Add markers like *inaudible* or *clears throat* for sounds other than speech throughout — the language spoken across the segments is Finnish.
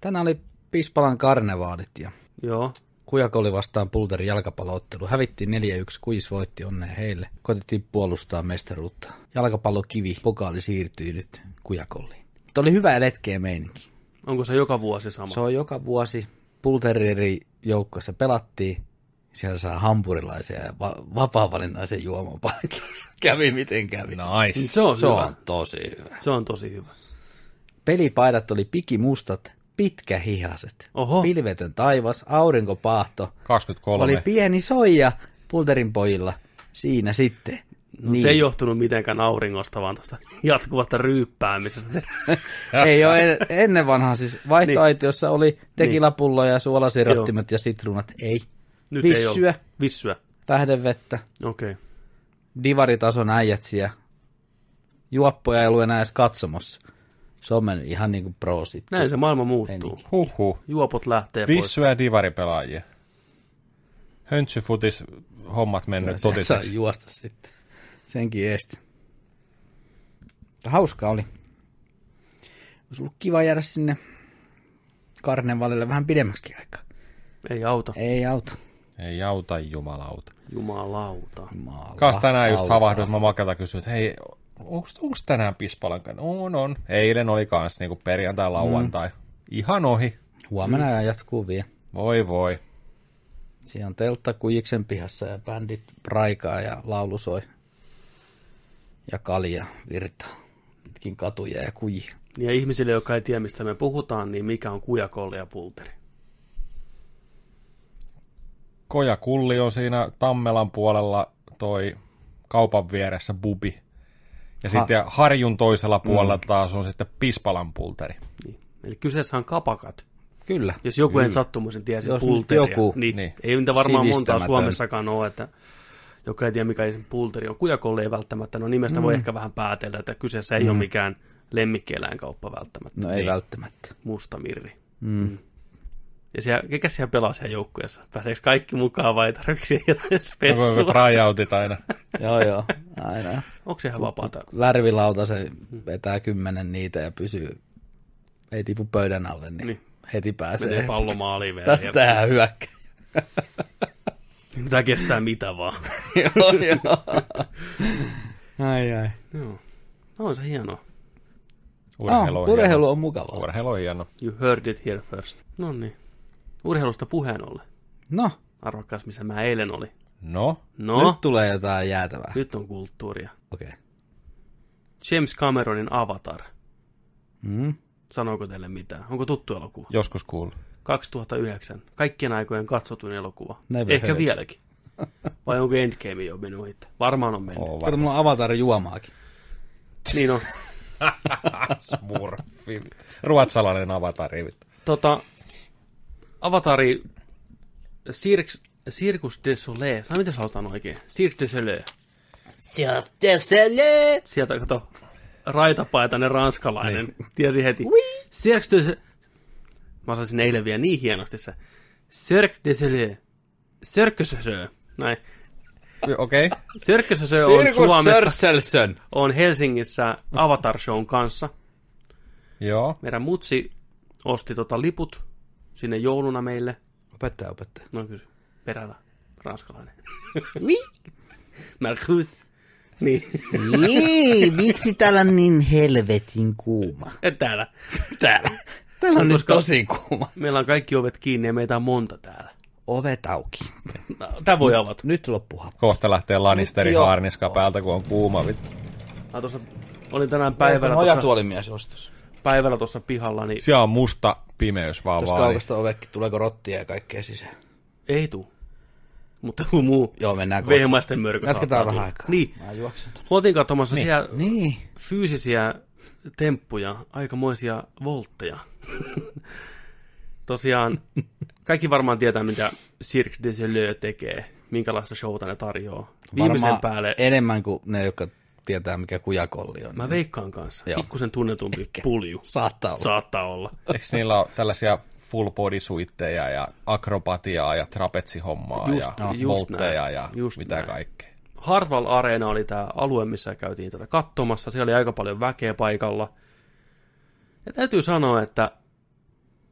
Tänään oli Pispalan karnevaalit ja Joo. Kujako oli vastaan Pulterin jalkapalloottelu. Hävittiin 4-1, Kuis voitti onnea heille. Koitettiin puolustaa mestaruutta. Jalkapallokivi, pokaali siirtyi nyt Kujakolliin. Mutta oli hyvä ja letkeä meininki. Onko se joka vuosi sama? Se on joka vuosi. Pulterin joukkoissa pelattiin. Siellä saa hampurilaisia ja va- vapaa-valinnaisen juoman palkinnossa. *laughs* Kävi miten kävi. Nice. Se on Se hyvä. on tosi hyvä. Se on tosi hyvä. Pelipaidat oli pikimustat, pitkähihaset. Oho. Pilvetön taivas, aurinkopaahto. 23. Oli pieni soija Pulterin pojilla siinä sitten. Niin. Se ei johtunut mitenkään auringosta, vaan tuosta jatkuvasta ryyppäämisestä. *laughs* ei ole en, ennen vanhaa siis vaihtoaitiossa oli tekilapulloja ja suolasirottimet ja sitruunat. Ei. Nyt ei Vissyä, ole. Vissyä. tähdenvettä, Okei. Okay. divaritason äijätsiä. Juoppoja ei ollut enää edes katsomossa. Se on mennyt ihan niin kuin pro sitten. Näin se maailma muuttuu. Meininki. Huhhuh. Juopot lähtee pois. Vissu ja divaripelaajia. Höntsyfutis hommat mennyt Kyllä se saa totiseksi. juosta sitten. Senkin eesti. Mutta hauska oli. Olisi ollut kiva jäädä sinne karnevalille vähän pidemmäksi aikaa. Ei auta. Ei auta. Ei auta jumalauta. Jumalauta. Maala, Kas tänään just auta. havahduin, että mä Makelta kysyin, että hei, onko tänään Pispalan kanssa? On, on. Eilen oli kans niinku perjantai, lauantai. Mm. Ihan ohi. Huomenna mm. jatkuu vielä. Voi voi. Siinä on teltta Kujiksen pihassa ja bändit raikaa ja laulu soi. Ja kalja virtaa pitkin katuja ja kujia. Ja ihmisille, jotka ei tiedä, mistä me puhutaan, niin mikä on kujakolli ja pulteri? Koja Kulli on siinä Tammelan puolella toi kaupan vieressä bubi. Ja sitten Harjun toisella puolella mm. taas on sitten Pispalan pulteri. Niin. Eli kyseessä on kapakat. Kyllä. Jos joku ei sattumoisin tiesi Jos pulteria, joku- niin, Niin. ei niitä varmaan montaa. Suomessakaan ole, että joka ei tiedä mikä se pulteri on. Kujakolli ei välttämättä, no nimestä mm. voi ehkä vähän päätellä, että kyseessä ei mm. ole mikään lemmikkieläinkauppa välttämättä. No ei Niin. välttämättä. Musta mirri. Mm. Ja siellä, kekä siellä pelaa siellä joukkueessa? Pääseekö kaikki mukaan vai siellä jotain *laughs* Onko spessua? tryoutit aina? *laughs* joo, joo. Aina. Onko se ihan vapaata? Lärvilauta se vetää kymmenen niitä ja pysyy, ei tipu pöydän alle, niin, Niin. niin. heti pääsee. Menee pallo maaliin vielä. Tästä ja- tehdään hyökkä. Tämä kestää mitä vaan. *laughs* joo, joo. Ai, ai. Joo. No on se hienoa. Urheilu Oh, on urheilu hieno. on mukavaa. Urheilu on hieno. You heard it here first. No niin. Urheilusta puheen ollen. No, Arvakkaas, missä mä eilen oli. No, No, nyt tulee jotain jäätävää. nyt on kulttuuria. Okei. Okay. James Cameronin Avatar. Mm. Sanooko teille mitään? Onko tuttu elokuva? joskus kuuluu. 2009. Kaikkien aikojen katsotuin elokuva. Never Ehkä heard. vieläkin. Vai onko Endgame jo mennyt ohi? Varmaan on mennyt. Kato, mulla on avatar juomaakin. Niin on. *laughs* Smurfi. Ruotsalainen avatari. Tota, Avatari Cirque, Circus de Soleil. Saa miten sanotaan oikein? Cirque de Soleil. Sieltä kato, raitapaitainen ranskalainen. Niin. Tiesi heti. Cirque de Soleil. Mä osasin eilen vielä niin hienosti se. Cirque de Soleil. Cirque de Soleil. Näin. Okei. Okay. Cirque de Soleil on Suomessa, Sörselsen. on Helsingissä Avatar Shown kanssa. Joo. Meidän mutsi osti tota liput sinne jouluna meille. Opettaja, opettaja. No kyllä, perällä ranskalainen. *laughs* Oui. Marcus. Niin, Niin, *laughs* miksi täällä on niin helvetin kuuma? et täällä. Täällä. Täällä on nyt Koska- tosi kuuma. Meillä on kaikki ovet kiinni ja meitä on monta täällä. Ovet auki. No, Tää voi avata. Nyt loppuha. Kohta lähtee Lannisterin haarniska päältä, kun on kuuma. vittu. Mä tuossa, olin tänään päivällä tuossa, Nojatuolimies ostos. Päivällä tuossa pihalla, niin Siellä on musta pimeys vaan Jos vaan. kaukasta ovekki, tuleeko rottia ja kaikkea sisään? ei tuu. Mutta kun muu Joo, mennään kohta. vehmaisten mörkö Jatketaan vähän tulla. aikaa. Niin, Mä juoksen tuonne. mä oltiin katsomassa niin. siellä Niin. fyysisiä temppuja, aikamoisia voltteja. Tosiaan, kaikki varmaan tietää, mitä Cirque du Soleil tekee, minkälaista showta ne tarjoaa. Viimeisen Varmaan päälle, enemmän kuin ne, jotka tietää, mikä kujakolli on. mä veikkaan kanssa, Joo. pikkusen tunnetumpi *laughs* pulju. Saattaa olla. Saattaa olla. *laughs* Eikö niillä ole tällaisia full body suitteja ja akrobatiaa ja trapetsihommaa Just- ja voltteja näin, ja just mitä näin. kaikkea. Hartwall Arena oli tämä alue, missä käytiin tätä katsomassa. Siellä oli aika paljon väkeä paikalla. Ja täytyy sanoa, että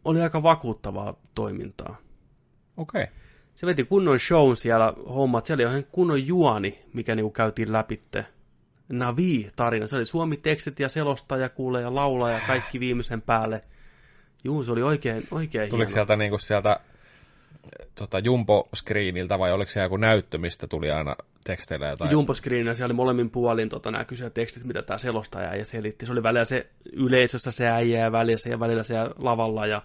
oli aika vakuuttavaa toimintaa. Okei. Okay. Se veti kunnon show siellä hommat. Siellä oli ihan kunnon juoni, mikä niinku käytiin läpitte. Navi-tarina. Se oli suomi-tekstit ja selostaja kuulee ja laulaa ja kaikki viimeisen päälle. Juu, se oli oikein, oikein Tuliko hieno. sieltä niinku sieltä tota, jumbo-screeniltä vai oliko se joku näyttö, mistä tuli aina teksteillä jotain? Jumbo-screenillä siellä oli molemmin puolin tota, nämä kysyjät tekstit, mitä tämä selostaja ja selitti. Se oli välillä se yleisössä se äijä ja välillä se, ja välillä se lavalla ja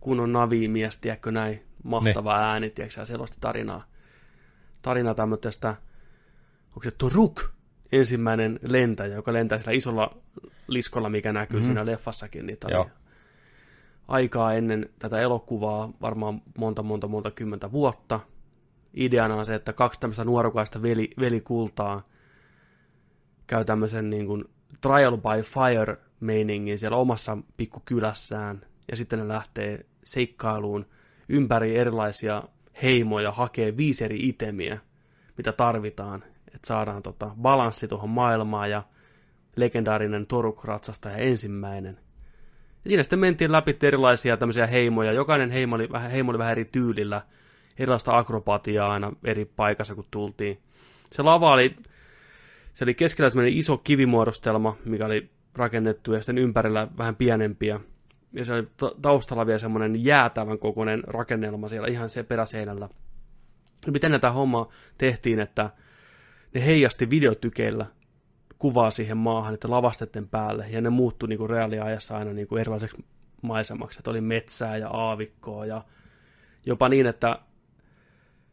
kunnon navimies, tiedätkö näin, mahtava Ne. ääni, tiedätkö selosti tarinaa. Tarinaa tämmöistä, onko se Toruk, ensimmäinen lentäjä, joka lentää sillä isolla liskolla, mikä näkyy mm-hmm. siinä leffassakin. Niin oli aikaa ennen tätä elokuvaa, varmaan monta, monta, monta kymmentä vuotta. Ideana on se, että kaksi tämmöistä nuorukaista veli, velikultaa käy tämmöisen niin kuin trial by fire meiningin siellä omassa pikkukylässään, ja sitten ne lähtee seikkailuun ympäri erilaisia heimoja, hakee viisi eri itemiä, mitä tarvitaan, että saadaan tota balanssi tuohon maailmaan, ja legendaarinen Toruk-ratsastaja ensimmäinen. Ja siinä sitten mentiin läpi erilaisia tämmöisiä heimoja. Jokainen heimo oli heimo oli vähän eri tyylillä. Erilaista akrobatiaa aina eri paikassa, kun tultiin. Se lava oli, se oli keskellä semmoinen iso kivimuodostelma, mikä oli rakennettu, ja sitten ympärillä vähän pienempiä. Ja se oli ta- taustalla vielä semmoinen jäätävän kokoinen rakennelma siellä ihan se peräseinällä. Miten näitä hommaa tehtiin, että ne heijasti videotykeillä kuvaa siihen maahan, että lavastetten päälle, ja ne muuttui niin kuin reaaliajassa aina niin kuin erilaiseksi maisemaksi, että oli metsää ja aavikkoa, ja jopa niin, että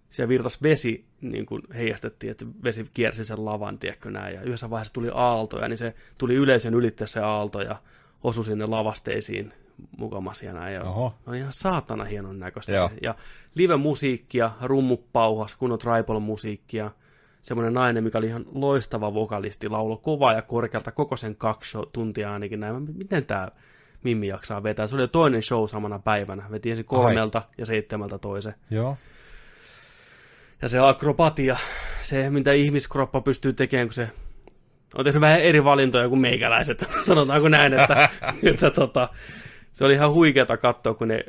siellä virtas vesi niin kuin heijastettiin, että vesi kiersi sen lavan, tiedätkö näin, ja yhdessä vaiheessa tuli aaltoja, niin se tuli yleisön ylittää se aalto, ja osui sinne lavasteisiin mukamassa ja näin, ja Oho. oli ihan saatana hienon näköistä. Joo. Ja live-musiikkia, rummupauhas, kunnon tribal-musiikkia, semmoinen nainen, mikä oli ihan loistava vokalisti, laulo kovaa ja korkealta koko sen kaksi tuntia ainakin näin. Miten tämä Mimmi jaksaa vetää? Se oli jo toinen show samana päivänä. Veti ensin kolmelta ja seitsemältä toisen. Joo. Ja se akrobatia, se mitä ihmiskroppa pystyy tekemään, kun se on tehnyt vähän eri valintoja kuin meikäläiset, *laughs* sanotaanko näin, että, *laughs* että tota, se oli ihan huikeata katsoa, kun ne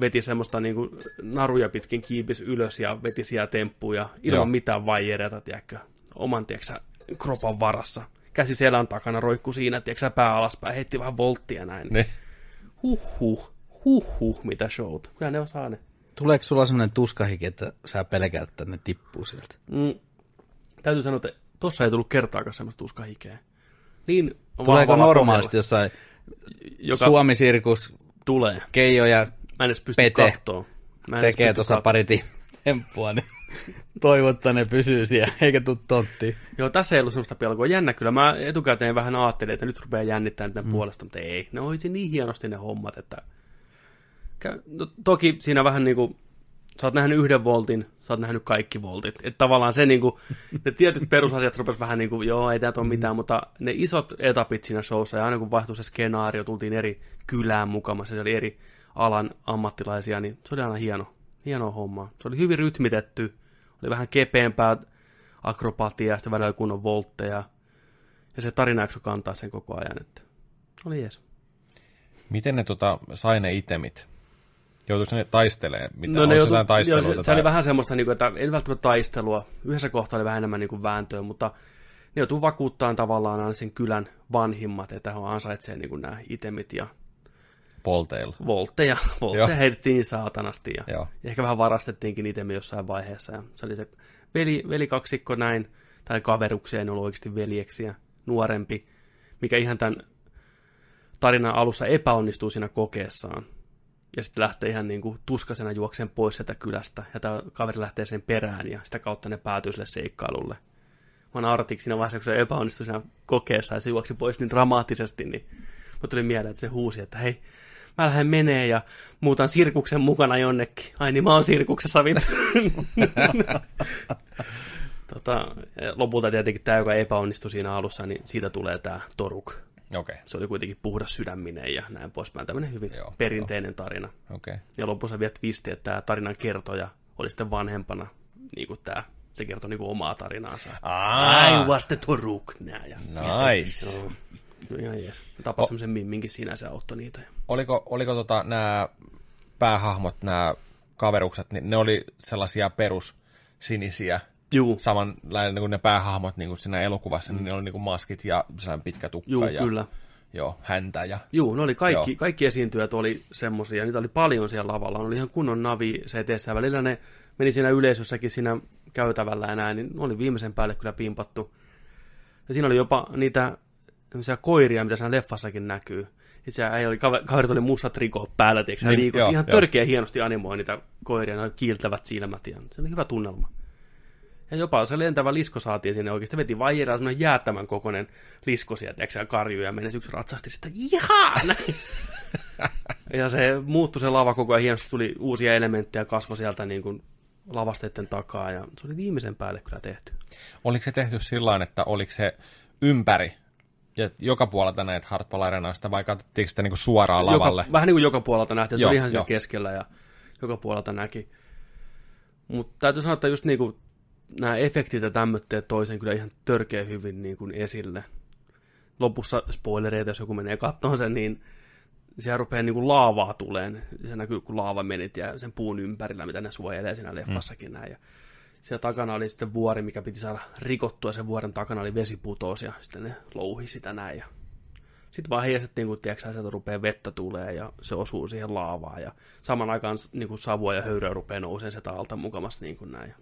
veti semmoista niin kuin naruja pitkin kiipis ylös ja veti siellä temppuja ilman Joo. mitään vaijereita, tiedätkö, oman, tiedätkö, kropan varassa. Käsi selän takana roikku siinä, tiedätkö, pää alaspäin, heitti vähän volttia näin. Ne. Huhhuh, huhhuh, mitä showt. Kyllä ne osaa ne. Tuleeko sulla semmoinen tuskahiki, että sä pelkäät, että ne tippuu sieltä? Mm, täytyy sanoa, että tossa ei tullut kertaakaan semmoista tuskahikeä. Niin Tuleeko normaalisti jossain joka Suomi-sirkus, tulee. Keijo ja Mä en edes pysty Pete kattoo. Mä tekee tuossa pari temppua, niin *laughs* toivottaa ne pysyy siellä, eikä tuu tonttiin. Joo, tässä ei ollut semmoista pelkoa. Jännä kyllä. Mä etukäteen vähän ajattelin, että nyt rupeaa jännittää niiden mm. puolesta, mutta ei. Ne hoiti niin hienosti ne hommat, että... No, toki siinä vähän niin kuin... Sä oot nähnyt yhden voltin, sä oot nähnyt kaikki voltit. Että tavallaan se niin kuin, ne tietyt perusasiat rupes vähän niin kuin, joo, ei täältä ole mitään, mutta ne isot etapit siinä showssa, ja aina kun vaihtui se skenaario, tultiin eri kylään mukamassa, se oli eri alan ammattilaisia, niin se oli aina hieno, hieno homma. Se oli hyvin rytmitetty, oli vähän kepeämpää akrobatiaa, ja sitten välillä kunnon voltteja, ja se tarina kantaa sen koko ajan, että oli jees. Miten ne tota, sai ne itemit? Joutuiko ne taistelemaan? Mitä, No, ne joutu, jotain taisteluita? joo, se, se oli vähän semmoista, niin kuin, että ei välttämättä taistelua. Yhdessä kohtaa oli vähän enemmän niin kuin vääntöä, mutta ne joutuu vakuuttamaan tavallaan aina sen kylän vanhimmat, että he ansaitsee niin kuin nämä itemit ja Polteilla. voltteja. Voltteja Joo. heitettiin niin saatanasti ja, Joo. ja ehkä vähän varastettiinkin itemi jossain vaiheessa. Ja se oli se veli, velikaksikko näin, tai kaveruksia, ei ne ollut oikeasti veljeksiä, nuorempi, mikä ihan tämän tarinan alussa epäonnistuu siinä kokeessaan. Ja sitten lähtee ihan niin kuin tuskasena juokseen pois sieltä kylästä, ja tämä kaveri lähtee sen perään, ja sitä kautta ne päätyy sille seikkailulle. Mä naurattiin siinä vaiheessa, kun se epäonnistui siinä kokeessa, ja se juoksi pois niin dramaattisesti, niin mä tuli mieleen, että se huusi, että hei, mä lähden menee ja muutan sirkuksen mukana jonnekin. Ai niin, mä oon sirkuksessa vittu. *laughs* tota, ja lopulta tietenkin tämä, joka epäonnistui siinä alussa, niin siitä tulee tämä Toruk. Okay. Se oli kuitenkin puhdas sydäminen ja näin poispäin. Tämmöinen hyvin Joo, perinteinen tarina. okei. Okay. Ja lopussa vielä twisti, että tämä tarinan kertoja oli sitten vanhempana, niin kuin tämä, se kertoi niin omaa tarinaansa. Aa. I was the Toruk. Nää, ja, Nice. Joo. No ihan jees. Tapas oh. semmoisen mimminkin siinä, se auttoi niitä. Oliko, oliko tota, nämä päähahmot, nämä kaverukset, niin ne oli sellaisia perussinisiä, Juu. samanlainen kuin ne päähahmot niin kuin siinä elokuvassa, mm. niin ne oli niin kuin maskit ja sellainen pitkä tukka Juu, ja kyllä. Joo, häntä. Ja, Juu, ne oli kaikki, Joo. kaikki esiintyjät oli semmosia, niitä oli paljon siellä lavalla, ne oli ihan kunnon navi CTssä, välillä ne meni siinä yleisössäkin siinä käytävällä ja näin, niin ne oli viimeisen päälle kyllä pimpattu. Ja siinä oli jopa niitä semmoisia koiria, mitä siinä leffassakin näkyy. Itse ei oli, kaver- kaverit oli mustat trikot päällä, tiiäksä, Niin, liikut, joo, ihan joo. törkeä hienosti animoi niitä koiria, ne kiiltävät silmät, ja se oli hyvä tunnelma. Ja jopa se lentävä lisko saatiin sinne oikeasti. Veti vaijeraa semmoinen jäättämän kokoinen lisko sieltä, tiiäksä, ja karju, ja meni yksi ratsasti jaha! näin. *laughs* ja se muuttui se lava koko ajan hienosti, tuli uusia elementtejä, kasvoi sieltä niin kuin lavasteiden takaa, ja se oli viimeisen päälle kyllä tehty. Oliko se tehty sillä tavalla, että oliko se ympäri ja joka puolelta näitä Hartwall Arenasta, vai katsottiinko sitä niin suoraan lavalle? Joka, vähän niin kuin joka puolelta nähtiin, se Joo, oli ihan siellä joo. keskellä ja joka puolelta näki. Mutta täytyy sanoa, että just niin kuin nämä efektit ja tämmöitteet toisen kyllä ihan törkeä hyvin niin kuin esille. Lopussa spoilereita, jos joku menee katsomaan sen, niin siellä rupeaa niin kuin laavaa tuleen. Se näkyy, kun laava menit ja sen puun ympärillä, mitä ne suojelee siinä leffassakin mm. näin. Ja siellä takana oli sitten vuori, mikä piti saada rikottua. Sen vuoren takana oli vesiputous ja sitten ne louhi sitä näin. Ja sitten vaan heijastettiin, kun tiedätkö, sieltä rupeaa vettä tulee ja se osuu siihen laavaan. Ja saman aikaan niin kuin savua ja höyryä rupeaa nousemaan sieltä alta mukamassa niin kuin näin.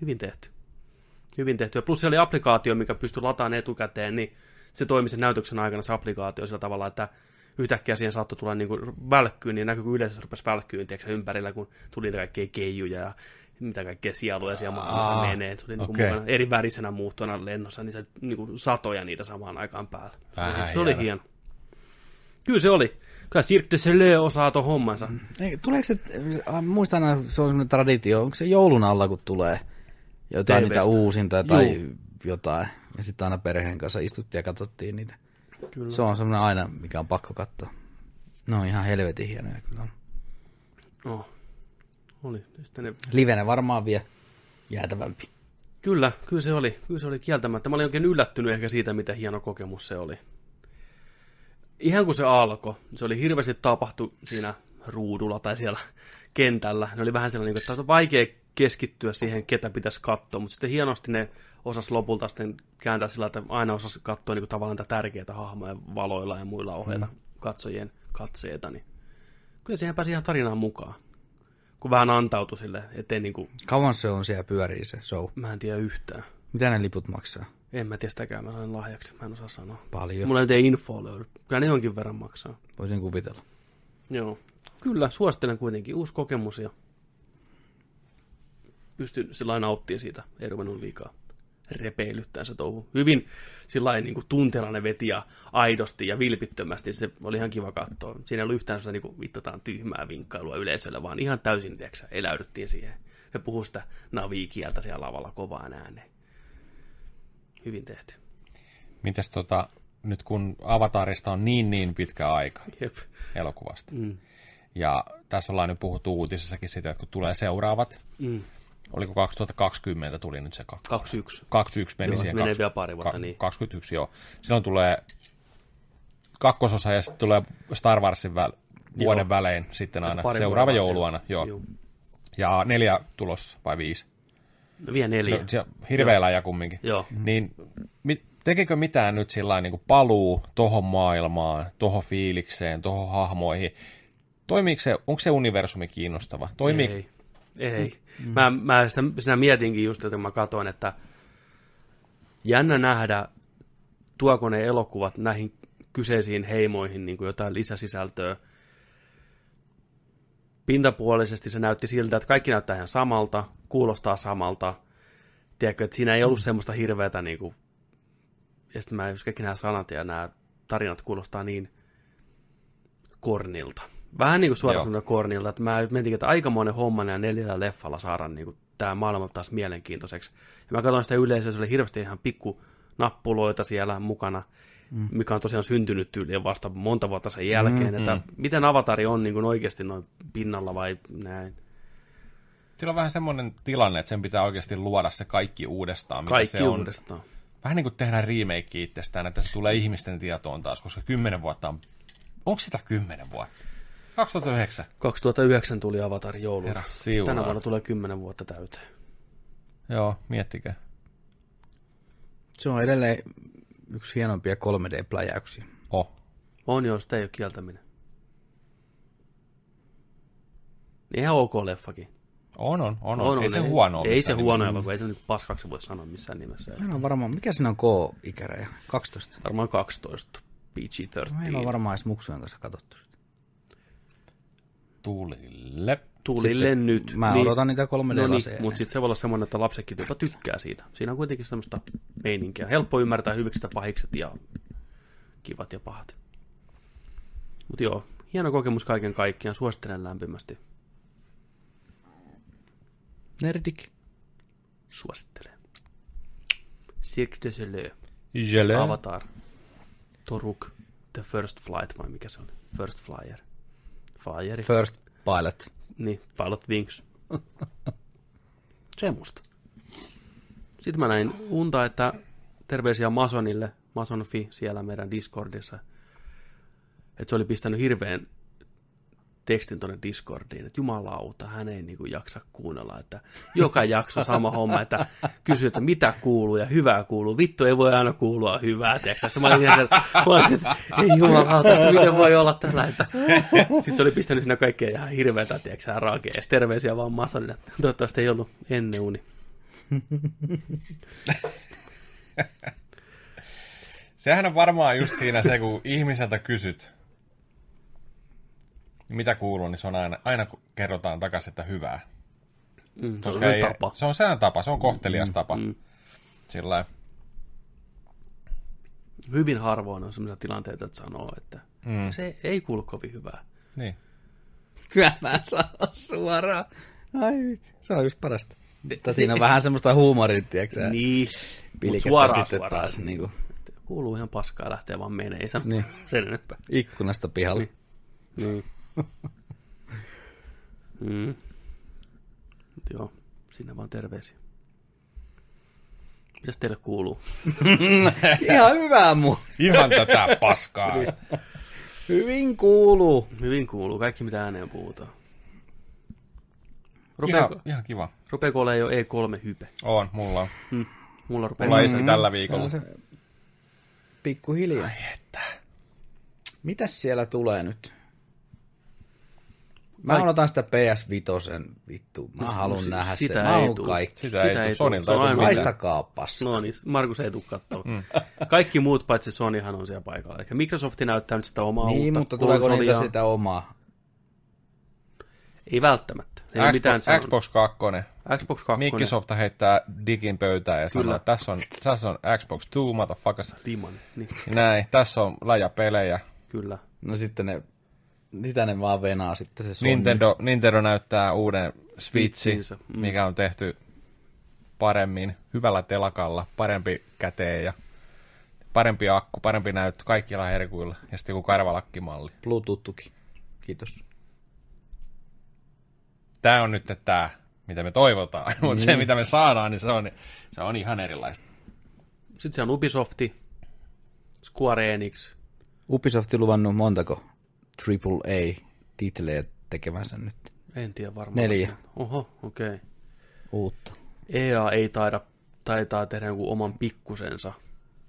Hyvin tehty. Hyvin tehty. Ja plus siellä oli applikaatio, mikä pystyi lataamaan etukäteen, niin se toimi sen näytöksen aikana se applikaatio sillä tavalla, että yhtäkkiä siihen saattoi tulla niin kuin välkkyyn, niin näkyy, kun se rupesi välkkyyn tiedätkö, ympärillä, kun tuli niitä kaikkea keijuja ja mitä kaikkea sieluja siellä maailmassa Aa, menee. Se oli niin kuin okei. mukana eri värisenä muuttuna lennossa, niin se niin kuin satoja niitä samaan aikaan päällä. Vähän se oli hieno. Kyllä se oli. Kyllä Cirque du Soleil osaa tuon hommansa. Ei, tuleeko se, äh, muistan aina, se on semmoinen traditio, onko se joulun alla, kun tulee jotain TV:stä. niitä uusinta tai Juu. jotain. Ja sitten aina perheen kanssa istuttiin ja katsottiin niitä. Kyllä. Se on semmoinen aina, mikä on pakko katsoa. No on ihan helvetin hienoja kyllä. on. Oh. Oli. Sitten ne Livenä varmaan vielä jäätävämpi. Kyllä, kyllä se oli. Kyllä se oli kieltämättä. Mä olin oikein yllättynyt ehkä siitä, mitä hieno kokemus se oli. Ihan kun se alkoi, se oli hirveästi tapahtu siinä ruudulla tai siellä kentällä. Ne oli vähän sellainen, että on vaikea keskittyä siihen, ketä pitäisi katsoa, mutta sitten hienosti ne osas lopulta sitten kääntää sillä, että aina osas katsoa niin kuin tavallaan niitä tärkeitä hahmoja valoilla ja muilla ohjeita mm. katsojien katseita. Niin kyllä siihen pääsi ihan tarinaan mukaan. Kun vähän antautui sille, ettei niin kuin, Kauan se on siellä pyörii se show? mä en tiedä yhtään. Mitä ne liput maksaa? En mä tiedä sitäkään, mä sain lahjaksi, mä en osaa sanoa. Paljon. Mulla ei infoa löydy. Kyllä ne jonkin verran maksaa. Voisin kuvitella. Joo. Kyllä, suosittelen kuitenkin. Uusi kokemus ja pystyn sillä nauttimaan siitä. Ei ruvennut liikaa repeilyttää se touhu. Hyvin sillä lailla niin tunteella ne veti ja aidosti ja vilpittömästi. Se oli ihan kiva katsoa. Siinä ei ollut yhtään sellaista niin kuin, vittotaan tyhmää vinkkailua yleisölle, vaan ihan täysin tiiäksä, eläydyttiin siihen. Ne puhuu sitä navikieltä siellä lavalla kovaan ääneen. Hyvin tehty. Mites tota, nyt kun Avatarista on niin niin pitkä aika Jep. elokuvasta, Mm. ja tässä ollaan nyt puhuttu uutisissakin siitä, että kun tulee seuraavat, Mm. Oliko 2020 tuli nyt se 2-1. 21 meni Joo, siihen. menee kaks- vielä pari vuotta, ka- niin. 21, joo. Silloin tulee kakkososa ja sitten tulee Star Warsin väl, vuoden välein sitten aina Pari seuraava jouluana. Joo. Joo. Ja neljä tulossa vai viisi. No, vielä neljä. No, se hirveä läjä kumminkin. Joo. Niin mi- tekekö mitään nyt sillä niin kuin paluu tohon maailmaan, tohon fiilikseen, tohon hahmoihin? Toimiiko se, onko se universumi kiinnostava? Toimii, Ei. Ei. Mm. Mä, mä sitä, sitä mietinkin just, että kun mä katsoin, että jännä nähdä, tuoko ne elokuvat näihin kyseisiin heimoihin niin kuin jotain lisäsisältöä. Pintapuolisesti se näytti siltä, että kaikki näyttää ihan samalta, kuulostaa samalta. Tiedätkö, että siinä ei ollut semmoista hirveätä, niin kuin, ja sitten mä, jos kaikki nämä sanat ja nämä tarinat kuulostaa niin kornilta. Vähän niin kuin suoraan kornilta, että mä mietin, että aikamoinen homma ja neljällä leffalla saada niin kuin, tämä maailma taas mielenkiintoiseksi. Ja mä katsoin sitä yleisöä, se oli hirveästi ihan pikku nappuloita siellä mukana, mm. mikä on tosiaan syntynyt tyyliin vasta monta vuotta sen jälkeen, mm-hmm. että miten avatari on niin kuin oikeasti noin pinnalla vai näin. Sillä on vähän semmoinen tilanne, että sen pitää oikeasti luoda se kaikki uudestaan, mitä Kaikki se on. uudestaan. vähän niin kuin tehdään remake itsestään, että se tulee ihmisten tietoon taas, koska kymmenen vuotta on... Onko sitä kymmenen vuotta? 2009. 2009 tuli Avatar jouluna. Siunaa. Tänä vuonna tulee 10 vuotta täyteen. Joo, miettikää. Se on edelleen yksi hienompia 3D-pläjäyksiä. Oh. On joo, sitä ei ole kieltäminen. Niin Ihan ok leffakin. On, on, on, on. Ei se huono ole Ei se huono elokuva, ei se nyt paskaksi voi sanoa missään nimessä. Meillä on varmaan, mikä siinä on K-ikäraja? 12. Varmaan 12, PG-13. Meillä on varmaan edes muksujen kanssa katsottu sitä. Tulille. Tulille Sitten nyt. mä odotan niitä 3D No niin, mutta sitten se voi olla semmoinen, että lapsetkin jopa tykkää siitä. Siinä on kuitenkin semmoista meininkiä. Helppo ymmärtää hyviksi ja pahikset ja kivat ja pahat. Mutta joo, hieno kokemus kaiken kaikkiaan. Suosittelen lämpimästi. Nerdik. Suosittelen. Cirque du Soleil. Avatar. Toruk. The First Flight, vai mikä se on? First Flyer. Flyeri. First Pilot. Niin, Pilot Wings. Semmosta. Sitten mä näin unta, että terveisiä Masonille, Masonfi siellä meidän Discordissa, että se oli pistänyt hirveän tekstin tuonne Discordiin, että jumalauta, hän ei niinku jaksa kuunnella, että joka jakso sama homma, että kysyy, että mitä kuuluu ja hyvää kuuluu. Vittu ei voi aina kuulua hyvää? Sitten mä olin ihan, mä olin, että ei jumalauta, että miten voi olla tällä, että sitten oli pistänyt siinä kaikkea ihan hirveätä, tiedätkö sä, rakeesta. Terveisiä vaan Masonille. Toivottavasti ei ollut ennen uni. Sehän on varmaan just siinä se, kun ihmiseltä kysyt, niin mitä kuuluu, niin se on aina, aina kun kerrotaan takaisin, että hyvää. Mm, se on ei, tapa. se on sellainen tapa, se on kohtelias tapa. mm. Sillä. Hyvin harvoin on sellaisia tilanteita, että sanoo, että Mm. se ei kuulu kovin hyvää. Niin. Kyllä mä sanon suoraan. Ai vitsi, se on just parasta. Mutta Se- siinä on vähän semmoista huumoria, tiedätkö? Niin, mutta suoraan, sitten suoraan. taas niinku Kuuluu ihan paskaa ja lähtee vaan menee, ei sano Niin. sen enempää. ikkunasta pihalle. Niin. *laughs* mm. Joo, sinne vaan terveisiä. Mitäs teille kuuluu? *laughs* Ihan hyvää muu. Ihan tätä paskaa. *laughs* Hyvin kuuluu. Hyvin kuuluu, kaikki mitä ääneen puhutaan. ihan, Rupeeko, ihan kiva. rupeeko olemaan jo E3-hype? On, mulla on. Hmm. Mulla rupeaa Mulla iski tällä viikolla. Se Pikkuhiljaa. Ai että. Mitäs siellä tulee nyt? Mä Kaik- odotan sitä PS Vitosen vittu. Mä No, haluan si- nähdä sitä sen. Mä ei haluan tuu. kaikki. Sitä, ei tule. Sonilta Se on ei tule paskaa. No niin, Markus ei tule katsomaan. Kaikki muut paitsi Sonyhan on siellä paikalla. Eli Microsoft näyttää nyt sitä omaa Niin, uutta mutta tuleeko niitä sitä omaa? Ei välttämättä. Ei ole mitään Xbox, sanonut. Xbox 2. Xbox 2. Microsoft heittää digin pöytään ja sanoo, että tässä on, tässä on Xbox 2, motherfuckers. Liman. Niin, Näin, tässä on laja pelejä. kyllä. No sitten ne, mitä ne vaan venaa sitten se Sony. Nintendo, Nintendo näyttää uuden Switchi, Switchinsä, mm. mikä on tehty paremmin, hyvällä telakalla, parempi käteen ja parempi akku, parempi näyttö, kaikilla herkuilla. Ja sitten joku karvalakkimalli. Bluetooth-tuki. Kiitos. Tämä on nyt tämä, mitä me toivotaan. *laughs* Mutta se, mitä me saadaan, niin se on, se on ihan erilaista. Sitten se on Ubisofti, Square Enix. Ubisofti luvannut montako AAA-titlejä tekemänsä nyt En tiedä varmaan. Neljä. Oho, okei. Okay. uutta. EA ei taida, taitaa tehdä jonkun oman pikkusensa,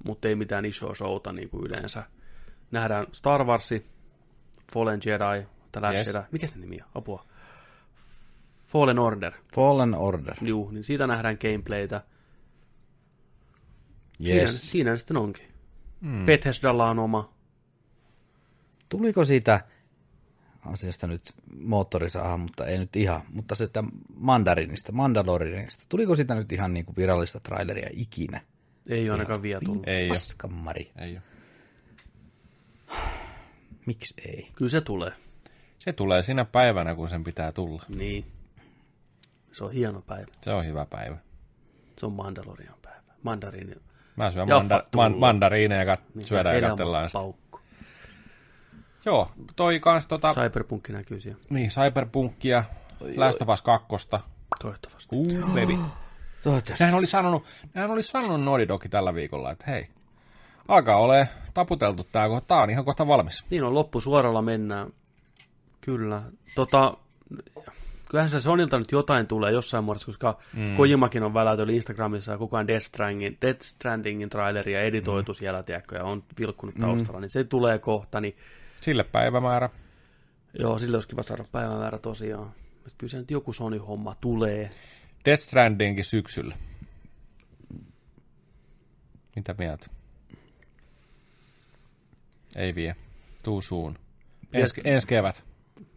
mutta ei mitään isoa showta niin kuin yleensä. Nähdään Star Warsi, Fallen Jedi, The Yes. Jedi. Mikä se nimi on? Apua. Fallen Order. Fallen Order. Juu, niin siitä nähdään gameplaytä. Siinä, Yes. siinä ne sitten onkin. Mm. Bethesdalla on oma. Tuliko siitä asiasta nyt moottorisaha, mutta ei nyt ihan, mutta se että Mandarinista, Mandalorinista, tuliko sitä nyt ihan niin kuin virallista traileria ikinä? Ei ole ainakaan vielä tullut. Ei ole. Paskamari. Ei ole. Miksi ei? Kyllä se tulee. Se tulee siinä päivänä, kun sen pitää tulla. Niin. Se on hieno päivä. Se on hyvä päivä. Se on Mandalorian päivä. Mandariini. Mä syön manda, man, mandariineja ja kat, Niin, syödään ja katsellaan sitä. Joo, toi kans tota, Cyberpunk näkyy siellä. niin, Cyberpunkia, Last of Us 2. Toivottavasti. Uh, baby. Toivottavasti. Nehän oli sanonut, nehän oli sanonut Naughty Dog tällä viikolla, että hei, alkaa ole taputeltu tää, kun tää on ihan kohta valmis. Niin on, loppusuoralla mennään. Kyllä. Tota, kyllähän se Sonilta nyt jotain tulee jossain muodossa, koska mm. Kojimakin on väläytellyt Instagramissa ja kukaan Death Strandingin, Death Strandingin traileria editoitu mm. siellä, tiedätkö, ja on vilkkunut taustalla, mm. niin se tulee kohta, niin Sille päivämäärä. joo, sille olisi kiva saada päivämäärä tosiaan. Mutta kyllä se nyt joku Sony-homma tulee. Death Strandingin syksyllä. Mitä mieltä? Ei vie. Tuu suun. Ens, ensi kevät.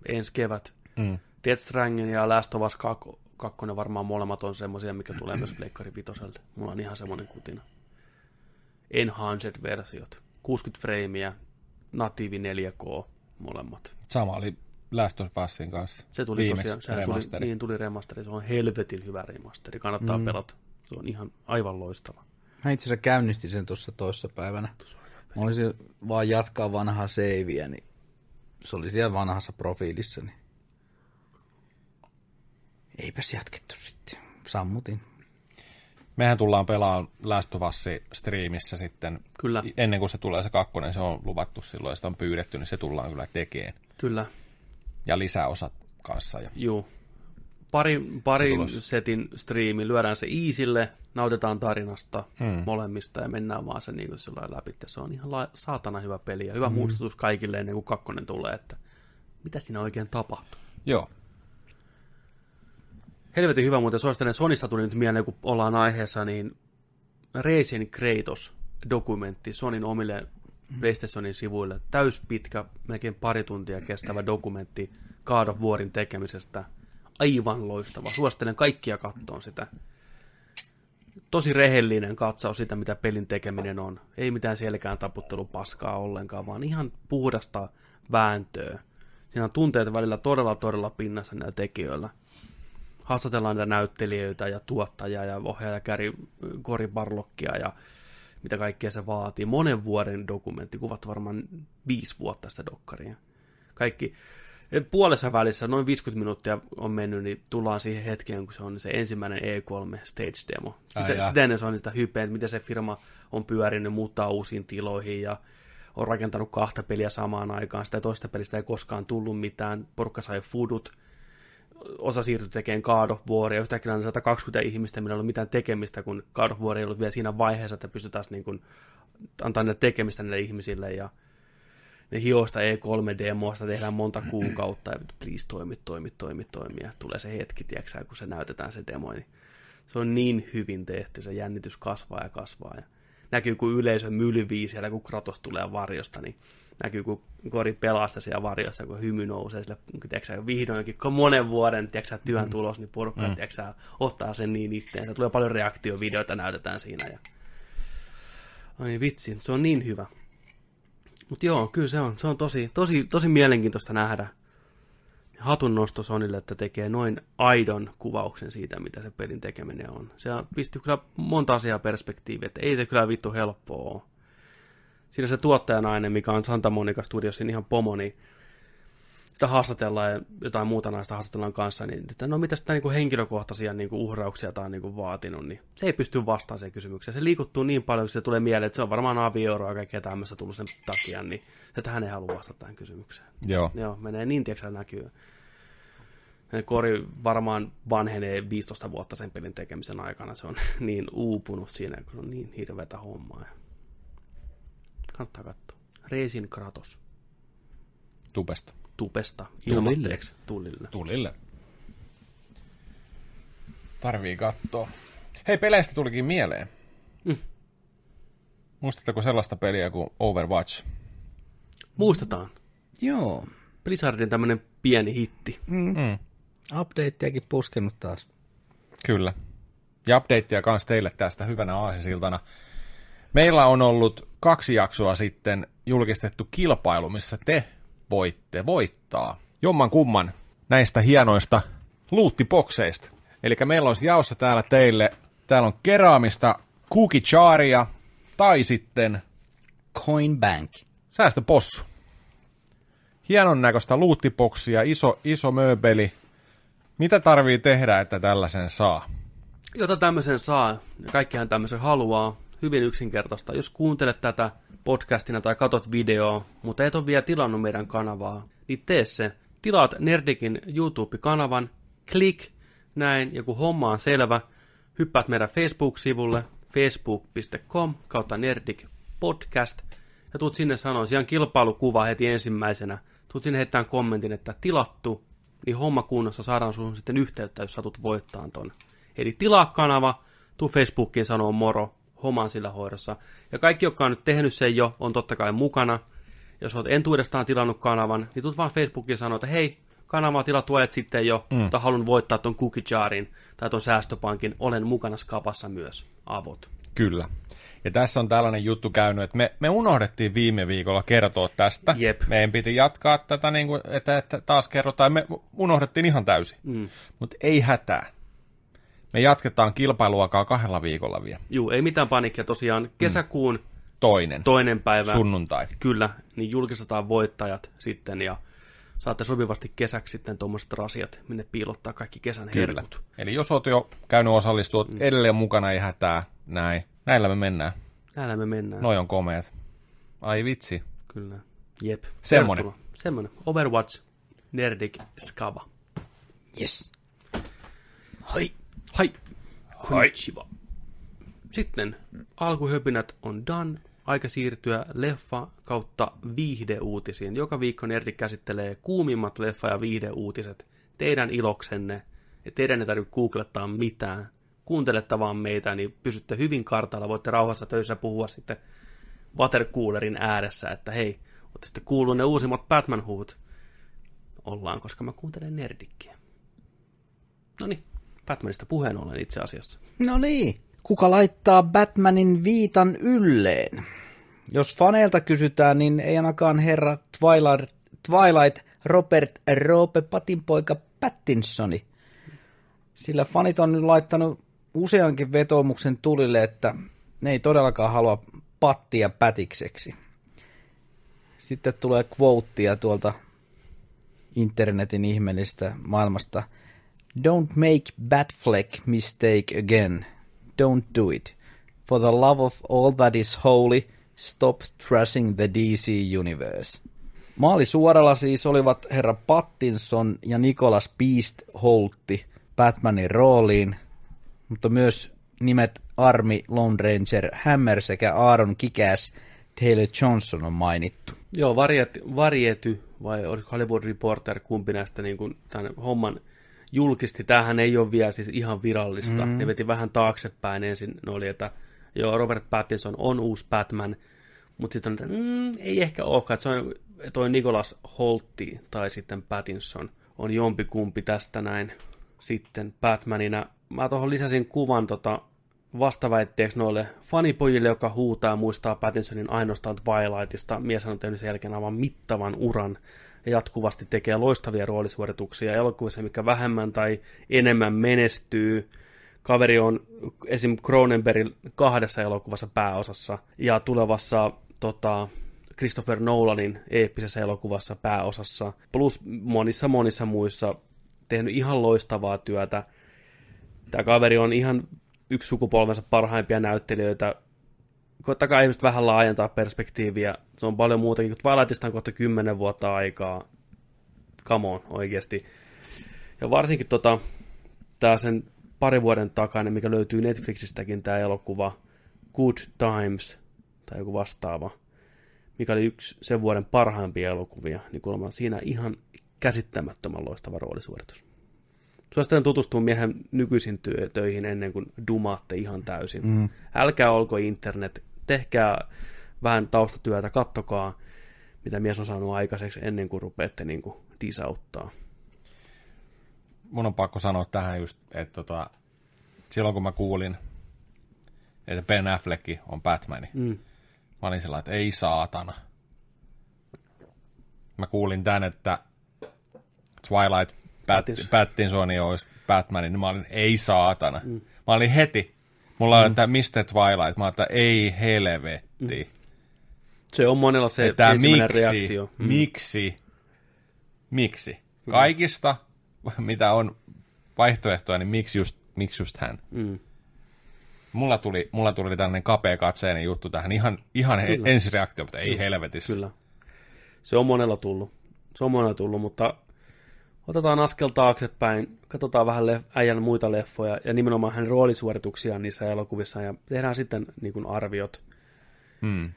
ensi kevät. Mm. Death Stranding ja Last of Us 2, kakkonen varmaan molemmat on semmoisia, mikä tulee myös Pleikkari Vitoselta. Mulla on ihan semmoinen kutina. Enhanced-versiot. 60 freimiä, natiivi 4K, molemmat. Sama oli Last of Usin kanssa. Se tuli Viimeksi tosiaan, remasteri. tuli, niin tuli remasteri, se on helvetin hyvä remasteri, kannattaa mm. pelata. Se on ihan aivan loistava. Mä itse asiassa käynnistin sen tuossa toissa päivänä. Mä olisin vaan jatkaa vanhaa seiviä, niin se oli siellä vanhassa profiilissa, niin eipäs jatkettu sitten. Sammutin. Mehän tullaan pelaamaan Last of Us striimissä sitten. Kyllä. Ennen kuin se tulee se kakkonen, se on luvattu silloin, ja sitä on pyydetty, niin se tullaan kyllä tekemään. Kyllä, Ja lisäosat kanssa. Ja... juu. Pari, pari tulossa. setin striimi, lyödään se iisille, nautitaan tarinasta mm. molemmista ja mennään vaan se niin kuin sillä läpi. Se on ihan la- saatana hyvä peli ja hyvä mm. muistutus kaikille ennen kuin kakkonen tulee, että mitä siinä oikein tapahtuu. Joo. Helvetin hyvä muuten, suosittelen, Sonista tuli nyt mieleen, kun ollaan aiheessa, niin Racing Kratos dokumentti Sonin omille PlayStationin sivuille. Täyspitkä, melkein pari tuntia kestävä dokumentti God of Warin tekemisestä. Aivan loistava. Suosittelen kaikkia kattoon sitä. Tosi rehellinen katsaus sitä, mitä pelin tekeminen on. Ei mitään selkään taputtelupaskaa ollenkaan, vaan ihan puhdasta vääntöä. Siinä on tunteet välillä todella, todella pinnassa näillä tekijöillä haastatellaan näitä näyttelijöitä ja tuottajaa ja ohjaaja Käri Kori Barlokkia ja mitä kaikkea se vaatii. Monen vuoden dokumentti, kuvat varmaan viisi vuotta sitä dokkaria. Kaikki puolessa välissä, noin 50 minuuttia on mennyt, niin tullaan siihen hetkeen, kun se on se ensimmäinen E3 stage demo. Sitä, Ai sitä ennen se on sitä hypeä, että miten se firma on pyörinyt, muuttaa uusiin tiloihin ja on rakentanut kahta peliä samaan aikaan. Sitä toista pelistä ei koskaan tullut mitään. Porukka sai foodut, osa siirtyi tekemään God of Waria, yhtäkkiä on 120 ihmistä, millä ei ollut mitään tekemistä, kun God of War ei ollut vielä siinä vaiheessa, että pystytään niin kuin antaa ne tekemistä näille ihmisille, ja ne hioista E3-demoista tehdään monta kuukautta, ja please toimi, toimi, toimi, toimi, ja tulee se hetki, tiedätkö, kun se näytetään se demo, niin se on niin hyvin tehty, se jännitys kasvaa ja kasvaa, ja näkyy, kun yleisö mylvii siellä, kun Kratos tulee varjosta, niin näkyy, kun Kori pelaa sitä siellä varjossa, kun hymy nousee sille, tiedätkö, vihdoinkin, kun monen vuoden tiedätkö, työn tulos, niin porukka mm. tiedätkö, ottaa sen niin itteensä. Tulee paljon reaktiovideoita, näytetään siinä. Ja... Ai vitsi, se on niin hyvä. Mutta joo, kyllä se on, se on tosi, tosi, tosi mielenkiintoista nähdä. Hatun nosto Sonille, että tekee noin aidon kuvauksen siitä, mitä se pelin tekeminen on. Se pisti kyllä monta asiaa perspektiiviä, että ei se kyllä vittu helppoa ole siinä se tuottajanainen, mikä on Santa Monica Studios, ihan pomo, niin sitä haastatellaan ja jotain muuta naista haastatellaan kanssa, niin että no mitä sitä niin henkilökohtaisia niin kuin uhrauksia tämä on niin kuin vaatinut, niin se ei pysty vastaamaan sen kysymykseen. Se liikuttuu niin paljon, että se tulee mieleen, että se on varmaan avioeroa ja kaikkea tämmöistä tullut sen takia, niin että hän ei halua vastata tähän kysymykseen. Joo. Joo, menee niin, tiedätkö, näkyy. Kori varmaan vanhenee 15 vuotta sen pelin tekemisen aikana. Se on *laughs* niin uupunut siinä, kun on niin hirveätä hommaa. Kannattaa katsoa. Reisin Kratos. Tupesta. Tulille. Ilmatteeksi. Tulille. Tulille. Tarvii katsoa. Hei, peleistä tulikin mieleen. Mm. Muistatteko sellaista peliä kuin Overwatch? Muistetaan. Joo. Blizzardin tämmönen pieni hitti. Mm. Updateakin puskenut taas. Kyllä. Ja updateia kanssa teille tästä hyvänä aasisiltana. Meillä on ollut kaksi jaksoa sitten julkistettu kilpailu, missä te voitte voittaa jomman kumman näistä hienoista luuttipokseista. Eli meillä on jaossa täällä teille, täällä on keraamista Cookie Charia tai sitten Coin Bank. säästöpossu. Hienon näköistä luuttipoksia, iso, iso mööbeli. Mitä tarvii tehdä, että tällaisen saa? jota tämmöisen saa, ja kaikkihan tämmöisen haluaa, hyvin yksinkertaista. Jos kuuntelet tätä podcastina tai katot videoa, mutta et ole vielä tilannut meidän kanavaa, niin tee se. Tilaat Nerdikin YouTube-kanavan, klik näin, ja kun homma on selvä, hyppäät meidän Facebook-sivulle, facebook.com kautta Nerdik podcast, ja tuut sinne sanoa, ihan kilpailukuva heti ensimmäisenä, tuut sinne heittämään kommentin, että tilattu, niin homma kunnossa saadaan sun sitten yhteyttä, jos satut voittaa ton. Eli tilaa kanava, tuu Facebookiin sanoo moro, homma on sillä hoidossa. Ja kaikki, jotka on nyt tehnyt sen jo, on totta kai mukana. Jos olet entuudestaan tilannut kanavan, niin tuut vaan Facebookiin sanoa, että hei, kanava on tilattu ajat sitten jo, mm. mutta haluan voittaa ton cookie jarin tai ton säästöpankin, olen mukana skapassa myös, avot. Kyllä. Ja tässä on tällainen juttu käynyt, että me, me unohdettiin viime viikolla kertoa tästä. Jep. Meidän piti jatkaa tätä, niin kuin, että, että taas kerrotaan. Me unohdettiin ihan täysin. Mm. Mutta ei hätää. Me jatketaan kilpailuakaan kahdella viikolla vielä. Juu, ei mitään panikkia tosiaan. Kesäkuun mm. toinen. toinen päivä. Sunnuntai. Kyllä, niin julkistetaan voittajat sitten ja saatte sopivasti kesäksi sitten tuommoiset rasiat, minne piilottaa kaikki kesän Kyllä. herkut. Eli jos oot jo käynyt osallistua mm. edelleen mukana, ei hätää. Näin. Näillä me mennään. Näillä me mennään. Noi on komeet. Ai vitsi. Kyllä. Jep. Semmonen. Tervetuloa. Semmonen. Overwatch, Nerdik, Skava. Yes. Hoi. Hai. Konnichiwa. Sitten alkuhöpinät on done. Aika siirtyä leffa kautta viihdeuutisiin. Joka viikko Nerdi käsittelee kuumimmat leffa- ja viihdeuutiset teidän iloksenne. Ja teidän ei tarvitse googlettaa mitään. Kuuntelette vaan meitä, niin pysytte hyvin kartalla. Voitte rauhassa töissä puhua sitten watercoolerin ääressä, että hei, olette sitten kuullut ne uusimmat Batman-huut. Ollaan, koska mä kuuntelen Nerdikkiä. No niin, Batmanista puheen ollen itse asiassa. No niin. Kuka laittaa Batmanin viitan ylleen? Jos faneilta kysytään, niin ei ainakaan herra Twilight, Twilight Robert Roope Patinpoika Pattinsoni. Sillä fanit on nyt laittanut useankin vetoomuksen tulille, että ne ei todellakaan halua pattia pätikseksi. Sitten tulee quotea tuolta internetin ihmeellistä maailmasta. Don't make Batfleck mistake again. Don't do it. For the love of all that is holy, stop trashing the DC universe. Maali suoralla siis olivat herra Pattinson ja Nicholas Beast Holtti Batmanin rooliin, mutta myös nimet Army, Lone Ranger, Hammer sekä Aaron Kikäs Taylor Johnson on mainittu. Joo, variety, variety vai oliko Hollywood Reporter, kumpi näistä niin kuin, tämän homman julkisti. Tämähän ei ole vielä siis ihan virallista. Mm. Ne veti vähän taaksepäin ensin. Ne oli, että joo, Robert Pattinson on uusi Batman, mutta sitten on, että mm, ei ehkä olekaan. Että se on toi Nicholas Holtti tai sitten Pattinson on jompikumpi tästä näin sitten Batmanina. Mä tuohon lisäsin kuvan tota vastaväitteeksi noille fanipojille, joka huutaa ja muistaa Pattinsonin ainoastaan Twilightista. Mies on tehnyt sen jälkeen aivan mittavan uran jatkuvasti tekee loistavia roolisuorituksia elokuvissa, mikä vähemmän tai enemmän menestyy. Kaveri on esim. Cronenbergin kahdessa elokuvassa pääosassa ja tulevassa tota, Christopher Nolanin eeppisessä elokuvassa pääosassa, plus monissa monissa muissa tehnyt ihan loistavaa työtä. Tämä kaveri on ihan yksi sukupolvensa parhaimpia näyttelijöitä. Koittakaa ihmiset vähän laajentaa perspektiiviä. Se on paljon muutakin, kun Twilightista on kohta kymmenen vuotta aikaa. Come on, oikeasti. Ja varsinkin tota, tää sen pari vuoden takainen, mikä löytyy Netflixistäkin, tämä elokuva Good Times, tai joku vastaava, mikä oli yksi sen vuoden parhaimpia elokuvia, niin kuulemma siinä ihan käsittämättömän loistava roolisuoritus. Suosittelen tutustua miehen nykyisin työ, töihin ennen kuin dumaatte ihan täysin. Mm. Älkää olko internet, tehkää vähän taustatyötä, kattokaa, mitä mies on saanut aikaiseksi ennen kuin rupeatte niin kuin disauttaa. Mun on pakko sanoa tähän just, että tota, silloin kun mä kuulin, että Ben Affleck on Batman, mm. mä olin sellainen, että ei saatana. Mä kuulin tän, että Twilight Pat- Pattinsoni olisi Batman, niin mä olin, ei saatana. Mm. Mä olin heti, mulla oli, mm. että mistä Twilight, mä että ei helvetti. Mm. Se on monella se että ensimmäinen miksi, reaktio. Mm. Miksi? Miksi? Kaikista, mitä on vaihtoehtoja, niin miksi just miksi just hän. Mm. Mulla tuli, mulla tuli tällainen kapea katseinen juttu tähän, ihan, ihan he, ensireaktio, mutta ei helvetissä. Kyllä. Se on monella tullut. Se on monella tullut, mutta otetaan askel taaksepäin, katsotaan vähän lef- äijän muita leffoja ja nimenomaan hänen roolisuorituksiaan niissä elokuvissa ja tehdään sitten niin kuin arviot. Mm.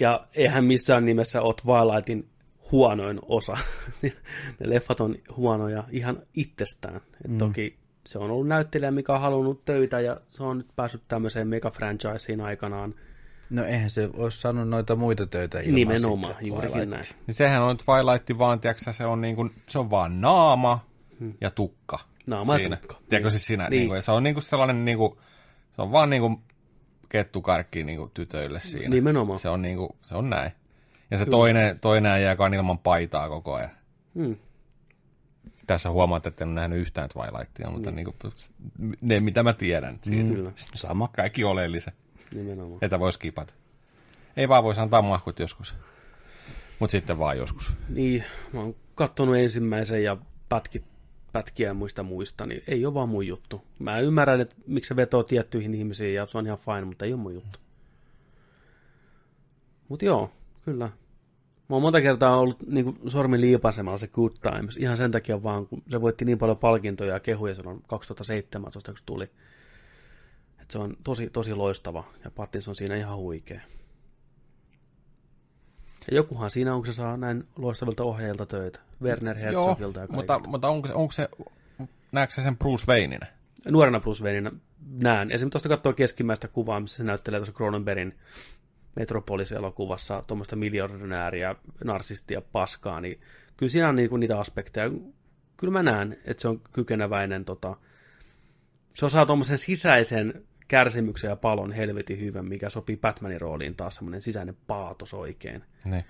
Ja eihän missään nimessä ole Twilightin huonoin osa. *laughs* ne leffat on huonoja ihan itsestään. Et mm. Toki se on ollut näyttelijä, mikä on halunnut töitä ja se on nyt päässyt tämmöiseen mega-franchiseen aikanaan. No eihän se olisi saanut noita muita töitä ilman Nimenomaan, sitä juurikin näin. Niin sehän on Twilight vaan, tiedätkö, se on, niin kuin, se on vaan naama ja tukka. Naama ja siinä. tukka. Tiedätkö Niin. siis siinä, Niin. niin. Kuin, ja se on niin kuin sellainen, niin kuin, se on vaan niin kuin kettukarkki niin kuin tytöille siinä. Nimenomaan. Se on, niin kuin, se on näin. Ja se toinen, toinen joka on ilman paitaa koko ajan. Hmm. Tässä huomaat, että en ole nähnyt yhtään Twilightia, mutta niin. Niin kuin, ne, mitä mä tiedän. Siitä. Kyllä, Sama. Kaikki oleellisen. Nimenomaan. Että voi skipata. Ei vaan voisi antaa mahkut joskus. Mutta sitten vaan joskus. Niin, mä oon kattonut ensimmäisen ja pätki, pätkiä muista muista, niin ei ole vaan mun juttu. Mä ymmärrän, että miksi se vetoo tiettyihin ihmisiin ja se on ihan fine, mutta ei ole mun juttu. Mutta joo, kyllä. Mä oon monta kertaa ollut niin kuin, sormi liipasemalla se Good Times, ihan sen takia vaan, kun se voitti niin paljon palkintoja ja kehuja silloin 2017, kun se tuli. Et se on tosi, tosi loistava ja Pattinson on siinä ihan huikea. Ja jokuhan siinä on, kun se saa näin loistavilta ohjaajilta töitä. Werner Herzogilta ja mutta, kaikilta. mutta onko, se- onko se, näetkö se sen Bruce Waynein? Nuorena Bruce Wayneina näen. Esimerkiksi tuosta katsoo keskimmäistä kuvaa, missä se näyttelee tuossa Cronenbergin Metropolis-elokuvassa tuommoista miljonääriä, narsistia, paskaa, niin kyllä siinä on niinku niitä aspekteja. Kyllä mä näen, että se on kykeneväinen, tota, se osaa tuommoisen sisäisen kärsimyksen ja palon helvetin hyvän, mikä sopii Batmanin rooliin taas semmoinen sisäinen paatos oikein. Niin.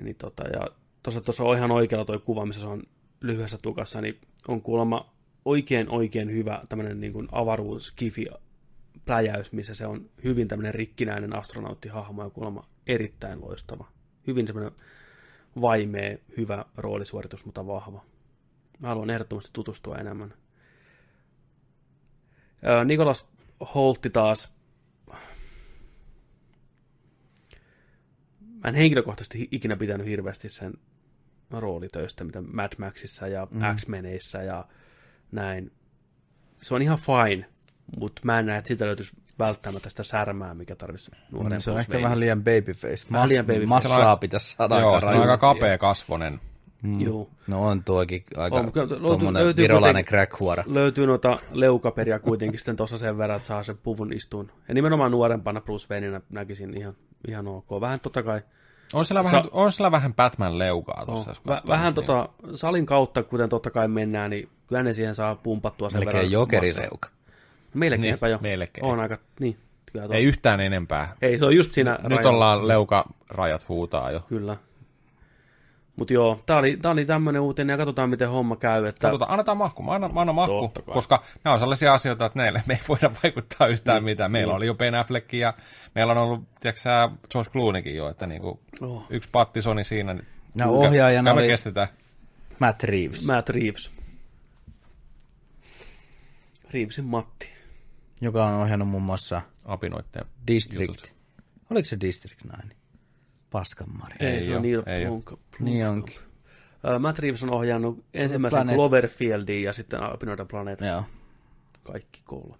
Niin tota, ja tuossa, tuossa on ihan oikealla toi kuva, missä se on lyhyessä tukassa, niin on kuulemma oikein oikein hyvä tämmöinen niin kuin avaruuskifi pläjäys, missä se on hyvin tämmöinen rikkinäinen astronauttihahmo ja kuulemma erittäin loistava. Hyvin semmoinen vaimee, hyvä roolisuoritus, mutta vahva. Mä haluan ehdottomasti tutustua enemmän. Nikolas Holtti taas mä en henkilökohtaisesti ikinä pitänyt hirveästi sen roolitöistä, mitä Mad Maxissa ja mm. X-Meneissä ja näin. Se on ihan fine, mutta mä en näe, että siitä löytyisi välttämättä sitä särmää, mikä tarvitsisi nuoren Niin, se on ehkä vähän liian babyface. Vähän liian babyface. Massaa pitäisi saada Joo, aika se on aika kapea kasvonen. Mm. Joo. No on tuokin aika On, löytyy- löytyy virolainen crackhuora. Löytyy noita leukaperia kuitenkin sitten tuossa sen verran, että saa sen puvun istuun. Ja nimenomaan nuorempana Bruce Wayneina näkisin ihan, ihan ok. Vähän totta kai On siellä, Sa- vähän, on siellä vähän Batman-leukaa tuossa. Vä, katsoo, vähän niin. tota, salin kautta, kuten totta kai mennään, niin kyllä ne siihen saa pumpattua sen Melkein verran jokerireuka. massaa. Melkeinpä Niin, jo. melkein. On aika, niin. Kyllä Ei yhtään enempää. Ei, se on just siinä Nyt rajalla. ollaan leukarajat huutaa jo. Kyllä. Mutta joo, tää oli, tää oli tämmönen uutinen ja katsotaan miten homma käy. Että... Katsotaan, annetaan mahku, mä annan, mä annan mahku, Totta kai. koska nämä on sellaisia asioita, että näille me ei voida vaikuttaa yhtään mitään. Meillä oli jo Ben Affleck ja meillä on ollut, tiedätkö sä, George Clooneykin jo, että niinku, Oh. yksi pattisoni siinä. Niin No, ohjaajana oli- kestetään. Matt Reeves, Matt Reeves. Reevesin Matti. joka on ohjannut muun muassa Apinoitteen District. jutut. Oliko se District 9? Paskanmari. Ei se oo, on Neil ei. Blomkamp. Niin onkin. Matt Reeves on ohjannut ensimmäisen Planet. Cloverfieldin ja sitten Apinoida Planet. Joo. Kaikki kolme.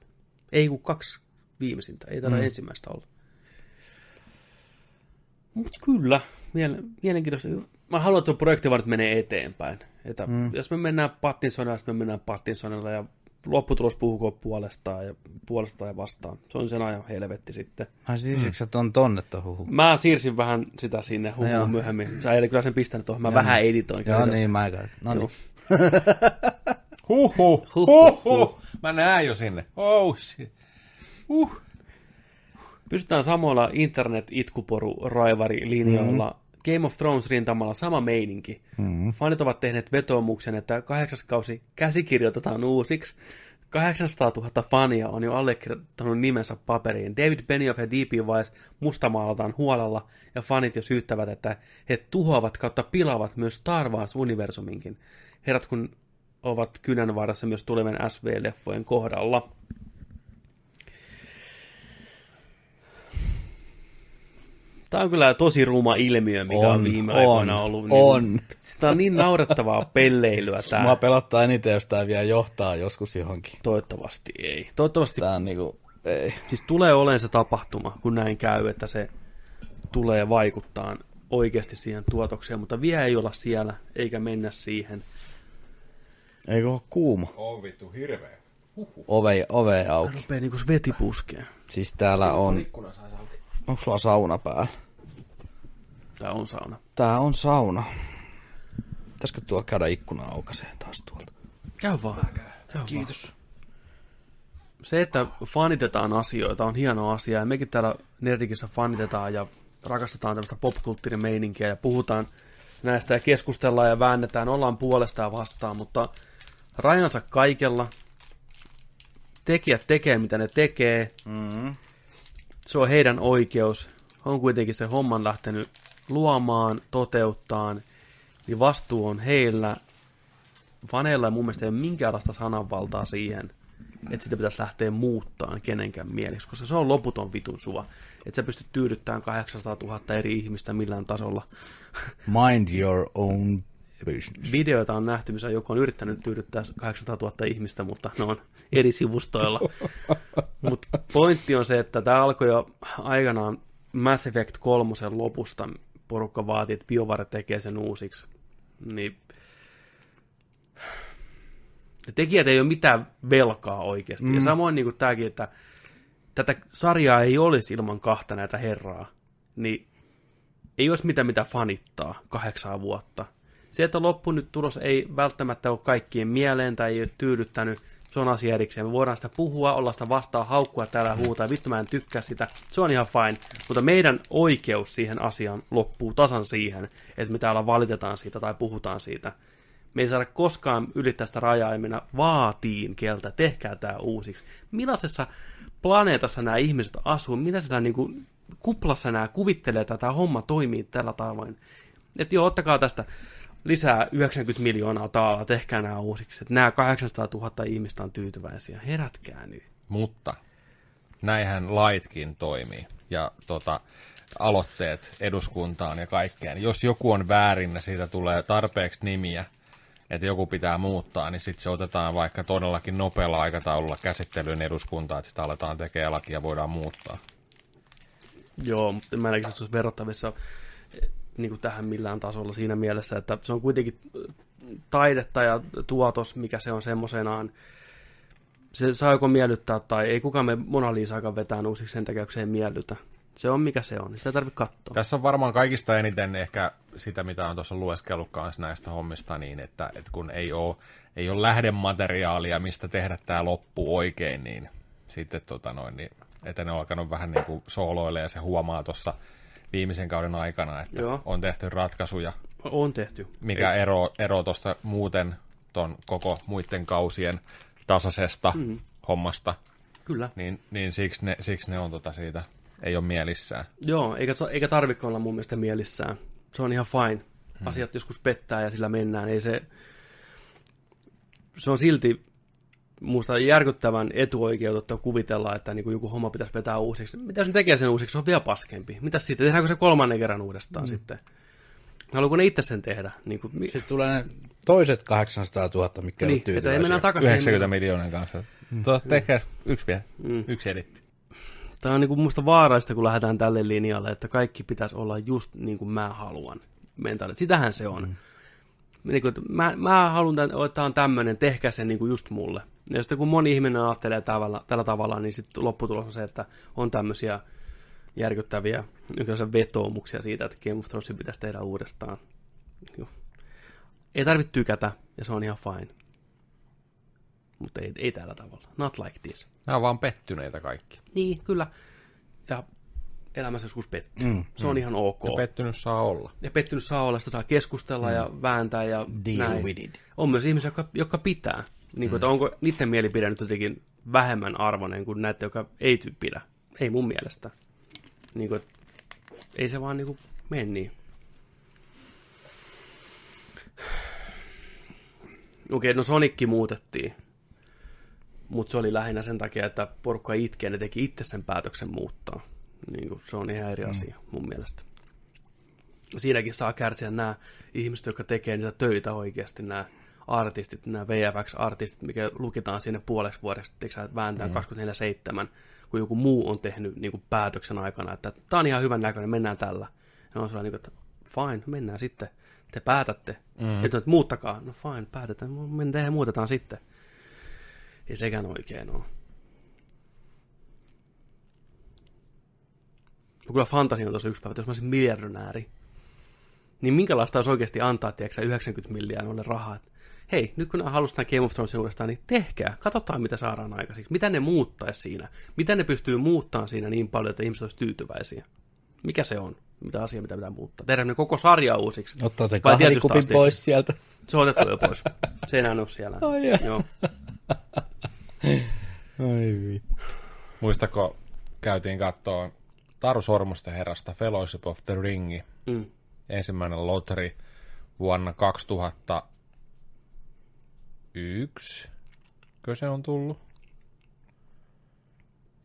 Ei kun kaksi viimeisintä. Ei taida mm. ensimmäistä olla. Mutta kyllä, miele- mielenkiintoista. Mä haluan, että projekti vaan menee eteenpäin. Että mm. Jos me mennään Pattinsonilla, sitten me mennään Pattinsonilla ja lopputulos puhukoon puolestaan ja puolestaan ja vastaan. Se on sen ajan helvetti sitten. Ai siis mm. että on tonne huhu. Mä siirsin vähän sitä sinne No huhuun myöhemmin. Sä ei kyllä sen pistänyt tuohon. Mä vähän editoin. Joo niin, mä katsoin. No niin. *laughs* Huhhuh, huhhuh. Mä näen jo sinne. Oh shit. Uh. Pysytään samoilla internet-itkuporu-raivari-linjoilla. Mm-hmm. Game of Thrones rintamalla sama meininki. Mm-hmm. Fanit ovat tehneet vetoomuksen, että kahdeksas kausi käsikirjoitetaan uusiksi. 800 000 fania on jo allekirjoittanut nimensä paperiin. David Benioff ja D.P. Weiss mustamaalataan huolella, ja fanit jo syyttävät, että he tuhoavat kautta pilaavat myös Star Wars-universuminkin. Herrat, kun ovat kynänvarassa myös tulevien SV-leffojen kohdalla. Tämä on kyllä tosi ruma ilmiö, mikä on, On, viime on, aikoina ollut. on. *laughs* Niin, tämä on niin naurettavaa pelleilyä tämä. Mua pelottaa eniten, jos tämä vielä johtaa joskus johonkin. Toivottavasti ei. Toivottavasti Tää on niinku, ei. Siis tulee olemaan se tapahtuma, kun näin käy, että se tulee vaikuttaa oikeasti siihen tuotokseen, mutta vielä ei olla siellä, eikä mennä siihen. Eikö ole kuuma? On vittu hirveä. Ove, ove auki. Rupee niinku veti puskee. Siis täällä on, Ikkuna auki. Onko sulla sauna päällä? Tää on sauna. Tää on sauna. Pitäisikö tuo käydä ikkuna aukaiseen taas tuolta? Käy vaan. Käy Kiitos. Vaan. Se, että fanitetaan asioita on hieno asia, ja mekin täällä Nerdikissä fanitetaan ja rakastetaan tämmöistä popkulttuurimeininkiä ja puhutaan näistä ja keskustellaan ja väännetään, ollaan puolesta ja vastaan, mutta rajansa kaikella. Tekijät tekee, mitä ne tekee. Mm-hmm. Se on heidän oikeus. On kuitenkin se homman lähtenyt luomaan, toteuttaan, niin vastuu on heillä. Faneilla mun mielestä ei ole minkäänlaista sananvaltaa siihen, että sitä pitäisi lähteä muuttaan kenenkään mieliksi, koska se on loputon vitun suva. Että sä pystyt tyydyttämään 800 000 eri ihmistä millään tasolla. Mind your own. Videoita on nähty, missä joku on yrittänyt tyydyttää 800 000 ihmistä, mutta ne on *laughs* eri sivustoilla. *laughs* Mutta pointti on se, että tämä alkoi jo aikanaan Mass Effect 3 lopusta. Porukka vaati, että BioWare tekee sen uusiksi. Niin ne tekijät ei ole mitään velkaa oikeasti. Mm. Ja samoin niin kuin tämäkin, että tätä sarjaa ei olisi ilman kahta näitä herraa, niin ei olisi mitään mitä fanittaa kahdeksan vuotta. Se, että loppu nyt tulos ei välttämättä ole kaikkien mieleen tai ei ole tyydyttänyt, se on asia erikseen. Me voidaan sitä puhua, olla sitä vastaan, haukkua täällä huutaa, vittu mä en tykkää sitä, se on ihan fine. Mutta meidän oikeus siihen asiaan loppuu tasan siihen, että me täällä valitetaan siitä tai puhutaan siitä. Me ei saada koskaan ylittää sitä rajaa ja mennä vaatiin kieltä, tehkää tämä uusiksi. Millaisessa planeetassa nämä ihmiset asuu, millaisessa niin kuin, kuplassa nämä kuvittelee, että tämä homma toimii tällä tavoin. Että joo, ottakaa tästä lisää 90 miljoonaa taalaa, tehkää nämä uusiksi. Että nämä 800 000 ihmistä on tyytyväisiä. Herätkää nyt. Mutta näinhän laitkin toimii. Ja tota, aloitteet eduskuntaan ja kaikkeen. Jos joku on väärin ja siitä tulee tarpeeksi nimiä, että joku pitää muuttaa, niin sitten se otetaan vaikka todellakin nopealla aikataululla käsittelyyn eduskuntaan, että sitä aletaan tekemään lakia ja voidaan muuttaa. Joo, mutta mä näkisin, että se olisi verrattavissa niin kuin tähän millään tasolla siinä mielessä, että se on kuitenkin eh, taidetta ja tuotos, mikä se on semmoisenaan. Se saa joko miellyttää tai ei kukaan me Mona Lisaakaan vetää uusiksi sen takia, se miellytä. Se on mikä se on, sitä ei tarvitse katsoa. Tässä on varmaan kaikista eniten ehkä sitä, mitä on tuossa lueskellut kanssa näistä hommista, niin että, että kun ei ole, ei ole lähdemateriaalia, mistä tehdä tämä loppu oikein, niin sitten tota noin, niin, että ne on alkanut vähän niin kuin sooloille ja se huomaa tuossa viimeisen kauden aikana, että Joo. on tehty ratkaisuja, On tehty. mikä ero, ero tuosta muuten ton koko muiden kausien tasaisesta mm. hommasta, Kyllä. niin, niin siksi, ne, siksi ne on tota siitä, ei ole mielissään. Joo, eikä, eikä tarvitse olla mun mielestä mielissään. Se on ihan fine. Asiat joskus pettää ja sillä mennään. Ei se, se on silti muista järkyttävän etuoikeutettua kuvitella, että niin kuin joku homma pitäisi vetää uusiksi. Mitä jos ne tekee sen uusiksi, se on vielä paskempi. Mitä sitten? Tehdäänkö se kolmannen kerran uudestaan mm. sitten? Haluaako ne itse sen tehdä? Niin kuin, Sitten tulee ne toiset 800 000, mikä Niin, on että ei mennä tyytyväisiä. takaisin. 90 miljoonan kanssa. Mm. Tuosta tehkää yksi vielä, Mm. yksi editti. Tämä on niin kuin musta vaaraista, kun lähdetään tälle linjalle, että kaikki pitäisi olla just niin kuin mä haluan. Mentaali. Sitähän se on. Mm. Niin kuin, mä, mä haluan, tämän- että tämä on tämmöinen, tehkää se niin kuin just mulle. Ja sitten kun moni ihminen ajattelee tällä, tällä tavalla, niin sitten lopputulos on se, että on tämmöisiä järkyttäviä vetoomuksia siitä, että Game of Thrones pitäisi tehdä uudestaan. Joo. Ei tarvitse tykätä, ja se on ihan fine. Mutta ei, ei tällä tavalla. Not like this. Nämä on vaan pettyneitä kaikki. Niin, kyllä. Ja elämässä joskus pettyy. Mm, se on ihan ok. Ja pettynyt saa olla. ja pettynyt saa olla, sitä saa keskustella mm. ja vääntää ja Deal näin. with it. On myös ihmisiä, jotka, jotka pitää. Niin kuin, että onko niiden mielipide nyt jotenkin vähemmän arvoinen kuin näitä, jotka ei pidä. Ei mun mielestä. Niin kuin, ei se vaan niin kuin mene niin. Okei, no Sonicki muutettiin. Mutta se oli lähinnä sen takia, että porukka itkee, ne teki itse sen päätöksen muuttaa. Niin kuin, se on ihan eri asia mun mielestä. Siinäkin saa kärsiä nämä ihmiset, jotka tekee niitä töitä oikeasti, nämä artistit, nämä VFX-artistit, mikä lukitaan sinne puoleksi vuodeksi, että vääntää mm. 24-7, kun joku muu on tehnyt niin kuin päätöksen aikana, että tämä on ihan hyvän näköinen, mennään tällä. Ja on sellainen, että fine, mennään sitten. Te päätätte. Mm. Että muuttakaa. No fine, päätetään. Mennään ja muutetaan sitten. Ei sekään oikein ole. Mä kyllä fantasia on tuossa yksi päivä, että jos mä olisin miljardionääri, niin minkälaista olisi oikeasti antaa, tiedätkö 90 miljoonaa noille rahaa. Hei, nyt kun halusi Game of Thrones uudestaan, niin tehkää, katsotaan mitä saadaan aikaiseksi. Mitä ne muuttaisi siinä? Mitä ne pystyy muuttamaan siinä niin paljon, että ihmiset olisivat tyytyväisiä? Mikä se on? Mitä asia, mitä pitää muuttaa? Tehdään ne koko sarja uusiksi. Ottaa se kahvikupin pois sieltä. Se on otettu jo pois. Se ei enää ole siellä. Oh, yeah. Joo. Ai vittu. Muistako, käytiin katsoa Taru Sormusten herrasta Fellowship of the Ringi. Mm. Ensimmäinen loteri vuonna 2001. Kö se on tullut?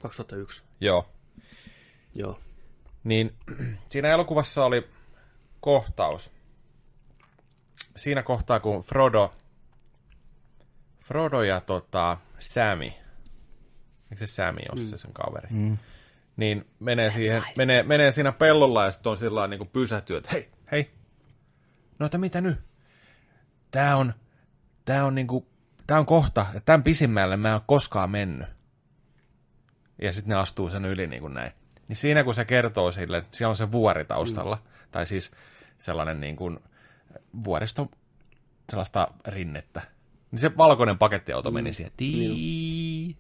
2001. Joo. Joo. Niin *clears throat* siinä elokuvassa oli kohtaus. Siinä kohtaa, kun Frodo, Frodo ja tota, Sammy, eikö se Sammy ole mm. se sen kaveri, mm. niin menee, siihen, menee, menee siinä pellolla ja sitten on sillä niin pysähtyy, että hei, hei, no että mitä nyt? Tää on, tää on niinku, tää on kohta, että tämän pisimmälle mä en ole koskaan mennyt. Ja sitten ne astuu sen yli niin kuin näin. Niin siinä kun se kertoo sille, siellä on se vuori taustalla, mm. tai siis sellainen niin kuin vuoristo, sellaista rinnettä, niin se valkoinen pakettiauto mm. meni siihen. Tii.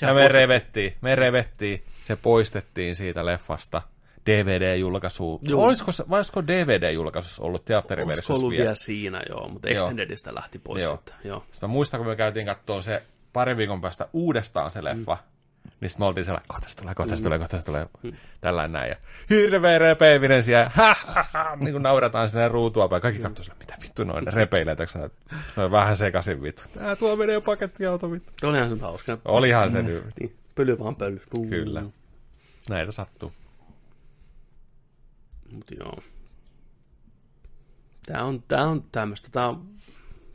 Ja me revettiin, me revettiin, se poistettiin siitä leffasta. DVD-julkaisu. Olisiko, vai olisiko DVD-julkaisussa ollut teatteriversiossa ollut vielä siinä, joo, mutta Extendedistä lähti pois. Joo. Sitten, joo. Sitten mä muistan, kun me käytiin katsoa se pari viikon päästä uudestaan se leffa, mm. Niin sitten me oltiin sellainen, kohta se tulee, kohta se tulee, kohta se tulee, mm. tällainen näin. Ja hirveä repeiminen siellä, ha, ha, ha, niin kuin naurataan sinne ruutua päin. Kaikki katsoo sille, mitä vittu noin repeilee, että noin vähän sekaisin vittu. Tää tuo menee pakettiauto vittu. Olihan se hauska. Olihan se nyt. Niin, pöly vaan pöly. Kyllä. Näitä sattuu. Mutta joo. Tää on, tää on tämmöistä, tää on,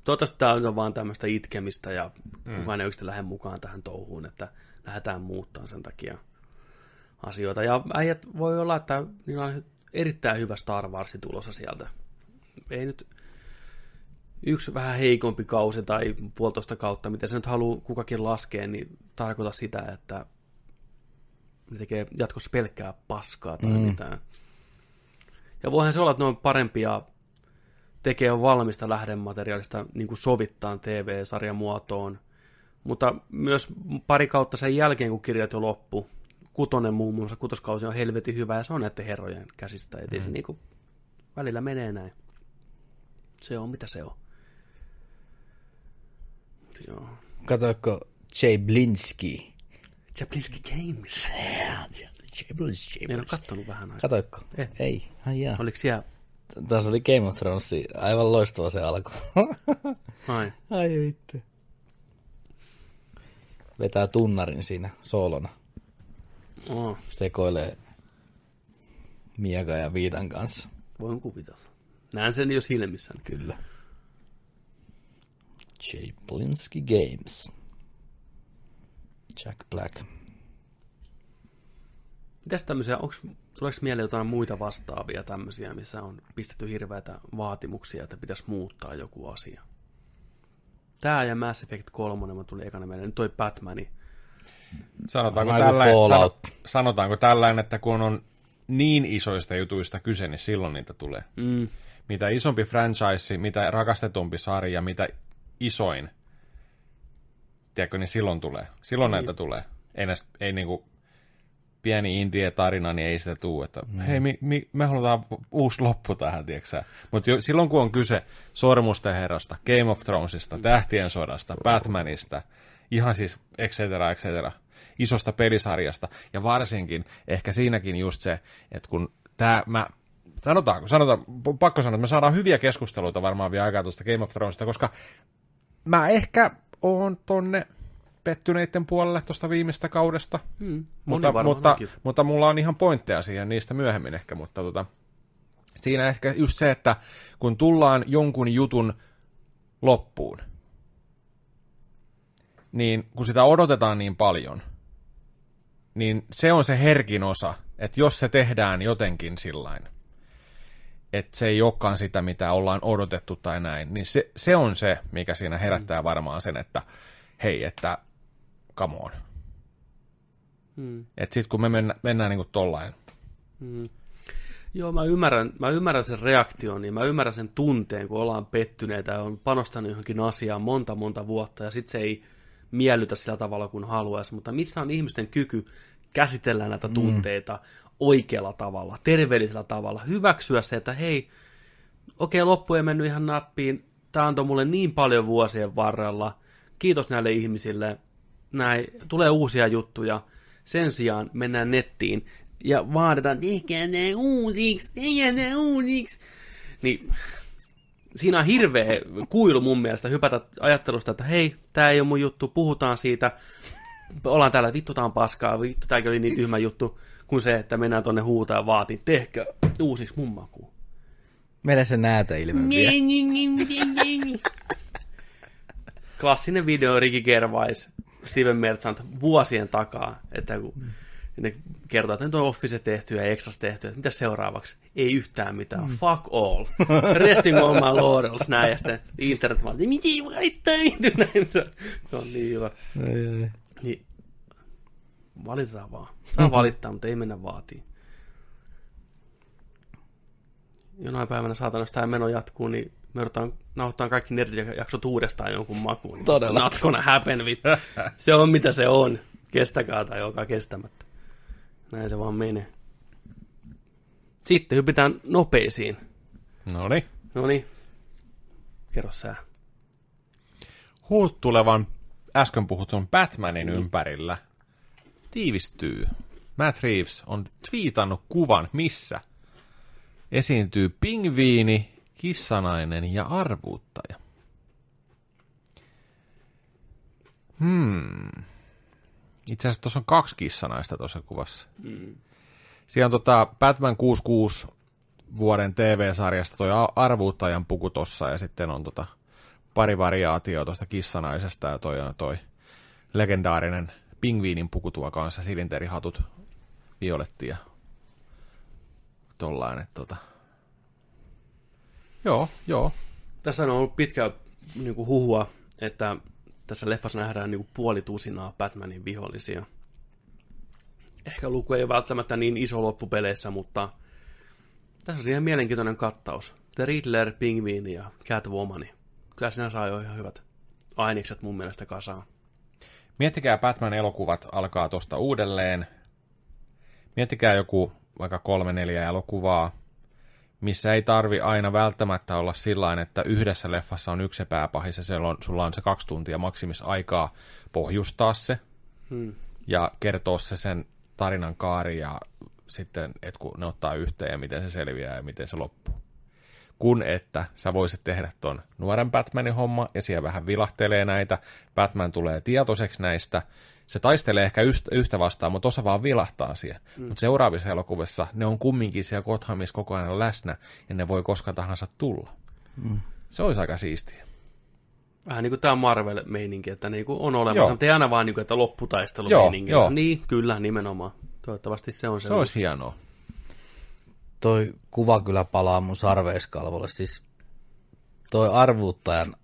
toivottavasti tää on vaan tämmöistä itkemistä ja mm. kukaan ei oikeasti lähde mukaan tähän touhuun, että lähdetään muuttaa sen takia asioita. Ja äijät voi olla, että niillä on erittäin hyvä Star Wars tulossa sieltä. Ei nyt yksi vähän heikompi kausi tai puolitoista kautta, mitä se nyt haluaa kukakin laskea, niin tarkoita sitä, että ne tekee jatkossa pelkkää paskaa tai mm. mitään. Ja voihan se olla, että ne on parempia tekee valmista lähdemateriaalista niin kuin sovittaan TV-sarjan muotoon, mutta myös pari kautta sen jälkeen, kun kirjat jo loppu, kutonen muun muassa, kutoskausi on helvetin hyvä ja se on näiden herrojen käsistä. Et mm. se niin kuin, välillä menee näin. Se on mitä se on. Joo. Katoiko Jay Blinsky? Jablinski Games. Jablinski. En ole kattonut vähän aikaa. Katoiko? Eh. Ei. Ai jaa. Oliko siellä? Tässä oli Game of Thrones. Aivan loistava se alku. *laughs* Ai. Ai vittu vetää tunnarin siinä soolona. Oh. Sekoilee Miaka ja Viitan kanssa. Voin kuvitella. Näen sen jo silmissä. Kyllä. J. Blinsky Games. Jack Black. Mitäs tämmöisiä, onks, tuleeko mieleen jotain muita vastaavia tämmöisiä, missä on pistetty hirveätä vaatimuksia, että pitäisi muuttaa joku asia? Tää ja Mass Effect 3, mä tuli ekana mieleen. Nyt toi Batmani. Sanotaanko tällainen, sanot, sanotaanko tällainen, että kun on niin isoista jutuista kyse, niin silloin niitä tulee. Mm. Mitä isompi franchise, mitä rakastetumpi sarja, mitä isoin, tiedätkö, niin silloin tulee. Silloin niin. näitä tulee. Ei, näistä, ei niinku pieni indie-tarina, niin ei sitä tule, että mm. hei, mi, mi, me halutaan uusi loppu tähän, tiedätkö Mutta silloin kun on kyse Sormusten herrasta, Game of Thronesista. Tähtien sodasta, Batmanista, ihan siis et cetera, et cetera, isosta pelisarjasta, ja varsinkin ehkä siinäkin just se, että kun tämä, mä sanotaanko, sanotaan, pakko sanoa, että me saadaan hyviä keskusteluita varmaan vielä aikaa tuosta Game of Thronesista, koska mä ehkä oon tonne pettyneiden puolelle tuosta viimeistä kaudesta. Hmm, mutta, mutta, mutta mulla on ihan pointteja siihen niistä myöhemmin ehkä, mutta tota, siinä ehkä just se, että kun tullaan jonkun jutun loppuun, niin kun sitä odotetaan niin paljon, niin se on se herkin osa, että jos se tehdään jotenkin sillain, että se ei olekaan sitä, mitä ollaan odotettu tai näin, niin se, se on se, mikä siinä herättää varmaan sen, että hei, että come on. Hmm. Että sitten kun me mennä, mennään niin kuin tollain, Hmm. Joo, mä ymmärrän, mä ymmärrän sen reaktion, niin mä ymmärrän sen tunteen, kun ollaan pettyneitä ja on panostanut johonkin asiaan monta monta vuotta ja sitten se ei miellytä sillä tavalla kuin haluaisi, mutta missä on ihmisten kyky käsitellä näitä tunteita mm. oikealla tavalla, terveellisellä tavalla, hyväksyä se, että hei, okei, loppu ei mennyt ihan nappiin, tämä antoi mulle niin paljon vuosien varrella, kiitos näille ihmisille, näin, tulee uusia juttuja, sen sijaan mennään nettiin ja vaaditaan, tehkää ne uusiksi, tehkää ne uusiksi. Niin siinä on hirveä kuilu mun mielestä hypätä ajattelusta, että hei, tämä ei ole mun juttu, puhutaan siitä, ollaan täällä, vittu tää on paskaa, vittu tämäkin oli niin tyhmä juttu, kuin se, että mennään tonne huutaa ja vaatii, tehkää uusiksi mun makuun. Meillä se näätä ilme vielä. *laughs* Klassinen video Ricky Gervais, Steven Merchant vuosien takaa, että kun ne kertoo, että nyt on Office tehty ja Extras tehty, että mitä seuraavaksi? Ei yhtään mitään. Mm. Fuck all. Resting on my laurels, näin. Ja sitten internet vaan, miten valittaa niitä näin. Se on niin hyvä. Ai, ai. Niin, valitetaan vaan. Saa valittaa, mutta ei mennä vaatii. Jonain päivänä saatana, jos tämä meno jatkuu, niin me joudutaan nauhoittamaan kaikki nerdijaksot uudestaan jonkun makuun. Todella. Happen, vittu. Se on mitä se on. Kestäkää tai olkaa kestämättä. Näin se vaan menee. Sitten hypitään nopeisiin. no niin, No niin. Kerro sä. huut tulevan äsken puhutun Batmanin ympärillä tiivistyy. Matt Reeves on twiitannut kuvan, missä esiintyy pingviini, kissanainen ja arvuuttaja. Hmm. Itse asiassa tuossa on kaksi kissanaista tuossa kuvassa. Mm. Siinä on tota Batman 66 vuoden TV-sarjasta toi a- arvuuttajan puku tossa ja sitten on tota pari variaatioa tuosta kissanaisesta ja toi on toi legendaarinen pingviinin puku tuo kanssa, silinterihatut, violetti ja tollain, että tota. Joo, joo. Tässä on ollut pitkä niin kuin huhua, että tässä leffassa nähdään niin kuin puoli tusinaa Batmanin vihollisia. Ehkä luku ei ole välttämättä niin iso loppupeleissä, mutta tässä on siihen mielenkiintoinen kattaus. The Riddler, Pingviini ja Catwoman. Kyllä siinä saa jo ihan hyvät ainekset mun mielestä kasaan. Miettikää Batman-elokuvat alkaa tuosta uudelleen. Miettikää joku vaikka kolme neljä elokuvaa, missä ei tarvi aina välttämättä olla sillä että yhdessä leffassa on yksi se pääpahis ja siellä on, sulla on se kaksi tuntia maksimis aikaa pohjustaa se Hmm. ja kertoa se sen tarinan kaari ja sitten, että kun ne ottaa yhteen ja miten se selviää ja miten se loppuu. Kun että sä voisit tehdä ton nuoren Batmanin homma ja siellä vähän vilahtelee näitä, Batman tulee tietoiseksi näistä, se taistelee ehkä yhtä, vastaan, mutta osa vaan vilahtaa siellä. Mm. Mutta seuraavissa elokuvissa ne on kumminkin siellä Gothamissa koko ajan läsnä ja ne voi koska tahansa tulla. Mm. Se olisi aika siistiä. Vähän niin kuin tämä Marvel-meininki, että niin kuin on olemassa, Joo. mutta ei aina vaan niin kuin, että lopputaistelu Joo, joo. Niin, kyllä, nimenomaan. Toivottavasti se on se. Se olisi hienoa. Toi kuva kyllä palaa mun sarveiskalvolle. Siis toi arvuuttajan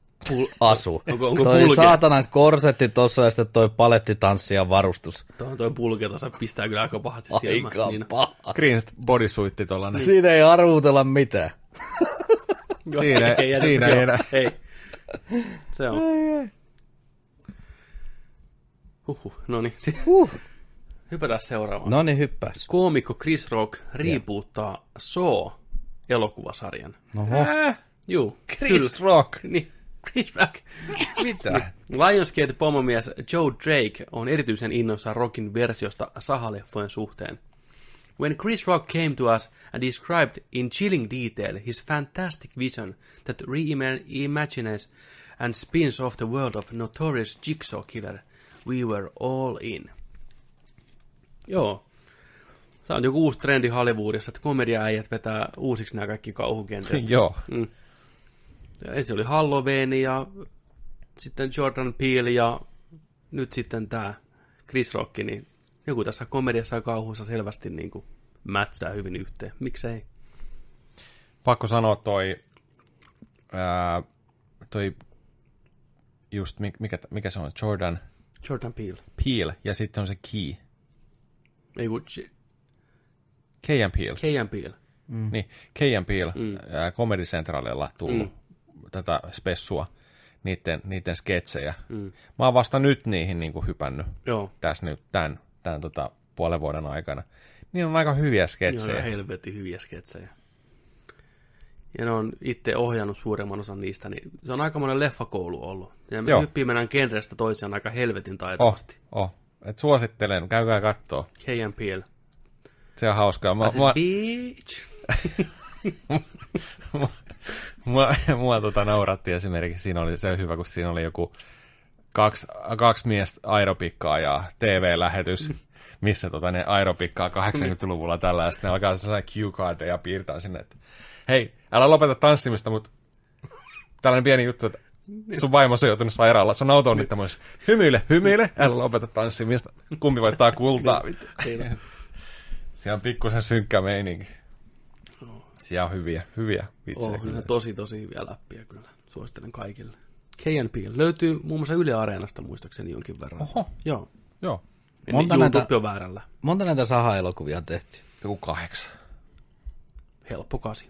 asu. *laughs* Onko- onko toi pulkea? saatanan korsetti tossa ja sitten toi palettitanssi ja varustus. Tuo on toi pulke tuossa pistää kyllä aika pahasti silmään. Aika Niin, paha. Green bodysuitti tollanen. Siinä ei arvuutella mitään. *laughs* Joo, Siinä- ei, siinä joo, ei enää. Ei. Se on. Huhhuh, no niin. Huh. Hypätään seuraavaan. No niin, hyppäs. Koomikko Chris Rock riipuuttaa Saw-elokuvasarjan. Oho. Äh, Juu, Chris Rock. Niin, Chris *laughs* Rock. Mitä? Lionsgate-pomomies Joe Drake on erityisen innoissaan Rockin versiosta sahaleffojen suhteen. When Chris Rock came to us and described in chilling detail his fantastic vision that reimagines and spins off the world of notorious Jigsaw Killer, we were all in. Joo. Tämä on joku uusi trendi Hollywoodissa, että komediaäijät vetää uusiksi nämä kaikki kauhugenret. *laughs* Joo. Mm. Ensin oli Halloween ja sitten Jordan Peele ja nyt sitten tämä Chris Rock, niin joku tässä komediassa ja kauhussa selvästi niin kuin mätsää hyvin yhteen. Miksei? Pakko sanoa toi, ää, toi just, mi- mikä, mikä se on, Jordan Jordan Peele. Peele, ja sitten on se Key. Ei kun Key Peele. Keijan Peele. Mm. Niin, Key Peele Mm. Comedy Centralilla tullut mm. Tätä spessua, niiden, niiden sketsejä. Mm. Mä oon vasta nyt niihin niin kuin hypännyt Joo. tässä nyt tämän, tämän tota, puolen vuoden aikana. Niin on aika hyviä sketsejä. ihan helvetin hyviä sketsejä. Ja ne on itse ohjannut suuremman osan niistä, niin se on aika monen leffakoulu ollut. Ja me Joo. hyppii mennään genrestä toisiaan aika helvetin Oh, taitavasti. oh. Et suosittelen, käykää kattoo. Peele. Se on hauskaa. Mä, I said, *laughs* mua, mua, mua tota nauratti esimerkiksi. Siinä oli se hyvä, kun siinä oli joku kaksi, kaksi miestä aeropikkaa ja TV-lähetys, missä tota, ne aeropikkaa 80-luvulla tällä, ja sitten ne alkaa sellainen cue ja piirtää sinne, että hei, älä lopeta tanssimista, mutta tällainen pieni juttu, että sun vaimosi on joutunut sairaalaan, se on auto-onnittomuus. Hymyile, hymyile, älä lopeta tanssimista. Kumpi voittaa kultaa, vittu. Siellä *laughs* on pikkusen synkkä meininki. Siellä on hyviä, hyviä vitsejä. Oh, kyllä. tosi tosi hyviä läppiä kyllä. Suosittelen kaikille. K&P löytyy muun muassa Yle Areenasta muistaakseni jonkin verran. Oho, Joo. joo. Monta Monta YouTube näitä- on väärällä. Monta näitä Saha-elokuvia on tehty? Joku kahdeksan. Helppo kasi.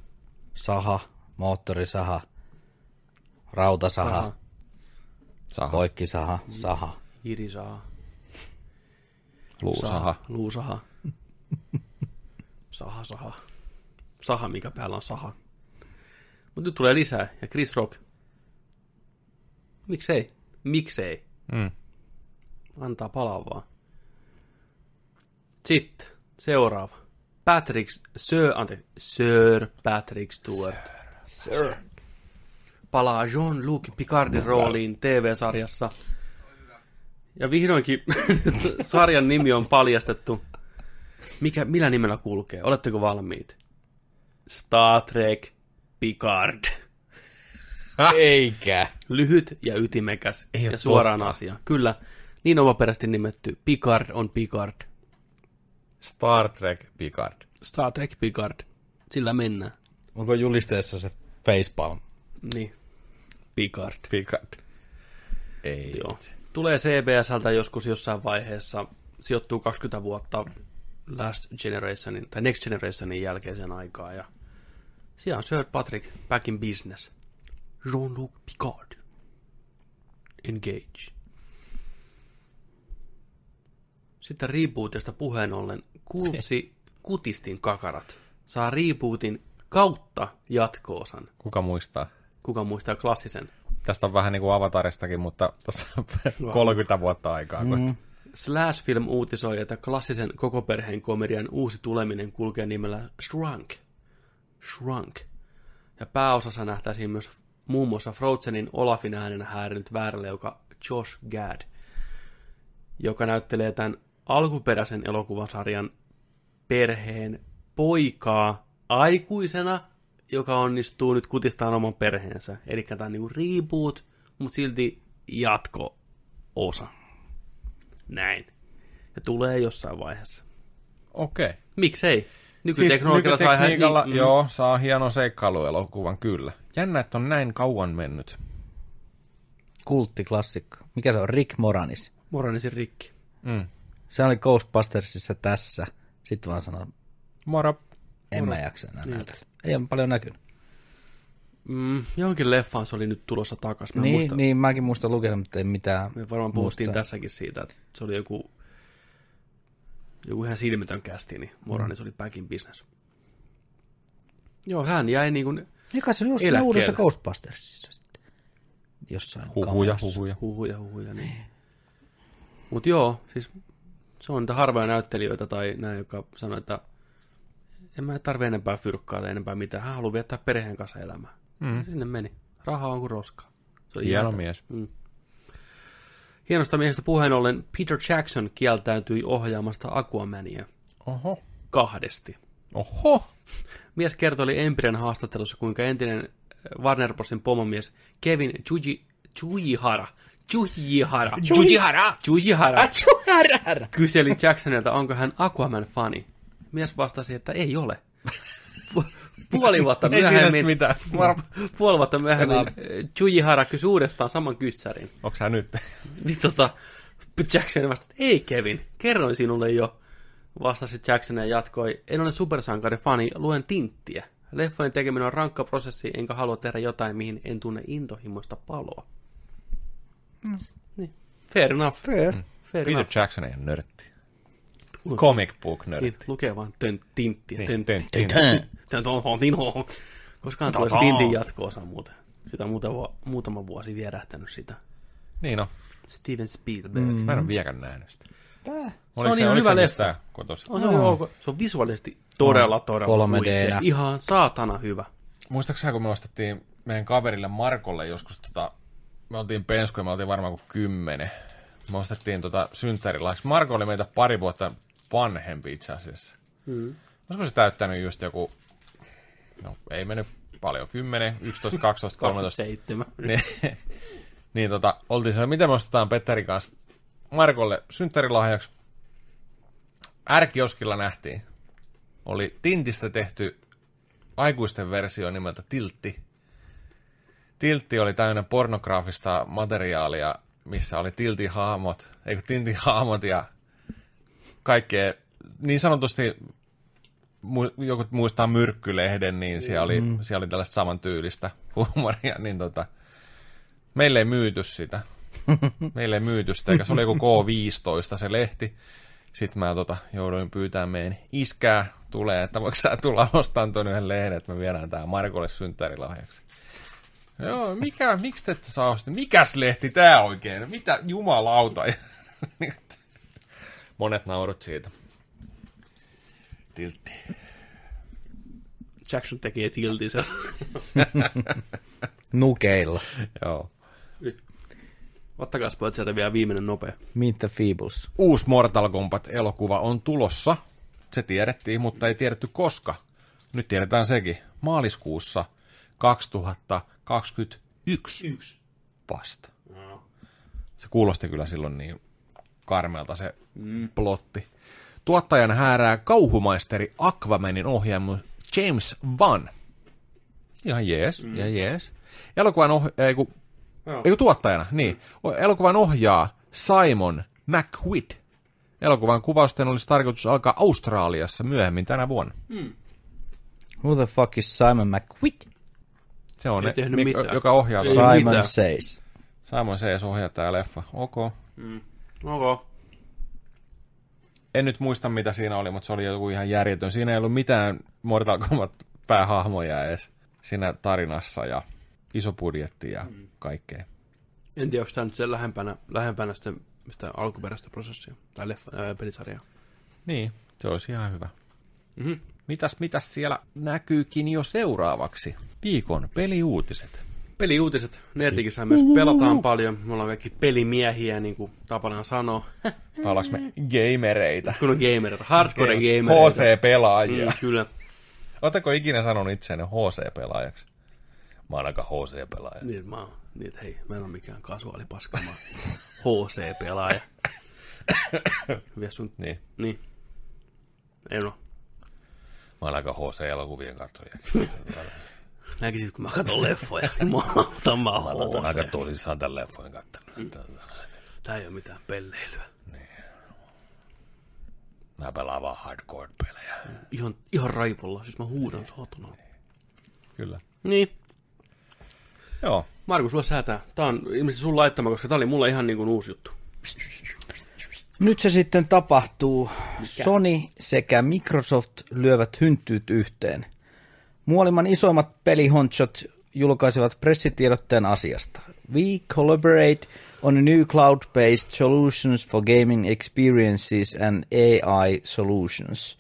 Saha, moottorisaha, rautasaha, Saha. Saha, poikkisaha, saha. Irisaha. luusaha. Luusaha. Saha, saha. *laughs* Saha, mikä päällä on saha. Mutta nyt tulee lisää. Ja Chris Rock. Miksei? Miksei? Mm. Antaa palaa vaan. Sitten, seuraava. Patrick, Sir, ante, Sir Patrick Stewart. Sir. Palaa Jean-Luc Picardin rooliin TV-sarjassa. Ja vihdoinkin *laughs* sarjan nimi on paljastettu. Mikä, millä nimellä kulkee? Oletteko valmiit? Star Trek Picard. Eikä. Lyhyt ja ytimekäs Ei ja suoraan totta. asia. Kyllä, niin omaperäisesti nimetty Picard on Picard. Star Trek Picard. Star Trek Picard. Sillä mennään. Onko julisteessa se facepalm? Niin. Picard. Picard. Ei. Joo. Tulee CBSltä joskus jossain vaiheessa, sijoittuu 20 vuotta Last Generationin, tai Next Generationin jälkeisen aikaa, ja siellä on Sir Patrick back in business. Jean-Luc Picard. Engage. Sitten rebootista puheen ollen, kultsi *laughs* Kutistin kakarat saa rebootin kautta jatko-osan. Kuka muistaa? Kuka muistaa klassisen? Tästä on vähän niin kuin Avataristakin, mutta tässä on 30 vuotta aikaa. Mm. Slash Film uutisoi, että klassisen koko perheen komedian uusi tuleminen kulkee nimellä Shrunk. Shrunk. Ja pääosassa nähtäisiin myös muun muassa Frozenin Olafin äänenä häärinyt vääräleuka Josh Gad, joka näyttelee tämän alkuperäisen elokuvasarjan perheen poikaa aikuisena, joka onnistuu nyt kutistaan oman perheensä. Eli tämä on niinku reboot, mutta silti jatko-osa. Näin. Ja tulee jossain vaiheessa. Okei. Okay. Miksei? Siis Nykyteknologialla saa ihan... nykytekniikalla, niin, joo, saa hienon seikkailuelokuvan, kyllä. Jännä, että on näin kauan mennyt. Kulttiklassikko. Mikä se on? Rick Moranis. Moranisin rikki. Mm. Se oli Ghostbustersissa tässä. Sitten vaan sanoo, Moro. en mä jaksa enää näytellä. Ei ole paljon näkynyt. Mm, johonkin leffaan se oli nyt tulossa takaisin. Mä Niin, muistan, niin, mäkin muistan lukenut, mutta ei mitään. Me varmaan puhuttiin muista. tässäkin siitä, että se oli joku, joku ihan silmitön kästi, niin Moranis oli back in business. Joo, hän jäi niin kuin Niin kai se oli jossain uudessa Ghostbustersissa sitten. Jossain Huhuja, huhuja. huhuja, huhuja. Niin. Mutta joo, siis se on niitä harvoja näyttelijöitä tai näin, jotka sanoo, että en mä tarvi enempää fyrkkaa tai enempää mitään. Hän haluaa viettää perheen kanssa elämää. Mm. Sinne meni. Raha on kuin roskaa. Se on Hieno mies. Hienosta miehestä puheen ollen Peter Jackson kieltäytyi ohjaamasta Aquamania Oho. kahdesti. Oho. Mies kertoi Empirien haastattelussa, kuinka entinen äh, Warner Brosin pomomies Kevin Chuji, Chujihara, Chujihara, Chujihara. Chujihara kyseli Jacksonilta, onko hän Aquaman-fani. Mies vastasi, että ei ole. *laughs* Pu- *laughs* Puoli vuotta myöhemmin, mitään. Var- puoli vuotta myöhemmin äh, Chujihara kysyi uudestaan saman kyssärin. Onks hän nyt? *laughs* Niin tota, Jackson vastasi, että ei Kevin, kerroin sinulle jo. Vastasi Jackson ja jatkoi, en ole supersankari fani, luen tinttiä. Leffojen tekeminen on rankka prosessi, enkä halua tehdä jotain, mihin en tunne intohimoista paloa. Niin. Fair enough. Fair. Fair Peter enough. Jackson ei ole nörtti. Comic book nörtti. Niin, lukee vaan tön, tinttiä. Niin, Tön, tön- tön, tön, niin on. Koskaan tulee se tintin jatko-osa muuten. Sitä on muutama, muutama vuosi vierähtänyt sitä. Niin no. Steven Spielberg. Mm. Mä en ole vieläkään nähnyt sitä. Tää. Oliko ihan oliko hyvä mistä leffa. On se, no. ok. se on visuaalisesti todella, todella 3D-nä. huikea. Ihan saatana hyvä. Muistaaksä, kun me ostettiin meidän kaverille Markolle joskus tota, me oltiin penskuja, me oltiin varmaan kuin kymmenen. Me ostettiin tota synttärilahjaksi. Marko oli meitä pari vuotta vanhempi itse asiassa. Mm. Olisiko se täyttänyt just joku, no ei mennyt paljon, 10, 11, 12, 13. 27. niin, niin tota, oltiin siellä, miten me ostetaan Petterin kanssa Markolle synttärilahjaksi. Ärkioskilla nähtiin. Oli Tintistä tehty aikuisten versio nimeltä Tiltti. Tiltti oli täynnä pornograafista materiaalia, missä oli Tiltin hahmot, eikö Tintin hahmot ja kaikkea niin sanotusti joku muistaa Myrkkylehden, niin siellä oli, mm. siellä oli tällaista samantyylistä huumoria, niin tota, meille ei myyty sitä. Meille ei myyty sitä, eikä se oli joku K15 se lehti. Sitten mä tota, jouduin pyytämään meidän iskää tulee, että voiko sä tulla ostamaan tuon yhden lehden, että me viedään tää Markolle synttärilahjaksi. Joo, mikä, miksi te ette saa ostaa? Mikäs lehti tää oikein? Mitä jumalauta? *laughs* Monet naurut siitä. Tiltti. Jackson tekee tiltisen. *laughs* Nukeilla. Joo. Ottakaa pojat sieltä vielä viimeinen nopea. Meet the Feebles. Uusi Mortal Kombat-elokuva on tulossa. Se tiedettiin, mutta ei tiedetty koska. Nyt tiedetään sekin. Maaliskuussa 2021 Yksi. vasta. Se kuulosti kyllä silloin niin karmealta se mm. plotti. Tuottajan häärää kauhumaisteri Aquamanin ohjaaja James Van. Ihan jees, mm. ihan jees. Elokuvan oh- ei, kun, Joo. ei kun tuottajana, niin. Elokuvan ohjaa Simon McWhid. Elokuvan kuvausten olisi tarkoitus alkaa Australiassa myöhemmin tänä vuonna. Who the fuck is Simon McQuid? Se on Ei ne, tehnyt Mik- mitään. joka ohjaa. Ei Simon. Says. Simon Says ohjaa tää leffa. Ok. Okay. En nyt muista, mitä siinä oli, mutta se oli joku ihan järjetön. Siinä ei ollut mitään Mortal Kombat päähahmoja edes siinä tarinassa ja iso budjetti ja kaikkea. En tiedä, onko tämä nyt lähempänä, lähempänä sitten sitä alkuperäistä prosessia tai leffa, ää, pelisarjaa. Niin, se olisi ihan hyvä. Mhm. Mitäs, mitäs siellä näkyykin jo seuraavaksi? Viikon peliuutiset. Peliuutiset. Nerdikissä myös pelataan paljon. Me ollaan kaikki pelimiehiä, niin kuin tapana sanoo. *laughs* Ollaanko me gamereita? Kun on gamereita, hardcore gamereita. HC-pelaajia. Mm, kyllä. Oletteko ikinä sanonut itseänne HC-pelaajaksi? Mä oon aika HC-pelaaja. Niin, mä oon, niin, että hei, mä en ole mikään kasuaalipaska, mä oon *laughs* HC-pelaaja. *laughs* Vie sun... Niin. Niin. En oo. Mä oon aika HC-elokuvien katsoja. Näkisit, kun mä katson leffoja. Jumalauta, mä oon HC. tosissaan tämän leffojen kattanut. Tää ei oo mitään pelleilyä. Mä pelaan vaan hardcore-pelejä. Ihan, ihan raivolla, siis mä huudan saatana. Kyllä. Niin. Joo. Markus, sulla säätää. Tää on ilmeisesti sun laittama, koska tää oli mulle ihan niin kuin uusi juttu. Nyt se sitten tapahtuu. Sony sekä Microsoft lyövät hynttyyt yhteen. Maailman isoimmat pelihonchot julkaisivat pressitiedotteen asiasta. We collaborate on new cloud-based solutions for gaming experiences and AI solutions.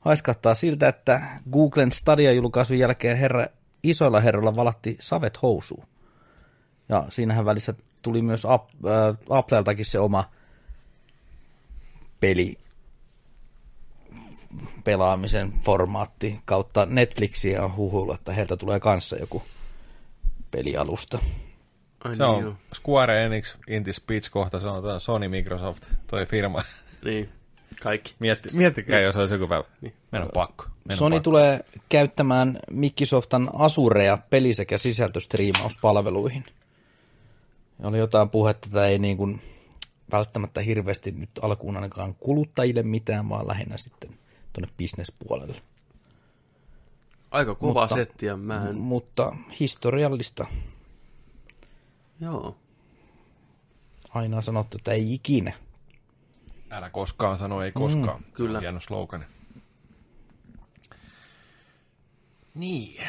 Haiskahtaa siltä, että Googlen Stadia-julkaisun jälkeen herra, isoilla herroilla valatti savet housuun. Ja siinähän välissä tuli myös äh, Appleltakin se oma peli pelaamisen formaatti kautta Netflixia on huhuilu, että heiltä tulee kanssa joku pelialusta. Ai Se niin, on joo. Square Enix in this speech kohta, se on tuo Sony Microsoft, toi firma. Niin, kaikki. Mietti, miettikää, jos olisi joku päivä. Niin. Meidän on pakko. Meidän on Sony pakko. tulee käyttämään Microsoftan Azurea peli- sekä sisältöstriimauspalveluihin. Oli jotain puhetta, että ei niin kuin välttämättä hirveästi nyt alkuun ainakaan kuluttajille mitään, vaan lähinnä sitten tuonne bisnespuolelle. Aika kova Mutta- setti ja mä en... Mutta historiallista. Joo. Aina on sanottu, että ei ikinä. Älä koskaan sano ei koskaan. Mm, kyllä. Se on hieno slogan. Niin.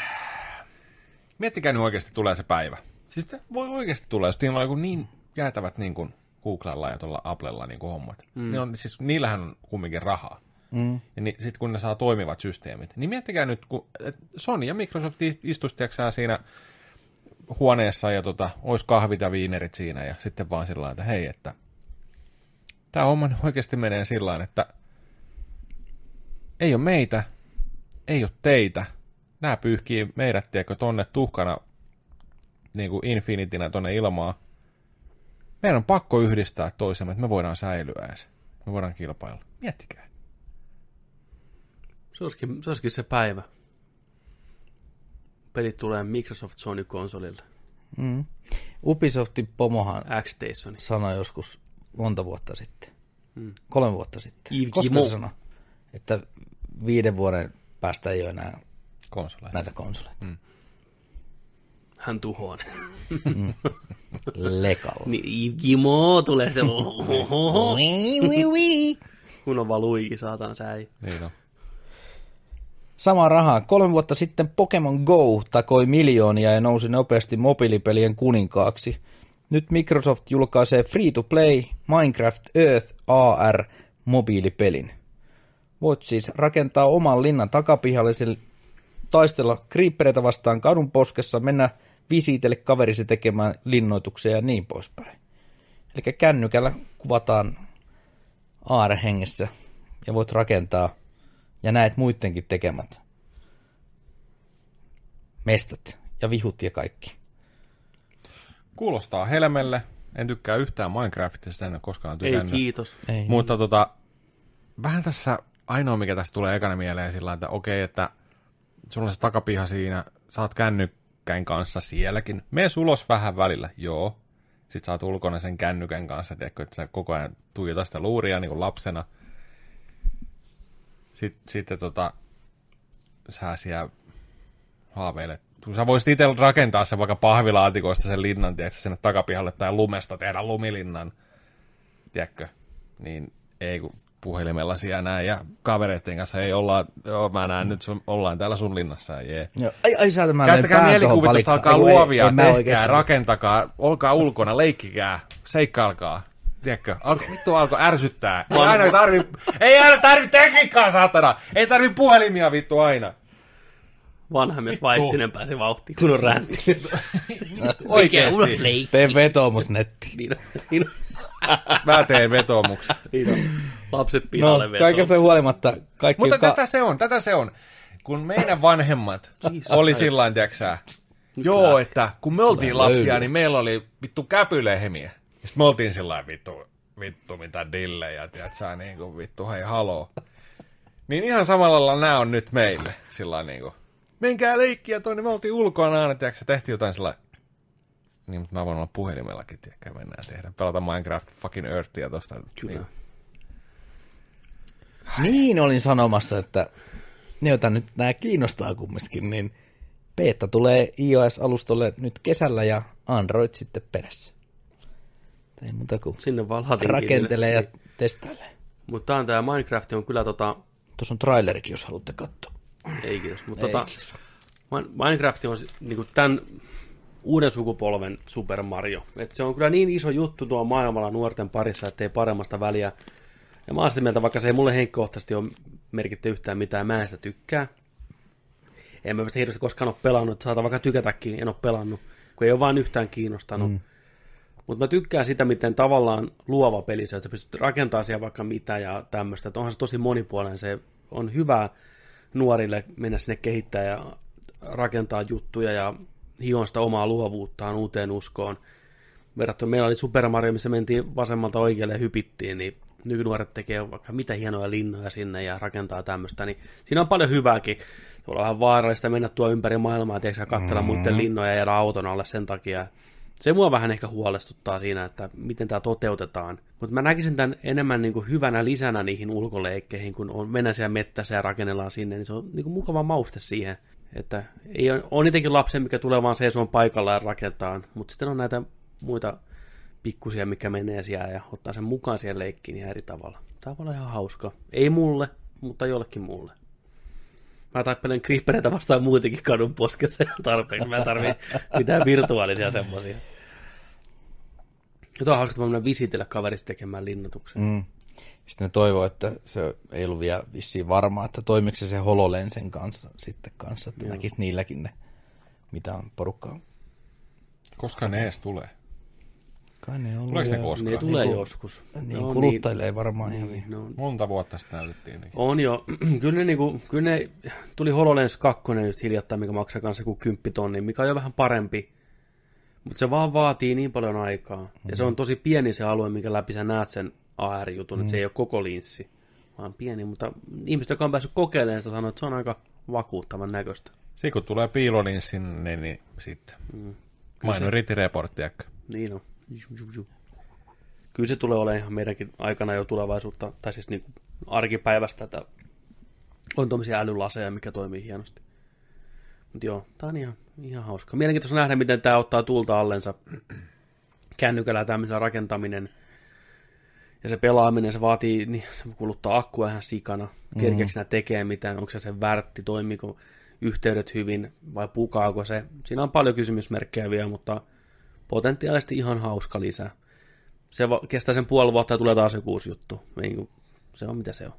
Miettikää nyt oikeasti tulee se päivä. Siis se voi oikeasti tulla, jos niillä on joku niin jäätävät niin kuin Googlella ja tuolla Applella niin kuin hommat. Mm. Niin on, siis niillähän on kumminkin rahaa. Mm. Ja ni, sitten kun ne saa toimivat systeemit, niin miettikää nyt, kun Sony ja Microsoft istustiaksää siinä huoneessa ja tota, olisi kahvit ja viinerit siinä ja sitten vaan sillä että hei, että tämä homma oikeasti menee sillä että ei ole meitä, ei ole teitä, nämä pyyhkii meidät, tiedätkö, tonne tuhkana niin kuin infinitinä tonne ilmaan. Meidän on pakko yhdistää toisemme, että me voidaan säilyä edes. Me voidaan kilpailla. Miettikää. Se olisikin, se olisikin se päivä. Pelit tulee Microsoft Sony-konsolille. Mm. Ubisoftin pomohan X-Stationi. sanoi joskus monta vuotta sitten. Mm. Kolme vuotta sitten. Yves Koska se sanoi, että viiden vuoden päästä ei ole enää Konsoleja. näitä konsoleita. Hän tuhoaa *laughs* ne. Lekalla. Niin, Gimo tulee se. Kun on valuikin, saatana säi. Niin on. Sama rahaa. Kolme vuotta sitten Pokemon Go takoi miljoonia ja nousi nopeasti mobiilipelien kuninkaaksi. Nyt Microsoft julkaisee free-to-play Minecraft Earth AR mobiilipelin. Voit siis rakentaa oman linnan takapihalle, taistella creepereitä vastaan kadun poskessa, mennä visiitelle kaverisi tekemään linnoituksia ja niin poispäin. Eli kännykällä kuvataan AR-hengessä ja voit rakentaa ja näet muidenkin tekemät mestat ja vihut ja kaikki. Kuulostaa helmelle. En tykkää yhtään Minecraftista, en ole koskaan Ei tykännyt. kiitos. Ei. Mutta tota, vähän tässä, ainoa mikä tästä tulee ekana mieleen sillä että okei, että sulla on se takapiha siinä, saat kännykkäin kanssa sielläkin. Mene ulos vähän välillä, joo. Sitten saat ulkona sen kännykän kanssa, tiedätkö, että sä koko ajan tuijota sitä luuria niin kuin lapsena. Sitten, sitten tota, sä siellä haaveilet. Sä voisit itse rakentaa sen vaikka pahvilaatikoista sen linnan, tiedätkö, sinne takapihalle tai lumesta tehdä lumilinnan tiedätkö, niin ei kun puhelimella siellä näin ja kavereiden kanssa ei olla, joo mä näen nyt sun, ollaan täällä sun linnassa ja jee. Joo. Ai, ai saata mä Käyttäkää mielikuvitusta, alkaa Ei, ei- luovia, ei mä tehkää, rakentakaa, olkaa ulkona, leikkikää, seikkailkaa. Tiedätkö, alko, vittu alkoi ärsyttää. Ei aina tarvi, ei aina tarvi tekniikkaa, saatana. Ei tarvi puhelimia vittu aina. Vanha mies Vaittinen pääsi vauhtiin, kun on räntti. Oikeesti. Tee vetoomus netti. Niin on, niin on, *laughs* Mä teen vetomuksen. niin. Lapset No, pihalle no, kaikesta huolimatta kaikki, Mutta jotka... tätä se on, tätä se on. Kun meidän vanhemmat oli sillä tiedätkö Joo, että kun me oltiin lapsia, niin meillä oli vittu käpylehmiä. Sitten me oltiin sillä vittu, vittu mitä dillejä, tiedätkö, niin kuin vittu hei haloo. Niin ihan samalla lailla nämä on nyt meille, sillä niin kuin, menkää leikkiä tonne, me oltiin ulkona aina, tiedätkö, tehtiin jotain sillä niin, mutta mä voin olla puhelimellakin, tiedätkö, mennään tehdä, pelata Minecraft fucking Earthia tosta. Kyllä. Niin. Niin olin sanomassa, että ne, joita nyt nämä kiinnostaa kumminkin, niin beta tulee iOS-alustolle nyt kesällä ja Android sitten perässä. Ei muuta kuin Sinne vaan rakentelee ja Niin. testailee. Mutta tää on tää Minecraft on kyllä tota... Tuossa on trailerikin, jos haluatte katsoa. Ei kiitos. Mutta tota, Minecraft on niinku tämän uuden sukupolven Super Mario. Et se on kyllä niin iso juttu tuo maailmalla nuorten parissa, ettei paremmasta väliä. Ja mä oon sitä mieltä, vaikka se ei mulle henkkohtaisesti ole merkitty yhtään mitään, mä en sitä tykkää. En mä sitä hirveästi koskaan ole pelannut, saatan vaikka tykätäkin, en ole pelannut, kun ei ole vaan yhtään kiinnostanut. Mm. Mutta mä tykkään sitä, miten tavallaan luova peli se, että sä pystyt rakentamaan siellä vaikka mitä ja tämmöistä. Onhan se tosi monipuolinen, se on hyvä nuorille mennä sinne kehittää ja rakentaa juttuja ja hion sitä omaa luovuuttaan uuteen uskoon. Verrattuna meillä oli Super Mario, missä mentiin vasemmalta oikealle ja hypittiin, niin nykynuoret tekee vaikka mitä hienoja linnoja sinne ja rakentaa tämmöistä, niin siinä on paljon hyvääkin. Se on vähän vaarallista mennä tuo ympäri maailmaa, tiedätkö, katsella mm-hmm. muiden linnoja ja jäädä auton alle sen takia. Se mua vähän ehkä huolestuttaa siinä, että miten tämä toteutetaan. Mutta mä näkisin tämän enemmän niin kuin hyvänä lisänä niihin ulkoleikkeihin, kun on mennä siellä mettässä ja rakennellaan sinne, niin se on niin kuin mukava mauste siihen. Että ei ole, on jotenkin lapsen, mikä tulee vaan seisomaan paikalla ja rakentaa, mutta sitten on näitä muita pikkusia, mikä menee siellä ja ottaa sen mukaan siihen leikkiin ihan eri tavalla. Tämä voi olla ihan hauska. Ei mulle, mutta jollekin muulle. Mä tappelen creepereitä vastaan muutenkin kadun poskessa ihan tarpeeksi. Mä tarvii mitään virtuaalisia semmosia. Ja tuo on hauska, että mä visitellä kaverista tekemään linnoituksen. Mm. Sitten ne toivoo, että se ei ollut vielä vissiin varmaa, että toimiko se se HoloLensen kanssa sitten kanssa, että Joo. näkisi niilläkin ne, mitä on porukkaa. Koska ne edes tulee? Kai ne on Tuleeko ne koskaan? Ne tulee niin, joskus. Niin, no, kuluttajille niin, ei varmaan niin, ihan no, Monta vuotta sitä näytettiin. Niin. On jo. *clears throat* kyllä, ne, niinku, kyllä ne, tuli HoloLens 2 nyt hiljattain, mikä maksaa kanssa kuin 10 tonni, mikä on jo vähän parempi. Mutta se vaan vaatii niin paljon aikaa. Mm. Ja se on tosi pieni se alue, minkä läpi sä näet sen AR-jutun, mm. että se ei ole koko linssi, vaan pieni. Mutta ihmiset, jotka on päässyt kokeilemaan sitä, sanoo, että se on aika vakuuttavan näköistä. Siinä kun tulee piilolinssi, niin, niin sitten. Mm. Minority Report, Niin on. Kyllä se tulee olemaan ihan meidänkin aikana jo tulevaisuutta, tai siis niin arkipäivästä, että on tuommoisia älylaseja, mikä toimii hienosti. Mutta joo, tämä on ihan, ihan hauska. Mielenkiintoista nähdä, miten tämä ottaa tuulta allensa. Kännykällä tämmöisellä rakentaminen ja se pelaaminen, se vaatii, niin se kuluttaa akkua ihan sikana. Kerkeekö mm. tekee mitään, onko se se värtti, toimiiko yhteydet hyvin vai pukaako se. Siinä on paljon kysymysmerkkejä vielä, mutta potentiaalisesti ihan hauska lisä. Se va- kestää sen puoli vuotta ja tulee taas joku uusi juttu. Niin, se on mitä se on.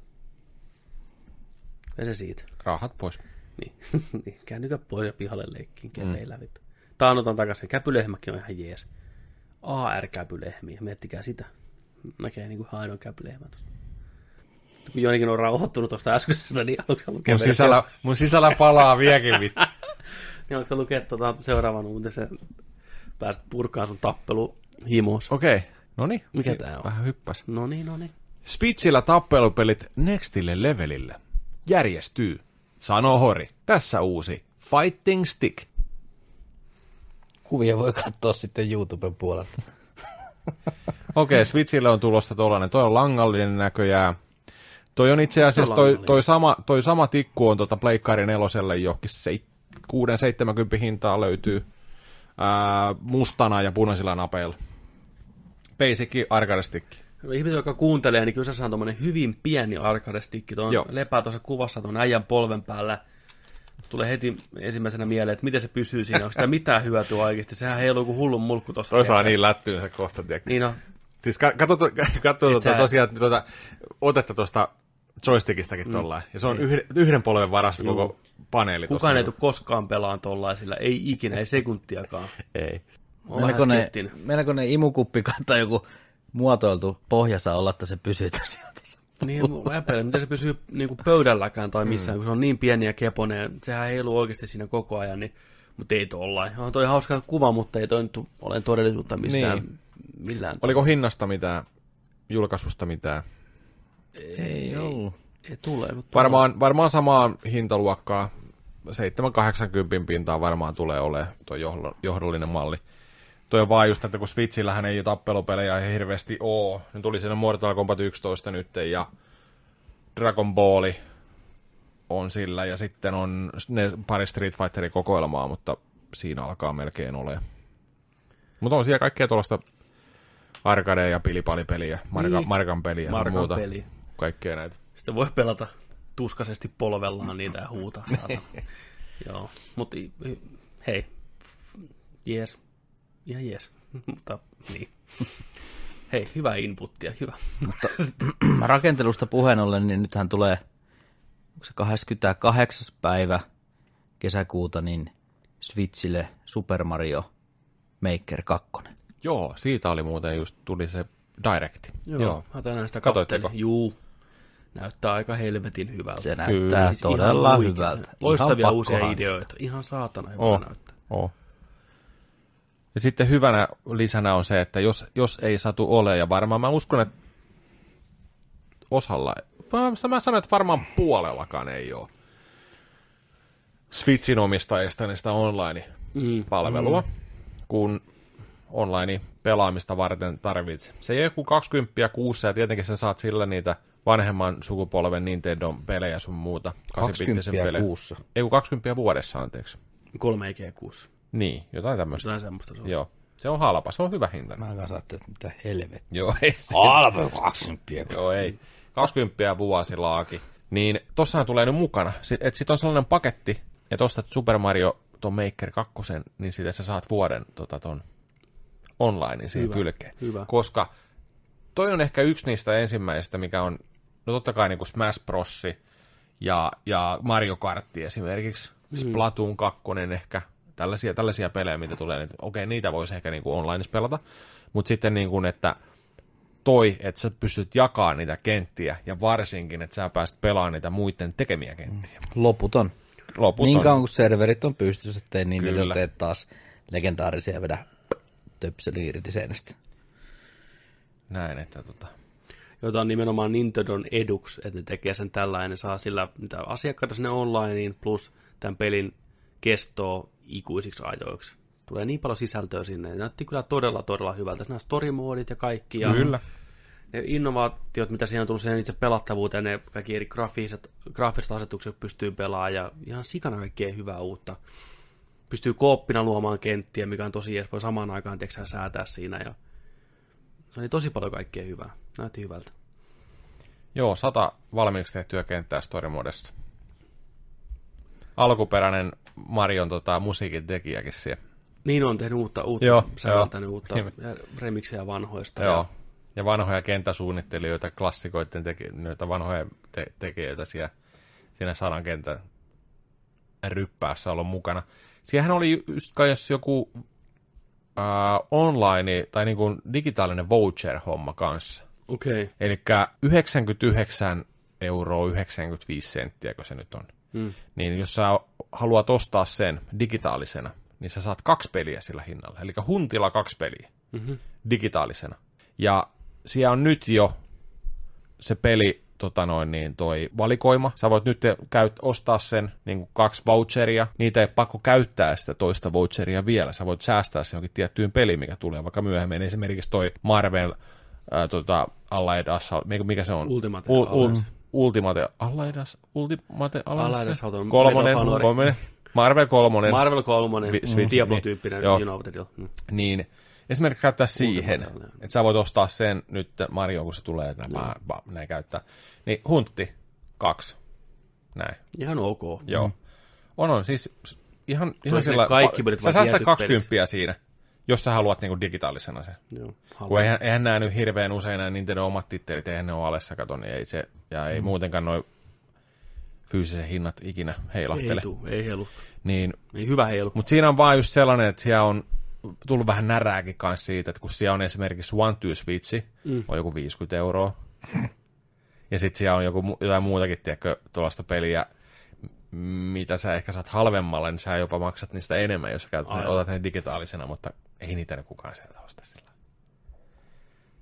Ja se siitä. Rahat pois. Niin, *laughs* niin kännykä pois ja pihalle leikkiin, kepeillä mm. vittu. Taannotan takaisin. Käpylehmäkin on ihan jees. AR-käpylehmiä, miettikää sitä. Näkee niin kuin ainoa käpylehmä tuossa. Kun Jonikin on rauhoittunut tuosta äskeisestä, niin onko lukea mun sisällä, mun sisällä palaa viekin vittu. *laughs* niin onko lukea tuota seuraavan uutisen pääset purkaan sun tappelu himos. Okei, okay. no niin. Mikä tää on? Vähän hyppäs. No niin, no niin. Spitsillä tappelupelit nextille levelille. Järjestyy. Sano Hori. Tässä uusi Fighting Stick. Kuvia voi katsoa sitten YouTuben puolelta. *laughs* Okei, okay, Switchille on tulossa tuollainen. Toi on langallinen näköjään. Toi on itse asiassa, toi, toi, sama, toi sama tikku on tuota Pleikkari neloselle johonkin 6-70 hintaa löytyy ää, mustana ja punaisilla napeilla. Basic arcade stick. No, ihmiset, jotka kuuntelee, niin kyseessä on tuommoinen hyvin pieni arcade stick. Tuo lepää tuossa kuvassa tuon äijän polven päällä. Tulee heti ensimmäisenä mieleen, että miten se pysyy siinä. Onko sitä mitään hyötyä oikeasti? Sehän heiluu kuin hullun mulkku tuossa. Toi saa niin lättyyn kohta. Tiedätkö? Niin no. Siis katso, katso tuota, tosiaan tuota, otetta tuosta joystickistakin mm. tollain. Ja se on yhden, yhden polven varassa Juu. koko paneeli. Kukaan ei tule koskaan pelaan tollaisilla, ei ikinä, ei sekuntiakaan. ei. Meilläkö ne, ne imukuppi tai joku muotoiltu pohja saa olla, että se pysyy sieltä. Niin, mä miten se pysyy niin kuin pöydälläkään tai missään, mm. kun se on niin pieni ja keponen. Sehän heiluu oikeasti siinä koko ajan, niin, mutta ei tollain. On toi hauska kuva, mutta ei toi nyt ole todellisuutta missään niin. millään. Oliko hinnasta mitään, julkaisusta mitään? Ei, ei ollut. Ei tule. Mutta varmaan, varmaan samaa hintaluokkaa. 7-80 pintaa varmaan tulee olemaan tuo johdollinen malli. Tuo on vaan just, että kun Switchillähän ei tappelupelejä hirveästi oo. Nyt tuli siinä Mortal Kombat 11 nyt ja Dragon Ball on sillä ja sitten on ne pari Street Fighterin kokoelmaa, mutta siinä alkaa melkein ole. Mutta on siellä kaikkea tuollaista arcade- ja pilipalipeliä, Markan, niin. Markan peliä ja muuta. Peli. Kaikkea näitä. Sitten voi pelata tuskaisesti polvellaan niitä ja huutaa. Joo, mutta hei, jees, ihan jees, mutta niin. Hei, hyvä inputtia, hyvä. *clears throat* Rakentelusta puheen ollen, niin nythän tulee, onko se 28. päivä kesäkuuta, niin Switchille Super Mario Maker 2. Joo, siitä oli muuten just, tuli se Directi. Joo, Joo. mä tänään sitä Katoitteko? Juu, näyttää aika helvetin hyvältä. Se Kyllä. näyttää Siis todella ihan hyvältä. Loistavia Ihan uusia hankkia. ideoita. Ihan saatana hyvä Oh. näyttää. Oh. Ja sitten hyvänä lisänä on se, että jos, jos ei satu ole, ja varmaan mä uskon, että osalla, mä, mä sanon, että varmaan puolellakaan ei ole Switchin omistajista niin sitä online-palvelua, mm. kun online-pelaamista varten tarvitset. Se ei ole joku 20 kuussa, ja tietenkin sä saat sillä niitä vanhemman sukupolven Nintendo-pelejä sun muuta. 20 8-bittisen pelejä. kuussa. Ei kun 20 vuodessa, anteeksi. 3 EG 6. Niin, jotain tämmöistä. Jotain semmoista se on. Joo. Se on halpa, se on hyvä hinta. Mä kanssa ajattelin, että mitä helvettiä. Joo, ei. Halpa 20 Joo, ei. 20 vuosilaaki. Niin tossahan tulee nyt mukana. Että sit on sellainen paketti, että ostat Super Mario ton Maker 2, niin siitä sä saat vuoden tota, ton online siihen Hyvä, kylkeen. hyvä. Koska toi on ehkä yksi niistä ensimmäisistä, mikä on, no totta kai niin kuin Smash Bros. ja, ja Mario Kart esimerkiksi, Mm. Splatoon 2 ehkä, tällaisia, tällaisia pelejä, mitä tulee, niin okei, niitä voisi ehkä niin kuin online pelata, mutta sitten niin kuin, että toi, että sä pystyt jakamaan niitä kenttiä, ja varsinkin, että sä pääst pelaamaan niitä muiden tekemiä kenttiä. Loputon. Loput Niin kauan kuin serverit on pystyssä, ettei niin Kyllä. ne tee taas legendaarisia vedä töpseli irti seinästä. Näin, että tota, jota on nimenomaan Nintendon eduks, että ne tekee sen tällainen, ne saa sillä mitä asiakkaita sinne onlineen, plus tämän pelin kestoa ikuisiksi ajoiksi. Tulee niin paljon sisältöä sinne. Ne näytti kyllä todella, todella hyvältä. Nämä story-moodit ja kaikki. Ja kyllä. ne innovaatiot, mitä siihen on tullut siihen itse pelattavuuteen, ne kaikki eri grafiset, graafiset asetukset pystyy pelaamaan ja ihan sikana kaikkea hyvää uutta. Pystyy kooppina luomaan kenttiä, mikä on tosi jees, voi samaan aikaan teksää säätää siinä ja se oli tosi paljon kaikkea hyvää. Näytti hyvältä. Joo, sata valmiiksi tehtyä kenttää story modessa. Alkuperäinen Marion tota, musiikin tekijäkin siellä. Niin on tehnyt uutta, uutta Joo, säveltänyt joo. uutta ja remiksejä vanhoista. Joo. Ja, Ja vanhoja kenttäsuunnittelijoita, klassikoiden teki, noita vanhoja te- tekijöitä siellä, siinä sadan kentän ryppäässä ollut mukana. Siihenhän oli just kai jos joku äh, online tai niin kuin digitaalinen voucher-homma kanssa. Okei, okay. Eli 99 euroa 95 senttiä, kun se nyt on. Mm. Niin jos sä haluat ostaa sen digitaalisena, niin sä saat kaksi peliä sillä hinnalla. Eli huntilla kaksi peliä mm-hmm. digitaalisena. Ja siellä on nyt jo se peli, tota noin, niin toi valikoima. Sä voit nyt käyt, ostaa sen niin kuin kaksi voucheria. Niitä ei ole pakko käyttää sitä toista voucheria vielä. Sä voit säästää se johonkin tiettyyn peliin, mikä tulee vaikka myöhemmin. Esimerkiksi toi Marvel ää, tota, Allied Assault, mikä, se on? Ultimate Ul, ul, Alliance. Ultimate Allied As- Ultimate Alliance? Kolmonen, kolmonen. Marvel kolmonen. Marvel 3, Vi- Switch, Diablo-tyyppinen, niin. Joo. you know. Mm. niin esimerkiksi käyttää siihen, että sä voit ostaa sen nyt Mario, kun se tulee, että nämä näin käyttää. Niin huntti, kaksi. Näin, Ihan ok. joo. On, on, siis ihan, ihan sinne kaikki pelit, sä säästät tietyt 20 siinä, jos sä haluat niinku digitaalisena sen. Joo, Kun eihän, eihän nämä nyt hirveän usein nämä Nintendo omat tittelit, eihän ne ole alessa, kato, niin ei se, ja ei mm. muutenkaan noin fyysiset hinnat ikinä heilahtele. ei tuu, ei heilu. Niin Ei hyvä heilu. mutta siinä on vaan just sellainen, että siellä on tullut vähän närääkin kanssa siitä, että kun siellä on esimerkiksi One Two Switchi, mm. on joku 50 euroa, *laughs* ja sitten siellä on joku, jotain muutakin, tiedätkö, tuollaista peliä, mitä sä ehkä saat halvemmalla, niin sä jopa maksat niistä enemmän, jos sä käytät, ne, otat ne digitaalisena, mutta ei niitä nyt kukaan sieltä osta sillä.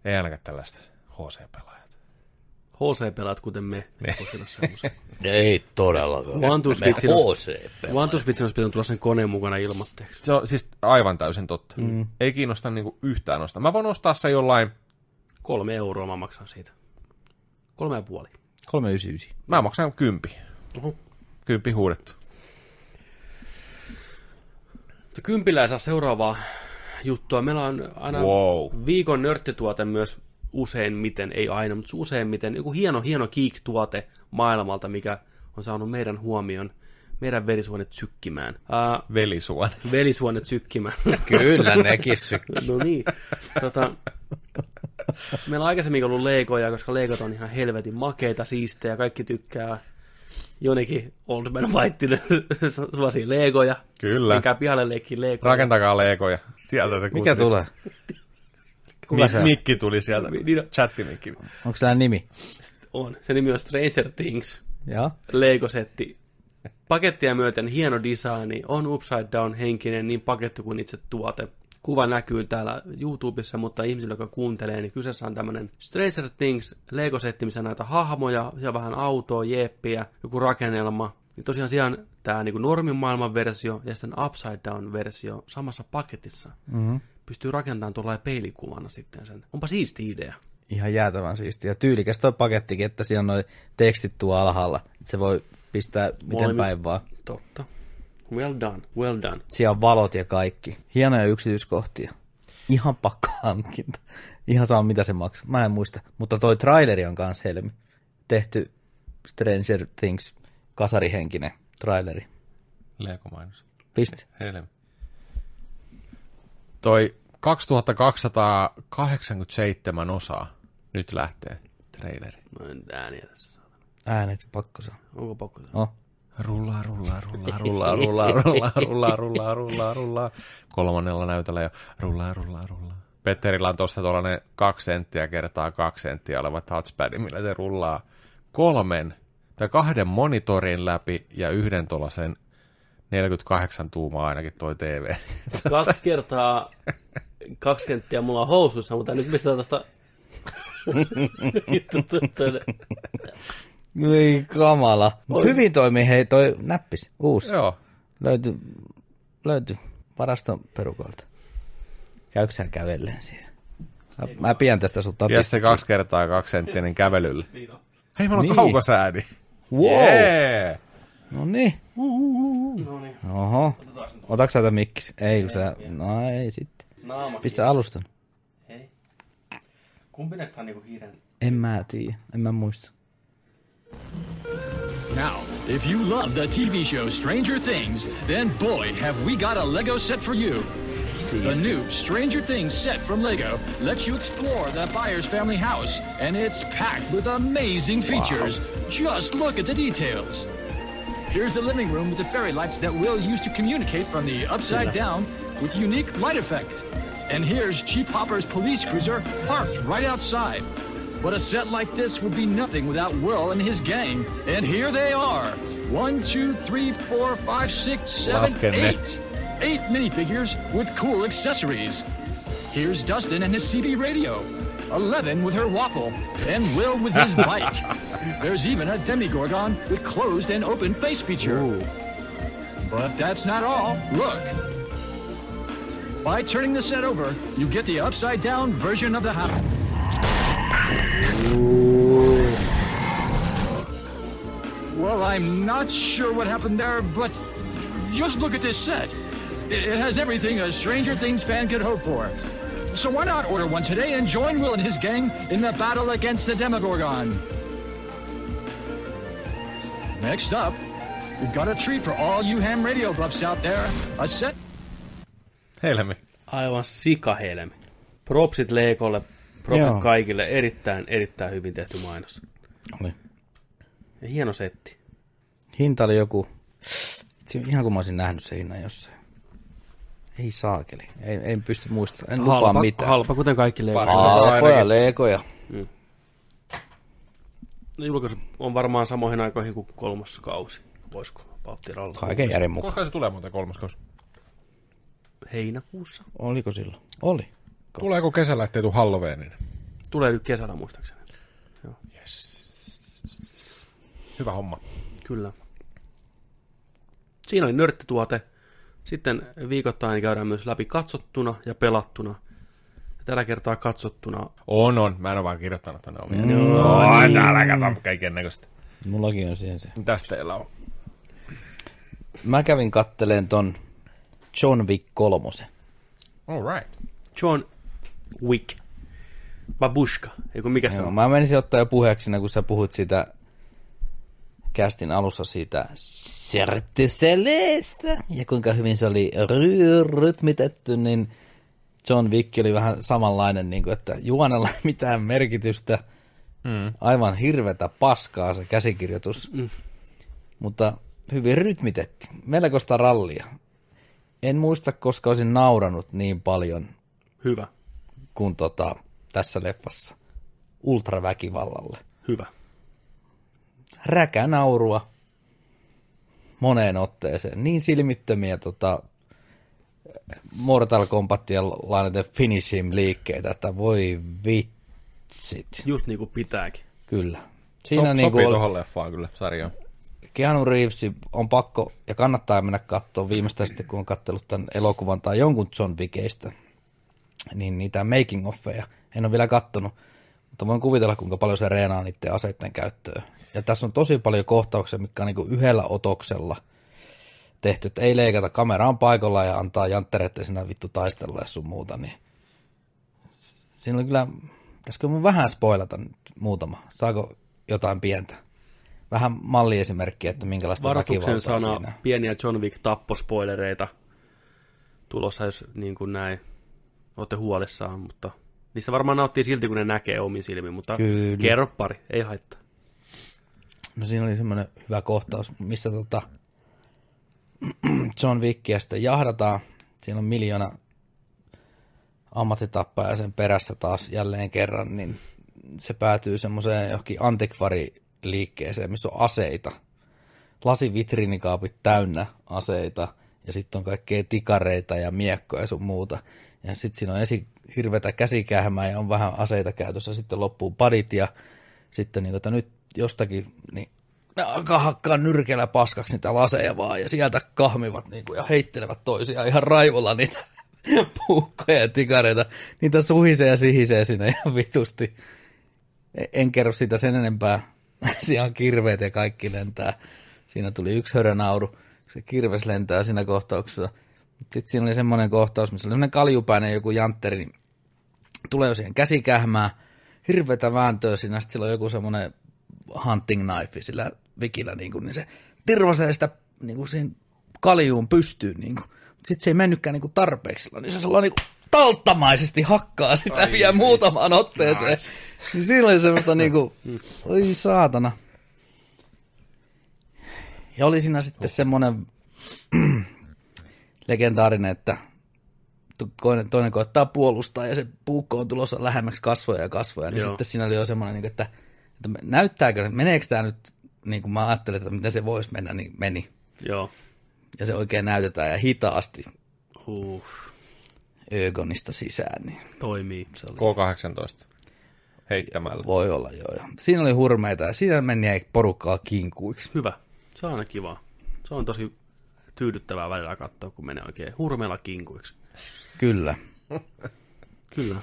Ei ainakaan tällaista HC-pelaajat. HC-pelaat, kuten me. Niin. *laughs* Ei todellakaan. Switch olisi pitänyt tulla sen koneen mukana ilmatteeksi. Se on siis aivan täysin totta. Mm. Ei kiinnosta niinku yhtään ostaa. Mä voin ostaa se jollain, Kolme euroa mä maksan siitä. Kolme ja puoli. 399. mä maksan kympi. Oho. Kympi huudettu. Mutta Kympillä ei saa seuraavaa juttua. Meillä on aina Wow. viikon nörttituote myös useimmiten, ei aina, mutta useimmiten joku hieno, hieno geek-tuote maailmalta, mikä on saanut meidän huomion, meidän verisuonet sykkimään. Ää, Velisuon. verisuonet sykkimään. *laughs* Kyllä nekin sykkii. no niin. Tota, Meillä on aikaisemmin ollut leikoja, koska leikot on ihan helvetin makeita, siistejä, kaikki tykkää. Jonikin Old Man White *laughs* suosii legoja. Kyllä. Menkää pihalle leikkiin legoja. Rakentakaa leikoja. Sieltä se Mikä tulee? *laughs* Kuka mikki tuli sieltä? Niin on. Chattimikki. Onko sillä nimi? On. Se nimi on Stranger Things. Joo. Lego-setti. Pakettia myöten hieno designi, on upside down henkinen, niin paketti kuin itse tuote. Kuva näkyy täällä YouTubessa, mutta ihmisille, jotka kuuntelee, niin kyseessä on tämmöinen Stranger Things Lego-setti, missä näitä hahmoja ja vähän autoa, jeppiä, joku rakennelma. Niin tosiaan siellä on tämä niin normimaailman versio ja sitten upside down versio samassa paketissa. Mm-hmm. Pystyy rakentamaan tuolla peilikuvana sitten sen. Onpa siisti idea. Ihan jäätävän siistiä. Ja tyylikäs toi pakettikin, että siellä on noin tekstit tuo alhaalla. Että se voi pistää miten Molemmin. päin vaan. Totta. Well done, well done. Siellä on valot ja kaikki. Hienoja yksityiskohtia. Ihan pakko hankinta. Ihan saa mitä se maksaa. Mä en muista. Mutta toi traileri on kans helmi. Tehty Stranger Things kasarihenkinen traileri. Lego-mainos. Piste. Helmi. Toi 2287 osaa nyt lähtee traileri. Mä en ääniä tässä. Äänet pakko saa. Onko pakko? Oh. Rullaa, rullaa, rullaa, rullaa, rullaa, rullaa, rullaa, rullaa, rullaa, rullaa. Kolmannella näytöllä jo rullaa, rullaa, rullaa. Petterillä on tuossa tuollainen kaksi senttiä kertaa kaksi senttiä oleva touchpad, millä se rullaa kolmen tai kahden monitorin läpi ja yhden tuollaisen 48 tuumaa ainakin toi TV. *laughs* Kaksi kertaa kaksi kenttiä mulla on housuissa, mutta nyt pistetään tästä... *laughs* *laughs* Ei kamala. Mut hyvin toimii hei toi näppis. Uusi. Joo. Löyty, löyty varaston perukolta. Käyksää kävellen siinä? Mä, mä pidän tästä sun Ja tatista. se kaksi kertaa kaksi senttinen kävelylle. Hei, meillä on Niin. kaukosääni. Wow. Yeah. No niin. No niin, Oho. Otatko sä tätä mikkis? Ei, kun sä... No ei sitten. naama. Pistä alustan. Hei. Kumpi näistä on niinku hiiren? En mä tiedä. En mä muista. Now, if you love the TV show Stranger Things, then boy, have we got a Lego set for you. The new Stranger Things set from Lego lets you explore the Byers family house, and it's packed with amazing features. Just look at the details. Here's the living room with the fairy lights that we'll use to communicate from the upside down with unique light effect. And here's Chief Hopper's police cruiser parked right outside. But a set like this would be nothing without Will and his gang. And here they are. One, two, three, four, five, six, seven, eight. Eight minifigures with cool accessories. Here's Dustin and his CB radio. Eleven with her waffle. And Will with his *laughs* bike. There's even a Demigorgon with closed and open face feature. But that's not all. Look. By turning the set over, you get the upside down version of the house. Well, I'm not sure what happened there, but just look at this set. It it has everything a Stranger Things fan could hope for. So why not order one today and join Will and his gang in the battle against the Demogorgon? Next up, we've got a treat for all you ham radio buffs out there. A set Helmi. Aivan sikahelmi. Propsit Leekolle, propsit Joo. kaikille. Erittäin, erittäin hyvin tehty mainos. Oli. Ja hieno setti. Hinta oli joku... Itse, ihan kun mä olisin nähnyt sen hinnan jossain. Ei saakeli. Ei, ei pysty muistamaan. En lupaa halpa, mitään. halpa, kuten kaikki. Pari. Halpoja leikoja. Julkaisu on varmaan samoihin aikoihin kuin kolmas kausi. Voisiko Pautti Ralla? Kaiken järjen mukaan. Koska se tulee muuten kolmas kausi? Heinäkuussa. Oliko silloin? Oli. Tuleeko kesällä, ettei tuu Halloweenin? Tulee nyt kesällä muistaakseni. Hyvä homma. Kyllä. Siinä oli nörttituote. Sitten viikoittain käydään myös läpi katsottuna ja pelattuna. Ja tällä kertaa katsottuna On, on. Mä en ole vaan kirjoittanut tänne omia. No, on, täällä kato kaiken näköistä. Mullakin on siihen se. Mitäs teillä on? Mä kävin katteleen ton John Wick kolmosen. All right. John Wick. Babushka. Eiku mikä se on? mä menisin ottaa jo puheeksi, kun sä puhut siitä kästin alussa siitä Certes Celeste, ja kuinka hyvin se oli ry- rytmitetty, niin John Wick oli vähän samanlainen, niin kuin, että juonella ei mitään merkitystä, mm. aivan hirvetä paskaa se käsikirjoitus, mm. mutta hyvin rytmitetty, melkoista rallia. En muista, koska olisin nauranut niin paljon Hyvä. Kuin tota, tässä leffassa ultraväkivallalle. Hyvä. Räkänaurua moneen otteeseen. Niin silmittömiä tota, Mortal Kombatia lainaten finish him liikkeitä, että voi vitsit. Just niin kuin pitääkin. Kyllä. Siinä so, niin sopii kuin tuohon leffaan kyllä, sarjaan. Keanu Reeves on pakko ja kannattaa mennä katsoa viimeistään sitten, kun on katsellut tämän elokuvan tai jonkun John Wickeistä, niin niitä making offeja. En ole vielä kattonut, mutta voin kuvitella, kuinka paljon se reenaa niiden aseiden käyttöön. Ja tässä on tosi paljon kohtauksia, mitkä on niin yhdellä otoksella tehty, että ei leikata kameraan paikalla ja antaa janttereiden sinä vittu taistella ja sun muuta, niin siinä oli kyllä, pitäisikö mun vähän spoilata nyt muutama, saako jotain pientä? Vähän malliesimerkkiä, että minkälaista Varoituksen sana, siinä. pieniä John Wick tappospoilereita tulossa, jos niin kuin näin olette huolissaan, mutta niistä varmaan nauttii silti, kun ne näkee omin silmin, mutta Kyllä. kerro pari, ei haittaa. No siinä oli semmoinen hyvä kohtaus, missä tota John Wickia sitten jahdataan. Siinä on miljoona ammattitappaja sen perässä taas jälleen kerran, niin se päätyy semmoiseen johonkin antikvariliikkeeseen, missä on aseita. Lasivitriinikaapit täynnä aseita, ja sitten on kaikkea tikareita ja miekkoja ja sun muuta. Ja sitten siinä on esi hirveätä käsikähmää ja on vähän aseita käytössä, sitten loppuu padit ja sitten niin, että nyt jostakin, niin alkaa hakkaa nyrkeellä paskaksi niitä laseja vaan, ja sieltä kahmivat niin kuin, ja heittelevät toisiaan ihan raivolla niitä *laughs* puukkoja ja tikareita. Niitä suhisee ja sihisee sinne ihan vitusti. E- En kerro siitä sen enempää. *laughs* Siellä on kirveet ja kaikki lentää. Siinä tuli yksi hörönauru. Se kirves lentää siinä kohtauksessa. Sitten siinä oli semmoinen kohtaus, missä oli semmoinen kaljupäinen joku jantteri, niin tulee jo siihen käsikähmää, hirveätä vääntöä siinä, sitten sillä on joku semmoinen hunting knife sillä vikillä, niin, kuin, niin se tirvasee sitä niin kuin siihen kaljuun pystyyn, niin kuin. sitten se ei mennytkään niin kuin tarpeeksi, niin se sellainen niin kuin talttamaisesti hakkaa sitä Ai, vielä muutamaan otteeseen. Nice. Niin siinä oli semmoista niin kuin, oi saatana. Ja oli siinä sitten semmoinen legendaarinen, että toinen, toinen koettaa puolustaa ja se puukko on tulossa lähemmäksi kasvoja ja kasvoja, niin Joo. sitten siinä oli jo semmoinen, niin että, että näyttääkö, meneekö tämä nyt niin kuin mä ajattelin, että miten se voisi mennä, niin meni. Joo. Ja se oikein näytetään ja hitaasti Uh, Ögonista sisään, niin toimii. se oli, K18 heittämällä. voi olla joo. joo. Siinä oli hurmeita ja siinä meni porukkaa kinkuiksi. Hyvä. Se on aina kiva. Se on tosi tyydyttävää välillä katsoa, kun menee oikein hurmeella kinkuiksi. Kyllä. Kyllä. *laughs*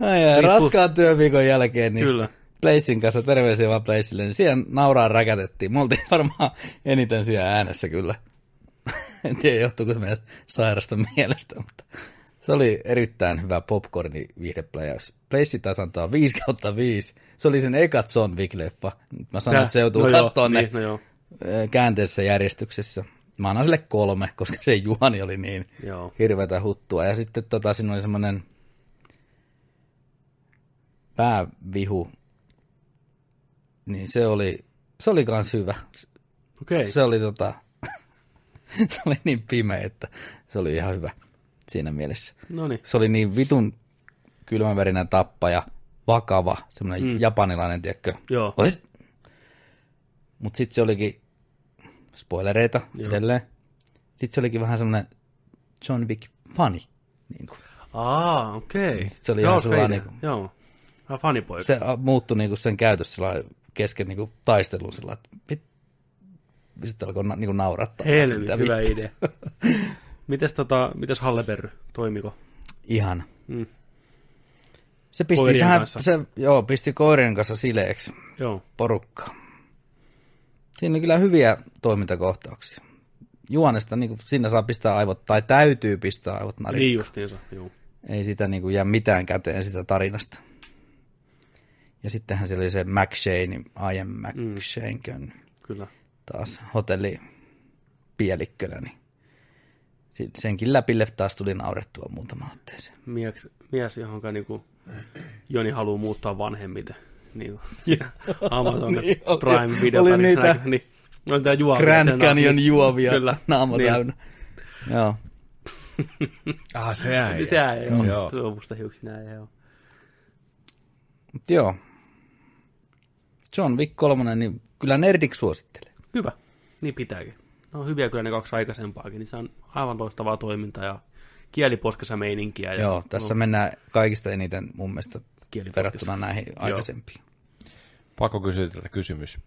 Ai, Riippuu- raskaan työviikon jälkeen, niin Kyllä. Placein kanssa terveisiä vaan Placeille, niin siellä nauraa räkätettiin. Me oltiin varmaan eniten siellä äänessä kyllä. *laughs* en tiedä, johtuuko se meidän sairasta mielestä, mutta se oli erittäin hyvä popcorni viihdepläjäys. Place taisi antaa 5 kautta 5. Se oli sen eka John Wick-leffa. Mä sanoin, että se joutuu no joo, katsoa ne niin, no joo. Käänteisessä järjestyksessä. Mä annan sille kolme, koska se juoni oli niin Joo. hirveätä huttua. Ja sitten tota, siinä oli semmoinen päävihu, niin se oli, se oli kans hyvä. Okei. Se oli tota, *laughs* se oli niin pimeä, että se oli ihan hyvä siinä mielessä. No niin. Se oli niin vitun kylmäverinen tappaja, vakava, semmoinen mm. japanilainen, tiedätkö? Joo. Oi. Mut sitten se olikin, spoilereita Joo. Edelleen, sitten se olikin vähän semmoinen John Wick funny. Niin kuin. Aa, okei. Se oli Joo, ihan sulla idea. niinku- Joo. Vähän fanipoika. Se a, muuttui niinku sen käytössä kesken niinku taistelun sillä, että mit, sitten alkoi na, niinku naurattaa. Helvi, hyvä vittu. idea. mites, tota, mites Halleberry, toimiko? Ihana. Mm. Se pisti Koirien tähän, kanssa. se, joo, pisti koirien kanssa sileeksi Joo. porukkaa. Siinä on kyllä hyviä toimintakohtauksia. Juonesta niin siinä saa pistää aivot, tai täytyy pistää aivot Niin narikkaan. justiinsa, joo. Ei sitä niin kuin jää mitään käteen sitä tarinasta. Ja sittenhän siellä oli se McShane, Ian McShane, mm. Kyllä. taas hotelli pielikkönä, niin senkin läpille taas tuli naurettua muutama otteeseen. mies, mies johonka niinku Joni haluaa muuttaa vanhemmiten. Niin *laughs* Amazon Niin, Prime Video oli parissa niitä aikaa, *laughs* niin, oli tää juovia Grand sen- Canyon niin, juovia Kyllä. naama Niin. täynnä. Joo. *laughs* Ah, se äijä. Niin ei ole. Joo. Se on musta hiuksin näin, joo. Mut joo. John Wick 3, niin kyllä Nerdik suosittelee. Hyvä. Niin pitääkin. Ne on hyviä kyllä ne kaksi aikaisempaakin, niin se on aivan loistavaa toimintaa ja kieliposkessa meininkiä. Ja, Joo, tässä no, mennään kaikista eniten mun mielestä verrattuna näihin aikaisempiin. Pakko kysyä tätä kysymys.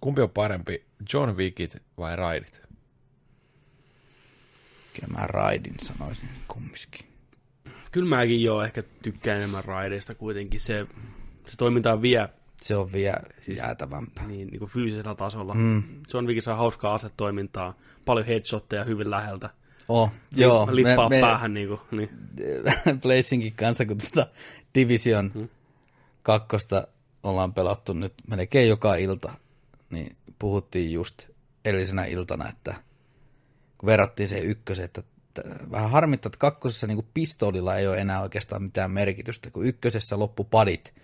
Kumpi on parempi, John Wickit vai Raidit? Kyllä mä Raidin sanoisin kumminkin. Kyllä mäkin joo ehkä tykkään enemmän raideista kuitenkin. Se, se toiminta on vie Se on vielä siis jäätävämpää. niin, niin kuin fyysisellä tasolla. Mm. John Wickissä on hauskaa asetoimintaa, paljon headshotteja hyvin läheltä. Oh, joo, Li- lippaa me, päähän. Niin *laughs* kuin, niin. Blazingin kanssa, kun tuota Division hmm. kakkosta ollaan pelattu nyt melkein joka ilta, niin puhuttiin just edellisenä iltana, että kun verrattiin se ykkösen, että vähän harmittaa, että kakkosessa niin pistoolilla ei ole enää oikeastaan mitään merkitystä, kun ykkösessä loppu padit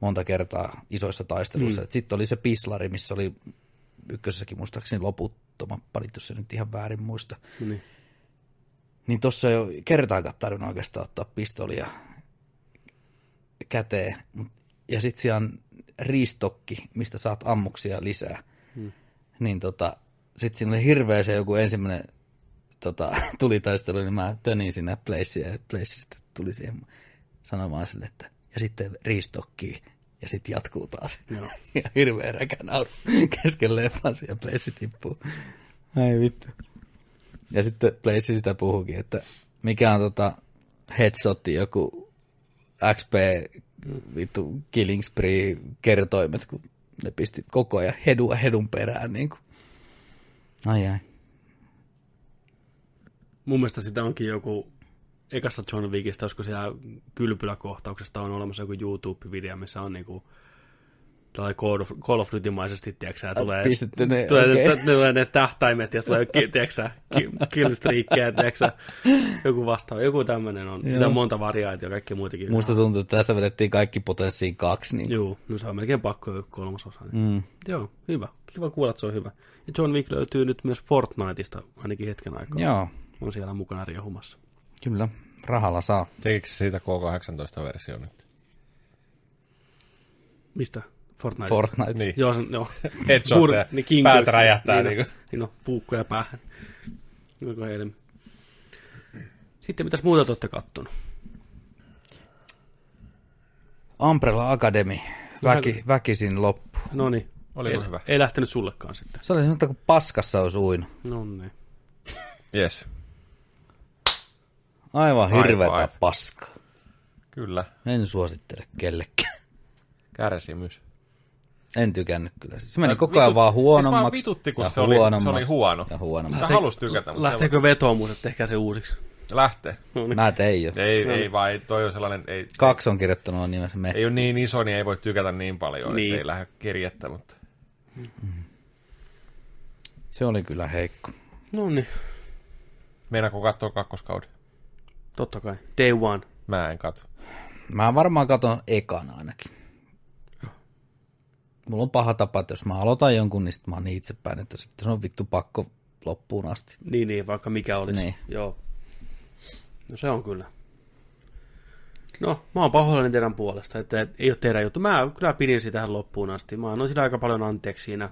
monta kertaa isoissa taisteluissa. Mm. Sitten oli se pislari, missä oli ykkösessäkin muistaakseni loputtomat padit, jos se nyt ihan väärin muista. niin. Niin tuossa ei ole kertaakaan tarvinnut oikeastaan ottaa pistolia käteen. Ja sitten siellä on riistokki, mistä saat ammuksia lisää. Hmm. Niin tota, sitten siinä oli hirveä se joku ensimmäinen tota, *laughs* tulitaistelu, niin mä tönin siinä Placea ja Place sitten tuli siihen sanomaan sille, että ja sitten riistokki ja sitten jatkuu taas. Joo. *laughs* ja hirveä räkänauru *laughs* kesken leffan ja Place tippuu. Ai vittu. Ja sitten Place sitä puhukin, että mikä on tota headshotti joku XP vittu killing spree kertoimet, kun ne pisti koko ajan hedua hedun perään. Niin kuin. Ai ai. Mun mielestä sitä onkin joku, ekasta John Wickista, olisiko siellä kylpyläkohtauksesta on olemassa joku YouTube-video, missä on niinku tällainen Call of, Duty-maisesti, tiedätkö tulee, pistetty ne, tulee, okay. ne, tulee ne tähtäimet ja tulee, tiedätkö killstreakkejä, tiedätkö joku vastaava, joku tämmöinen on. Sitä Joo. on monta variaatio ja kaikki muitakin. Musta tuntuu, että tässä vedettiin kaikki potenssiin kaksi. Niin. Joo, no se on melkein pakko kolmasosa. Niin. Mm. Joo, hyvä. Kiva kuulla, että se on hyvä. Ja John Wick löytyy nyt myös Fortniteista ainakin hetken aikaa. Joo, On siellä mukana riehumassa. kyllä. Rahalla saa. Tekikö siitä K18-versio nyt? Mistä? Fortnite. Fortnite. Niin. Joo, se, joo. *laughs* Headshot ja King päät räjähtää Niin, niinku. no, niin no, *laughs* puukkoja päähän. Onko heille? Sitten mitäs muuta te olette kattonut? Umbrella Academy. Väki, väkisin loppu. No niin. Oliko ei, hyvä? Ei lähtenyt sullekaan sitten. Se oli semmoista kuin paskassa olisi uinut. No niin. Yes, Aivan hirveätä five. paskaa. kyllä. En suosittele kellekään. Kärsimys. En tykännyt kyllä. Se meni koko ajan vitut- vaan siis huonommaksi. vaan vitutti, kun ja se oli- se oli huono. Ja huonommaksi. Sitä halusi tykätä, mutta Lähteekö vetoomus, että tehkää se uusiksi? se lähtee. No niin. Mä tein jo. Ei, ei vaan, ei, toi on sellainen, ei, Kaksi on kirjoittanut on nimessä me. ei ole niin iso, niin ei voi tykätä niin paljon, Niin. niin. ei lähde kirjettä, mutta Se oli kyllä heikko. No niin. meinaako katsoa kakkoskauden? Totta kai. Day one. Mä en katso. Mä varmaan katon ekan ainakin. Mulla on paha tapa, että jos mä aloitan jonkun, niin mä oon niin itsepäin, että sitten se on vittu pakko loppuun asti. Niin, niin, vaikka mikä olisi. Niin. Joo. No se on kyllä. No, mä oon pahoillani teidän puolesta, että ei ole teidän juttu. Mä kyllä pidin sitä tähän loppuun asti. Mä annoin sitä aika paljon anteeksi siinä.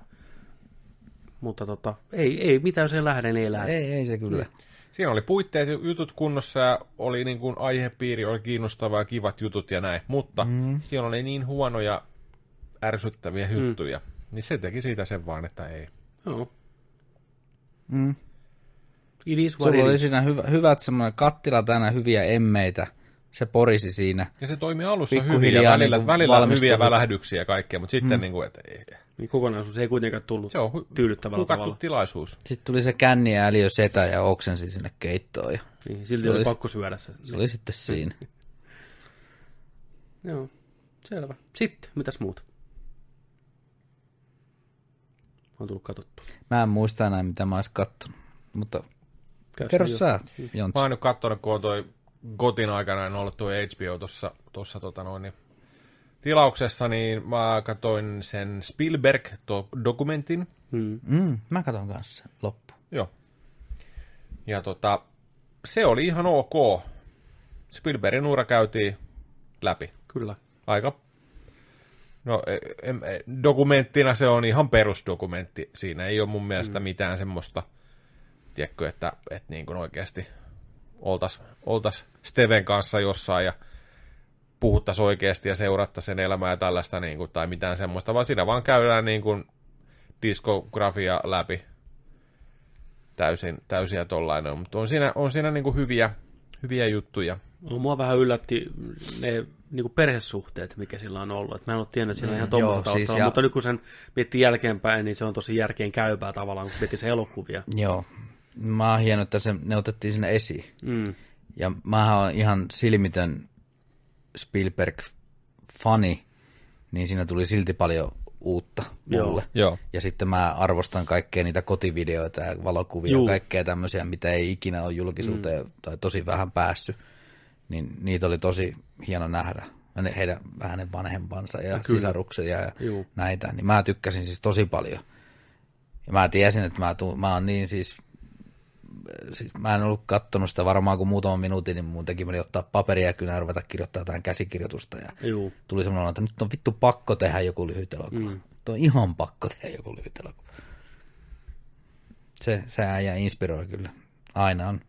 Mutta tota, ei, ei mitään, jos ei lähde, niin ei lähde. Ei, ei se kyllä. Siinä oli puitteet ja jutut kunnossa ja oli niin kuin aihepiiri, oli kiinnostavaa ja kivat jutut ja näin. Mutta mm. siellä oli niin huonoja, ärsyttäviä juttuja. Mm. Niin se teki siitä sen vaan, että ei. Joo. Mm. It is what Sulla it oli siinä hyvä, hyvät semmoinen kattila täynnä hyviä emmeitä. Se porisi siinä. Ja se toimi alussa hyvin ja välillä, niin välillä valmistui hyviä hyvin. välähdyksiä ja kaikkea, mutta sitten mm. niin kuin, että ei. Niin kokonaisuus ei kuitenkaan tullut Se on hu- tyydyttävällä tavalla. tilaisuus. Sitten tuli se känni ja äliö setä ja oksensi sinne keittoon. Ja Niin, silti Se oli oli- pakko syödä se. se oli sitten siinä. *laughs* Joo, selvä. Sitten, mitäs muuta? On tullut katsottua. Mä en muista enää, mitä mä ois kattonut. Mutta Käy Kerro sä, Jontsi. Mä oon nyt kattonut, kun on toi Gotin aikana en ollut tuo HBO tuossa, tuossa tota noin, niin tilauksessa, niin mä katsoin sen Spielberg-dokumentin. Mm. Mm, mä katon kanssa sen loppu. Joo. Ja tota, se oli ihan ok. Spielbergin ura käytiin läpi. Kyllä. Aika, no e- em- e- dokumenttina se on ihan perusdokumentti. Siinä ei ole mun mielestä mitään semmoista, tiedätkö, että, että niin kuin oikeasti oltas, oltas Steven kanssa jossain ja puhuttaisiin oikeasti ja seurattaisiin sen elämää ja tällaista, niin kuin, tai mitään semmoista, vaan siinä vaan käydään niin kuin diskografia läpi täysin, täysin ja tollainen. Mutta on siinä, on siinä niin kuin hyviä, hyviä juttuja. No, mua vähän yllätti ne niin kuin perhesuhteet, mikä sillä on ollut. Et mä en ole tiennyt, että siellä on ihan joo, tuommoista siis ja- mutta nyt kun sen miettii jälkeenpäin, niin se on tosi järkeen käypää tavallaan, kun miettii se elokuvia. Joo. Mä oon hieno, että se, ne otettiin sinne esiin. Mm. Ja mä oon ihan silmitön Spielberg-fani, niin siinä tuli silti paljon uutta mulle. Joo. Ja sitten mä arvostan kaikkea niitä kotivideoita ja valokuvia Juu. ja kaikkea tämmöisiä, mitä ei ikinä ole julkisuuteen mm. tai tosi vähän päässyt. Niin niitä oli tosi hieno nähdä. Ja Heidän vähän vanhempansa ja Kyllä. sisaruksia ja Juu. näitä. Niin mä tykkäsin siis tosi paljon. Ja mä tiesin, että mä, tuun, mä oon niin siis siis mä en ollut kattonut sitä varmaan kuin muutaman minuutin, niin mun teki meni ottaa paperia ja ja ruveta kirjoittaa jotain käsikirjoitusta. Ja Juu. tuli semmoinen, että nyt on vittu pakko tehdä joku lyhyt elokuva. Mm. Nyt on ihan pakko tehdä joku lyhyt elokuva. Se, se äijä inspiroi kyllä. Aina on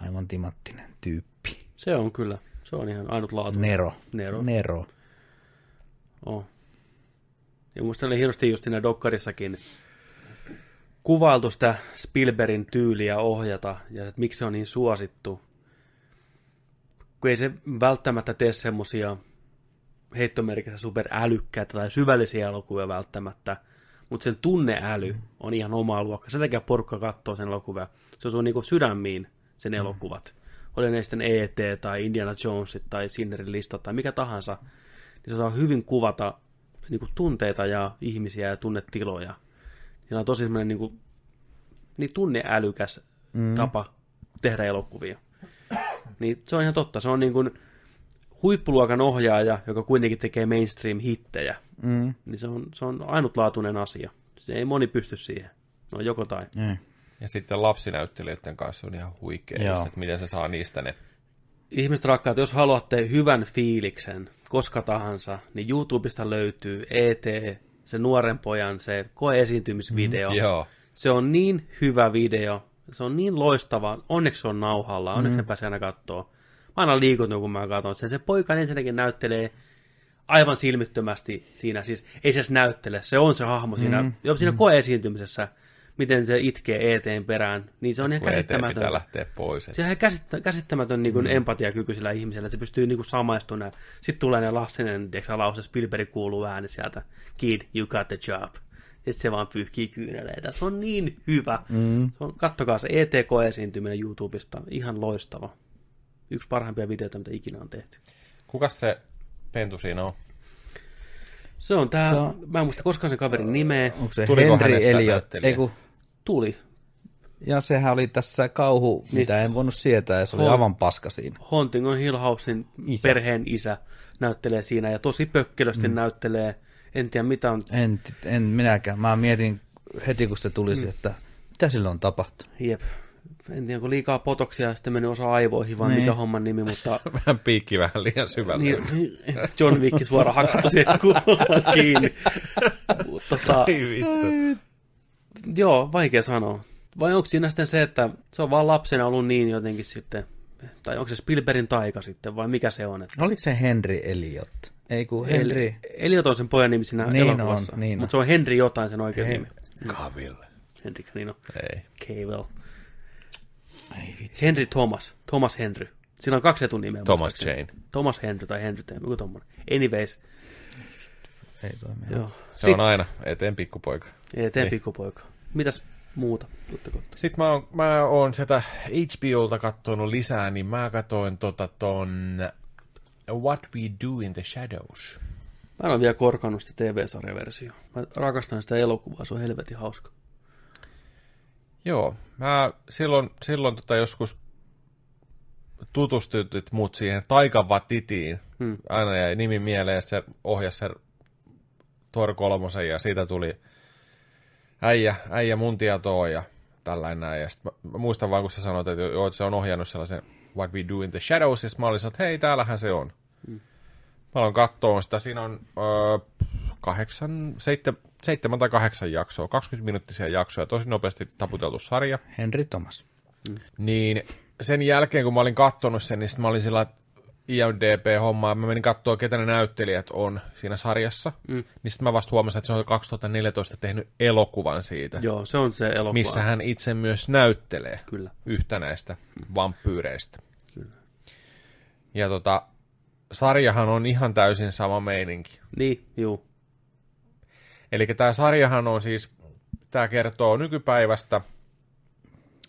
aivan timattinen tyyppi. Se on kyllä. Se on ihan ainutlaatuinen. Nero. Nero. Nero. Oh. Ja musta oli hienosti just siinä dokkarissakin kuvailtu sitä Spielbergin tyyliä ohjata ja että miksi se on niin suosittu. Kun ei se välttämättä tee semmosia heittomerkissä superälykkäitä tai syvällisiä elokuvia välttämättä, mutta sen tunneäly on ihan oma luokka. Sen takia porukka katsoo sen elokuvia. Se on sun niinku sydämiin sen elokuvat. Oli ne sitten E.T. tai Indiana Jonesit tai Sinnerin lista tai mikä tahansa, niin se osaa hyvin kuvata niinku tunteita ja ihmisiä ja tunnetiloja. Siinä on tosi semmoinen niinku, niin tunneälykäs mm. tapa tehdä elokuvia. Niin se on ihan totta. Se on niin kuin huippuluokan ohjaaja, joka kuitenkin tekee mainstream-hittejä. Mm. Niin se on, se on ainutlaatuinen asia. Se ei moni pysty siihen. No joko tai. Mm. Ja sitten lapsinäyttelijöiden kanssa on ihan huikea, Joo. just, että miten se saa niistä ne. Ihmiset rakkaat, jos haluatte hyvän fiiliksen koska tahansa, niin YouTubesta löytyy ET, se nuoren pojan, se koeesiintymisvideo. Mm, Joo. Se on niin hyvä video, se on niin loistava, onneksi se on nauhalla, onneksi mm. ne pääsee aina katsoa. Mä aina liikutun, kun mä katson sen. Se poika ensinnäkin näyttelee aivan silmittömästi siinä, siis ei se edes näyttele, se on se hahmo siinä, mm. jo siinä koeesiintymisessä, miten se itkee eteen perään, niin se on ihan eteen pitää lähteä pois. Et. Se on ihan käsittä, käsittämätön niin kuin mm. empatiakyky sillä ihmisellä, että se pystyy niin kuin samaistumaan. Sitten tulee ne Lassinen, tiedätkö, lause, Spielberg kuuluu ääni sieltä, kid, you got the job. Sitten se vaan pyyhkii kyyneleitä. Se on niin hyvä. Mm. Se on, kattokaa se ETK-esiintyminen YouTubesta, ihan loistava. Yksi parhaimpia videoita, mitä ikinä on tehty. Kukas se pentu siinä on? Se on tää, Se on- mä en muista koskaan sen kaverin nimeä. Onko se Tuliko Henry Eliot? näyttelijä? Ei kun, Tuli. ja sehän oli tässä kauhu, niin. mitä en voinut sietää, ja se oli Hol- aivan paska siinä. Huntington Hill Housein Isä. perheen isä näyttelee siinä ja tosi pökkelösti mm. näyttelee. En tiedä mitä on En, en minäkään. Mä mietin heti, kun se tuli, mm. että mitä sillä on tapahtunut. Jep. En tiedä, kun liikaa potoksia ja sitten mennyt osa aivoihin, vaan Niin. mikä homman nimi, mutta *laughs* Vähän piikki vähän liian syvällä. niin, niin, John Wick suoraan hakattu siihen *laughs* kiinni. Tota, Ei vittu. joo, vaikea sanoa. Vai onko siinä sitten se, että se on vaan lapsena ollut niin jotenkin sitten, tai onko se Spielbergin taika sitten, vai mikä se on? Että Oliko se Henry Eliot? Ei kun Henry. Eli- Eliot on sen pojan nimi siinä Niin on, elokuvassa, niin on. mutta se on Henry jotain sen oikein He- nimi. Kaville. Henry, niin on. Ei. Cable. Ei vitsi. Henry Thomas. Thomas Henry. Siinä on kaksi etunimeä. Thomas. Jane. Thomas Henry tai Henry tai joku tommonen. Anyways, Ei toimi. joo. Se on aina eteen pikkupoika. Ei tee Niin. pikkupoika. Mitäs muuta? Tutte kohta. Sitten mä oon, mä oon sitä HBOlta katsonut lisää, niin mä katoin tota ton What We Do in the Shadows. Mä en ole vielä korkannut sitä TV-sarjaversiota. Mä rakastan sitä elokuvaa, se on helvetin hauska. Joo, mä silloin, silloin tota joskus tutustutit mut siihen Taikan Vatitiin. Hmm. Aina jäi nimi mieleen, se ohjasi sen Tor kolmosen, ja siitä tuli äijä, äijä mun tietoa ja tällainen näin. Ja sit mä, mä, muistan vaan, kun sä sanoit, että, joo, se on ohjannut sellaisen What We Do in the Shadows, ja mä olin että hei, täällähän se on. Hmm. Mä aloin katsoa sitä, siinä on öö, kahdeksan, seitsemän, seitsemän tai kahdeksan jaksoa, 20 minuuttisia jaksoja, tosi nopeasti taputeltu sarja. Henry Thomas. Niin sen jälkeen, kun mä olin kattonut sen, niin sit mä olin sillä IMDB-hommaa, mä menin katsoa, ketä ne näyttelijät on siinä sarjassa, mm. niin sitten mä vasta huomasin, että se on 2014 tehnyt elokuvan siitä, Joo, se on se elokuva. missä hän itse myös näyttelee Kyllä. yhtä näistä vampyyreistä. Kyllä. Ja tota, sarjahan on ihan täysin sama meininki. Niin, juu. Eli tämä sarjahan on siis, tämä kertoo nykypäivästä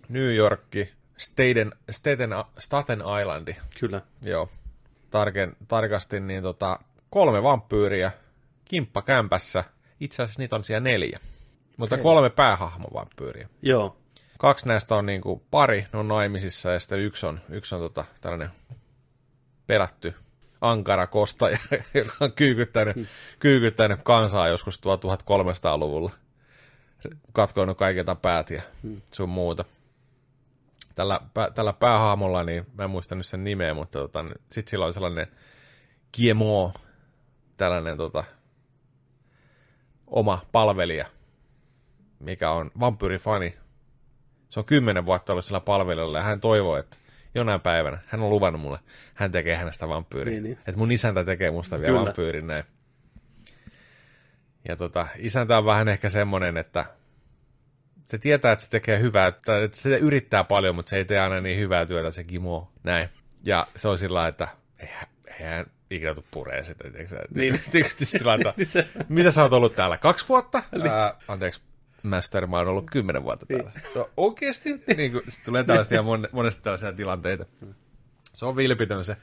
New Yorkki, Staten, Staten, Staten Islandi, Kyllä. joo, tarken, tarkasti, niin tota, kolme vampyyriä kimppakämpässä. Itse asiassa niitä on siellä neljä. Mutta Okei. kolme päähahmovampyyriä. Joo. Kaksi näistä on niinku pari, ne on naimisissa, ja sitten yksi on, yksi on tota, tällainen pelätty ankara kostaja, *laughs* joka on kyykyttänyt, kyykyttänyt kansaa joskus 1300-luvulla. Katkoinut kaikilta päät ja sun muuta. Tällä, pä, tällä päähahmolla, niin mä en muista nyt sen nimeä, mutta tota, sitten sillä on sellainen Kiemo, tällainen tota, oma palvelija, mikä on vampyyrifani. Se on kymmenen vuotta ollut sillä palvelijalla ja hän toivoo, että jonain päivänä, hän on luvannut mulle, hän tekee hänestä vampyyrin. Niin, niin. Että mun isäntä tekee musta vielä Kyllä. vampyyrin näin. Ja tota, isäntä on vähän ehkä semmonen, että se tietää, että se tekee hyvää, että, se yrittää paljon, mutta se ei tee aina niin hyvää työtä, se Kimo, näin. Ja se on sillä että eihän, eihän ikinä tuu pureen sitä, tiedätkö sä? Niin. *laughs* Sillä että *laughs* Se- mitä sä oot ollut täällä? Kaksi vuotta? Ää, anteeksi, Master, mä oon ollut kymmenen vuotta täällä. No, oikeesti? Niin kuin, sit tulee tällaisia, *laughs* mon, monesti tällaisia tilanteita. Se on vilpitön se,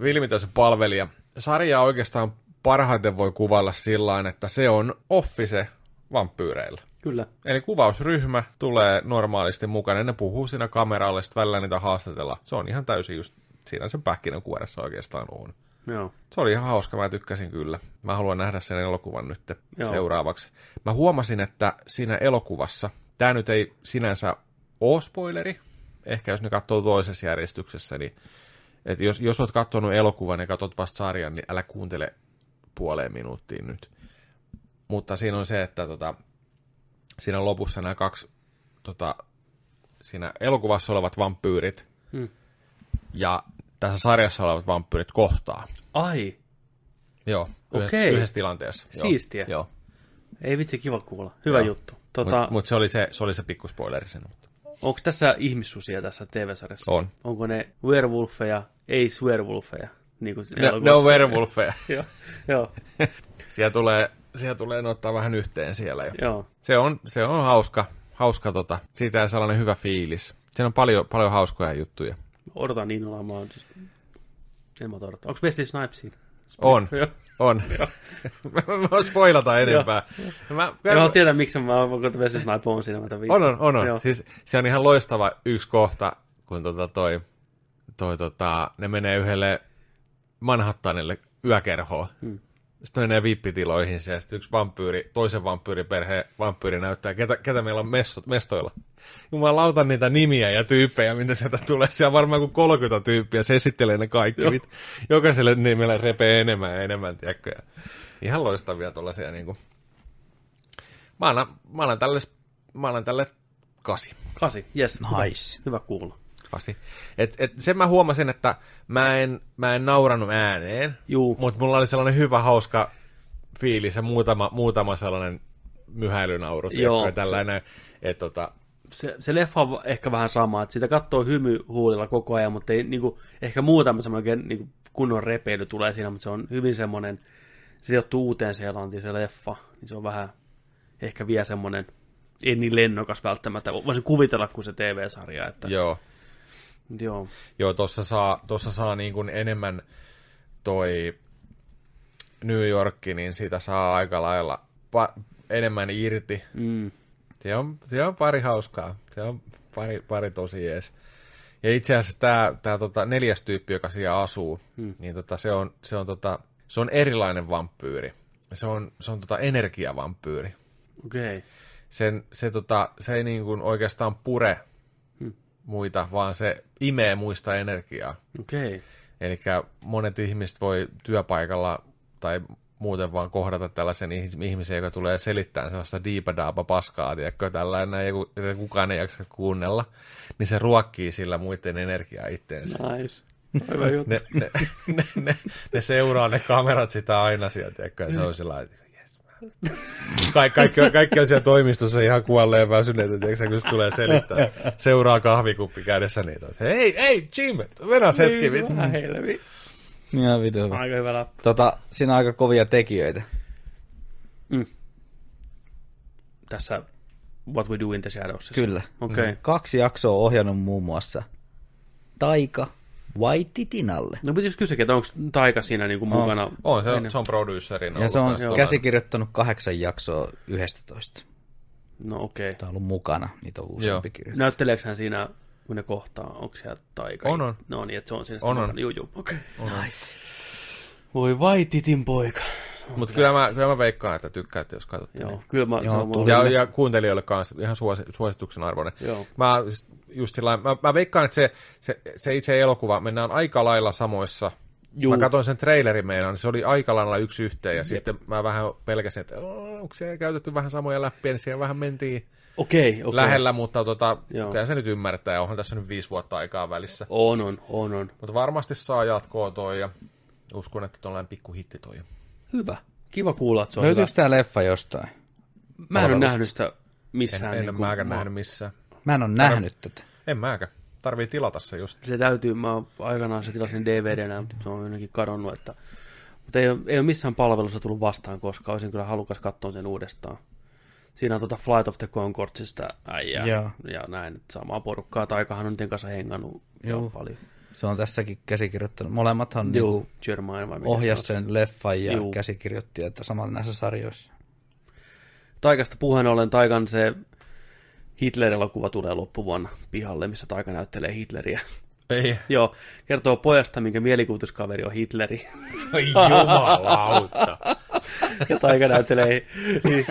vilpitön se palvelija. Sarja oikeastaan parhaiten voi kuvailla sillä että se on office vampyyreillä. Kyllä. Eli kuvausryhmä tulee normaalisti mukana, ne puhuu siinä kameralle, sitten välillä niitä haastatellaan. Se on ihan täysin just siinä sen pähkinänkuoressa oikeastaan on. Joo. Se oli ihan hauska, mä tykkäsin kyllä. Mä haluan nähdä sen elokuvan nyt Joo. seuraavaksi. Mä huomasin, että siinä elokuvassa, tämä nyt ei sinänsä ole spoileri, ehkä jos ne katsoo toisessa järjestyksessä, niin että jos, jos oot katsonut elokuvan ja katsot vasta sarjan, niin älä kuuntele puoleen minuuttiin nyt. Mutta siinä on se, että tota, siinä lopussa nämä kaksi tota, siinä elokuvassa olevat vampyyrit Hmm. ja tässä sarjassa olevat vampyyrit kohtaa. Ai, Joo, yhdessä, Okei. yhdessä tilanteessa. Siistiä. Joo, ei vitsi kiva kuulla. Hyvä Joo. juttu. mutta Tota, mut se, oli se, se oli se pikkuspoileri sinne. Mutta. onko tässä ihmissusia tässä TV-sarjassa? On. Onko ne werewolfeja, ei swerewolfeja? Niin kuin Ne, ne on werewolfeja. *laughs* Joo, joo, *laughs* siellä tulee, siellä tulee ne ottaa vähän yhteen siellä jo. joo. Se on, se on hauska, hauska tota, siitä sellainen hyvä fiilis. Siinä on paljon, paljon hauskoja juttuja. Odotan niin olla, mä oon siis... En mä odota. Onko Wesley Snipes siinä? On, *laughs* Joo. on. *laughs* *laughs* mä voin spoilata enempää. Mä, En halua tietää, miksi mä oon, kun Wesley Snipes on siinä. Mä On, on, on. on. Joo. Siis se on ihan loistava yksi kohta, kun tota toi, toi tota, ne menee yhdelle Manhattanille yökerhoon. Hmm. Sitten menee vippitiloihin ja sitten yksi vampyyri, toisen vampyyriperheen vampyyri näyttää, ketä, ketä meillä on messot, mestoilla. Jumalauta niitä nimiä ja tyyppejä, mitä sieltä tulee. Siellä on varmaan kuin 30 tyyppiä, se esittelee ne kaikki. Joo. Mit, jokaiselle nimellä repee enemmän ja enemmän, tiedätkö. Ja ihan loistavia tuollaisia niinku. Mä annan, mä annan tälle, mä annan tälle kasi. Kasi, yes. Nice. Hyvä, hyvä kuulla. Kasi. Et, et sen mä huomasin, että mä en, mä en nauranut ääneen, mutta mulla oli sellainen hyvä, hauska fiilis ja muutama, muutama sellainen myhäilynauru, Joo, tällainen, että tota, Se, se leffa on ehkä vähän sama, että sitä katsoo hymy huulilla koko ajan, mutta ei niinku, ehkä muutama semmoinen niinku, kunnon repeily tulee siinä, mutta se on hyvin semmoinen, se sijoittuu uuteen Seelantiin se leffa, niin se on vähän ehkä vielä semmoinen, ei niin lennokas välttämättä, voisin kuvitella kuin se TV-sarja, että joo, joo, joo tossa saa, tossa saa niin kuin enemmän toi New Yorkki, niin siitä saa aika lailla pa- enemmän irti. mm, Se on, se on pari hauskaa. Se on pari, pari tosi jees. Ja itse asiassa tämä, tämä tota, neljäs tyyppi, joka siellä asuu, hmm. niin tota, se, on, se, on, tota, se on erilainen vampyyri. Se on, se on tota, energiavampyyri. Okei. Okay. Sen, se, tota, se ei niin kuin oikeastaan pure. Muita, vaan se imee muista energiaa. Okei. Okay. Eli monet ihmiset voi työpaikalla tai muuten vaan kohdata tällaisen ihmisen, joka tulee selittämään sellaista diipadaapa paskaa, tiedätkö, tällainen, ja kukaan ei jaksa kuunnella, niin se ruokkii sillä muiden energiaa itteensä. Nice. Hyvä juttu. Ne, ne, ne, ne, ne, seuraa ne kamerat sitä aina sieltä, tiedätkö, ja se on sellainen, Kaik, kaikki, kaikki on siellä toimistossa ihan kuolleen väsyneitä, tiedätkö, kun se tulee selittää. Seuraa kahvikuppi kädessä niitä. Hei, hei, Jim, mennään hetki. Niin, vittu. helvi. Ihan vitu hyvä. Aika hyvä lappu. Tota, siinä on aika kovia tekijöitä. Mm. Tässä What We Do in the Shadows. Kyllä. Okei. Okay. Kaksi jaksoa ohjannut muun muassa Taika Waititinalle. No pitäisi kysyä, että onko Taika siinä niinku mukana? On, se on, se on producerina. Ja se on käsikirjoittanut kahdeksan jaksoa yhdestätoista. No okei. Okay. Tämä on ollut mukana, niitä on useampi kirjoitus. Näytteleekö hän siinä, kun ne kohtaa, onko siellä Taika? On, on. No niin, että se on siinä on, on. Juu, juu, okei. Okay. Nice. Voi Waititin poika. Mutta kyllä mä, kyllä mä veikkaan, että tykkäätte, jos katsotte. Joo, kyllä mä, Joo, ja, ja kuuntelijoille kanssa ihan suosi, suosituksen arvoinen. Joo. Mä, siis just sillä, mä, mä veikkaan, että se, se, se itse elokuva, mennään aika lailla samoissa. Juu. Mä katsoin sen trailerin meidän, niin se oli aika lailla yksi yhteen, ja Jep. sitten mä vähän pelkäsin, että onko se käytetty vähän samoja läppiä, niin siellä vähän mentiin Okei, okei. lähellä, mutta tota, kyllä se nyt ymmärtää, onhan tässä nyt viisi vuotta aikaa välissä. On, on, on, on. Mutta varmasti saa jatkoa toi, ja uskon, että tuollainen pikku hitti toi. Hyvä. Kiva kuulla, että se on Löytyykö tämä leffa jostain? Mä en ole nähnyt sitä missään. En, en niin mäkään nähnyt missään. Mä en ole nähnyt tätä. En mäkään. Tarvii tilata se just. Se täytyy, mä aikanaan se tilasin DVDnä, mutta se on jonnekin kadonnut, että mutta ei ole, ei ole missään palvelussa tullut vastaan, koska olisin kyllä halukas katsoa sen uudestaan. Siinä on tuota Flight of the Concordsista äijää Joo. ja näin, että samaa porukkaa. Taikahan on niiden kanssa hengannut Joo. paljon. Se on tässäkin käsikirjoittanut. Molemmathan Joo, niinku vai se on. sen leffan ja Juu. käsikirjoitti, että samalla näissä sarjoissa. Taikasta puheen ollen Taikan se Hitler-elokuva tulee loppuvuonna pihalle, missä Taika näyttelee Hitleriä. Ei. *laughs* Joo, kertoo pojasta, minkä mielikuvituskaveri on Hitleri. Ai jumalauta. *laughs* ja Taika näyttelee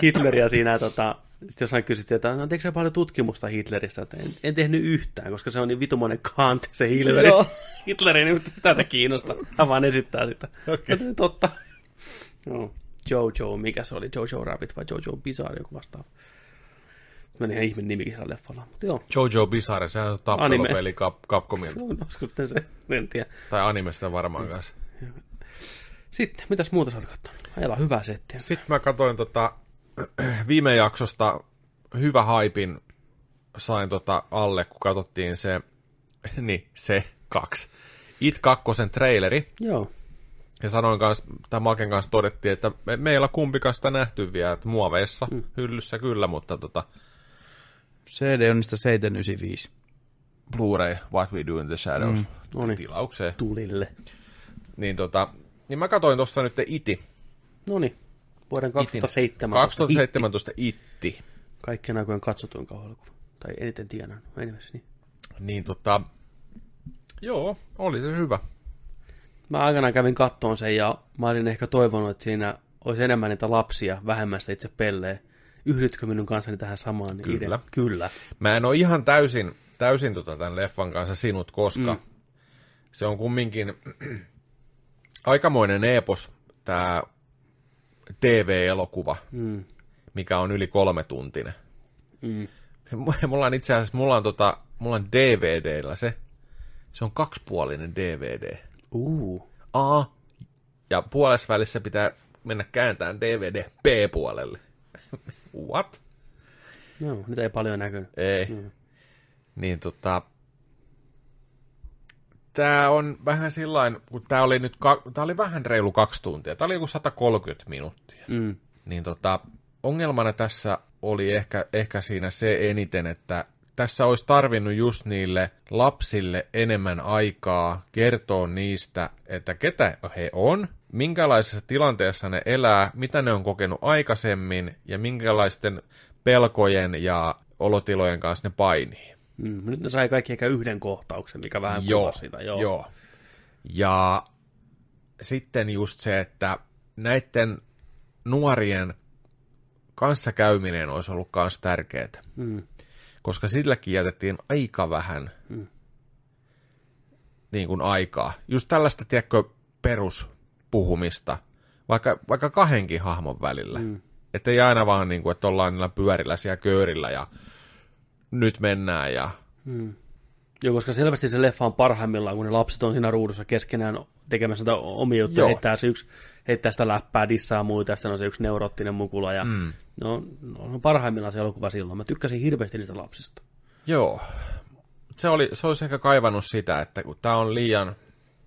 Hitleriä siinä. Tota, sitten jossain kysyttiin, että no, teekö sä paljon tutkimusta Hitleristä? Että en, en, tehnyt yhtään, koska se on niin vitumoinen kant, se Hitleri. Joo. *laughs* Hitleri niin tätä kiinnosta. Hän vaan esittää sitä. Okei. Okay. Totta. No. Jojo, mikä se oli? Jojo Rabbit vai Jojo Bizarre, joku vastaava. Meni ihan ihme nimikin sillä leffalla. Mutta joo, Jojo Bizarre, sehän on tappelupeli Cap- Capcomilta. olisiko sitten se, en tiedä. Tai animesta varmaan kanssa. Sitten, mitäs muuta sä oot kattonut? Ajalla hyvää settiä. Sitten mä katsoin tota, *clears throat* viime jaksosta hyvä haipin sain tota alle, kun katsottiin se, *laughs* niin se kaksi. It 2 traileri. Joo. Ja sanoin kanssa, tai Maken kanssa todettiin, että me, meillä kumpikaan sitä nähty vielä, että muoveissa, mm. hyllyssä kyllä, mutta tota, CD on niistä 795. Blu-ray What We Do in the Shadows mm. Noniin. tilaukseen. Tulille. Niin, tota, niin mä katsoin tuossa nyt Iti. No niin, vuoden 2007. 2017 Itti. Kaikkien aikojen katsotuin kauhuelokuva. Tai eniten tienaan. Anyways, niin. Niin tota, joo, oli se hyvä. Mä aikanaan kävin kattoon sen ja mä olin ehkä toivonut, että siinä olisi enemmän niitä lapsia, vähemmän sitä itse pelleä. Yhdytkö minun kanssani tähän samaan? Kyllä. Ide- Kyllä. Mä en ole ihan täysin, täysin tota tämän leffan kanssa sinut, koska mm. se on kumminkin *clears throat* aikamoinen epos, tämä TV-elokuva, Mm. mikä on yli kolme tuntinen. Mm. *laughs* Mulla on itse asiassa, mulla on, tota, mulla on DVDllä se, se on kaksipuolinen DVD. Uh. A, ja puolessa välissä pitää mennä kääntämään DVD B-puolelle. *laughs* What? Joo, nyt ei paljon näkynyt. Ei. Mm. Niin tota... Tää on vähän sillain, kun tää oli nyt, tää oli vähän reilu kaksi tuntia. Tää oli joku 130 minuuttia. Mm. Niin tota, ongelmana tässä oli ehkä, ehkä siinä se eniten, että tässä olisi tarvinnut just niille lapsille enemmän aikaa kertoa niistä, että ketä he on, minkälaisessa tilanteessa ne elää, mitä ne on kokenut aikaisemmin ja minkälaisten pelkojen ja olotilojen kanssa ne painii. Mm, nyt ne sai kaikki ehkä yhden kohtauksen, mikä vähän Joo, sitä. Joo. joo. Ja sitten just se, että näiden nuorien kanssakäyminen olisi ollut myös tärkeää. Mm. Koska silläkin jätettiin aika vähän Mm. niin kuin aikaa. Just tällaista, tiedätkö, peruspuhumista, vaikka, vaikka kahdenkin hahmon välillä. Mm. Että ei aina vaan niin kuin, että ollaan niillä pyörillä siellä köörillä ja nyt mennään ja Joo, koska selvästi se leffa on parhaimmillaan, kun ne lapset on siinä ruudussa keskenään tekemässä omia juttuja, heittää se yksi, heittää sitä läppää, dissaa muita, ja sitten on se yksi neuroottinen mukula, ja mm. no, no, on parhaimmillaan se elokuva silloin. Mä tykkäsin hirveästi niistä lapsista. Joo. Se, oli, se olisi ehkä kaivannut sitä, että kun tämä on liian,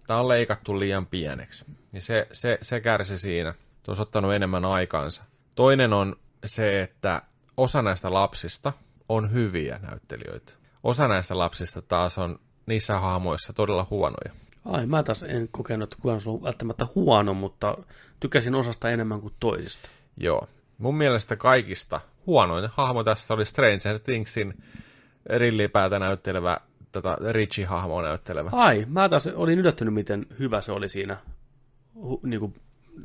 tämä on leikattu liian pieneksi, niin se, se, se kärsi siinä. Se olisi ottanut enemmän aikaansa. Toinen on se, että osa näistä lapsista on hyviä näyttelijöitä. Osa näistä lapsista taas on niissä hahmoissa todella huonoja. Ai, mä taas en kokenut, että kukaan ollut välttämättä huono, mutta tykkäsin osasta enemmän kuin toisista. Joo. Mun mielestä kaikista huonoin hahmo tässä oli Stranger Thingsin rillipäätä näyttelevä, tätä Richie-hahmoa näyttelevä. Ai, mä taas olin yllättynyt, miten hyvä se oli siinä niin kuin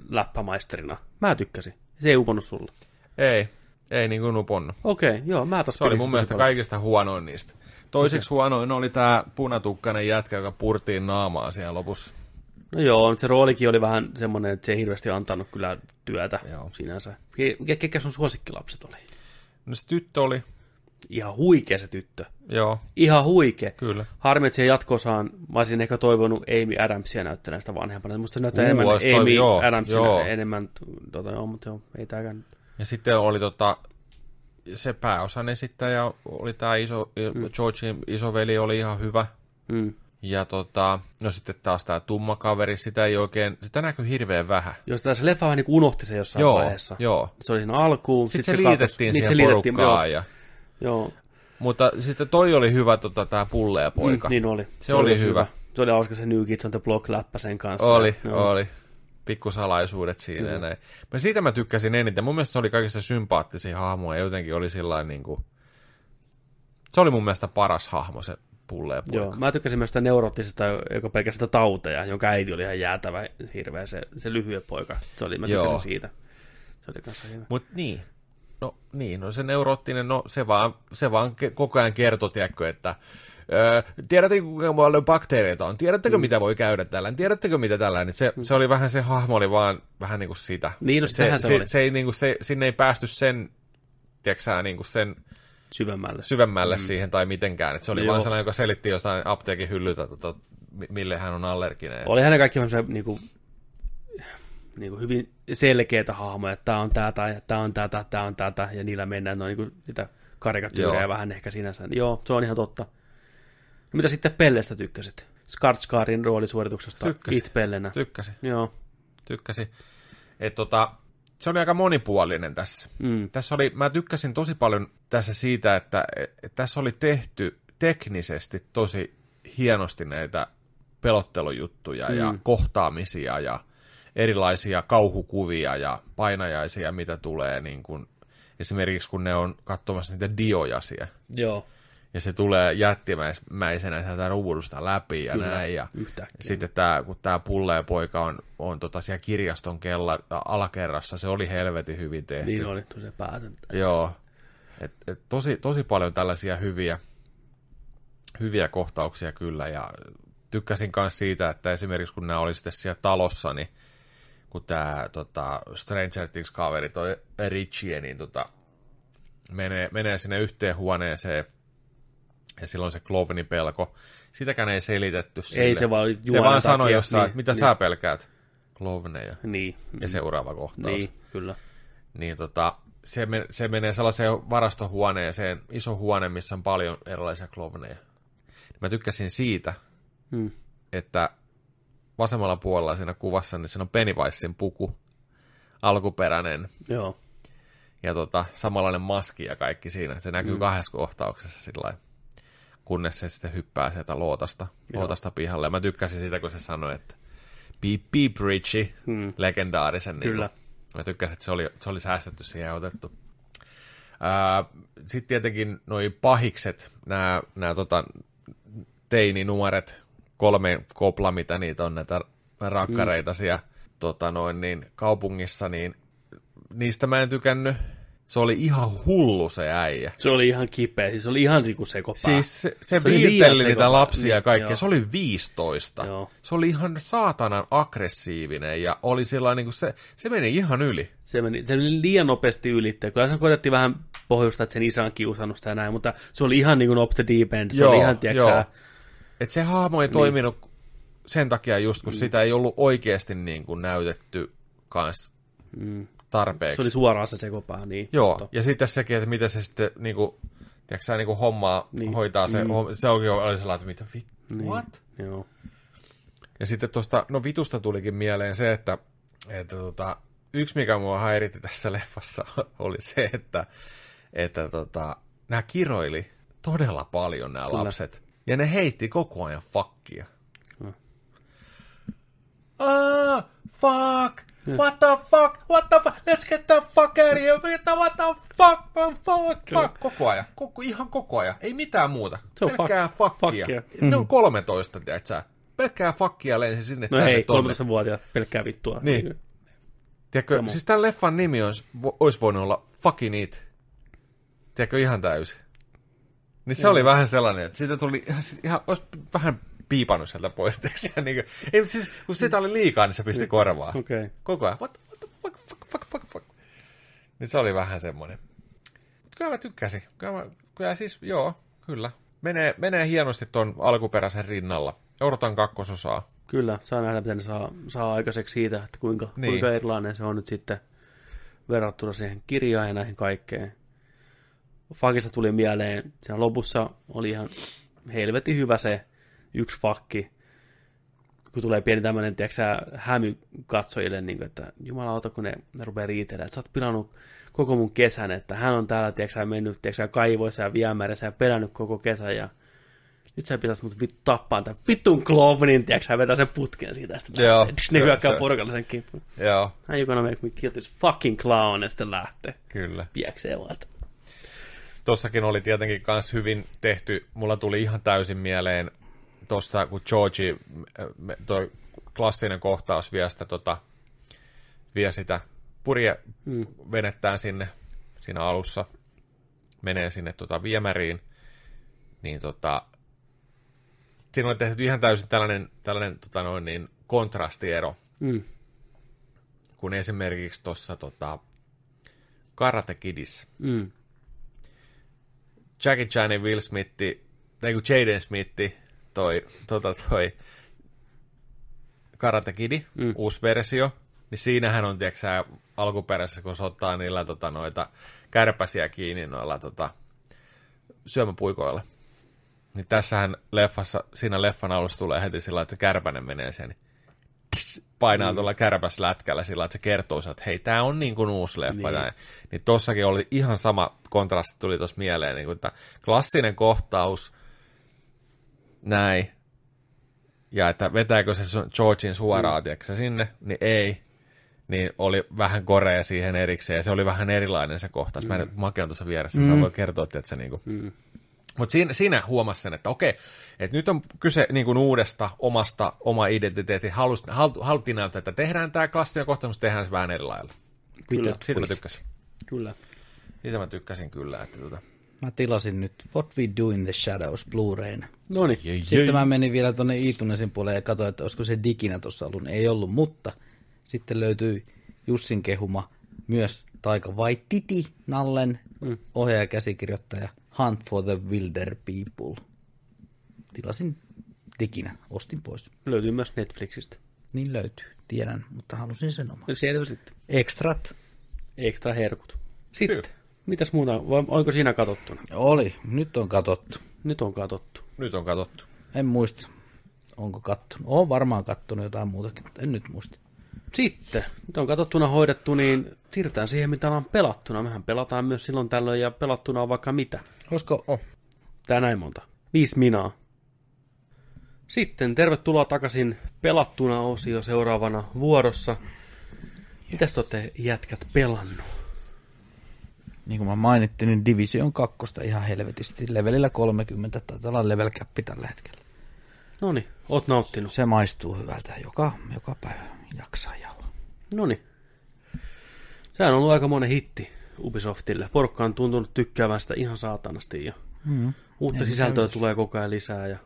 läppämaisterina. Mä tykkäsin. Se ei uponnut sulle. Ei, ei niin kuin uponnut. Okei, joo, mä taas Se oli mun mielestä paljon. kaikista huonoin niistä. Toiseksi okay. huonoin oli tämä punatukkainen jätkä, joka purtiin naamaa siellä lopussa. No joo, se roolikin oli vähän semmoinen, että se ei hirveästi antanut kyllä työtä Joo. sinänsä. Ke- Ketkä sun suosikkilapset oli? No se tyttö oli, Ihan huikea se tyttö. joo, Ihan huikea. kyllä. Harmi, että siihen jatkosaan, mä olisin ehkä toivonut Amy Adamsia näyttelemään sitä vanhempana. Musta se näyttää Uu, enemmän Amy toiv- joo, Adamsia, joo. enemmän, tota, joo, mutta joo, ei tääkään. Ja sitten oli tota, se pääosan esittäjä oli tämä iso, mm. Georgein isoveli oli ihan hyvä. Mm. Ja tota, no sitten taas tämä tumma kaveri, sitä ei oikein, sitä näkyy hirveän vähän. Jos tässä leffa vähän niin unohti se jossain Joo, vaiheessa. joo. Se oli siinä alkuun. Sitten sit se katosi- liitettiin niin, siihen se liitettiin, porukkaan. Joo, Ja, joo. mutta sitten toi oli hyvä tota, tämä pulleja poika. Mm, niin oli. Se oli tosi hyvä. Se oli hauska se New Kids on the Block läppä sen kanssa. Oli, Joo. oli. Pikkusalaisuudet siinä ja Kyllä. näin. Mä siitä mä tykkäsin eniten. Mun mielestä se oli kaikista sympaattisin hahmo ja jotenkin oli sillä niin kuin... Se oli mun mielestä paras hahmo, se pulleja poika. Joo, mä tykkäsin myös sitä neuroottisesta, joka pelkästään tauteja, jonka äiti oli ihan jäätävä hirveä, se, se lyhyt poika. Se oli, mä Joo. tykkäsin siitä. Se oli kanssa hyvä. Mut niin. No niin, no se neuroottinen, no se vaan, se vaan ke- koko ajan kertoi, tiedätkö, että Öö, tiedättekö, kuinka paljon bakteereita on? Tiedättekö, mm. mitä voi käydä tällä? Tiedättekö, mitä tällä? Se, se oli vähän, se hahmo oli vaan vähän niin kuin sitä. Niin, no se, se se, oli. se, ei, niin kuin, se, sinne ei päästy sen, tiedätkö niin kuin sen Syvemmälle. syvemmälle mm. siihen tai mitenkään. Et se oli Joo. vaan sellainen, joka selitti jostain apteekin hyllyltä, tota, mi- mille hän on allerginen. Oli hänen kaikki se niinku, niinku hyvin selkeitä hahmoja, että tämä on tätä, tämä on tätä, tämä on tätä, ja niillä mennään noin niinku sitä karikatyyrejä Joo. vähän ehkä sinänsä. Joo, se on ihan totta. No, mitä sitten Pellestä tykkäsit? Skarsgårdin roolisuorituksesta Tykkäsin. It Pellenä. Tykkäsin, Joo. tykkäsin. Et tota, se oli aika monipuolinen tässä. Mm. Tässä oli, mä tykkäsin tosi paljon tässä siitä, että, että tässä oli tehty teknisesti tosi hienosti näitä pelottelujuttuja mm. ja kohtaamisia ja erilaisia kauhukuvia ja painajaisia, mitä tulee niin kuin, esimerkiksi kun ne on katsomassa niitä dioja siellä. Joo. Ja se tulee jättimäisenä sieltä ruudusta läpi ja Kyllä, näin. Ja yhtäkkiä. sitten tämä, kun tämä pullee poika on, on tota siellä kirjaston kella, alakerrassa, se oli helvetin hyvin tehty. Niin oli tosiaan päätäntä. Joo. Et, et tosi, tosi paljon tällaisia hyviä, hyviä kohtauksia kyllä. Ja tykkäsin myös siitä, että esimerkiksi kun nämä oli sitten siellä talossa, niin kun tämä tota, Stranger Things-kaveri, toi Richie, niin tota, menee, menee sinne yhteen huoneeseen ja silloin se Cloveni pelko. Sitäkään ei selitetty sille. Ei se vaan Se vaan sanoi takia, jossain, niin, että mitä niin. sä pelkäät? Klovneja. Niin. Ja seuraava kohtaus. Niin, kyllä. Niin tota, se, men, se menee sellaiseen varastohuoneeseen, iso huone, missä on paljon erilaisia klovneja. Mä tykkäsin siitä, Hmm. että vasemmalla puolella siinä kuvassa, niin siinä on Pennywisein puku, alkuperäinen, Joo. ja tota, samanlainen maski ja kaikki siinä. Se näkyy mm. kahdessa kohtauksessa sillä lailla, kunnes se sitten hyppää sieltä lootasta, lootasta pihalle. Ja mä tykkäsin siitä, kun se sanoi, että beep beep Richie, Mm. legendaarisen. Kyllä. Niin kuin, mä tykkäsin, että se oli, se oli säästetty siihen ja otettu. Sitten tietenkin noi pahikset, nämä, nämä tota, teininuoret, kolme kopla, mitä niitä on, näitä rakkareita mm. siellä tota noin, niin, kaupungissa, niin niistä mä en tykännyt. Se oli ihan hullu se äijä. Se oli ihan kipeä, siis se oli ihan niinku sekopää. Siis se, se, Se viilteli niitä lapsia ja Niin, kaikkea. Se oli 15. Joo. Se oli ihan saatanan aggressiivinen ja oli sillä niin se, se meni ihan yli. Se meni, se meni liian nopeasti ylittää. Kyllä se koetettiin vähän pohjusta, että sen isä on kiusannut sitä ja näin, mutta se oli ihan niin kuin up the deep end. Se Joo, oli ihan, tiedätkö joo. sä, Et se hahmo ei niin. toiminut sen takia just, kun mm. sitä ei ollut oikeasti niin kuin näytetty kans mm, tarpeeksi. se oli suoraan se sekopää. Niin, Joo, Mutta- ja sitten sekin, että miten se sitten niin kuin, tiedätkö, sä, niin kuin hommaa niin. Hoitaa se, Mm. se onkin oli sellainen, että mitä vit, Niin. what? Joo. Ja sitten tuosta, no vitusta tulikin mieleen se, että, että tota, yksi mikä mua häiritti tässä leffassa *laughs* oli se, että, että tota, nämä kiroili todella paljon nämä Kyllä. lapset. Ja ne heitti koko ajan fakkia. Ah, fuck! What the fuck? What the fuck? Let's get the fuck out of here! What the, what the fuck? Fuck, fuck, fuck. Koko ajan. Koko, ihan koko ajan. Ei mitään muuta. Se on Pelkkää fuck- fuckia. fuckia. Ne on 13, tiedät sä. Pelkkää fuckia lensi sinne No hei, tonne. 13-vuotiaat pelkkää vittua. Niin. Tiedätkö, on. siis tämän leffan nimi olisi, olisi voinut olla Fucking It. Tiedätkö, ihan täysin. Niin se oli vähän sellainen, että siitä tuli ihan, siis ihan olisi vähän piipannut sieltä pois. niin kuin, ei, siis, kun sitä oli liikaa, niin se pisti korvaa. Okei. Koko ajan. What, what the fuck, fuck, fuck, fuck, fuck. Niin se oli vähän semmoinen. Mutta kyllä mä tykkäsin. Kyllä, mä, kyllä siis, joo, kyllä. Menee, menee hienosti ton alkuperäisen rinnalla. Odotan kakkososaa. Kyllä, saa nähdä, miten ne saa, saa aikaiseksi siitä, että kuinka, niin. kuinka erilainen se on nyt sitten verrattuna siihen kirjaan ja näihin kaikkeen. Fakista tuli mieleen, siinä lopussa oli ihan helvetin hyvä se yksi fakki, kun tulee pieni tämmöinen, tiedätkö hämy katsojille, niin kuin, että jumalauta, kun ne, ne rupeaa riitelemään, että sä oot pilannut koko mun kesän, että hän on täällä, tiedätkö mennyt, tiedätkö kaivoissa ja viemärissä ja pelännyt koko kesän ja nyt sä pitäisi mut vittu tappaa tämän vittun Clovenin, tiedätkö sä, vetää sen putken siitä, ja sitten Joo, lähtee. ne hyökkää porukalla sen kimppuun. Joo, Hän gonna make me kill this fucking clown, ja sitten lähtee. kyllä. Pieksee vasta. Tossakin oli tietenkin kans hyvin tehty. Mulla tuli ihan täysin mieleen tossa, kun Georgie, me- toi klassinen kohtaus vie sitä, tota, vie sitä purje Mm. venettään sinne siinä alussa, menee sinne tota viemäriin, niin tota, siinä oli tehty ihan täysin tällainen, tällainen tota noin, niin, kontrastiero, Mm. kun esimerkiksi tuossa tota, Karate Kidissä Mm. Jackie Chan ja Will Smith, tai kun Jaden Smith, toi, tota, toi Karate Kidi, mm. Uusi versio, niin siinähän on, tiedätkö sä, alkuperäisessä, kun se ottaa niillä tota, noita kärpäsiä kiinni noilla tota, syömäpuikoilla. Niin tässähän leffassa, siinä leffan alussa tulee heti sillä, että se kärpänen menee sen, tss, painaa mm. tuolla kärpäslätkällä sillä, että se kertoo, että hei, tämä on niin kuin uusi leffa. Niin. Niin. niin tossakin oli ihan sama kontrasti tuli tuossa mieleen, niin kuin, että klassinen kohtaus, näin, ja että vetääkö se Georgin suoraan, mm. sinne, niin ei. Niin oli vähän korea siihen erikseen, ja se oli vähän erilainen se kohtaus. Mm. Mä en nyt Make on tuossa vieressä, mm. mä voin kertoa, että se niinku... Mm. Mutta siinä, siinä huomasi sen, että okei, että nyt on kyse niin kuin uudesta omasta, oma identiteetti. Halus, halu, haluttiin näyttää, että tehdään tämä klassinen kohtaus, mutta tehdään se vähän eri lailla. Kyllä. Siitä mä tykkäsin. Kyllä. Siitä mä tykkäsin kyllä. Että tota. Mä tilasin nyt What We Do in the Shadows Blu-rayna. No niin. Sitten mä menin vielä tuonne iTunesin puolelle ja katsoin, että olisiko se diginä tuossa ollut. Ei ollut, mutta sitten löytyi Jussin kehuma myös Taika Waititi, Nallen mm. ohjaaja ja käsikirjoittaja Hunt for the Wilder People. Tilasin diginä, ostin pois. Löytyy myös Netflixistä. Niin löytyy, tiedän, mutta halusin sen oman. Siellä sitten. Extrat Ekstra herkut. Sitten. Kyllä. Mitäs muuta? Vai oliko siinä katsottuna? oli, nyt on katsottu. Nyt on katsottu. Nyt on katsottu. En muista, onko kattonut. Olen varmaan kattonut jotain muutakin, mutta en nyt muista. Sitten, nyt on katsottuna hoidettu, niin siirrytään siihen, mitä ollaan pelattuna. Mehän pelataan myös silloin tällöin ja pelattuna on vaikka mitä. Olisiko Oh. Tää näin monta. Viisi minaa. Sitten tervetuloa takaisin pelattuna osio seuraavana vuorossa. Mitäs te olette jätkät pelannut? Niin kuin mä mainittin, niin Division 2 ihan helvetisti. Levelillä 30, taitaa olla level cap tällä hetkellä. No niin, oot nauttinut. Se maistuu hyvältä joka, joka päivä. Jaksaa jauhaa. No niin. Sehän on ollut aika monen hitti Ubisoftille. Porukka on tuntunut tykkäävän sitä ihan saatanasti ja Mm. uutta Ei sisältöä se tulee koko ajan lisää ja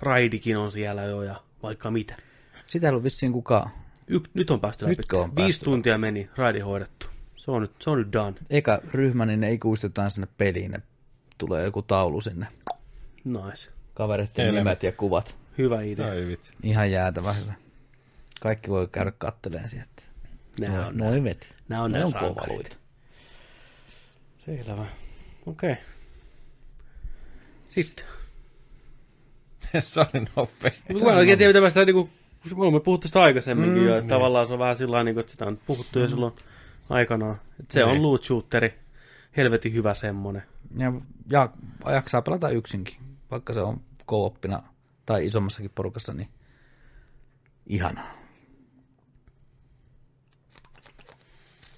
raidikin on siellä jo ja vaikka mitä. Sitä ei ollut vissiin kukaan. Y- nyt on päästy läpi. Nytkö on Viisi päästy tuntia meni, raidi hoidettu. Se on nyt, se on nyt done. Eka ryhmä, niin ne ikuistetaan sinne peliin. Ne tulee joku taulu sinne. Nice. Kavereiden Helmi. nimet ja kuvat. Hyvä idea. Ai vitsi. Ihan jäätävä hyvä. Kaikki voi käydä katteleen sieltä. Nämä on, Noin veti. nämä on nämä on kovaluita. Selvä. Okei. Okay. Sitten. se oli nopea. Mutta mä en oikein tiedä, mitä mä sitä niinku, me olemme puhuttu sitä aikaisemminkin mm, jo, että tavallaan se on vähän sillä niin että sitä on puhuttu jo silloin aikanaan. Että se on Niin. loot shooteri, helvetin hyvä semmonen. Ja, ja jaksaa pelata yksinkin, vaikka se on kooppina tai isommassakin porukassa, niin ihanaa.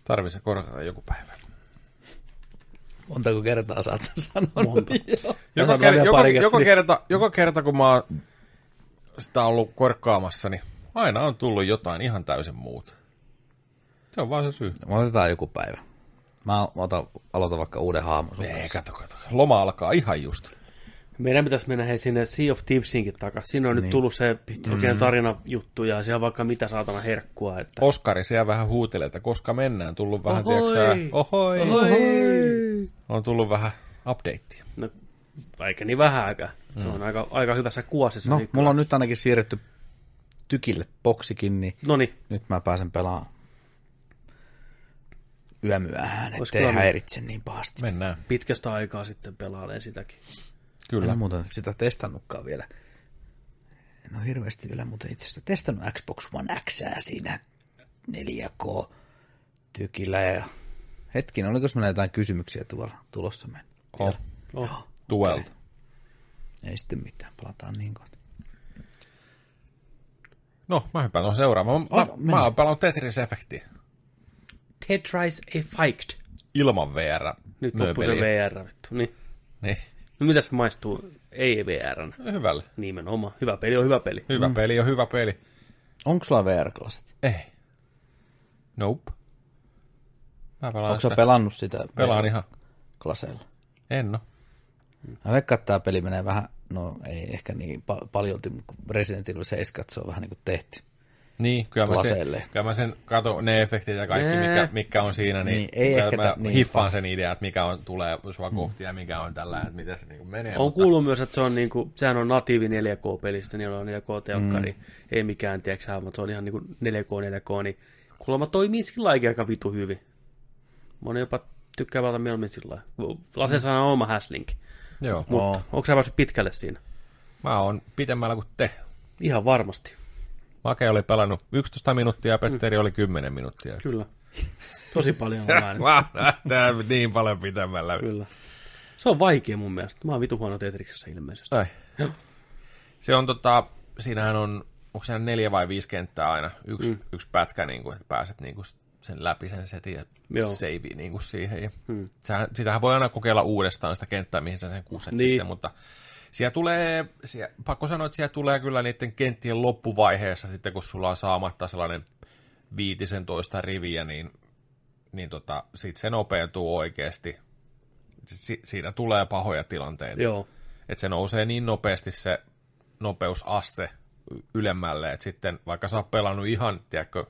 Tarvii se korkata joku päivä. Montako kertaa sä oot sen sanonut? Monta. *laughs* Sanon ker- joka, kertaa. kerta, joka kerta, kun mä oon sitä ollut korkkaamassa, niin aina on tullut jotain ihan täysin muuta. Se on vaan se syy. Me otetaan joku päivä. Mä otan, aloitan vaikka uuden haamon sun Ei, kato, kato. Loma alkaa ihan just. Meidän pitäisi mennä hei sinne Sea of Thievesinkin takaisin. Siinä on niin. nyt tullut se oikein tarinajuttu ja siellä on vaikka mitä saatana herkkua. Että... Oskari siellä vähän huutelee, että koska mennään. Tullut vähän, Ohoi! tiedätkö ohoi, Ohoi! On tullut vähän updatea. No, eikä niin vähääkään. Se on aika, aika hyvässä kuosissa. No, niin mulla on nyt ainakin siirretty tykille boksikin, niin Noniin, nyt mä pääsen pelaamaan yömyöhään, Olis ettei häiritse niin pahasti. Mennään. pitkästä aikaa sitten pelailen sitäkin. Kyllä. En muuten sitä testannutkaan vielä. En ole hirveästi vielä muuten itse asiassa testannut Xbox One X siinä 4K tykillä ja hetkin, oliko meillä jotain kysymyksiä tuolla tulossa meidän? Oh. Oh. Tuelta. Ei sitten mitään, palataan niin kohta. No, mä hyppään tuohon seuraavaan. Mä, Oh, mä, mä oon pelannut Tetris-efektiä. Tetris Effect. Ilman VR. Nyt loppui se. VR. Vittu. Niin. Niin. No mitä se maistuu? Ei VR. Hyvälle. Nimenomaan. Hyvä peli on hyvä peli. Hyvä mm. peli on hyvä peli. Onko sulla VR-klasit? Ei. Nope. Mä pelaan Onko sä sitä. pelannut sitä Pelaan ihan. klaseilla? En oo. Mä veikkaan, että tämä peli menee vähän, no ei ehkä niin pa- paljolti, mutta kun Resident Evil 7 se on vähän niin kuin tehty. Niin, kyllä mä, sen, kyllä mä sen kato, ne efektit ja kaikki, mikä, mikä on siinä, niin, Niin, ei ehkä mä niin hiffaan sen idean, että mikä on, tulee sua kohti ja mikä on tällä, että miten se niin menee. On mutta kuullut myös, että se on niinku, sehän on natiivi 4K-pelistä, niillä on 4K-telkkari, mm. ei mikään, tiedätkö mutta se on ihan niinku 4K, 4K, niin kuulemma toimii sillä lailla aika vitu hyvin. Moni jopa tykkää pelata mieluummin sillä lailla. Laseessa on oma häslink, Joo, mutta onko sä päässyt pitkälle siinä? mä oon pitemmällä kuin te. Ihan varmasti, Make oli pelannut 11 minuuttia ja Petteri oli 10 minuuttia. kyllä. Tosi paljon on väärin. *laughs* Mä näyttää niin paljon pitemmällä. Kyllä. Se on vaikea mun mielestä. Mä oon vitu huono Tetriksessä ilmeisesti. Ai. Se on tota, siinähän on, onko siinä neljä vai viisi kenttää aina, yksi, mm. yksi pätkä, niin kuin, että pääset niin kuin sen läpi sen setin ja save niin kuin siihen. Ja mm. sähän, sitähän voi aina kokeilla uudestaan sitä kenttää, mihin sä sen kuset Niin. sitten, mutta siellä tulee, siellä, pakko sanoa, että siellä tulee kyllä niiden kenttien loppuvaiheessa sitten, kun sulla on saamatta sellainen viitisen toista riviä, niin, niin tota, sit se nopeutuu oikeasti. Si, siinä tulee pahoja tilanteita. Joo. Että se nousee niin nopeasti se nopeusaste ylemmälle, että sitten vaikka sä oot pelannut ihan, tiedätkö,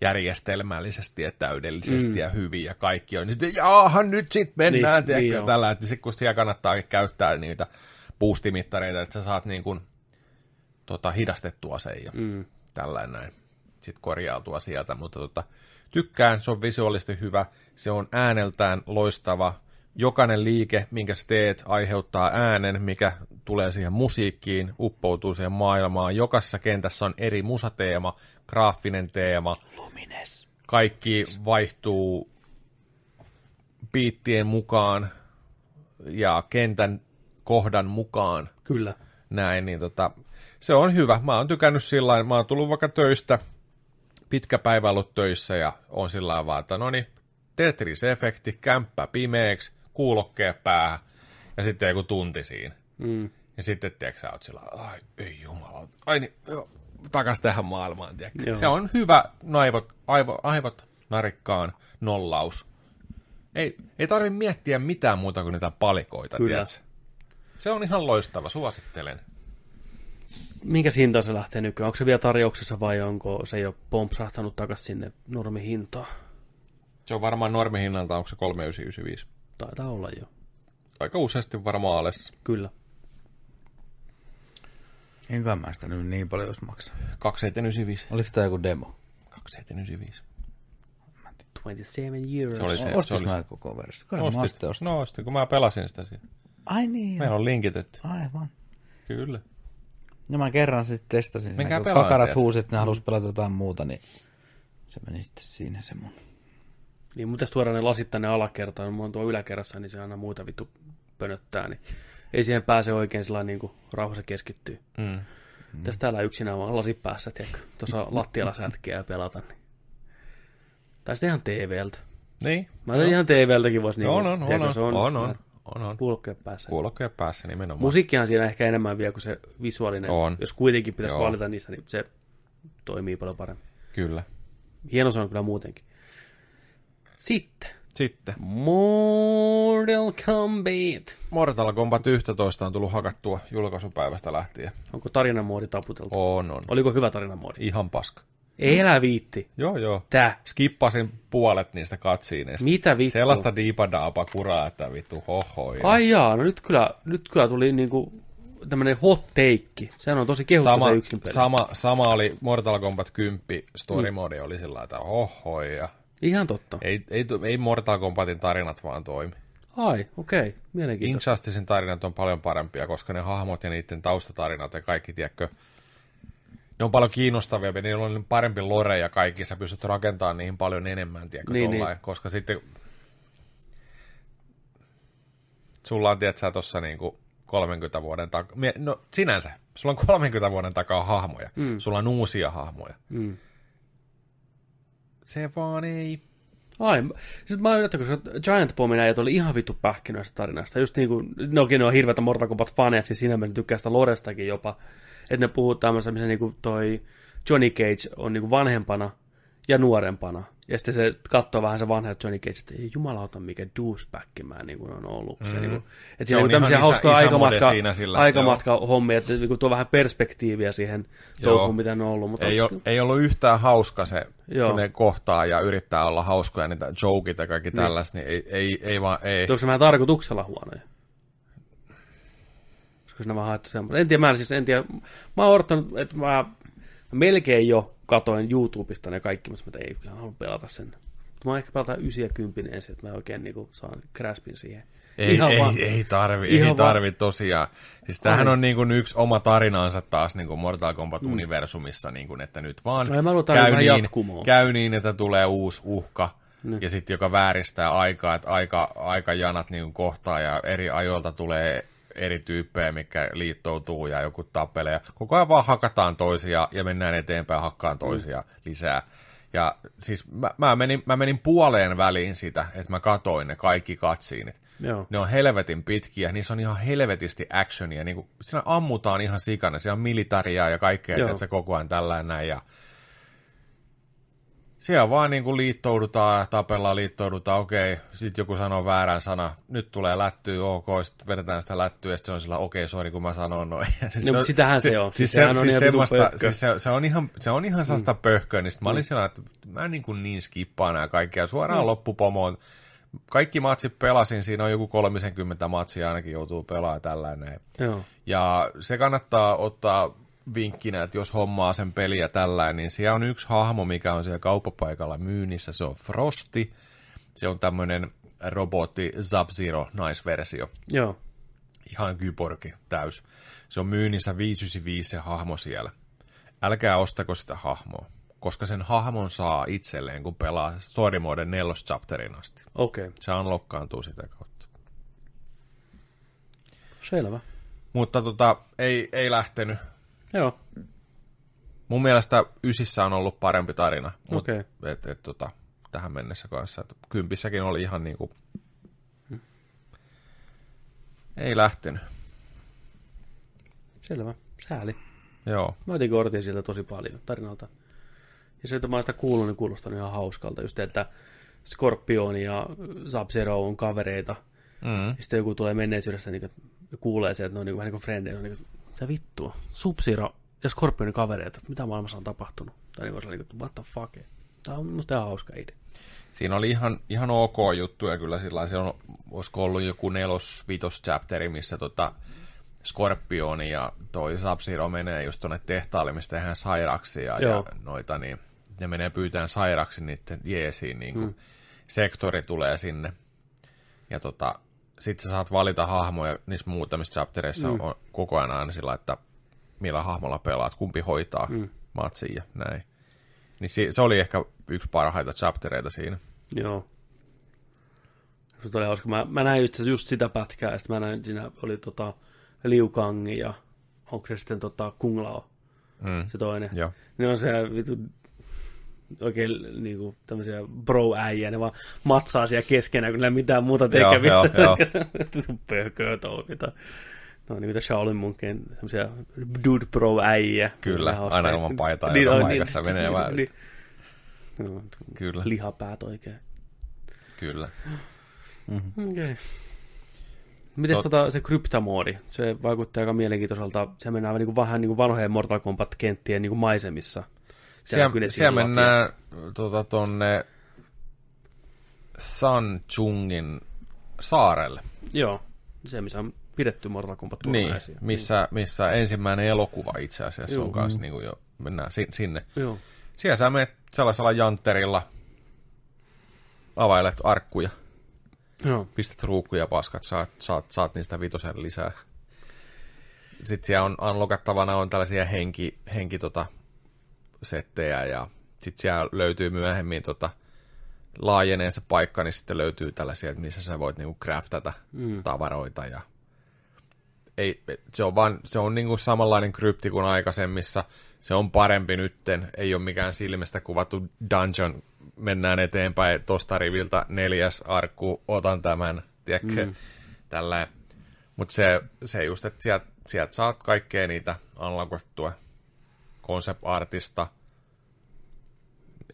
järjestelmällisesti ja täydellisesti mm. ja hyvin ja kaikki on, niin sitten jaahan nyt sitten mennään, Niin, niin, tiedätkö, tällä, että sitten kun siellä kannattaa käyttää niitä boostimittareita, että sä saat niin kuin, tota, hidastettua sen ja mm. tällainen näin, sitten korjautua sieltä, mutta tota, tykkään, se on visuaalisesti hyvä, se on ääneltään loistava, jokainen liike, minkä sä teet, aiheuttaa äänen, mikä tulee siihen musiikkiin, uppoutuu siihen maailmaan. Jokaisessa kentässä on eri musateema, graafinen teema. Lumines. Kaikki vaihtuu biittien mukaan ja kentän kohdan mukaan Kyllä. näin, niin tota, se on hyvä. Mä oon tykännyt sillä mä oon tullut vaikka töistä, pitkä päivä ollut töissä ja on sillä vaan, että no niin, Tetris-efekti, kämppä pimeäksi, kuulokkeet päähän ja sitten joku tunti siinä. Mm. Ja sitten, tiedätkö, sä oot sillä, ai ei jumala, ai niin, joo, takas tähän maailmaan, tiedätkö. Se on hyvä naivot, aivo, aivot narikkaan nollaus. Ei, ei tarvitse miettiä mitään muuta kuin niitä palikoita, Kyllä. tiedätkö. Se on ihan loistava, suosittelen. Minkä hinta se lähtee nykyään? Onko se vielä tarjouksessa vai onko se jo pompsahtanut takaisin sinne normihintaan? Se on varmaan normihinnalta, onko se 3995? Taitaa olla jo. Aika useasti varmaan alessa. Kyllä. Enkä mä sitä nyt niin paljon, jos maksaa. 2795. Oliko tämä joku demo? 2795. 27 euros. Se oli se. Ostis se oli mä koko versio? Kai mä Ostit, sitten ostin. no ostin, kun mä pelasin sitä siinä. Ai niin, Meillä on linkitetty. Aivan. Kyllä. No mä kerran sitten testasin. Kun pelaa kakarat sitä. huusi, että ne halus pelata jotain muuta, niin se meni sitten siinä se mun. Niin mun pitäisi tuoda ne lasit tänne alakertaan, kun mä oon tuo yläkerrassa, niin se aina muita vittu pönöttää, niin ei siihen pääse oikein sillä niin kuin rauhassa keskittyy. Mm. Mm. Tässä täällä yksinään vaan lasit päässä, tiedätkö, tuossa *laughs* lattialla sätkeä ja pelata. Niin. Tai sitten ihan TVltä. Niin. Mä no. ihan TVltäkin voisi niin on, on, on, tiedätkö, on, se on, on, on, on, on. kuulokkeet päässä. Kuulokkeet päässä nimenomaan. Musiikkihan siinä ehkä enemmän vielä kuin se visuaalinen. On. Jos kuitenkin pitäisi Joo. valita niistä, niin se toimii paljon paremmin. Kyllä. Hieno se on kyllä muutenkin. Sitten. Sitten. Mortal Kombat. Mortal Kombat 11 on tullut hakattua julkaisupäivästä lähtien. Onko tarinamoodi taputeltu? On, on. Oliko hyvä tarinamoodi? Ihan paska. Elä viitti. Joo, joo. Tää. Skippasin puolet niistä katsiineista. Mitä vittu? Sellaista diipadaapa kuraa, että vittu hoho. Ja Ai jaa, no nyt kyllä, nyt kyllä tuli niinku tämmönen hot take. Sehän on tosi kehuttu sama, se yksin peli. sama, sama, oli Mortal Kombat 10 story mode oli sillä lailla, että hoho ja Ihan totta. ei, ei, ei Mortal Kombatin tarinat vaan toimi. Ai, okei. Okay. Mielenkiintoista. Injusticein tarinat on paljon parempia, koska ne hahmot ja niiden taustatarinat ja kaikki, tiedätkö, ne on paljon kiinnostavia, ja niillä on parempi lore ja kaikki, sä pystyt rakentamaan niihin paljon enemmän, tiedätkö, Niin, niin, niin. koska sitten sulla on, tiedätkö, sä tossa niinku 30 vuoden takaa, no sinänsä, sulla on 30 vuoden takaa hahmoja, mm. sulla on uusia hahmoja. Mm. Se vaan ei, Ai, siis mä yllättä, koska Giant Bombin äijät oli ihan vittu pähkinöistä tarinasta. Just niin kuin, no ne on hirveätä Mortal Kombat faneja, siis siinä mielessä tykkää sitä Lorestakin jopa. Että ne puhuu tämmöistä, missä niinku toi Johnny Cage on niinku vanhempana ja nuorempana. Ja sitten se katsoo vähän se vanha Johnny Cage, että ei jumalauta mikä douchebag mä niinku on ollut. Mm-hmm. Se, niinku, että siinä on on tämmöisiä hauskoja aikamatka, siinä sillä, aikamatka hommia, että niinku tuo vähän perspektiiviä siihen Joo. touhuun, mitä ne on ollut. Mutta ei, ole, ei ollut yhtään hauska se, Joo. kun ne kohtaa ja yrittää olla hauskoja, niitä jokit ja kaikki tällaista, niin ei, ei, ei vaan, ei. Onko se vähän tarkoituksella huonoja? Olisiko ne vähän haettu semmoinen? En tiedä, mä en, siis en tiedä. Mä oon odottanut, että mä melkein jo katoin YouTubesta ne kaikki, mutta mä ei kyllä halua pelata sen. Mutta mä ehkä pelata 9 ja 10 ensin, että mä oikein niinku saan craspin siihen. Ei, Ihan ei, vaan- ei tarvi, ihan ei tarvi tosiaan. Siis tämähän on niin kuin yksi oma tarinansa taas niin kuin Mortal Kombat-universumissa, niin kuin, että nyt vaan Mm. Ai, mä käy, niin, käy niin, että tulee uusi uhka, Niin. ja sitten joka vääristää aikaa, että aika, aikajanat niin kuin kohtaa, ja eri ajoilta tulee eri tyyppejä, mikä liittoutuu ja joku tappelee. Ja koko ajan vaan hakataan toisia ja mennään eteenpäin hakkaan toisia mm. lisää. Ja siis mä, mä, menin, mä menin puoleen väliin sitä, että mä katoin ne kaikki katsiinit. Joo. Ne on helvetin pitkiä, niissä on ihan helvetisti actionia, niin kuin, siinä ammutaan ihan sikana, siellä on militaria ja kaikkea, että se koko ajan tällainen näin, ja siellä vaan niin kuin liittoudutaan, tapellaan, liittoudutaan, okei, sitten joku sanoo väärän sana, nyt tulee lättyä, ok, sitten vedetään sitä lättyä, ja sitten se on sillä, okei, sori, kun mä sanon noin. *laughs* Siis No, mutta sitähän se on. Siis, Siis se, on siis, semmoista, siis se, se, on ihan, se on ihan sellaista mm. pöhköä, niin sit mä olin siellä, että mä niin, kuin niin skippaan nämä kaikki, ja suoraan mm. loppupomoon. Kaikki matsit pelasin, siinä on joku 30 matsia ainakin joutuu pelaamaan tällainen. näin. Joo. Ja se kannattaa ottaa vinkkinä, että jos hommaa sen peliä tällä, niin siellä on yksi hahmo, mikä on siellä kauppapaikalla myynnissä, se on Frosti. Se on tämmöinen robotti Sub-Zero naisversio. Joo. Ihan kyborgi täys. Se on myynnissä 595 se hahmo siellä. Älkää ostako sitä hahmoa, koska sen hahmon saa itselleen, kun pelaa story mode nelos chapterin asti. Okei. Okay. Se unlockkaantuu sitä kautta. Selvä. Mutta tota, ei, ei lähtenyt Joo. Mun mielestä Ysissä on ollut parempi tarina. Mut Okei. et, et, tota, tähän mennessä kanssa. Että kympissäkin oli ihan niinku... Ei lähtenyt. Selvä. Sääli. Joo. Mä otin kortin sieltä tosi paljon tarinalta. Ja se, että mä oon sitä kuullut, niin kuulostaa ihan hauskalta. Just, että Scorpion ja sub on kavereita. Mm. Ja sitten joku tulee menneisyydestä niin kuulee se, että ne on niin vähän niin kuin frendejä. On niin kuin, mitä vittua? sub ja Scorpionin kavereita. Että mitä maailmassa on tapahtunut? Tai niin kuin, kuin what the fuck? Tämä on musta ihan hauska idea. Siinä oli ihan, ihan ok juttuja kyllä sillä se on, olisiko ollut joku nelos, vitos chapteri, missä tota Scorpioni ja toi sub menee just tuonne tehtaalle, mistä tehdään sairaksi ja, ja noita, niin ne menee pyytään sairaksi niiden jeesiin, niin kuin mm. sektori tulee sinne. Ja tota, sitten sä saat valita hahmoja niissä muutamissa chaptereissa mm. on koko ajan aina sillä, että millä hahmolla pelaat, kumpi hoitaa mm. matsin ja näin. Niin se, se oli ehkä yksi parhaita chaptereita siinä. Joo. Se oli hauska. Mä, mä näin itse just sitä pätkää, ja sitten mä näin, siinä oli tota Liu Kang ja onko se sitten tota Kung Lao, mm. se toinen. Joo. Ne on se vitu oikein niin kuin, tämmöisiä bro-äijä, ne vaan matsaa siellä keskenään, kun ne mitään muuta tekeviä. Joo, joo, *laughs* joo. Pöhköä touhita. No niin kuin Shaolin Monkin, semmoisia dude bro äijä. Kyllä, aina ilman paitaa niin, joka paikassa niin, menee vähän. Niin, no, Kyllä. Lihapäät oikein. Kyllä. Mm-hmm. Okei. Okay. Miten Tot... tota, se kryptamoodi? Se vaikuttaa aika mielenkiintoiselta. Se mennään niin kuin vähän niin kuin vanhojen Mortal Kombat-kenttien niin kuin maisemissa. Siellä, siellä, mennään tuota, tonne San Chungin saarelle. Joo, se missä on pidetty Mortal Kombat niin, missä, missä ensimmäinen elokuva itse asiassa Joo. on kanssa, niin kuin jo, mennään sinne. Joo. Siellä sä menet sellaisella jantterilla, availet arkkuja, Joo. pistät ruukkuja paskat, saat, saat, saat niistä vitosen lisää. Sitten siellä on unlockattavana on tällaisia henki, henki tota, settejä ja sitten siellä löytyy myöhemmin tota, laajenee se paikka, niin sitten löytyy tällaisia, missä sä voit niinku craftata mm. tavaroita ja ei, se on, vaan, se on niinku samanlainen krypti kuin aikaisemmissa. Se on parempi nytten, ei ole mikään silmistä kuvattu dungeon. Mennään eteenpäin tosta riviltä neljäs arkku, otan tämän, tiedätkö, mm. tällä. Mutta se, se just, että sieltä sielt saat kaikkea niitä unlockattua concept artista,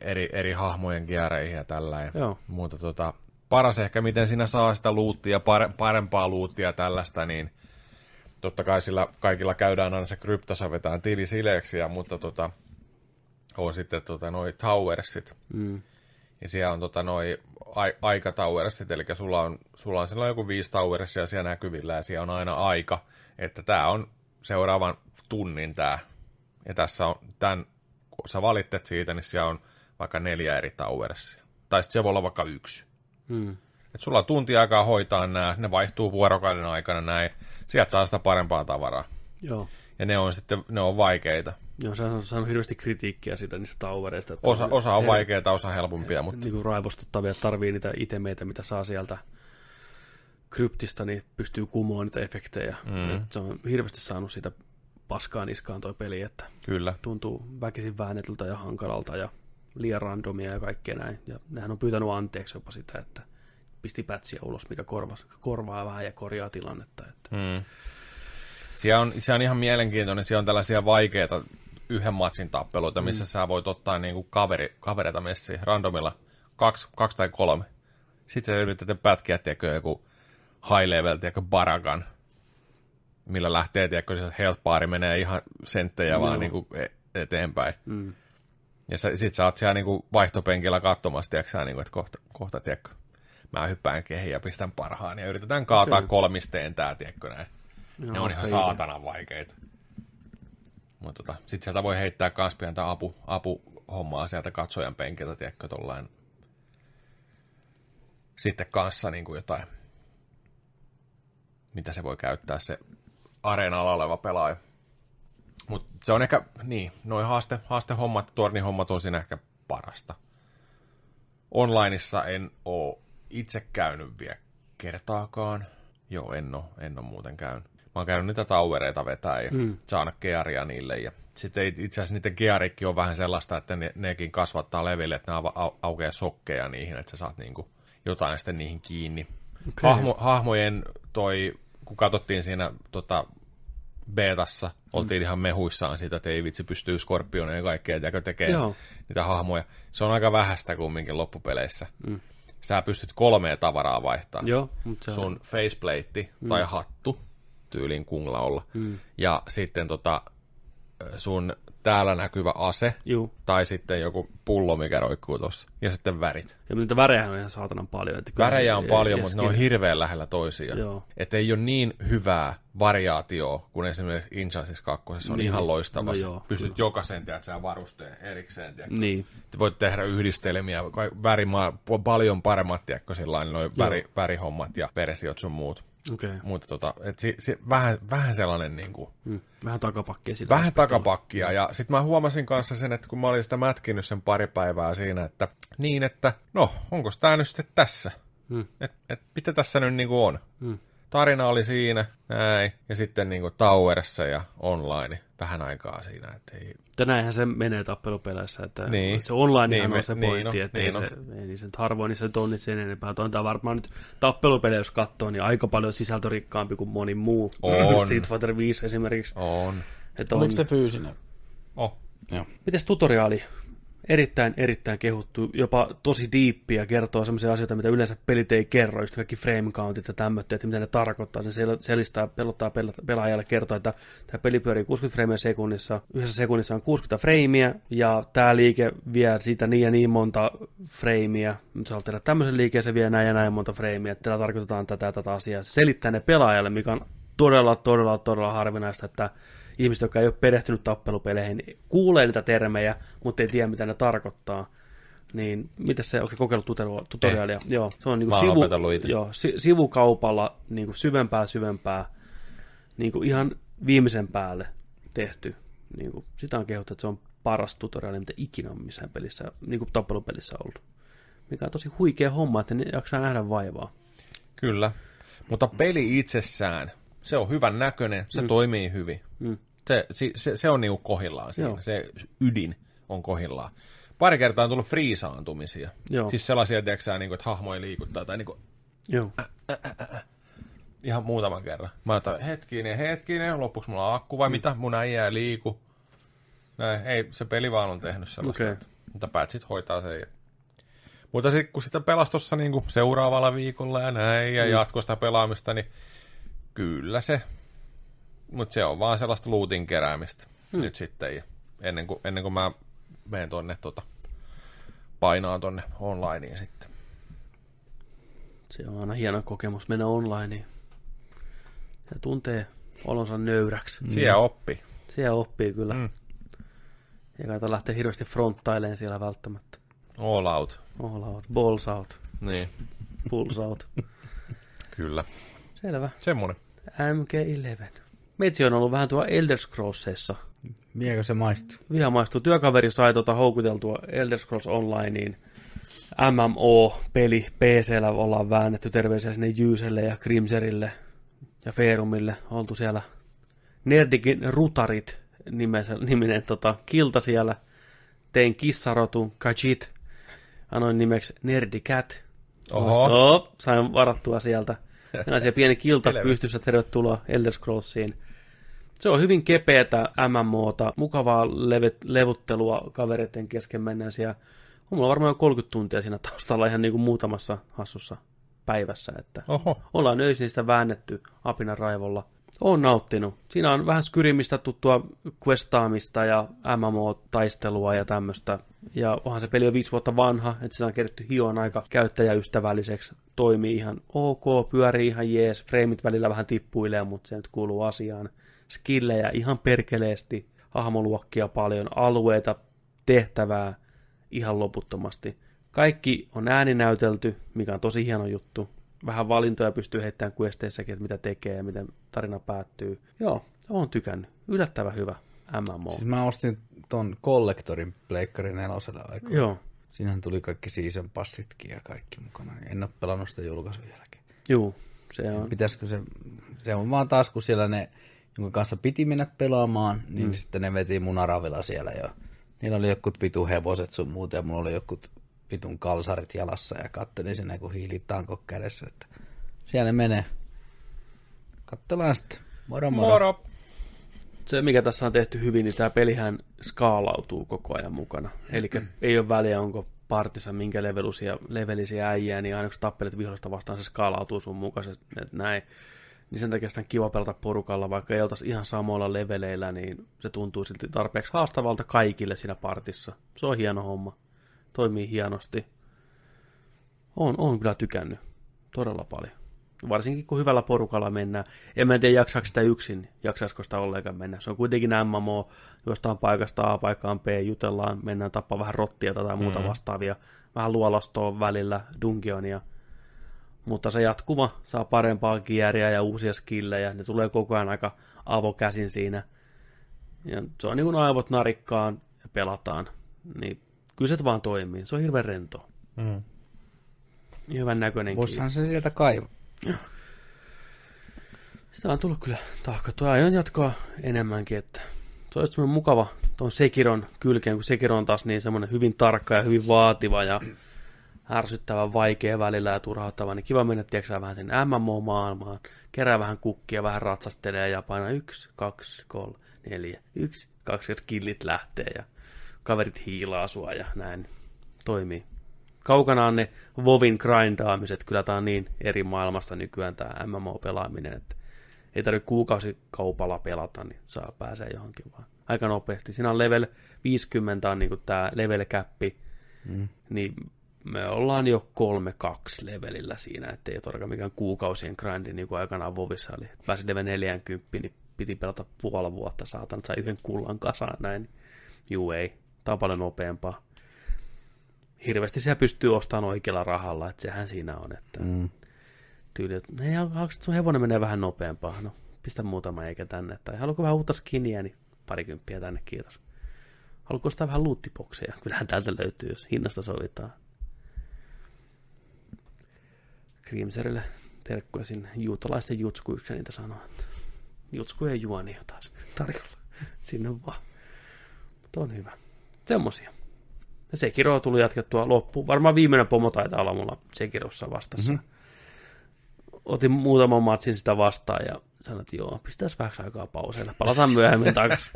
eri, eri hahmojen kiereihin ja tällä. Joo. Mutta tota, paras ehkä, miten sinä saa sitä luuttia, parempaa luuttia tällaista, niin – totta kai sillä kaikilla käydään aina se kryptassa vetään tili sileeksi, mutta tota, on sitten tota, noi towersit. Mm. Ja siellä on tota, noi aika towersit, eli sulla on, sulla on silloin joku viisi towersia siellä näkyvillä ja siellä on aina aika, että tämä on seuraavan tunnin tämä. Ja tässä on tämän, kun sä valittet siitä, niin siellä on vaikka neljä eri towersia. Tai sitten se voi olla vaikka yksi. Mm. Et sulla on tunti aikaa hoitaa nämä, ne vaihtuu vuorokauden aikana näin sieltä saa sitä parempaa tavaraa. Joo. Ja ne on sitten, ne on vaikeita. Joo, se on saanut hirveästi kritiikkiä siitä niistä tauvereista. Osa, osa on vaikeita, osa helpompia. Mutta... Niin kuin raivostuttavia, tarvii niitä itemeitä, mitä saa sieltä kryptistä, niin pystyy kumoon niitä efektejä. Mm. se on hirveästi saanut siitä paskaa niskaan toi peli, että Kyllä. tuntuu väkisin väännetyltä ja hankalalta ja liian randomia ja kaikkea näin. Ja nehän on pyytänyt anteeksi jopa sitä, että pisti pätsiä ulos, mikä korvaa, korvaa vähän ja korjaa tilannetta. Että. Mm. Siellä on, se on ihan mielenkiintoinen, siellä on tällaisia vaikeita yhden matsin tappeluita, missä mm. sä voit ottaa niinku kaveri, kavereita messiin randomilla, kaksi, kaksi tai kolme. Sitten sä yrität pätkiä, tiedätkö, joku high level, tiedätkö, baragan, millä lähtee, tiedätkö, se health bar menee ihan senttejä no. vaan niinku e- eteenpäin. Mm. Ja sä, sit sä oot siellä niinku vaihtopenkillä katsomassa, tiedätkö, niinku, että kohta, kohta tiedätkö, mä hyppään kehiin ja pistän parhaan ja yritetään kaataa okay. kolmisteen tää, tiedätkö näin. Joo, ne on ihan saatanan vaikeita. Mutta tota, sit sieltä voi heittää kans pientä apu, apuhommaa sieltä katsojan penkiltä, tiedätkö, tollain. Sitten kanssa niin kuin jotain, mitä se voi käyttää se areenalla oleva pelaaja. Mutta se on ehkä, niin, noin haaste, haastehommat, tornihommat on siinä ehkä parasta. Onlineissa en oo itse käynyt vielä kertaakaan. Joo, en ole, en ole muuten käynyt. oon käynyt niitä tauereita vetää ja mm. saanut gearia niille. Ja sitten itse asiassa niiden gearikki on vähän sellaista, että ne, nekin kasvattaa leville, että ne au, aukeaa sokkeja niihin, että sä saat niinku jotain sitten niihin kiinni. Okay. Hahmo, hahmojen toi, kun katsottiin siinä tota, betassa, oltiin mm. ihan mehuissaan siitä, että ei vitsi pystyy skorpioneen ja kaikkea, ja tekee Joo. niitä hahmoja. Se on aika vähäistä kumminkin loppupeleissä. Mm. Sä pystyt kolmea tavaraa vaihtamaan. Joo, mutta se on... Sun faceplate mm. tai hattu, tyylin kunglaolla. Mm. Ja sitten tota, sun täällä näkyvä ase, Juu. tai sitten joku pullo, mikä roikkuu tuossa. Ja sitten värit. Ja niitä värejä on ihan saatanan paljon. Että kyllä Värejä on paljon, ja mutta ne on hirveän lähellä toisiaan. Että ei ole niin hyvää variaatioa kuin esimerkiksi Injustice 2. Se on Niin. ihan loistava. No joo, Pystyt jokaisen tiedät, sä varusteen erikseen. Tiedät. Niin. Te voit tehdä yhdistelmiä, värimaa, paljon paremmat, tiedätkö, sillä noin väri, värihommat ja versiot sun muut. Okei. Okay. Mutta tota, et si, si, vähän, vähän sellainen niin kuin, Mm. Vähän takapakkia sillä vähän takapakkia. Ja sitten mä huomasin kanssa sen, että kun mä olin sitä mätkinyt sen pari päivää siinä, että niin, että no, onko tämä nyt sitten tässä? Hmm. Et, et, mitä tässä nyt niin kuin on? Hmm. Tarina oli siinä, näin, ja sitten niin kuin Towerissa ja online vähän aikaa siinä, että ei, Ja näinhän se menee tappelupeleissä, että Niin. se online Niin, niin, me- on se niin pointti, on, että niin ei, se, ei niin se nyt harvoin niissä nyt on niin sen enempää. Tuo antaa varmaan nyt tappelupelejä, jos katsoo, niin aika paljon sisältörikkaampi kuin moni muu. On. *laughs* Street Fighter 5 esimerkiksi. on. Että on... Oliko se fyysinen? Oh. Joo. Mites tutoriaali? Erittäin, erittäin kehuttu, jopa tosi diippiä, kertoo sellaisia asioita, mitä yleensä pelit ei kerro, just kaikki frame countit ja tämmöitä, että mitä ne tarkoittaa. Sen sel- selistää, pelottaa pel- pelaajalle kertoa, että tämä peli pyörii 60 freimiä sekunnissa, yhdessä sekunnissa on 60 freimiä, ja tämä liike vie siitä niin ja niin monta freimiä, nyt haluat tehdä tämmöisen liikkeen, se vie näin ja näin monta freimiä, että tällä tarkoitetaan tätä tätä asiaa. Se selittää ne pelaajalle, mikä on todella, todella, todella harvinaista, että ihmiset, jotka ei ole perehtynyt tappelupeleihin, kuulee niitä termejä, mutta ei tiedä, mitä ne tarkoittaa. Niin, mitä se, onko kokeillut tutorialia? tutorialia? Joo, se on niin kuin sivu, joo, si, sivukaupalla niin kuin syvempää syvempää, niin kuin ihan viimeisen päälle tehty. Niin kuin, sitä on kehuttu, että se on paras tutoriaali, mitä ikinä on missään pelissä, niin kuin tappelupelissä ollut. Mikä on tosi huikea homma, että ne jaksaa nähdä vaivaa. Kyllä. Mutta peli itsessään, se on hyvän näköinen, se mm. toimii hyvin. Mm. Se, se, se, on niinku kohillaan siinä. Joo. Se ydin on kohillaan. Pari kertaa on tullut friisaantumisia. Joo. Siis sellaisia, tiedätkö niinku, että hahmo ei liikuttaa tai niinku, Joo. ihan muutaman kerran. Mä otan hetkinen, hetkinen, lopuksi mulla on akku vai mitä, mun äijä ei liiku. Näin, ei, se peli vaan on tehnyt sellaista, okay. mutta päät sit hoitaa sen. Mutta sitten kun sitä pelasi tuossa niinku seuraavalla viikolla ja näin, ja mm. jatkoi sitä pelaamista, niin kyllä se, mutta se on vaan sellaista lootin keräämistä mm. nyt sitten. Ja ennen, kuin, ennen kuin mä menen tonne tota, painaa tonne onlineen sitten. Se on aina hieno kokemus mennä onlineen. Ja tuntee olonsa nöyräksi. Siellä oppi. Siellä oppii kyllä. Mm. Mm. Ei kannata lähteä hirveästi fronttaileen siellä välttämättä. All out. All out, balls out, Niin, pulls out. kyllä. Selvä. Semmonen. MK11. Meitsi on ollut vähän tuo Elder Scrollsissa. Miekö se maistuu? Viha maistuu. Työkaveri sai tota houkuteltua Elder Scrolls Onlineen. MMO-peli PCllä ollaan väännetty terveisiä sinne Jyyselle ja Grimserille ja Ferumille. Oltu siellä Nerdikin Rutarit niminen tota, kilta siellä. Tein kissarotun Kajit. Annoin nimeksi Nerdicat. Oho. Oh, sain varattua sieltä. Siellä pieni kilta pystyssä. Tervetuloa Elder Scrollsiin. Se on hyvin kepeätä MMOta, mukavaa levet, levuttelua kavereiden kesken mennään siellä. On mulla varmaan jo 30 tuntia siinä taustalla ihan niin kuin muutamassa hassussa päivässä, että Oho. ollaan öisin sitä väännetty apinan raivolla. Olen nauttinut. Siinä on vähän skyrimistä tuttua questaamista ja MMO-taistelua ja tämmöistä. Ja onhan se peli on viisi vuotta vanha, että sitä on kerätty hioon aika käyttäjäystävälliseksi. Toimii ihan ok, pyörii ihan jees, freimit välillä vähän tippuilee, mutta se nyt kuuluu asiaan. Skillejä ihan perkeleesti, hahmoluokkia paljon, alueita, tehtävää ihan loputtomasti. Kaikki on ääninäytelty, mikä on tosi hieno juttu. Vähän valintoja pystyy heittämään questeissäkin, että mitä tekee ja miten tarina päättyy. Joo, on tykännyt. Yllättävän hyvä MMO. Siis mä ostin ton Collectorin Pleikkari neloselle aikaa. Joo, Siinähän tuli kaikki season passitkin ja kaikki mukana. En ole pelannut sitä julkaisun jälkeen. juu. Se on. Pitäisikö se, se on vaan taas, kun siellä ne, jonka kanssa piti mennä pelaamaan, niin mm. sitten ne veti munaravilla siellä jo. Niillä oli jokut pitu hevoset sun muuta, ja mulla oli jokut pitun kalsarit jalassa, ja kattelin sinne, kun hiilitanko kädessä, että siellä ne menee. Kattellaan sitten. Moro moro. Moro! Se, mikä tässä on tehty hyvin, niin tämä pelihän skaalautuu koko ajan mukana. Eli ei ole väliä, onko partissa minkä levelisiä, levelisiä äijää, niin aina kun tappelet vihollista vastaan, se skaalautuu sun mukaisesti, että näin. Niin sen takia sitä on kiva pelata porukalla, vaikka ei oltaisi ihan samoilla leveleillä, niin se tuntuu silti tarpeeksi haastavalta kaikille siinä partissa. Se on hieno homma. Toimii hienosti. On, on kyllä tykännyt. Todella paljon. Varsinkin kun hyvällä porukalla mennään. En mä tiedä, jaksaako sitä yksin, jaksaisiko sitä ollenkaan mennä. Se on kuitenkin MMO, jostain paikasta A paikkaan B, jutellaan, mennään tappaa vähän rottia tai muuta mm. vastaavia. Vähän luolastoa välillä, dungeonia. Mutta se jatkuva saa parempaa kieriä ja uusia skillejä. Ne tulee koko ajan aika avokäsin siinä. Ja se on niin kuin aivot narikkaan ja pelataan. Niin kyllä se vaan toimii. Se on hirveän rento. Mm. Ja hyvän näköinenkin. Voisihan se sieltä kaivaa. Sitä on tullut kyllä tahkottua. Aion jatkaa enemmänkin, että se olisi mukava tuon Sekiron kylkeen, kun Sekiro on taas niin semmoinen hyvin tarkka ja hyvin vaativa ja ärsyttävän vaikea välillä ja turhauttava, niin kiva mennä, tiedätkö vähän sen MMO-maailmaan, kerää vähän kukkia, vähän ratsastelee ja painaa yksi, kaksi, kolme, neljä, yksi, kaksi, että killit lähtee ja kaverit hiilaa sua ja näin toimii. Kaukana on ne Vovin grindaamiset, kyllä tää on niin eri maailmasta nykyään tämä MMO-pelaaminen, että ei tarvitse kuukausikaupalla pelata, niin saa pääsee johonkin vaan aika nopeasti. Siinä on level 50 on niin tämä level käppi, mm. niin me ollaan jo 3-2 levelillä siinä, että ei todellakaan mikään kuukausien grindi, niin kuin aikanaan Vovissa oli. Pääsi level 40, niin piti pelata puoli vuotta, saatan, sai yhden kullan kasaan näin. Juu ei, tämä on paljon nopeampaa. Hirveästi se pystyy ostamaan oikealla rahalla, että sehän siinä on, että Mm. tyyli, että sun hevonen menee vähän nopeampaa, no pistä muutama eikä tänne, tai haluatko vähän uutta skiniä, niin parikymppiä tänne, kiitos. Haluatko ostaa vähän luuttipokseja? Kyllähän täältä löytyy, jos hinnasta sovitaan. Grimserille terkkuja sinne juutalaisten jutskuiksi niitä sanoo. Jutskuja ja juonia taas *laughs* tarjolla. Sinne vaan. Mutta on hyvä. Semmosia. Ja Sekiro tuli jatkettua loppuun. Varmaan viimeinen pomo taitaa olla mulla Sekirossa vastassa. Mm-hmm. Otin muutaman matsin sitä vastaan ja sanoin, että joo, pistäis vähäksi aikaa pauseille. Palataan myöhemmin takaisin.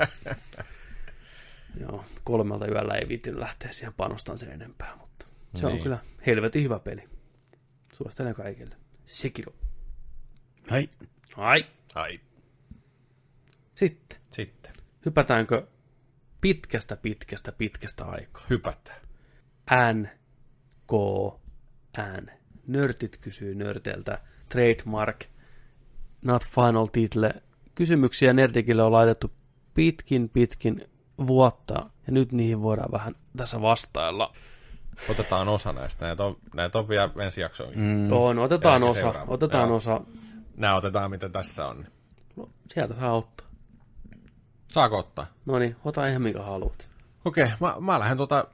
*laughs* joo, kolmelta yöllä ei viittinyt lähteä siihen panostaan sen enempää, mutta se niin. on kyllä helvetin hyvä peli. Suosittelen kaikille. Sekiro. Hei. Ai. Ai. Sitten. Sitten. Hypätäänkö pitkästä, pitkästä, pitkästä aikaa? Hypätään. N, K, N. Nörtit kysyy nörteiltä. Trademark, not final title. Kysymyksiä Nerdikille on laitettu pitkin, pitkin vuotta, ja nyt niihin voidaan vähän tässä vastailla. Otetaan osa näistä. Näitä on, näitä on vielä ensi jaksoon. Mm. On, otetaan Ja osa, seuraava. otetaan Joo. osa. Nämä otetaan, mitä tässä on. Sieltä saa ottaa. Saako ottaa? No niin, ota ihan minkä haluat. Okei, okay, mä, mä lähden tuota,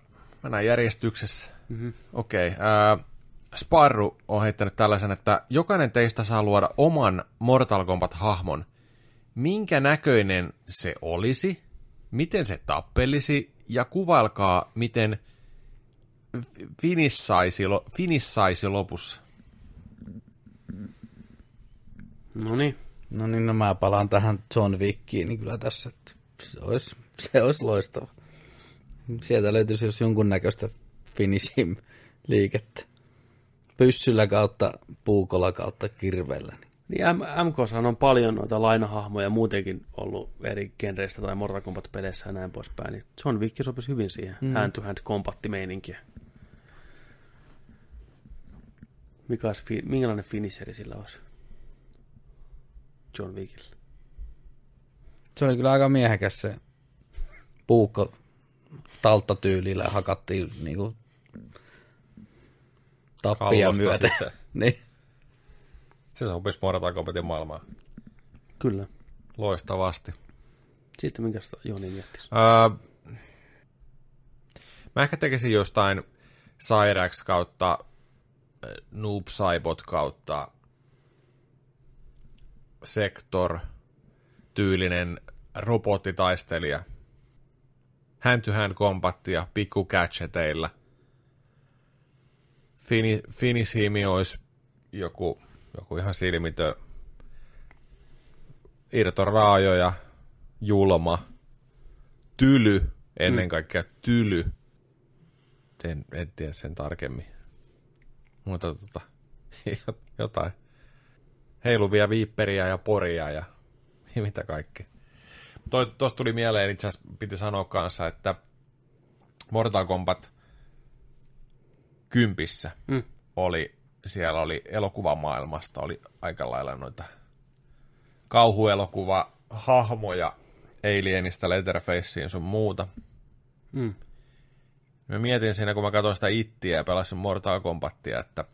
mennään järjestyksessä. Mm-hmm. Okei, okay, äh, Sparru on heittänyt tällaisen, että jokainen teistä saa luoda oman Mortal Kombat-hahmon. Minkä näköinen se olisi? Miten se tappelisi? Ja kuvailkaa, miten finissaisi, finissaisi lopussa. No niin, No niin, no mä palaan tähän John Wickiin, niin kyllä tässä se olisi, se olisi loistava. Sieltä löytyisi jos jonkunnäköistä finishim liikettä. Pyssyllä kautta puukolla kautta kirveellä. Niin. Niin M- MKS on paljon noita lainahahmoja muutenkin ollut eri genreistä tai Mortal Kombat-peleissä ja näin poispäin. Niin John Wick sopisi hyvin siihen mm. hand-to-hand kombattimeininkiä. Mikä olisi, fi- minkälainen finisheri sillä olisi? John Wickillä. Se oli kyllä aika miehekäs se puukko talttatyylillä hakattiin niinku tappia Kallosta myöten. sisään. *laughs* niin. Se sopisi Mortal Kombatin maailmaan. Kyllä. Loistavasti. Sitten minkästä Joni miettisi? Öö, mä ehkä tekisin jostain Cyrax kautta äh, Noob Saibot kautta sektor tyylinen robottitaistelija. Hand to hand kombattia pikku gadgeteilla. Fini, finishimi olisi joku, joku ihan silmitön irtoraajoja, julma, tyly, ennen kaikkea tyly. En, en tiedä sen tarkemmin. Mutta tota, *laughs* jotain heiluvia viipperiä ja poria ja *laughs* mitä kaikkea. Tuosta tuli mieleen, itse asiassa piti sanoa kanssa, että Mortal Kombat kympissä Mm. oli, siellä oli elokuvamaailmasta, oli aika lailla noita kauhuelokuva hahmoja Alienista, Letterfaceen sun muuta. Mm. Mä mietin siinä, kun mä katsoin sitä ittiä ja pelasin Mortal Kombatia, että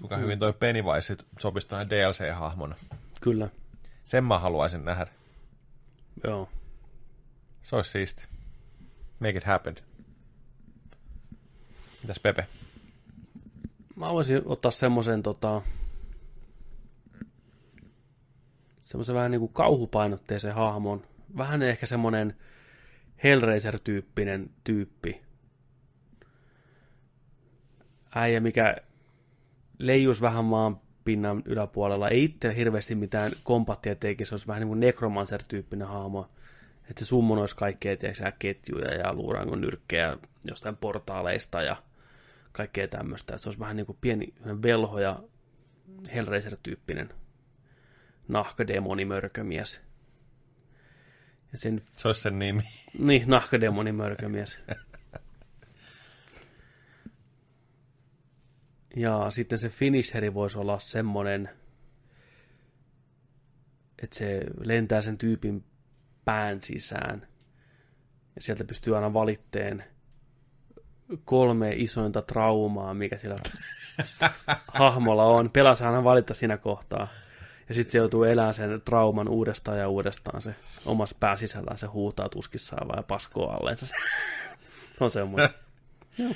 kuinka hyvin toi Pennywise sopisi tuohon DLC-hahmona. Kyllä, Sen mä haluaisin nähdä. joo. Se olisi siisti. Make it happen. Mitäs Pepe? Mä voisin ottaa semmoisen tota, semmoisen vähän niin kuin kauhupainotteisen hahmon. Vähän ehkä semmoinen Hellraiser-tyyppinen tyyppi. Äijä, mikä leijus vähän maan pinnan yläpuolella. Ei itse hirveästi mitään kompattia teki, se olisi vähän niin kuin Necromancer-tyyppinen hahmo. Että se summonoisi kaikkea, tiedätkö, ketjuja ja luurangon nyrkkejä jostain portaaleista ja kaikkea tämmöistä. Että se olisi vähän niin kuin pieni velho ja Hellraiser-tyyppinen nahkademoni mörkömies. Ja sen, Se olisi sen nimi. niin, nahkademoni *laughs* Ja sitten se finisheri voisi olla semmonen, että se lentää sen tyypin pään sisään. Ja sieltä pystyy aina valitteen kolme isointa traumaa, mikä sillä *laughs* hahmolla on. Pelaa aina valita siinä kohtaa. Ja sitten se joutuu elämään sen trauman uudestaan ja uudestaan. Se omassa pääsisällään se huutaa tuskissaan vai paskoo alleensa. *laughs* Se on semmoinen. *laughs*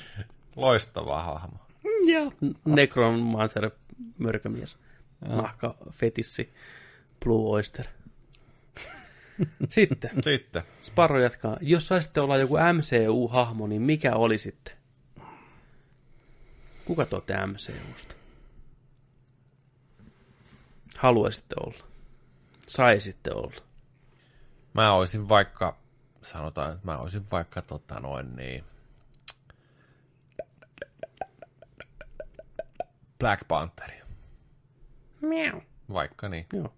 Loistava hahmo. *laughs* Joo. Necromancer, mörkömies. Nahka, fetissi, Blue Oyster. *laughs* Sitten, Sitten. Sparro jatkaa. Jos saisitte olla joku MCU-hahmo, niin mikä oli sitten? Kuka te olette MCUsta? Haluaisitte olla. Saisitte olla. Mä olisin vaikka, sanotaan, että mä olisin vaikka tota noin niin, Black Panther. Miau. Vaikka niin. Joo.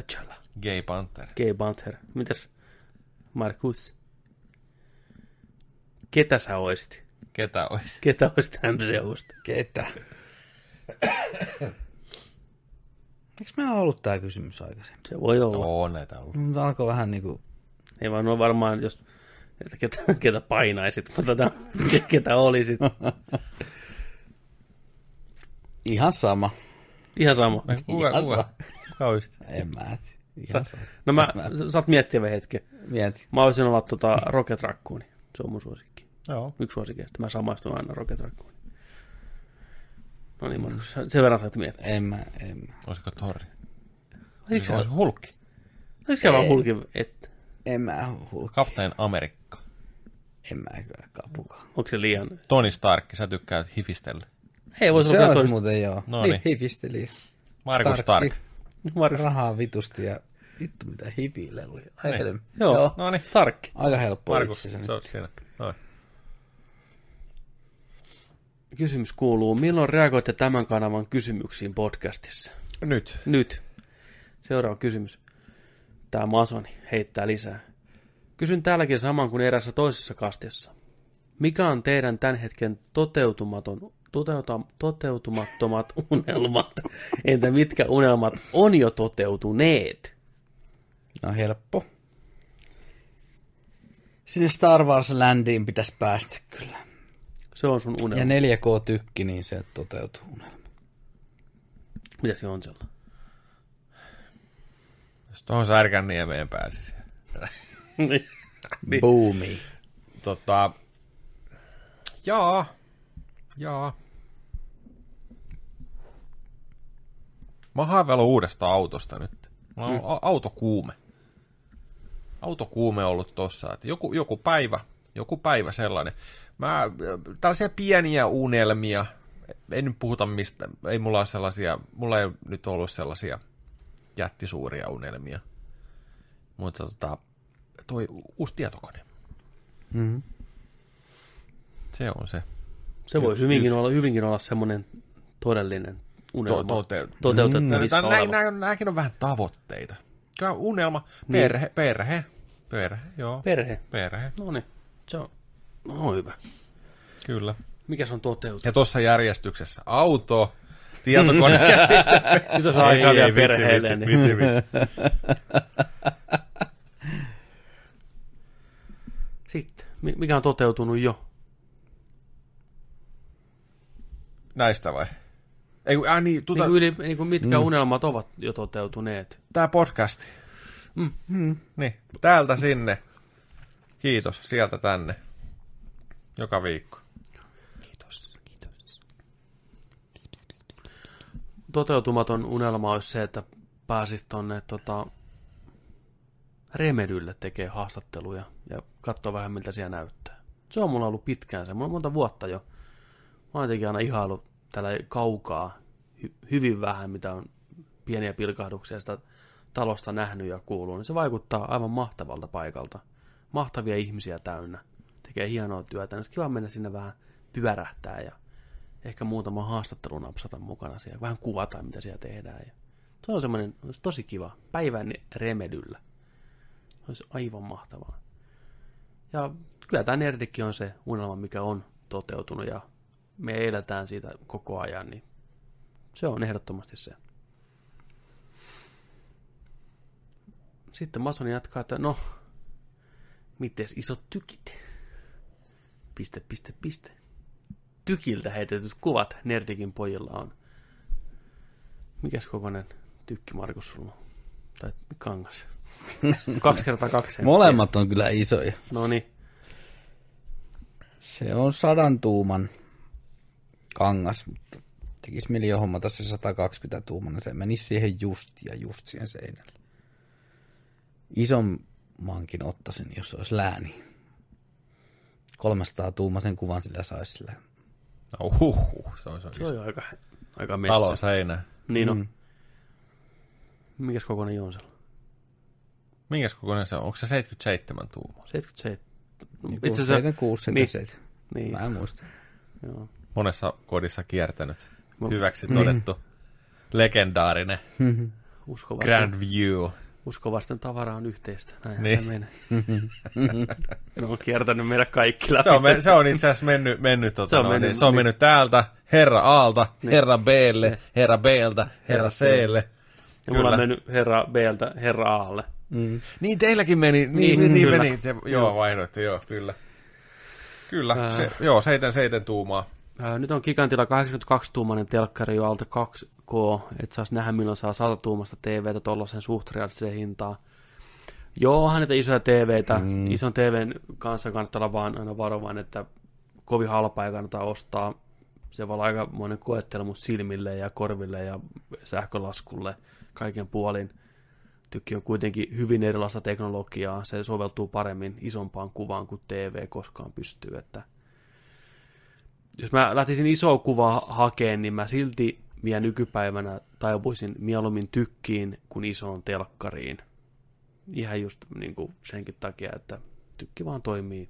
T'Challa. Gay Panther. Gay Panther. Mitäs Markus? Ketä sä oisit? Ketä olisi? Ketä oisit MCUsta? Ketä? Eikö meillä ollut tämä kysymys aikaisemmin? Se voi olla. On näitä ollut. Mutta alkoi vähän niin kuin... Ei vaan ole varmaan, jos että ketä, ketä painaisit, mutta tota, ketä olisit. *laughs* Ihan sama. Ihan sama. Kuka, Ihan kuka? sama. Kuka olisit? En mä tiedä. Ihan sama. No mä, saat miettiä vähän hetken. Mieti. Mä olisin olla tota Rocket Raccoon. Se on mun suosikki. Joo. Yksi suosikeista. Mä samaistun aina Rocket Raccoon. No niin, Markus, sen verran saat miettiä. En mä, en mä. Olisiko Thorri? Oliko Se olisi Hulkki. oliko se vaan Ei. hulkin, että En mä hulk. Kapteen Amerikka. En mä kyllä kapukaan. onko se liian... Tony Stark, sä tykkäät hifistellä. Ei voisi Se olisi todista. muuten joo. No niin. Hifisteli. Markus Stark. Markus. Rahaa vitusti ja vittu mitä hipileluja. Ai Niin. Joo. joo. No niin. Stark. Aika helppoa Markus, itse asiassa se on siinä. Noin. Kysymys kuuluu, milloin reagoitte tämän kanavan kysymyksiin podcastissa? Nyt. Nyt. Seuraava kysymys. Tämä Masoni heittää lisää. Kysyn täälläkin saman kuin erässä toisessa kastessa. Mikä on teidän tämän hetken toteutumaton, toteuta, toteutumattomat *laughs* unelmat? Entä mitkä unelmat on jo toteutuneet? No helppo. Sinne Star Wars Landiin pitäisi päästä kyllä. Se on sun Ja unelma. 4K-tykki, niin se toteutuu unelma. Mitä se on siellä? Jos tuohon Särkänniemeen pääsisi. *laughs* Niin. Boomi. Tota, jaa, jaa. Mä oon haaveillut uudesta autosta nyt. Mulla on mm. autokuume. Autokuume ollut tossa, että joku, joku päivä, joku päivä sellainen. Mä, tällaisia pieniä unelmia, ei nyt puhuta mistä, ei mulla ole sellaisia, mulla ei nyt ollut sellaisia jättisuuria unelmia. Mutta tota, toi uusi tietokone. Mm-hmm. Se on se. Se voi Yksi- hyvinkin yksi. olla, hyvinkin olla semmoinen todellinen unelma. To- tote- toteutettavissa Mm, oleva. näin, näin, nämäkin on vähän tavoitteita. Kyllä unelma, Niin. perhe, perhe, perhe, joo, Perhe. perhe, No niin, se on, no hyvä. kyllä. Mikä se on toteutunut? Ja tuossa järjestyksessä auto, tietokone *laughs* ja sitten... Sitten on aikaa vielä perheelle. vitsi, niin. vitsi, vitsi. *laughs* Sitten, mi- mikä on toteutunut jo? Näistä vai? Ei, äh, niin, tuota, Niin kuin, yli, niin kuin mitkä mm. unelmat ovat jo toteutuneet? tää podcasti. Mm. Niin, täältä sinne. Kiitos, sieltä tänne. Joka viikko. Kiitos, kiitos. Toteutumaton unelma olisi se, että pääsisi tonne tota, Remedylle tekee haastatteluja ja katsoa vähän miltä siellä näyttää. Se on mulla ollut pitkään se, mulla on monta vuotta jo. Mä oon jotenkin aina ihailu tällä kaukaa hy- hyvin vähän, mitä on pieniä pilkahduksia sitä talosta nähnyt ja kuullut, niin se vaikuttaa aivan mahtavalta paikalta. Mahtavia ihmisiä täynnä. Tekee hienoa työtä. Niin kiva mennä sinne vähän pyörähtää ja ehkä muutama haastattelu napsata mukana siellä. Vähän kuvata, mitä siellä tehdään. Ja se on semmoinen olisi tosi kiva. Päivän remedyllä. Olisi aivan mahtavaa. Ja kyllä tämä nerdikki on se unelma, mikä on toteutunut ja me eletään siitä koko ajan, niin se on ehdottomasti se. Sitten Mason jatkaa, että no, mites isot tykit? Piste, piste, piste. Tykiltä heitetyt kuvat Nerdikin pojilla on. Mikäs kokoinen tykki Markus sulla on? Tai kangas? *laughs* kaksi kertaa kaksi. Molemmat on kyllä isoja. No niin. Se on sadan tuuman kangas, mutta tekisi mieli jo hommata se 120 tuumana. Se menisi siihen just ja just siihen seinälle. Isommankin ottaisin, jos olisi lääni. 300 tuumaisen kuvan sillä saisi sillä. No, huhhuh, se on, se on Se on aika, aika messä. Talo seinä. Niin on. Mm. Mikäs kokoinen Joonsella? Minkäs kokoinen se on? Onko se 77 tuumaa? 77. Niin Itse asiassa, 76 niin. 77. niin, Mä en muista. joo. Monessa kodissa kiertänyt. Hyväksi todettu. Legendaarinen. Uskovasten, Grand View. uskovasten tavara on yhteistä. Näin Niin. se menee. ne on kiertänyt meidät kaikki läpi. Se on, me, se on itse asiassa mennyt, mennyt, tota Se on noin, mennyt- niin, se on mennyt täältä herra Aalta, herra Blle, herra Bltä, herra Clle. ja mulla on mennyt herra Bltä herra Aalle. Mm. Niin teilläkin meni, niin, Niin, niin, niin meni. Te, joo, Joo. vaihdoitte, joo, kyllä. Kyllä, Ää. se, joo, seiten, seiten tuumaa. Ää, nyt on Gigantilla 82-tuumainen telkkari jo alta 2K, että saisi nähdä milloin saa 100 tuumasta TVtä tuollaisen suht realistiseen hintaan. Joo, onhan niitä isoja TVtä. Mm. Ison TVn kanssa kannattaa olla vaan aina varovainen, että kovin halpaa ei kannata ostaa. Se voi olla aikamoinen koettelemus silmille ja korville ja sähkölaskulle kaiken puolin. Tykki on kuitenkin hyvin erilaista teknologiaa. Se soveltuu paremmin isompaan kuvaan kuin TV koskaan pystyy. Että jos mä lähtisin isoa kuvaa hakeen, niin mä silti vielä nykypäivänä taipuisin mieluummin tykkiin kuin isoon telkkariin. Ihan just niin kuin senkin takia, että tykki vaan toimii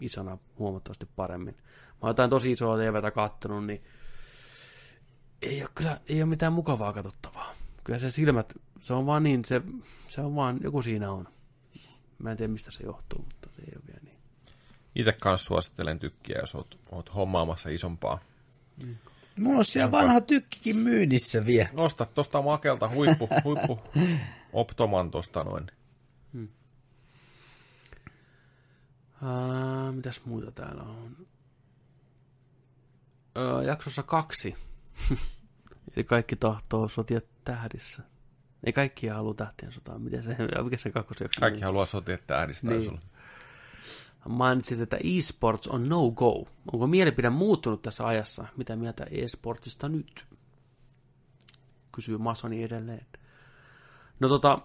isona huomattavasti paremmin. Mä oon jotain tosi isoa TVtä kattonut, niin ei ole kyllä ei ole mitään mukavaa katsottavaa. Kyllä se silmät, se on vaan niin, se, se on vaan, joku siinä on. Mä en tiedä mistä se johtuu, mutta se ei ole vielä niin. Itse kanssa suosittelen tykkiä, jos oot, oot hommaamassa isompaa. Mulla on siellä vanha tykkikin myynnissä vielä. Nosta tosta makelta huippu, *laughs* huippu optoman tosta noin. Ää, mitäs muuta täällä on? Ää, jaksossa kaksi. *laughs* Eli kaikki tahtoo sotia tähdissä. Ei kaikki halua tähtien sotaa. Miten se, mikä se kakkosjakso Kaikki haluaa sotia tähdistä. Niin. Niin. Mainitsit, että e-sports on no-go. Onko mielipide muuttunut tässä ajassa? Mitä mieltä e-sportsista nyt? kysyy Masoni edelleen. No tota,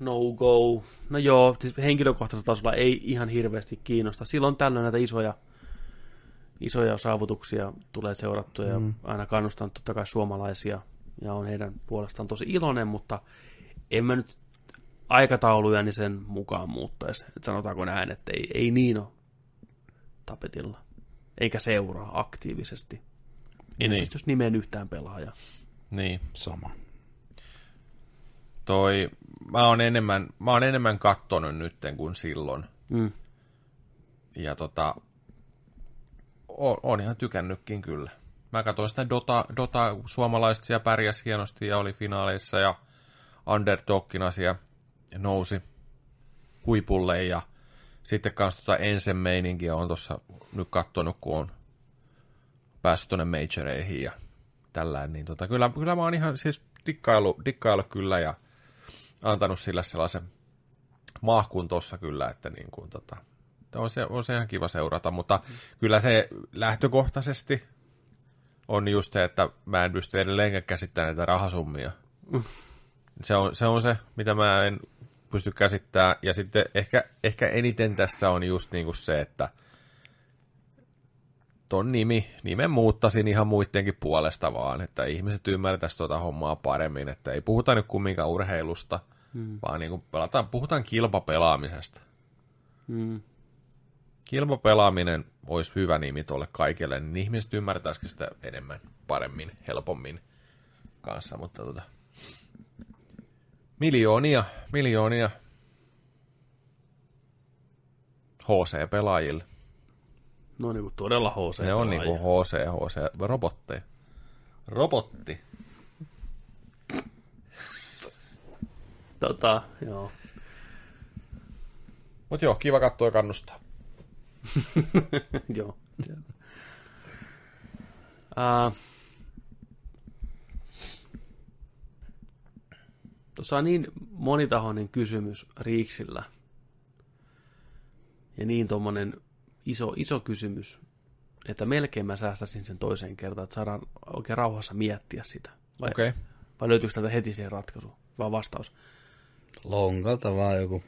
no go. No joo, siis henkilökohtaisella tasolla ei ihan hirveästi kiinnosta. Silloin tällöin näitä isoja, isoja saavutuksia tulee seurattua ja mm. aina kannustan totta kai suomalaisia ja on heidän puolestaan tosi iloinen, mutta en mä nyt aikatauluja niin sen mukaan muuttaisi. Et sanotaanko näin, että ei, ei niin ole tapetilla. Eikä seuraa aktiivisesti. En niin. pystyisi nimeen yhtään pelaajaa. Niin. Sama. Toi, mä oon enemmän, mä oon enemmän kattonut nytten kuin silloin. Mm. Ja tota, oon, oon ihan tykännytkin kyllä. Mä katsoin sitä Dota, Dota suomalaiset siellä pärjäs hienosti ja oli finaaleissa ja underdogina siellä nousi huipulle ja sitten kanssa tota ensen meininkiä on tuossa nyt kattonut, kun on päässyt tuonne majoreihin ja tällään, niin tota, kyllä, kyllä mä oon ihan siis dikkailu, dikkailu kyllä ja antanut sillä sellaisen mahkun tuossa kyllä, että niin kuin, tota, on, se, on se ihan kiva seurata, mutta mm. kyllä se lähtökohtaisesti on just se, että mä en pysty edelleenkään käsittämään näitä rahasummia. Mm. Se, on, se on se, mitä mä en pysty käsittämään. Ja sitten ehkä, ehkä eniten tässä on just niin kuin se, että ton nimi, nimen muuttasin ihan muidenkin puolesta vaan, että ihmiset ymmärtäisivät tuota hommaa paremmin, että ei puhuta nyt kumminkaan urheilusta, hmm. vaan niin kuin pelataan, puhutaan kilpapelaamisesta. Mm. Kilpapelaaminen olisi hyvä nimi tuolle kaikille, niin ihmiset ymmärtäisikin sitä enemmän, paremmin, helpommin kanssa, mutta tota, miljoonia, miljoonia HC-pelaajille. No niin kuin todella HC. Ne on niin kuin HC, HC, robotteja. Robotti. Tota, joo. Mut joo, kiva katsoa ja kannustaa. *laughs* joo. Uh, Tuossa on niin monitahoinen kysymys Riiksillä. Ja niin tuommoinen iso, iso kysymys, että melkein mä säästäisin sen toiseen kertaan, että saadaan oikein rauhassa miettiä sitä. Vai, Okei. vai löytyykö täältä heti siihen ratkaisu? Vaan vastaus. Lonkalta vaan joku.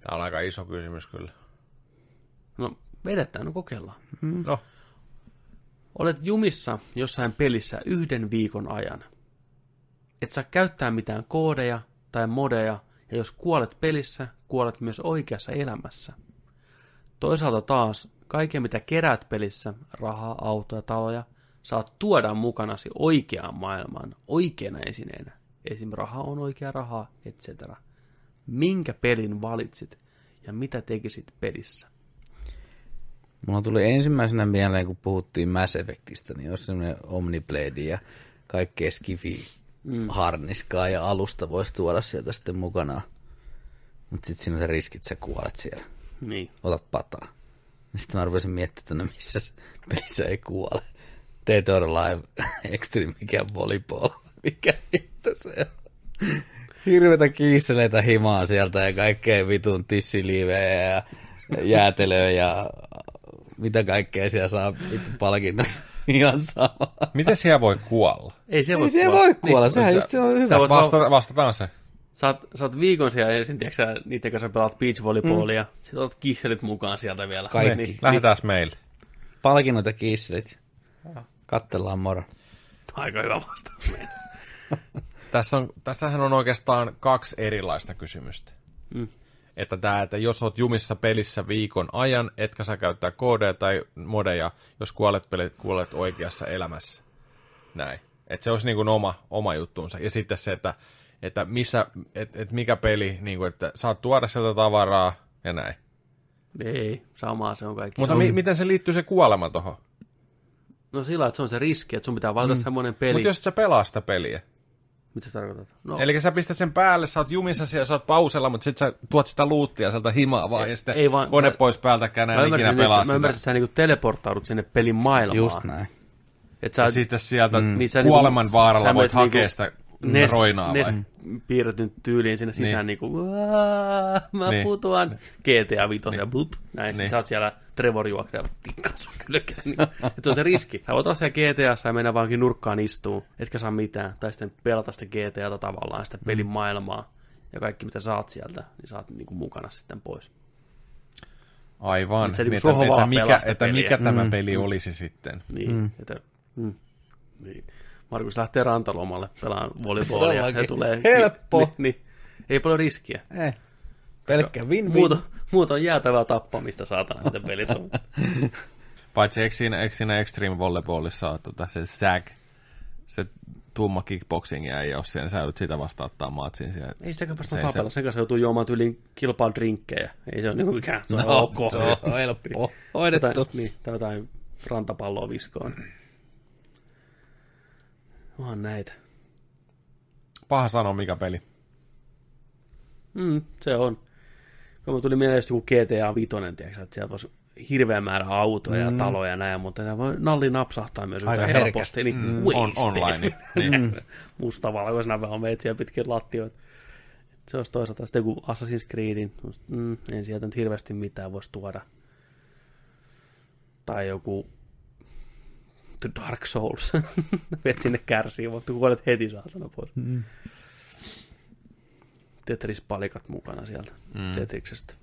Tämä on aika iso kysymys kyllä. No, vedetään, no kokeillaan. No, Olet jumissa jossain pelissä yhden viikon ajan. Et saa käyttää mitään koodeja tai modeja, ja jos kuolet pelissä, kuolet myös oikeassa elämässä. Toisaalta taas, kaiken mitä keräät pelissä, rahaa, autoja, taloja, saat tuoda mukanasi oikeaan maailmaan, oikeana esineenä. Esim. raha on oikea raha, etc. Minkä pelin valitsit ja mitä tekisit pelissä? Mulla tuli ensimmäisenä mieleen, kun puhuttiin Mass Effectistä, niin jos semmoinen Omniblade ja kaikkea skifi mm. harniskaa ja alusta voisi tuoda sieltä sitten mukana. Mutta sitten siinä on riskit, sä kuolet siellä. Niin. Otat pataa. Sitten mä rupesin miettimään, että no missä pelissä ei kuole. Dead or Alive *laughs* Extreme, mikä volleyball, mikä hitto se on. Hirvetä kiisseleitä himaa sieltä ja kaikkea vitun tissiliivejä ja jäätelöä ja mitä kaikkea siellä saa vittu palkinnoksi. *laughs* Ihan sama. miten siellä voi kuolla? Ei se Ei voi siellä kuolla. voi kuolla, Niin. sehän just se on hyvä. Sä voit Vasta, vastataan se. Sä oot, sä oot viikon siellä ensin, tiedätkö sä, niiden kanssa pelaat beachvolleyballia, mm. sit otat kisselit mukaan sieltä vielä. Kaikki. Niin, Lähdetään meille. Palkinnot ja kiisselit. Kattellaan moro. aika hyvä vastaus. *laughs* Tässä on, tässähän on oikeastaan kaksi erilaista kysymystä. Mm. Että, tää, että jos oot jumissa pelissä viikon ajan, etkä saa käyttää koodeja tai modeja, jos kuolet, pelit, kuolet oikeassa elämässä. Näin. Että se olisi niin kuin oma, oma juttuunsa. Ja sitten se, että, että missä, et, et mikä peli, niin kuin, että saat tuoda sieltä tavaraa ja näin. Ei, samaa se on kaikki. Mutta se on, mi- miten se liittyy se kuolema tuohon? No sillä, että se on se riski, että sun pitää valita mm. semmoinen peli. Mutta jos sä pelaa sitä peliä. Mitä sä tarkoitat? No, Eli sä pistät sen päälle, sä oot jumissa siellä, sä oot pausella, mutta sit sä tuot sitä luuttia sieltä himaa vaan, ja sitten ei vaan- kone sä- pois päältäkään, mä enää ikinä pelaa että, mä ymmärsin, sitä. että sä niinku teleportaudut sinne pelin maailmaan. Just näin. Et sä, Ja sitten sieltä Niin niin sä kuoleman niinku- vaaralla sä voit menet hakea niinku sitä Nest- roinaa vai? Piirretyn tyyliin sinne sisään niin. kuin, "Uaa, mä Niin. putoan. GTA 5 ja blup, näin. Niin. sä oot siellä Trevor juoksee ja tikkaa sun kylkeen. Niin, että se on se riski. Sä voit olla siellä GTAssa ja mennä vaankin nurkkaan istuu, etkä saa mitään. Tai sitten pelata sitä GTAta tavallaan, sitä pelin maailmaa. Ja kaikki mitä saat sieltä, niin saat niin kuin mukana sitten pois. Aivan. Että se Niin, että, sohvaa että, mikä, että mikä tämä peli olisi sitten. Niin, mm. että, mm. niin. Markus lähtee rantalomalle pelaan volleyballia. Ja tulee, Helppo. Niin, niin, ei paljon riskiä. Eh. Pelkkä win-win. Muuta, muuta on jäätävää tappamista, saatana, miten pelit on. *laughs* Paitsi eikö siinä, eikö siinä Extreme Volleyballissa ole tota, se SAG, se tumma kickboxing ei ole siinä, sä joudut sitä vastaan ottaa matsin siellä. Ei sitä Se- vasta se- tapella, sen kanssa joutuu juomaan tyyliin kilpaan drinkkejä. Ei se ole niinku mikään, se on No, ok. se on helppo. Hoidettu. Jotain, niin, tai jotain rantapalloa viskoon. Onhan näitä. Paha sanoa mikä peli. Mm, se on. Kun mä tuli mieleen just joku GTA 5, tiedätkö, että siellä olisi hirveä määrä autoja mm. ja taloja ja näin, mutta ne voi nalli napsahtaa myös Aika helposti. Niin Mm, on- online, *laughs* niin. Mustavalkoisena vähän meitä pitkin lattioita. Se olisi toisaalta sitten joku Assassin's Creedin, mm, en sieltä nyt hirveästi mitään voisi tuoda. Tai joku The Dark Souls. *laughs* Vet sinne kärsii, mutta kuolet heti saatana pois. Mm. Tetris-palikat mukana sieltä mm. Tetriksestä.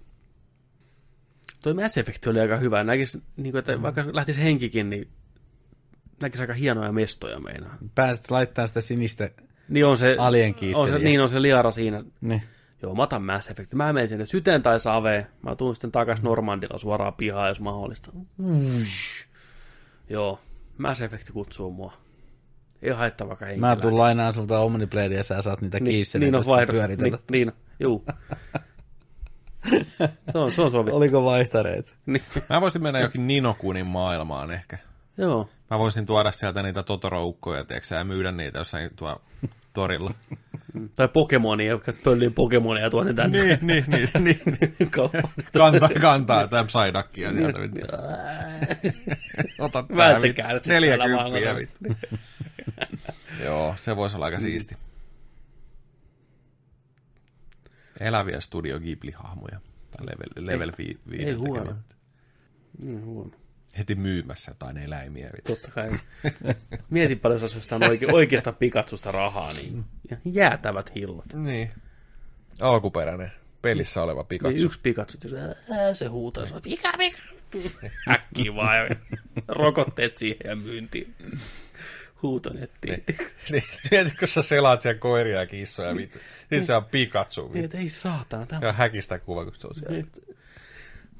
Toi Mass Effect oli aika hyvä. Näkis, niin kuin, että vaikka lähtisi henkikin, niin näkisi aika hienoja mestoja meinaa. Pääset laittaa sitä sinistä. Niin on se, Alien on se, niin on se liara siinä. Niin. Joo, mä otan Mass Effect. Mä menen sinne syteen tai saveen. Mä tuun sitten takas Normandilla suoraan pihaan, jos mahdollista. Mm. Joo, Mass Effect kutsuu mua. Ei haittaa vaikka henkilöä. Mä tuun lainaan sulta Omnibladea ja sä saat niitä niin, kiisseliä. niin on vaihdossa. pyöritellä. Niin, niin on. Juu. se on, se on sovittu. Oliko vaihtareita? Niin. Mä voisin mennä jokin Ninokunin maailmaan ehkä. Joo. Mä voisin tuoda sieltä niitä Totoro-ukkoja, tiedätkö, ja myydä niitä jossain tuo torilla. Tai Pokemonia, jotka pöllii Pokemonia tuonne tänne. niin, niin, niin. *laughs* Kauppaan. Kantaa, kantaa jotain Psyduckia sieltä. Ota tää se vittu. kärsi. 40 vittu. Joo, se voisi olla aika siisti. Eläviä Studio Ghibli-hahmoja. Tai level, level vi, vi, ei huono. Niin huono. Heti myymässä jotain eläimiä. Totta kai. Mietin paljon, jos olisi oike- oikeasta Pikatsusta rahaa, niin jäätävät hillot. Niin. Alkuperäinen pelissä oleva Pikachu. Niin yksi Pikatsu, se huutaa, se pika, pika. Äkkiä vaan rokotteet siihen ja myyntiin. Huutonettiin. Niin, mietit, kun sä selaat siellä koiria ja kissoja, vittu. Sitten se on Pikachu, Niin, ei saatana. Tää... Ja häkistä kuva, kun se on siellä.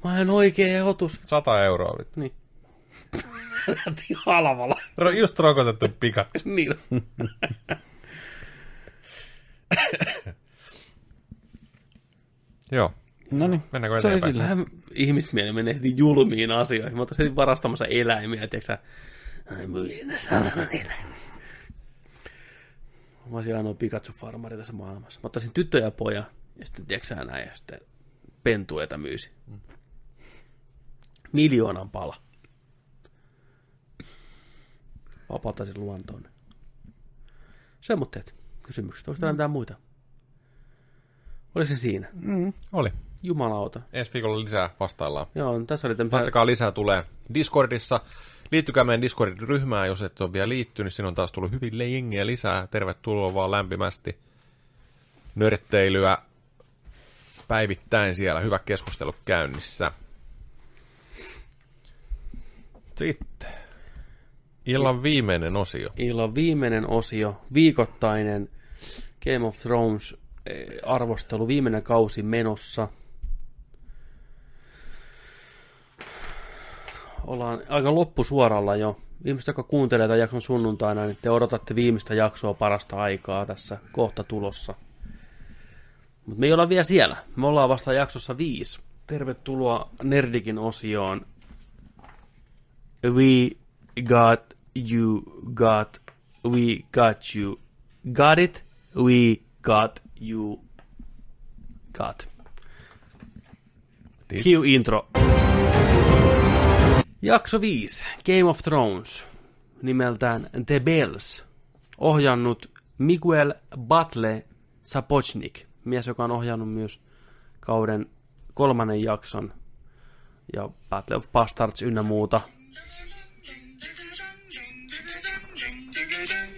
Mä olen oikea otus. 100 euroa, vittu. Niin. Halvalla. Ro- Just rokotettu Pikachu. *laughs* Niin. Joo. No niin. Mennäänkö Se oli eteenpäin? sillä. Ihmismieli menee heti julmiin asioihin. Mä otan heti varastamassa eläimiä, tiedätkö sä? Ai myi sinne saatanan eläimiä. Mä olisin ainoa Pikachu-farmari tässä maailmassa. Mä ottaisin tyttö ja poja, ja sitten tiedätkö sä näin, ja sitten pentueita myysi. Miljoonan pala. Vapauttaisin luontoon. Semmoitteet kysymykset. Onko täällä mitään muita? Oliko se siinä? Oli. Jumalauta. Ensi viikolla lisää vastaillaan. Joo, tässä oli tämmöisiä... Laittakaa lisää tulee Discordissa. Liittykää meidän Discordin ryhmään, jos et ole vielä liittynyt. Siinä on taas tullut hyvin jengiä lisää. Tervetuloa vaan lämpimästi. Nörtteilyä päivittäin siellä. Hyvä keskustelu käynnissä. Sitten. Illan viimeinen osio. illan viimeinen osio, viikoittainen Game of Thrones eh, arvostelu, viimeinen kausi menossa. Ollaan aika loppusuoralla jo. Ihmiset, jotka kuuntelee tämän jakson sunnuntaina, niin te odotatte viimeistä jaksoa parasta aikaa tässä kohta tulossa. Mutta me ei olla vielä siellä. Me ollaan vasta jaksossa viisi. Tervetuloa Nerdikin osioon. We got you, got, we got you. Got it? We got you, got. Did. Cue intro. Jakso 5. Game of Thrones. Nimeltään The Bells. Ohjannut Miguel Batle Sapochnik, mies, joka on ohjannut myös kauden kolmannen jakson ja Battle of Bastards ynnä muuta.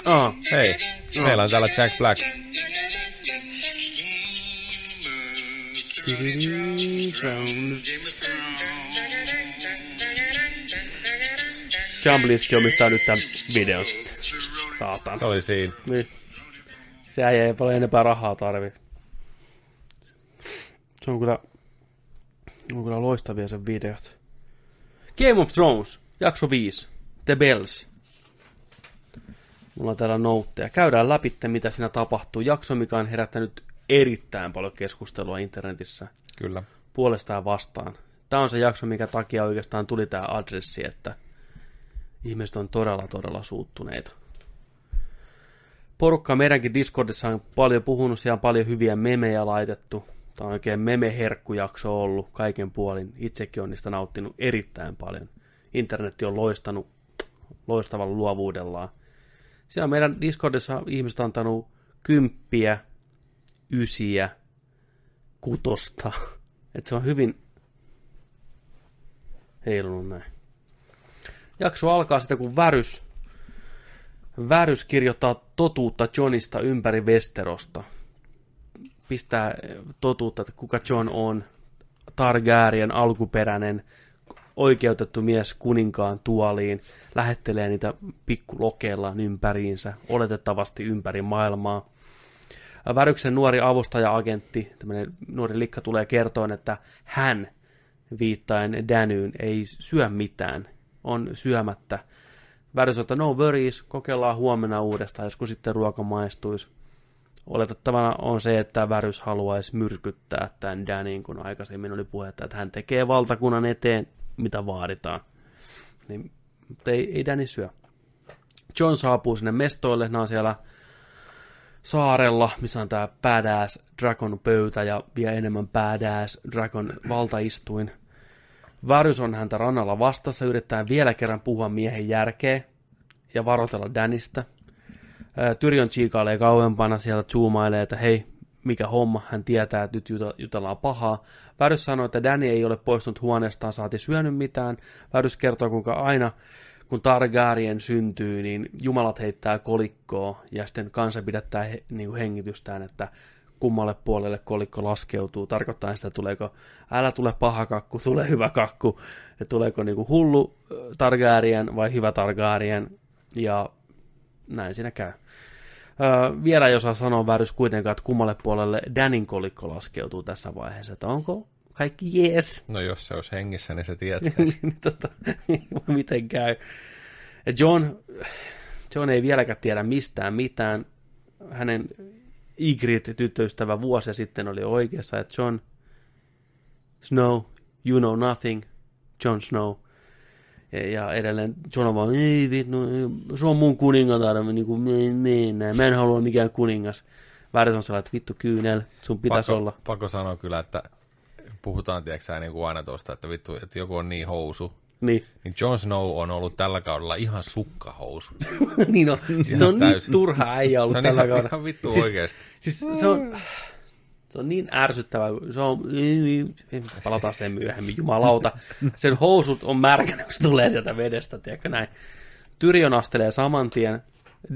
Ah, Hei, meillä on täällä Jack Black. Jambliski omistaa nyt tämän videon sitten. Saatan. Se oli siinä. Niin. Se äijä ei paljon enempää rahaa tarvi. Se on kyllä, on kyllä loistavia sen videot. Game of Thrones, jakso 5. The Bells. Mulla on täällä noutteja. Käydään läpi, mitä siinä tapahtuu. Jakso, mikä on herättänyt erittäin paljon keskustelua internetissä Kyllä. puolesta ja vastaan. Tämä on se jakso, mikä takia oikeastaan tuli tämä adressi, että ihmiset on todella, todella suuttuneita. Porukka meidänkin Discordissa on paljon puhunut, siellä on paljon hyviä memejä laitettu. Tämä on oikein meme-herkkujakso ollut kaiken puolin. Itsekin on niistä nauttinut erittäin paljon. Internetti on loistanut loistavalla luovuudellaan. Siellä meidän Discordissa ihmiset on antanut kymppiä, ysiä, kutosta. *laughs* Että se on hyvin heilunut näin. Jakso alkaa sitten, kun Värys, Värys kirjoittaa totuutta Johnista ympäri Westerosta. Pistää totuutta, että kuka John on. Targaryen alkuperäinen oikeutettu mies kuninkaan tuoliin, lähettelee niitä pikkulokeillaan ympäriinsä, oletettavasti ympäri maailmaa. Väryksen nuori avustaja-agentti, tämmöinen nuori likka tulee kertoen, että hän, viittaen Danyyn, ei syö mitään, on syömättä. Värys että no worries, kokeillaan huomenna uudestaan, joskus sitten ruoka maistuisi. Oletettavana on se, että Värys haluaisi myrkyttää tämän Danin, kun aikaisemmin oli puhetta, että hän tekee valtakunnan eteen, mitä vaaditaan. Niin, mutta ei, ei Danny syö. John saapuu sinne mestoille, nämä on siellä saarella, missä on tämä badass dragon pöytä ja vielä enemmän badass dragon valtaistuin. Varys on häntä rannalla vastassa, yrittää vielä kerran puhua miehen järkeä ja varotella Danista. Tyrion chiikailee kauempana, sieltä zoomailee, että hei, mikä homma, hän tietää, että nyt jutellaan pahaa. Värys sanoo, että Danny ei ole poistunut huoneestaan, saati syönyt mitään. Värys kertoo, kuinka aina kun Targaryen syntyy, niin jumalat heittää kolikkoa ja sitten kansa pidättää he, niin kuin hengitystään, että kummalle puolelle kolikko laskeutuu. Tarkoittaa sitä, tuleeko, älä tule paha kakku, tule hyvä kakku. Että tuleeko niin kuin hullu äh, Targaryen vai hyvä Targaryen. Ja näin siinä käy. Öö, vielä ei osaa sanoa värys kuitenkaan, että kummalle puolelle Danin kolikko laskeutuu tässä vaiheessa. Että onko kaikki jees? No jos se olisi hengissä, niin se *laughs* tietäisi. niin, tota, *laughs* miten käy. John, John ei vieläkään tiedä mistään mitään. Hänen Ygritte-tyttöystävä vuosia sitten oli oikeassa, että John Snow, you know nothing, John Snow. Ja, edelleen John on vaan, ei vittu, se on mun kuningatar, niin kuin, me, me, näin. mä en halua mikään kuningas. Väärin on sellainen, että vittu kyynel, sun pitäisi pakko, olla. Pakko sanoa kyllä, että puhutaan, tiedätkö niin kuin aina tuosta, että vittu, että joku on niin housu. Niin, Niin Jon Snow on ollut tällä kaudella ihan sukkahousu. *laughs* niin on, se on niin täysin. turha äijä ollut Se on tällä ihan, kaudella. ihan vittu oikeasti. Siis se on, se on niin ärsyttävää, se on, palataan sen myöhemmin, jumalauta. Sen housut on märkänä, kun se tulee sieltä vedestä, tiedätkö näin. Tyrion astelee saman tien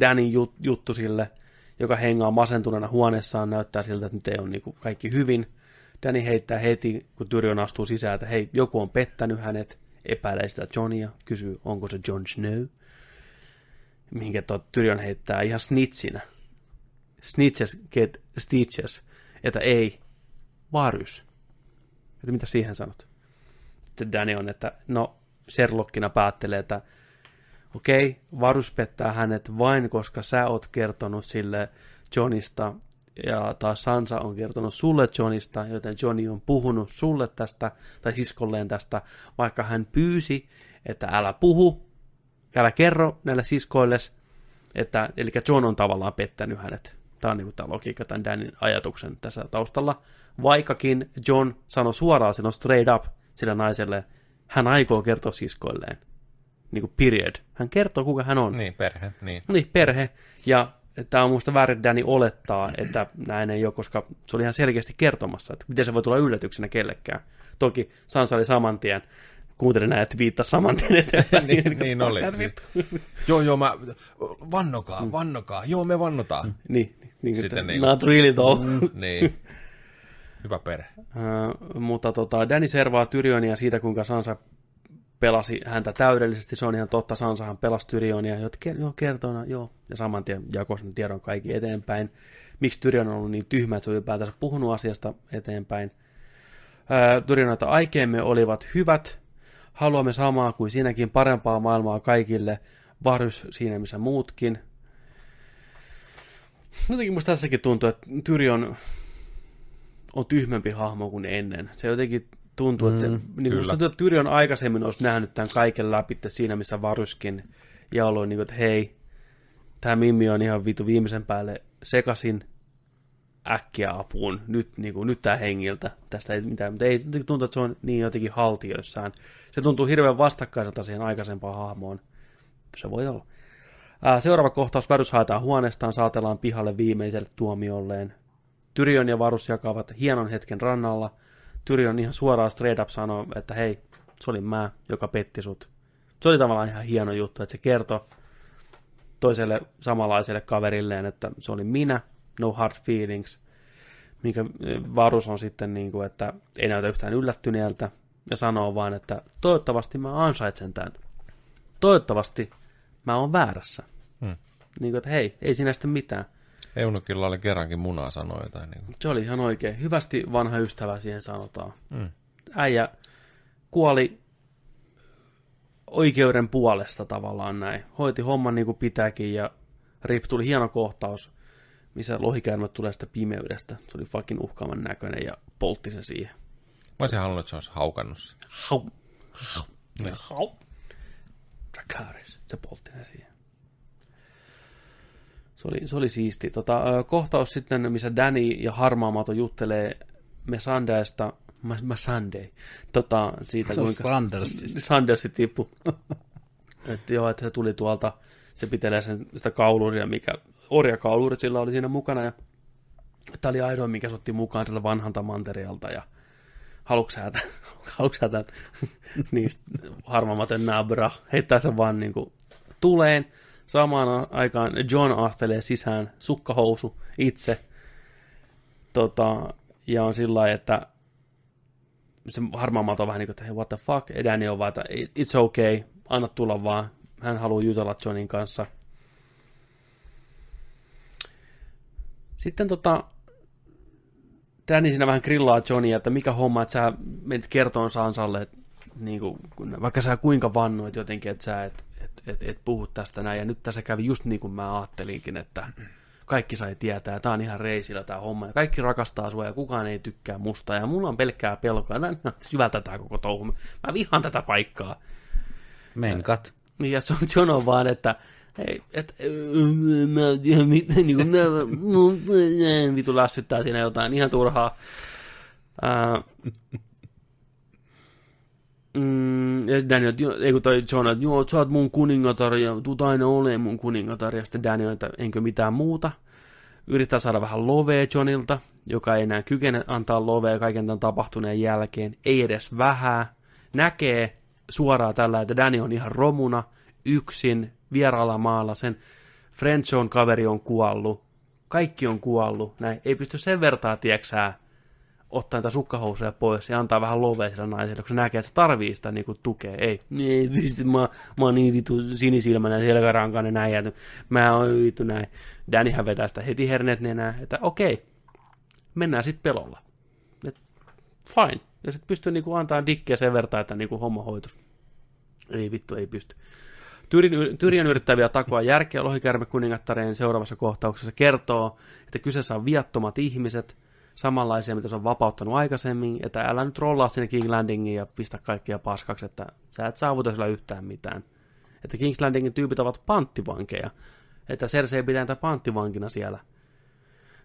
Danin jut, juttu sille, joka hengaa masentuneena huoneessaan, näyttää siltä, että nyt ei ole niin kuin kaikki hyvin. Danny heittää heti, kun Tyrion astuu sisään, että hei, joku on pettänyt hänet, epäilee sitä Johnia, kysyy, onko se Jon Snow. Mihinkä tuo Tyrion heittää ihan snitsinä. Snitches get stitches. Että ei, Varys. Että mitä siihen sanot? Sitten Danny on, että no, Sherlockina päättelee, että okei, okay, Varus pettää hänet vain, koska sä oot kertonut sille Johnista, ja taas Sansa on kertonut sulle Johnista, joten Johnny on puhunut sulle tästä, tai siskolleen tästä, vaikka hän pyysi, että älä puhu, älä kerro näille siskoilles, että, eli John on tavallaan pettänyt hänet. Tämä on niin tämä logiikka tämän Danin ajatuksen tässä taustalla. Vaikkakin John sanoi suoraan silloin straight up sille naiselle, hän aikoo kertoa siskoilleen. Niin kuin period. Hän kertoo, kuka hän on. Niin, perhe, niin. Niin, perhe. Ja Tämä on musta väärin, Danny olettaa, että näin ei ole, koska se oli ihan selkeästi kertomassa, että miten se voi tulla yllätyksenä kellekään. Toki Sansa oli saman tien, kuuntelin näin, että viittasi saman tien eteenpäin. *laughs* niin, niin oli. Niin. joo, joo, mä, vannokaa, vannokaa, joo, me vannotaan. Niin, niin, Sitten että, niinku- not really though. niin. Hyvä perhe. Ö, mutta tota, Danny servaa Tyrionia siitä, kuinka Sansa pelasi häntä täydellisesti. Se on ihan totta, Sansahan pelasi Tyrionia, jo, kertona, joo. Ja saman tien jakoi sen tiedon kaikki eteenpäin. Miksi Tyrion on ollut niin tyhmä, että se on ylipäätänsä puhunut asiasta eteenpäin. Ö, Tyrionita aikeemme olivat hyvät. Haluamme samaa kuin siinäkin parempaa maailmaa kaikille. Varys siinä missä muutkin. Jotenkin musta tässäkin tuntuu, että Tyrion on tyhmempi hahmo kuin ennen. Se jotenkin tuntuu, että se, Mm, niin musta tuntuu, että Tyrion aikaisemmin olisi nähnyt tämän kaiken läpi siinä, missä Varyskin, ja ollut niin kuin, että hei, tämä Mimmi on ihan vitu viimeisen päälle sekasin äkkiä apuun, nyt, niin kuin, nyt tämä hengiltä, tästä ei mitään, mutta ei tuntuu, että se on niin jotenkin haltioissaan. Se tuntuu hirveän vastakkaiselta siihen aikaisempaan hahmoon. Se voi olla. Seuraava kohtaus, Varus haetaan huoneestaan, saatellaan pihalle viimeiselle tuomiolleen. Tyrion ja Varus jakavat hienon hetken rannalla. Tyrion ihan suoraan straight up sanoo, että hei, se oli mä, joka petti sut. Se oli tavallaan ihan hieno juttu, että se kertoi toiselle samanlaiselle kaverilleen, että se oli minä, no hard feelings, minkä eh, Varus on sitten niin kuin, että ei näytä yhtään yllättyneeltä ja sanoo vaan, että toivottavasti mä ansaitsen tämän. Toivottavasti mä oon väärässä. Hmm. Niin kuin, että hei, ei siinä sitten mitään. Eunukilla oli kerrankin munaa sanoi jotain. Niin kuin. Se oli ihan oikein. Hyvästi vanha ystävä siihen sanotaan. Mm. Äijä kuoli oikeuden puolesta tavallaan näin. Hoiti homman niin kuin pitääkin ja Rip tuli hieno kohtaus, missä lohikäärmät tulee sitä pimeydestä. Se oli fucking uhkaavan näköinen ja poltti sen siihen. Mä olisin halunnut, että se olisi haukannut sen. Hau. Hau. Hau. Dracarys. Se poltti sen siihen. Se oli, se oli siisti. Tota, kohtaus sitten, missä Danny ja Harmaamato juttelee Mesandeista, Masandei, tota, siitä Se on kuinka Sandersista. Sandersi tippu. *laughs* että joo, että se tuli tuolta, se pitelee sen, sitä kauluria, mikä orjakaulurit sillä oli siinä mukana, ja tämä oli ainoa, mikä se otti mukaan sieltä vanhalta manterialta, ja haluatko sä tämän, *laughs* haluatko sä tämän, *laughs* niin harmaamaten nabra, heittää sen vaan niin kuin tuleen, samaan aikaan John astelee sisään sukkahousu itse, tota, ja on sillä lailla, että se harmaamato on vähän niin kuin, että hei, what the fuck, Danny on vaan, että it's okay, anna tulla vaan, hän haluaa jutella Johnin kanssa. Sitten tota, Danny siinä vähän grillaa Johnia, että mikä homma, että sä menit kertoon Sansalle, että niin kuin, vaikka sä kuinka vannoit jotenkin, että sä et, et, et, et puhu tästä näin, ja nyt tässä kävi just niin kuin mä ajattelinkin, että kaikki sai tietää, ja tää on ihan reisillä tää homma, ja kaikki rakastaa sua, ja kukaan ei tykkää musta, ja mulla on pelkkää pelkoa, on syvältä tää koko touhu, mä vihaan tätä paikkaa. Menkat. Niin, ja se on, John on vaan, että hei, et, mä en tiedä mitä, niin kuin, vitu lässyttää siinä jotain ihan turhaa. Ää, Mm, Daniel, että ei kun toi John, että joo, sä oot mun kuningatar ja tuut aina olemaan mun kuningatar. Ja sitten Daniel, että enkö mitään muuta. Yrittää saada vähän lovea Johnilta, joka ei enää kykene antaa lovea kaiken tämän tapahtuneen jälkeen. Ei edes vähää. Näkee suoraan tällä, että Danny on ihan romuna, yksin, vieraalla maalla. Sen Frenchon kaveri on kuollut. Kaikki on kuollut. Näin. Ei pysty sen vertaa, tieksää, ottaa niitä sukkahousuja pois ja antaa vähän lovea sille naiselle, kun se näkee, että se tarvii sitä niin kuin, tukea. Ei, ei pysty, mä, mä oon niin vitu sinisilmäinen selkärankainen näin, ja mä oon vitu näin. Dannyhän vetää sitä heti herneet nenää, että okei, mennään sitten pelolla. Et, fine. Ja sitten pystyy niinku antaa dikkiä sen verran, että niinku homma hoitus. Ei vittu, ei pysty. Tyrion yrittää vielä takoa järkeä lohikärme kuningattareen seuraavassa kohtauksessa kertoo, että kyseessä on viattomat ihmiset, samanlaisia, mitä se on vapauttanut aikaisemmin, että älä nyt rollaa sinne King Landingiin ja pistä kaikkia paskaksi, että sä et saavuta sillä yhtään mitään. Että King's Landingin tyypit ovat panttivankeja, että Cersei pitää niitä panttivankina siellä.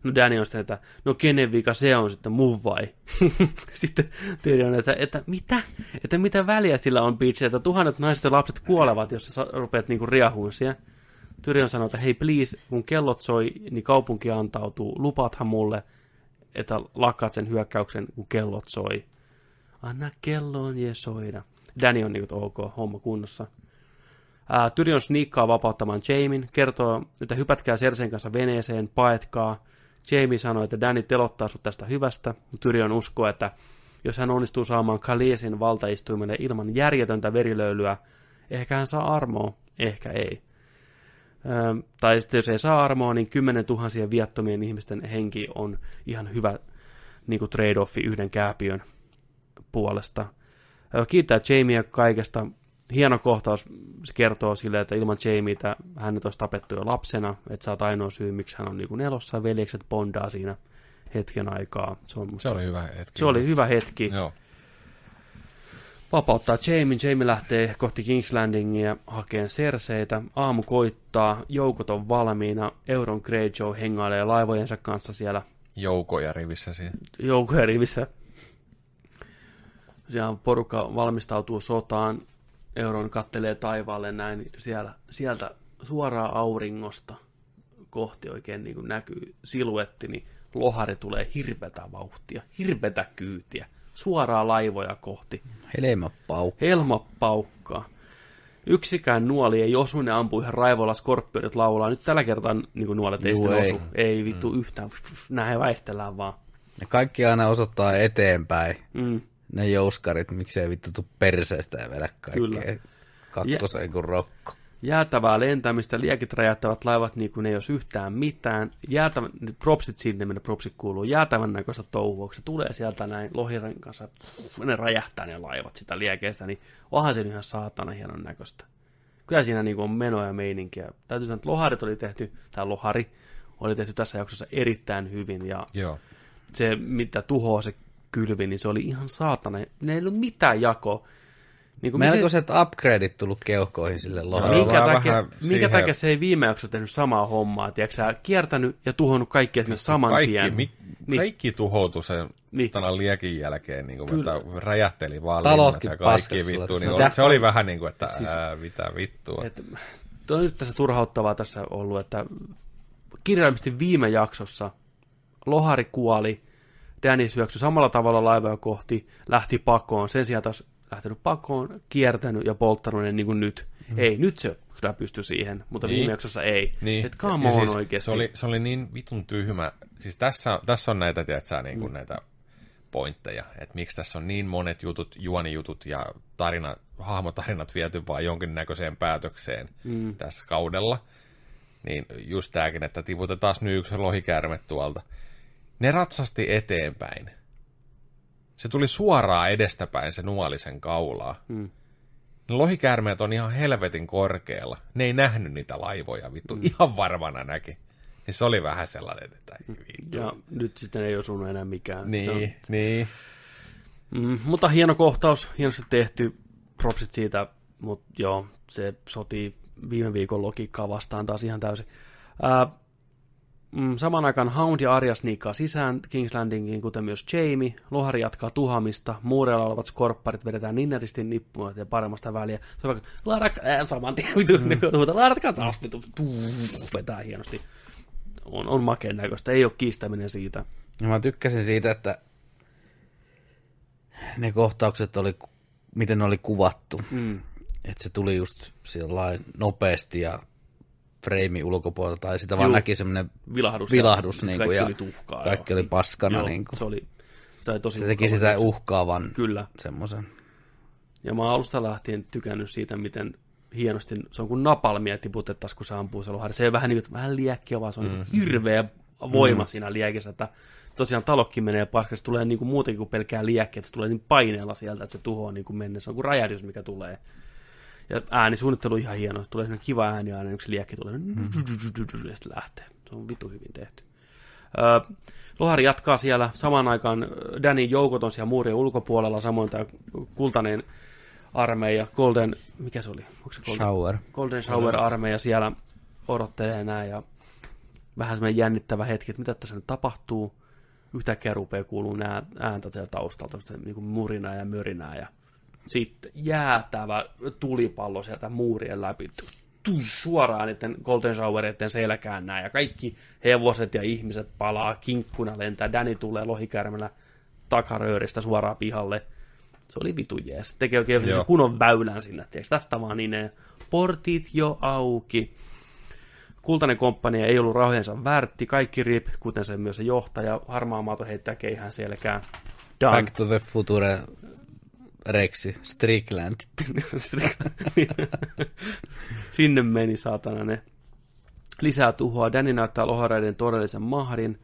No Danny on sitten, että no kenen vika se on sitten mun vai? *laughs* sitten Tyrion, että, että mitä? Että mitä väliä sillä on bitch, että tuhannet naiset ja lapset kuolevat, jos sä rupeat niinku riahuun siellä. Tyrion sanoi, että hei please, kun kellot soi, niin kaupunki antautuu. Lupaathan mulle, että lakkaat sen hyökkäyksen, kun kellot soi. Anna kelloon ja soida. Danny on niin kuin, ok, homma kunnossa. Tyrion sniikkaa vapauttamaan Jamin, kertoo, että hypätkää Sersen kanssa veneeseen, paetkaa. Jamie sanoi, että Danny telottaa sut tästä hyvästä. Tyrion uskoo, että jos hän onnistuu saamaan Kaliesin valtaistuimelle ilman järjetöntä verilöylyä, ehkä hän saa armoa, ehkä ei. Ö, tai sitten jos ei saa armoa, niin kymmenen tuhansien viattomien ihmisten henki on ihan hyvä niin trade-offi yhden kääpiön puolesta. Ö, Kiittää Jamieä kaikesta. Hieno kohtaus se kertoo sille, että ilman Jamieitä hänet olisi tapettu jo lapsena, että sä oot ainoa syy, miksi hän on niin kuin elossa, veljekset bondaa siinä hetken aikaa. Se, on musta, Se oli hyvä hetki. se oli hyvä hetki Joo. vapauttaa Jamie. Jamie lähtee kohti King's Landingia hakeen Serseitä. Aamu koittaa, joukot on valmiina. Euron Greyjoy hengailee laivojensa kanssa siellä Joukoja rivissä siinä. joukkojen rivissä. Siellä porukka valmistautuu sotaan. Euron kattelee taivaalle näin siellä, sieltä suoraan auringosta kohti oikein niin kuin näkyy siluetti, niin lohari tulee hirvetä vauhtia, hirvetä kyytiä, suoraan laivoja kohti. Helmä paukku. Helma paukkaa. Yksikään nuoli ei osu, ne ampuu ihan raivolla, skorpionit laulaa. Nyt tällä kertaa niin kuin nuolet ei sitten ei. osu. Ei vittu mm. yhtään. Näin väistellään vaan. Ja kaikki aina osoittaa eteenpäin. Mm. Ne jouskarit, miksei vittu tuu perseestä ja vedä Kyllä. kaikkea kakkoseen kuin rokko. Jäätävää lentämistä, liekit räjähtävät laivat niin kuin ei olisi yhtään mitään. Jäätävän, nyt propsit sinne, minne propsit kuuluu. Jäätävän näköistä touhua, kun se tulee sieltä näin lohiren kanssa, ne räjähtää ne laivat sitä liekeistä, niin onhan se ihan saatana hienon näköistä. Kyllä siinä niin kuin on menoa ja meininkiä. Täytyy sanoa, että loharit oli tehty, tai lohari oli tehty tässä jaksossa erittäin hyvin, ja Joo. se, mitä tuhoaa se kylvi, niin se oli ihan saatana. Ne ei ollut mitään jakoa. Niin kuin Melkoiset upgradeit tullut keuhkoihin sille Joo, lohalle. minkä, takia, minkä siihen- takia se ei viime jaksossa tehnyt samaa hommaa, tiedätkö sä, kiertänyt ja tuhonnut kaikkia sinne saman kaikki, tien. Mi, Niin. kaikki tuhoutui sen Niin. tanan liekin jälkeen, niin kuin, että räjähteli vaan Talotkin linnat ja kaikki vittu. Niin Se oli, se oli vähän niin kuin, että Siis- ää, mitä vittua. Et, toi on nyt tässä turhauttavaa tässä ollut, että kirjaimisesti viime jaksossa Lohari kuoli, Danny syöksy samalla tavalla laivoja kohti, lähti pakoon, sen sijaan taas lähtenyt pakoon, kiertänyt ja polttanut ne niin kuin nyt. Mm. Ei, nyt se kyllä pysty siihen, mutta niin. Viime jaksossa ei. Niin. Et come on siis oikeasti. Se oli, se oli niin vitun tyhmä. Siis tässä, tässä on näitä, tiedätkö, niin kuin mm. näitä pointteja, että miksi tässä on niin monet jutut, juonijutut ja tarina, hahmotarinat viety vaan jonkinnäköiseen päätökseen mm. tässä kaudella. Niin just tämäkin, että tiputetaan taas nyt yksi lohikäärme tuolta. Ne ratsasti eteenpäin. Se tuli suoraan edestäpäin se nuolisen kaulaa. Mm. Ne lohikäärmeet on ihan helvetin korkealla. Ne ei nähnyt niitä laivoja, vittu. Mm. Ihan varmana näki. Ja se oli vähän sellainen, että ei vittu. Ja nyt sitten ei osunut enää mikään. Se on, Niin, niin. Mm, mutta hieno kohtaus, hienosti tehty, propsit siitä, mutta joo, se sotii viime viikon logiikkaa vastaan taas ihan täysin. Ää, mm, samaan aikaan Hound ja Arya sniikkaa sisään King's Landingiin, kuten myös Jamie. Lohari jatkaa tuhamista, muureilla olevat skorpparit vedetään niin nätisti nippuun ja paremmasta väliä. Se on vaikka, laadak, ää, saman tien, vitu, mm. laadatkaa taas, vitu, vetää hienosti. On, on makeen näköistä, ei ole kiistäminen siitä. Ja mä tykkäsin siitä, että ne kohtaukset oli, miten ne oli kuvattu. Mm. Että se tuli just sillain nopeasti ja freimi ulkopuolelta, tai sitä vaan Juu. näki semmoinen Vilahdus. vilahdus, ja niin kaikki kuin, ja oli tuhkaa. kaikki oli paskana. Joo, niin kuin. se oli, se oli tosi Se teki sitä uhkaavan Kyllä. semmoisen. Ja mä alusta lähtien tykännyt siitä, miten hienosti, se on kuin napalmia tiputettaisiin, kun se ampuu se lohari. Se ei vähän niin kuin, vähän liekkiä, vaan se on mm. hirveä voima mm. siinä liekissä, että tosiaan talokki menee paskaksi, se tulee niin kuin muutenkin kuin pelkää liekkiä, että se tulee niin paineella sieltä, että se tuhoaa niin kuin mennessä. Se on kuin räjähdys, mikä tulee. Ja äänisuunnittelu ihan hieno. Tulee sellainen kiva ääni aina, se liekki tulee. Ja sitten lähtee. Se on vitu hyvin tehty. Lohari jatkaa siellä. Samaan aikaan ö, Danin joukot on siellä muurien ulkopuolella. Samoin tämä kultainen armeija, Golden, mikä se oli? Onko se Golden, Shower. Golden Shower-armeija siellä odottelee näin ja vähän semmoinen jännittävä hetki, että mitä tässä nyt tapahtuu. Yhtäkkiä rupeaa kuuluu nää ääntä sieltä taustalta, niin kuin murinaa ja mörinää ja sitten jäätävä tulipallo sieltä muurien läpi. tush, suoraan niiden Golden Showereiden selkään näin, ja kaikki hevoset ja ihmiset palaa, kinkkuna lentää, Danny tulee lohikärmellä takarööristä suoraan pihalle. Se oli vitu jees. Tekee oikein Joo. kunnon väylän sinne, tiiäks, tästä vaan niin portit jo auki. Kultainen komppania ei ollut rahojensa värtti, kaikki rip, kuten se myös se johtaja, harmaa maato heittää keihään selkään. Done. Back to the Future Rexi, Strickland. *laughs* Sinne meni saatana ne. Lisää tuhoa. Danny näyttää lohareiden todellisen mahdin.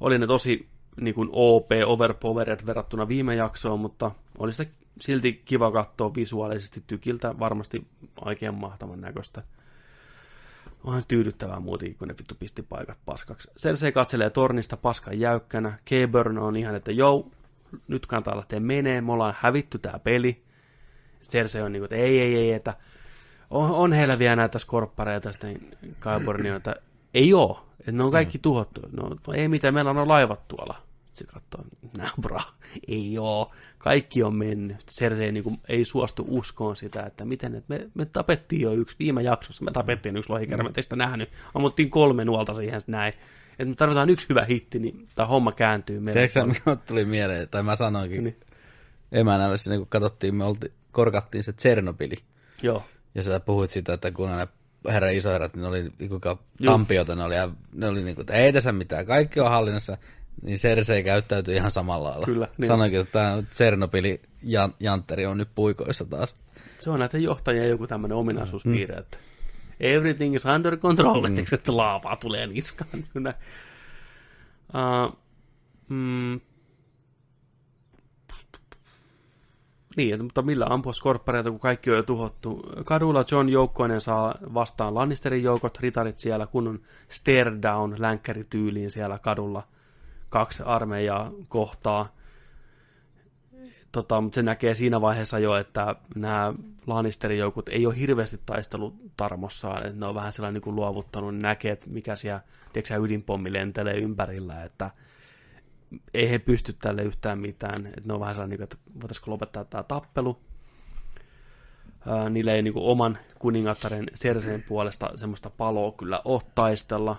Oli ne tosi niin kuin OP, overpowered verrattuna viime jaksoon, mutta oli sitä silti kiva katsoa visuaalisesti tykiltä. Varmasti oikein mahtavan näköistä. Onhan tyydyttävää muutenkin, kun ne vittu pisti paikat paskaksi. Cersei katselee tornista paskan jäykkänä. K-Burn on ihan, että jou, nyt kannattaa lähteä menee, me ollaan hävitty tää peli. Cersei on niin kuin, että ei, ei, ei, että on, on heillä vielä näitä skorppareita, sitten että ei oo, että ne on kaikki tuhottu. No, no ei mitään, meillä on laivat tuolla. Se katsoo, nää ei oo, kaikki on mennyt. Cersei niin kuin, ei suostu uskoon sitä, että miten, että me, me tapettiin jo yksi, viime jaksossa me tapettiin yksi lohikärme, ettei sitä nähnyt. Ammuttiin kolme nuolta siihen näin. Että me tarvitaan yksi hyvä hitti, niin tämä homma kääntyy meille. Tiedätkö mikä tuli mieleen, tai mä sanoinkin Niin. emänälle sinne, kun katsottiin, me oltiin, korkattiin se Tsernobili. Joo, Ja sä puhuit siitä, että kun ne herran isoherrat, niin ne oli kuinka tampiota, ne oli, ja ne oli niin kuin, että ei tässä mitään, kaikki on hallinnassa, niin Cersei käyttäytyi ihan samalla lailla. Kyllä, niin. Sanoinkin, että tämä Tsernobili jan, jantteri on nyt puikoissa taas. se on näitä johtajien joku tämmöinen ominaisuuspiirre, mm. että everything is under control, mm. että laavaa tulee niskaan. Uh, mm, niin, mutta millä ampua skorppareita, kun kaikki on jo tuhottu. Kadulla John joukkoinen saa vastaan Lannisterin joukot, ritarit siellä, kunnon stare down länkkärityyliin siellä kadulla. Kaksi armeijaa kohtaa tota, mutta se näkee siinä vaiheessa jo, että nämä Lannisterin joukot ei ole hirveästi taistellut tarmossaan, että ne on vähän sellainen niin kuin luovuttanut, ne näkee, että mikä siellä, tiedätkö ydinpommi lentelee ympärillä, että ei he pysty tälle yhtään mitään, että ne on vähän sellainen, niin kuin, että voitaisiko lopettaa tämä tappelu. Ää, niillä ei niin kuin oman kuningattaren Cerseen puolesta semmoista paloa kyllä ole taistella.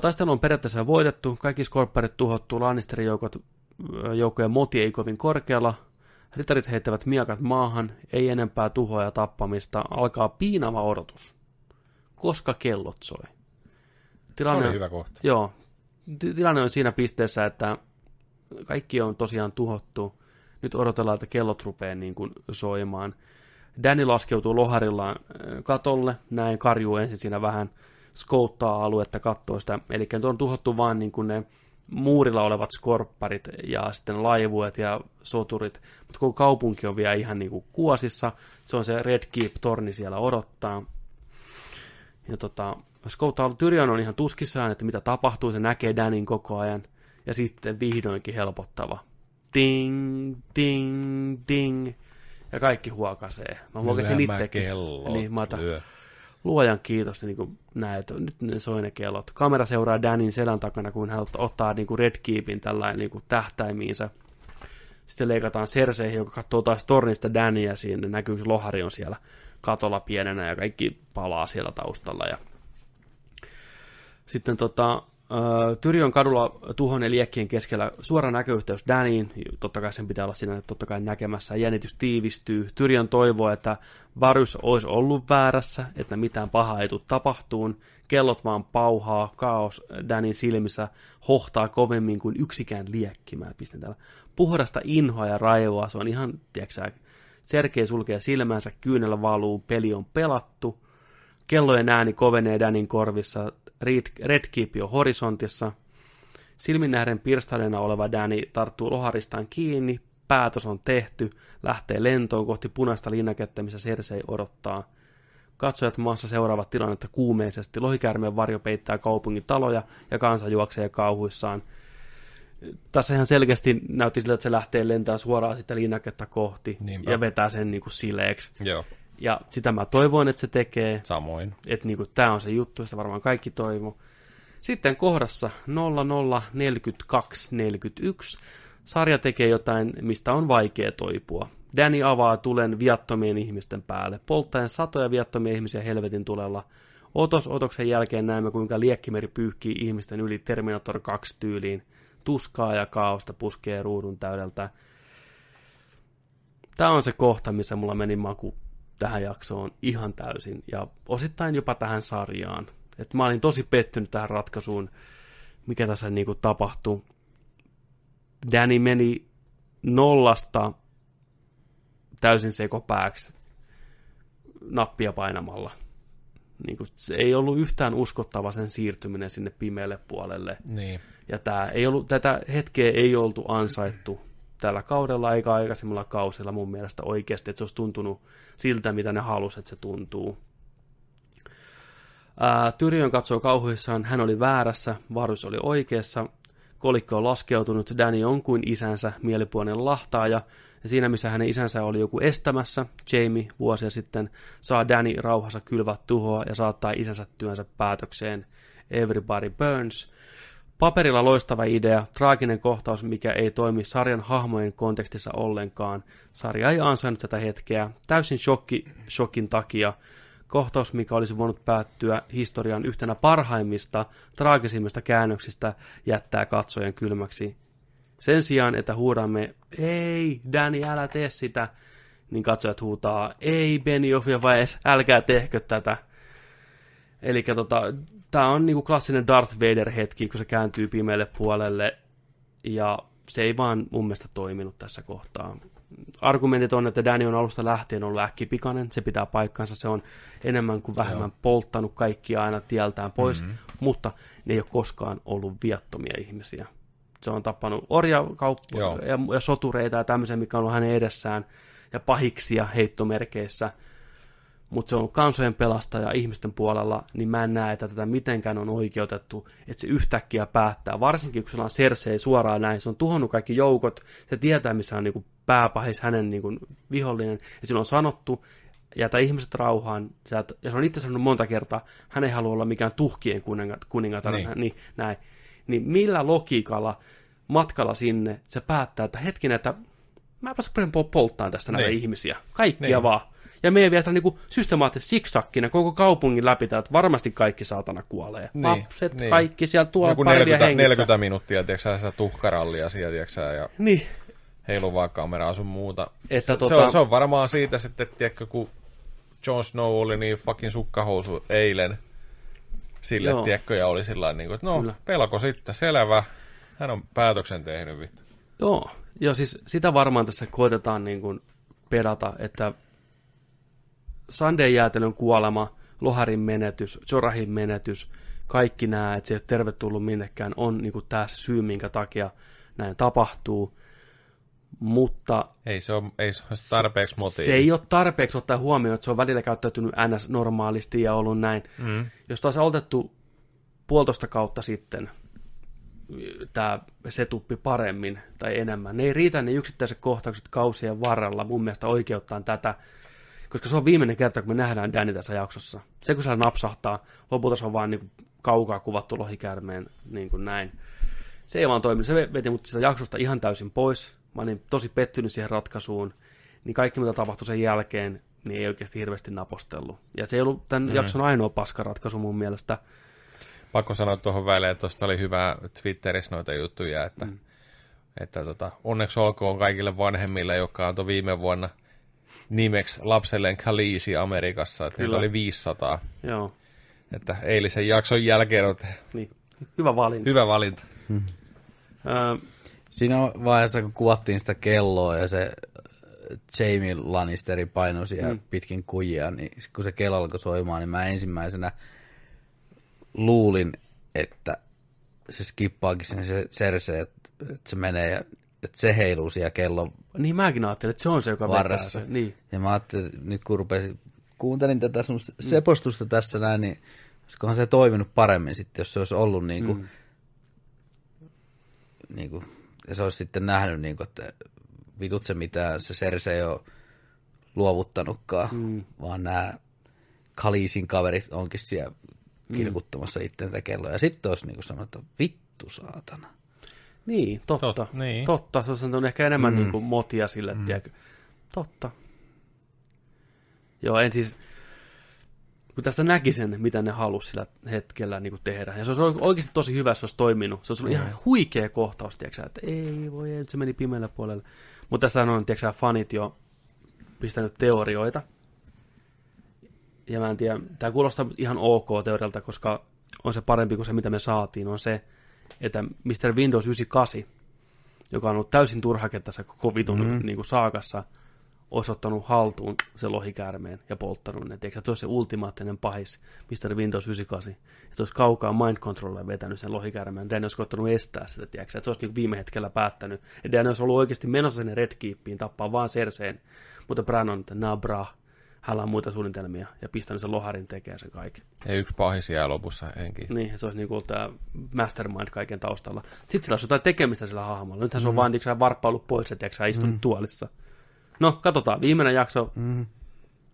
Taistelu on periaatteessa voitettu, kaikki skorpparit tuhottu, Lannisterin joukot joukkojen moti ei kovin korkealla. Ritarit heittävät miakat maahan, ei enempää tuhoa ja tappamista. Alkaa piinava odotus, koska kellot soi. Se oli hyvä kohta. Joo. Ti- Tilanne on siinä pisteessä, että kaikki on tosiaan tuhottu. Nyt odotellaan, että kellot rupeaa niin kuin soimaan. Danny laskeutuu loharillaan äh, katolle, näin karjuu ensin siinä vähän, skouttaa aluetta, katsoo sitä. Eli nyt on tuhottu vain niin kuin ne muurilla olevat skorpparit ja sitten laivuet ja soturit, mutta koko kaupunki on vielä ihan niin kuin kuosissa. Se on se Red Keep-torni siellä odottaa. Ja tota, Scouttaulu Tyrion on ihan tuskissaan, että mitä tapahtuu, se näkee Danin koko ajan. Ja sitten vihdoinkin helpottava. Ding, ding, ding. Ja kaikki huokasee. Mä huokasin itsekin. kellot, Niin, mä otan, lyö. Luojan kiitos, niin kuin näet, nyt ne soi ne kellot. Kamera seuraa Danin selän takana, kun hän ot- ottaa niin kuin Red Keepin tällainen niin kuin tähtäimiinsä. Sitten leikataan Cersei, joka katsoo taas tornista Dania siinä, näkyy lohari on siellä katolla pienenä ja kaikki palaa siellä taustalla. Ja... Sitten tota, Tyrion kadulla tuhon liekkien keskellä suora näköyhteys Daniin. Totta kai sen pitää olla siinä totta kai näkemässä. Jännitys tiivistyy. Tyrion toivoo, että Varys olisi ollut väärässä, että mitään pahaa ei tule tapahtuun. Kellot vaan pauhaa, kaos Danin silmissä hohtaa kovemmin kuin yksikään liekki. Mä pistän täällä puhdasta inhoa ja raivoa. Se on ihan, tiedätkö Sergei sulkee silmänsä, kyynellä valuu, peli on pelattu. Kellojen ääni kovenee Danin korvissa, Red, Keep on horisontissa. Silmin nähden pirstaleena oleva Danny tarttuu loharistaan kiinni, päätös on tehty, lähtee lentoon kohti punaista linnakettä, missä Cersei odottaa. Katsojat maassa seuraavat tilannetta kuumeisesti. Lohikäärmeen varjo peittää kaupungin taloja ja kansa juoksee kauhuissaan. Tässä ihan selkeästi näytti siltä, että se lähtee lentää suoraan sitä linnaketta kohti Niinpä. ja vetää sen niin kuin sileeksi. Joo, Ja sitä mä toivoin, että se tekee samoin. että niinku, tämä on se juttu, sitä varmaan kaikki toivo. Sitten kohdassa 004241 sarja tekee jotain, mistä on vaikea toipua. Danny avaa tulen viattomien ihmisten päälle, polttaen satoja viattomia ihmisiä helvetin tulella. Otos otoksen jälkeen näemme, kuinka liekkimeri pyyhkii ihmisten yli Terminator 2 tyyliin. Tuskaa ja kaaosta puskee ruudun täydeltä. Tämä on se kohta, missä mulla meni maku tähän jaksoon ihan täysin, ja osittain jopa tähän sarjaan. Et mä olin tosi pettynyt tähän ratkaisuun, mikä tässä niinku tapahtui. Danny meni nollasta täysin sekopääksi nappia painamalla. Niin kuin, se ei ollut yhtään uskottava sen siirtyminen sinne pimeälle puolelle. Niin. Ja tää ei ollut, tätä hetkeä ei oltu ansaittu tällä kaudella eikä aikaisemmilla kausilla mun mielestä oikeasti, että se olisi tuntunut siltä, mitä ne halusivat, että se tuntuu. Ää, Tyrion katsoo kauhuissaan, hän oli väärässä, Varus oli oikeassa, kolikko on laskeutunut, Danny on kuin isänsä, mielipuolinen lahtaaja, ja siinä missä hänen isänsä oli joku estämässä, Jamie vuosia sitten saa Danny rauhassa kylvää tuhoa ja saattaa isänsä työnsä päätökseen. Everybody burns. Paperilla loistava idea, traaginen kohtaus, mikä ei toimi sarjan hahmojen kontekstissa ollenkaan. Sarja ei ansainnut tätä hetkeä, täysin shokki, shokin takia. Kohtaus, mikä olisi voinut päättyä historian yhtenä parhaimmista, traagisimmista käännöksistä, jättää katsojen kylmäksi. Sen sijaan, että huudamme, ei, Danny, älä tee sitä, niin katsojat huutaa, ei, Benioff ja Vaes, älkää tehkö tätä. Eli tota, tämä on niinku klassinen Darth Vader-hetki, kun se kääntyy pimeälle puolelle, ja se ei vaan mun mielestä toiminut tässä kohtaa. Argumentit on, että Danny on alusta lähtien ollut äkkipikainen, se pitää paikkansa, se on enemmän kuin vähemmän Joo. polttanut kaikkia aina tieltään pois, mm-hmm. mutta ne ei ole koskaan ollut viattomia ihmisiä. Se on tappanut orjakauppoja ja, ja sotureita ja tämmöisiä, mikä on ollut hänen edessään, ja pahiksia heittomerkeissä, mutta se on kansojen pelastaja ihmisten puolella, niin mä en näe, että tätä mitenkään on oikeutettu, että se yhtäkkiä päättää. Varsinkin, kun se on Cersei suoraan näin, se on tuhonnut kaikki joukot, se tietää, missä on niin pääpahis hänen niin kuin, vihollinen, ja sillä on sanottu, jätä ihmiset rauhaan, ja se on itse sanonut monta kertaa, hän ei halua olla mikään tuhkien kuningatar, niin. niin, näin niin millä logiikalla matkalla sinne se päättää, että hetkinen, että mä rupean polttaa tästä näitä niin. ihmisiä. Kaikkia niin. vaan. Ja meidän vielä niin systemaattisesti siksakkina koko kaupungin läpi, että varmasti kaikki saatana kuolee. Niin, Lapset, niin. kaikki siellä tuolla Joku 40, 40 minuuttia, tiedätkö sitä tuhkarallia siellä, tiedätkö ja niin. heiluvaa kameraa sun muuta. Että se, tota... se, on, se, on, varmaan siitä sitten, tiedätkö, kun Jon Snow oli niin fucking sukkahousu eilen, sille, Joo. tiedätkö, ja oli sillä niin kuin, että no, Kyllä. pelko sitten, selvä. Hän on päätöksen tehnyt, vittu. Joo, ja siis sitä varmaan tässä koetetaan niin kuin pedata, että Sandeen jäätelön kuolema, Loharin menetys, Jorahin menetys, kaikki nämä, että se ei ole tervetullut minnekään, on niin kuin tämä syy, minkä takia näin tapahtuu mutta... Ei se ole, ei se ole tarpeeksi motiivi. Se ei ole tarpeeksi ottaa huomioon, että se on välillä käyttäytynyt ns. normaalisti ja ollut näin. Mm. Jos taas otettu puolitoista kautta sitten tämä setuppi paremmin tai enemmän, ne ei riitä ne yksittäiset kohtaukset kausien varrella mun mielestä oikeuttaan tätä, koska se on viimeinen kerta, kun me nähdään Danny tässä jaksossa. Se, kun se napsahtaa, lopulta se on vaan niin kaukaa kuvattu lohikäärmeen niin kuin näin. Se ei vaan toimi. Se veti mut sitä jaksosta ihan täysin pois mä olin tosi pettynyt siihen ratkaisuun, niin kaikki mitä tapahtui sen jälkeen, niin ei oikeasti hirveästi napostellut. Ja se ei ollut tämän mm. jakson ainoa paskaratkaisu mun mielestä. Pakko sanoa tuohon väliin, että tuosta oli hyvä Twitterissä noita juttuja, että, mm. että tota, onneksi olkoon kaikille vanhemmille, jotka antoi viime vuonna nimeksi lapselleen Khaleesi Amerikassa, että niillä oli 500. Joo. Että eilisen jakson jälkeen on... Niin. Hyvä valinta. Hyvä valinta. Hmm. Siinä vaiheessa, kun kuvattiin sitä kelloa ja se Jamie Lannisterin painoi siellä mm. pitkin kujia, niin kun se kello alkoi soimaan, niin mä ensimmäisenä luulin, että se skippaakin sen se Cersei, että, että se menee ja että se heiluu siellä kellon Niin mäkin ajattelin, että se on se, joka varressa. vetää se. Niin. Ja mä ajattelin, että nyt kun rupesin, kuuntelin tätä sun mm. sepostusta tässä näin, niin olisikohan se toiminut paremmin sitten, jos se olisi ollut niin kuin, mm. niin kuin ja se olisi sitten nähnyt, niin kuin, että vitut se mitään se Serse ei ole luovuttanutkaan, mm. vaan nämä Kaliisin kaverit onkin siellä mm. kirkuttamassa itseänsä kelloa. Ja sitten olisi niin sanonut, että vittu saatana. Niin, totta. Tot, niin. totta. Se on ehkä enemmän mm. niin kuin motia sille, mm. tiedätkö, Totta. Joo, en siis, kun tästä näki sen, mitä ne halusi sillä hetkellä niin kuin tehdä. Ja se olisi oikeasti tosi hyvä, se olisi toiminut. Se olisi ollut ihan huikea kohtaus, tiiäksä, että ei voi, ei, nyt se meni pimeällä puolella. Mutta tässä on, tiiäksä, fanit jo pistänyt teorioita. Ja mä en tiedä, tämä kuulostaa ihan ok teorialta, koska on se parempi kuin se, mitä me saatiin, on se, että Mr. Windows 98, joka on ollut täysin turhake tässä koko vitun mm. niin kuin saakassa, olisi ottanut haltuun se lohikäärmeen ja polttanut ne. Että se olisi se ultimaattinen pahis, Mr. Windows 98. Että se olisi kaukaa mind controlilla vetänyt sen lohikäärmeen. Dan olisi ottanut estää sitä, tiedätkö, että se olisi niin viime hetkellä päättänyt. Ja Dan olisi ollut oikeasti menossa sinne Red Keepiin tappaa vaan Cerseen. Mutta Bran on, että nah bra, hänellä on muita suunnitelmia ja pistänyt sen loharin tekemään sen kaiken. Ja yksi pahis jää lopussa henki. Niin, se olisi niin kuin tämä mastermind kaiken taustalla. Sitten sillä olisi jotain tekemistä sillä hahmolla. Nythän mm. se on vaan tiiäksä, varppailu pois, että sä istunut mm. tuolissa. No, katsotaan. Viimeinen jakso. Mm.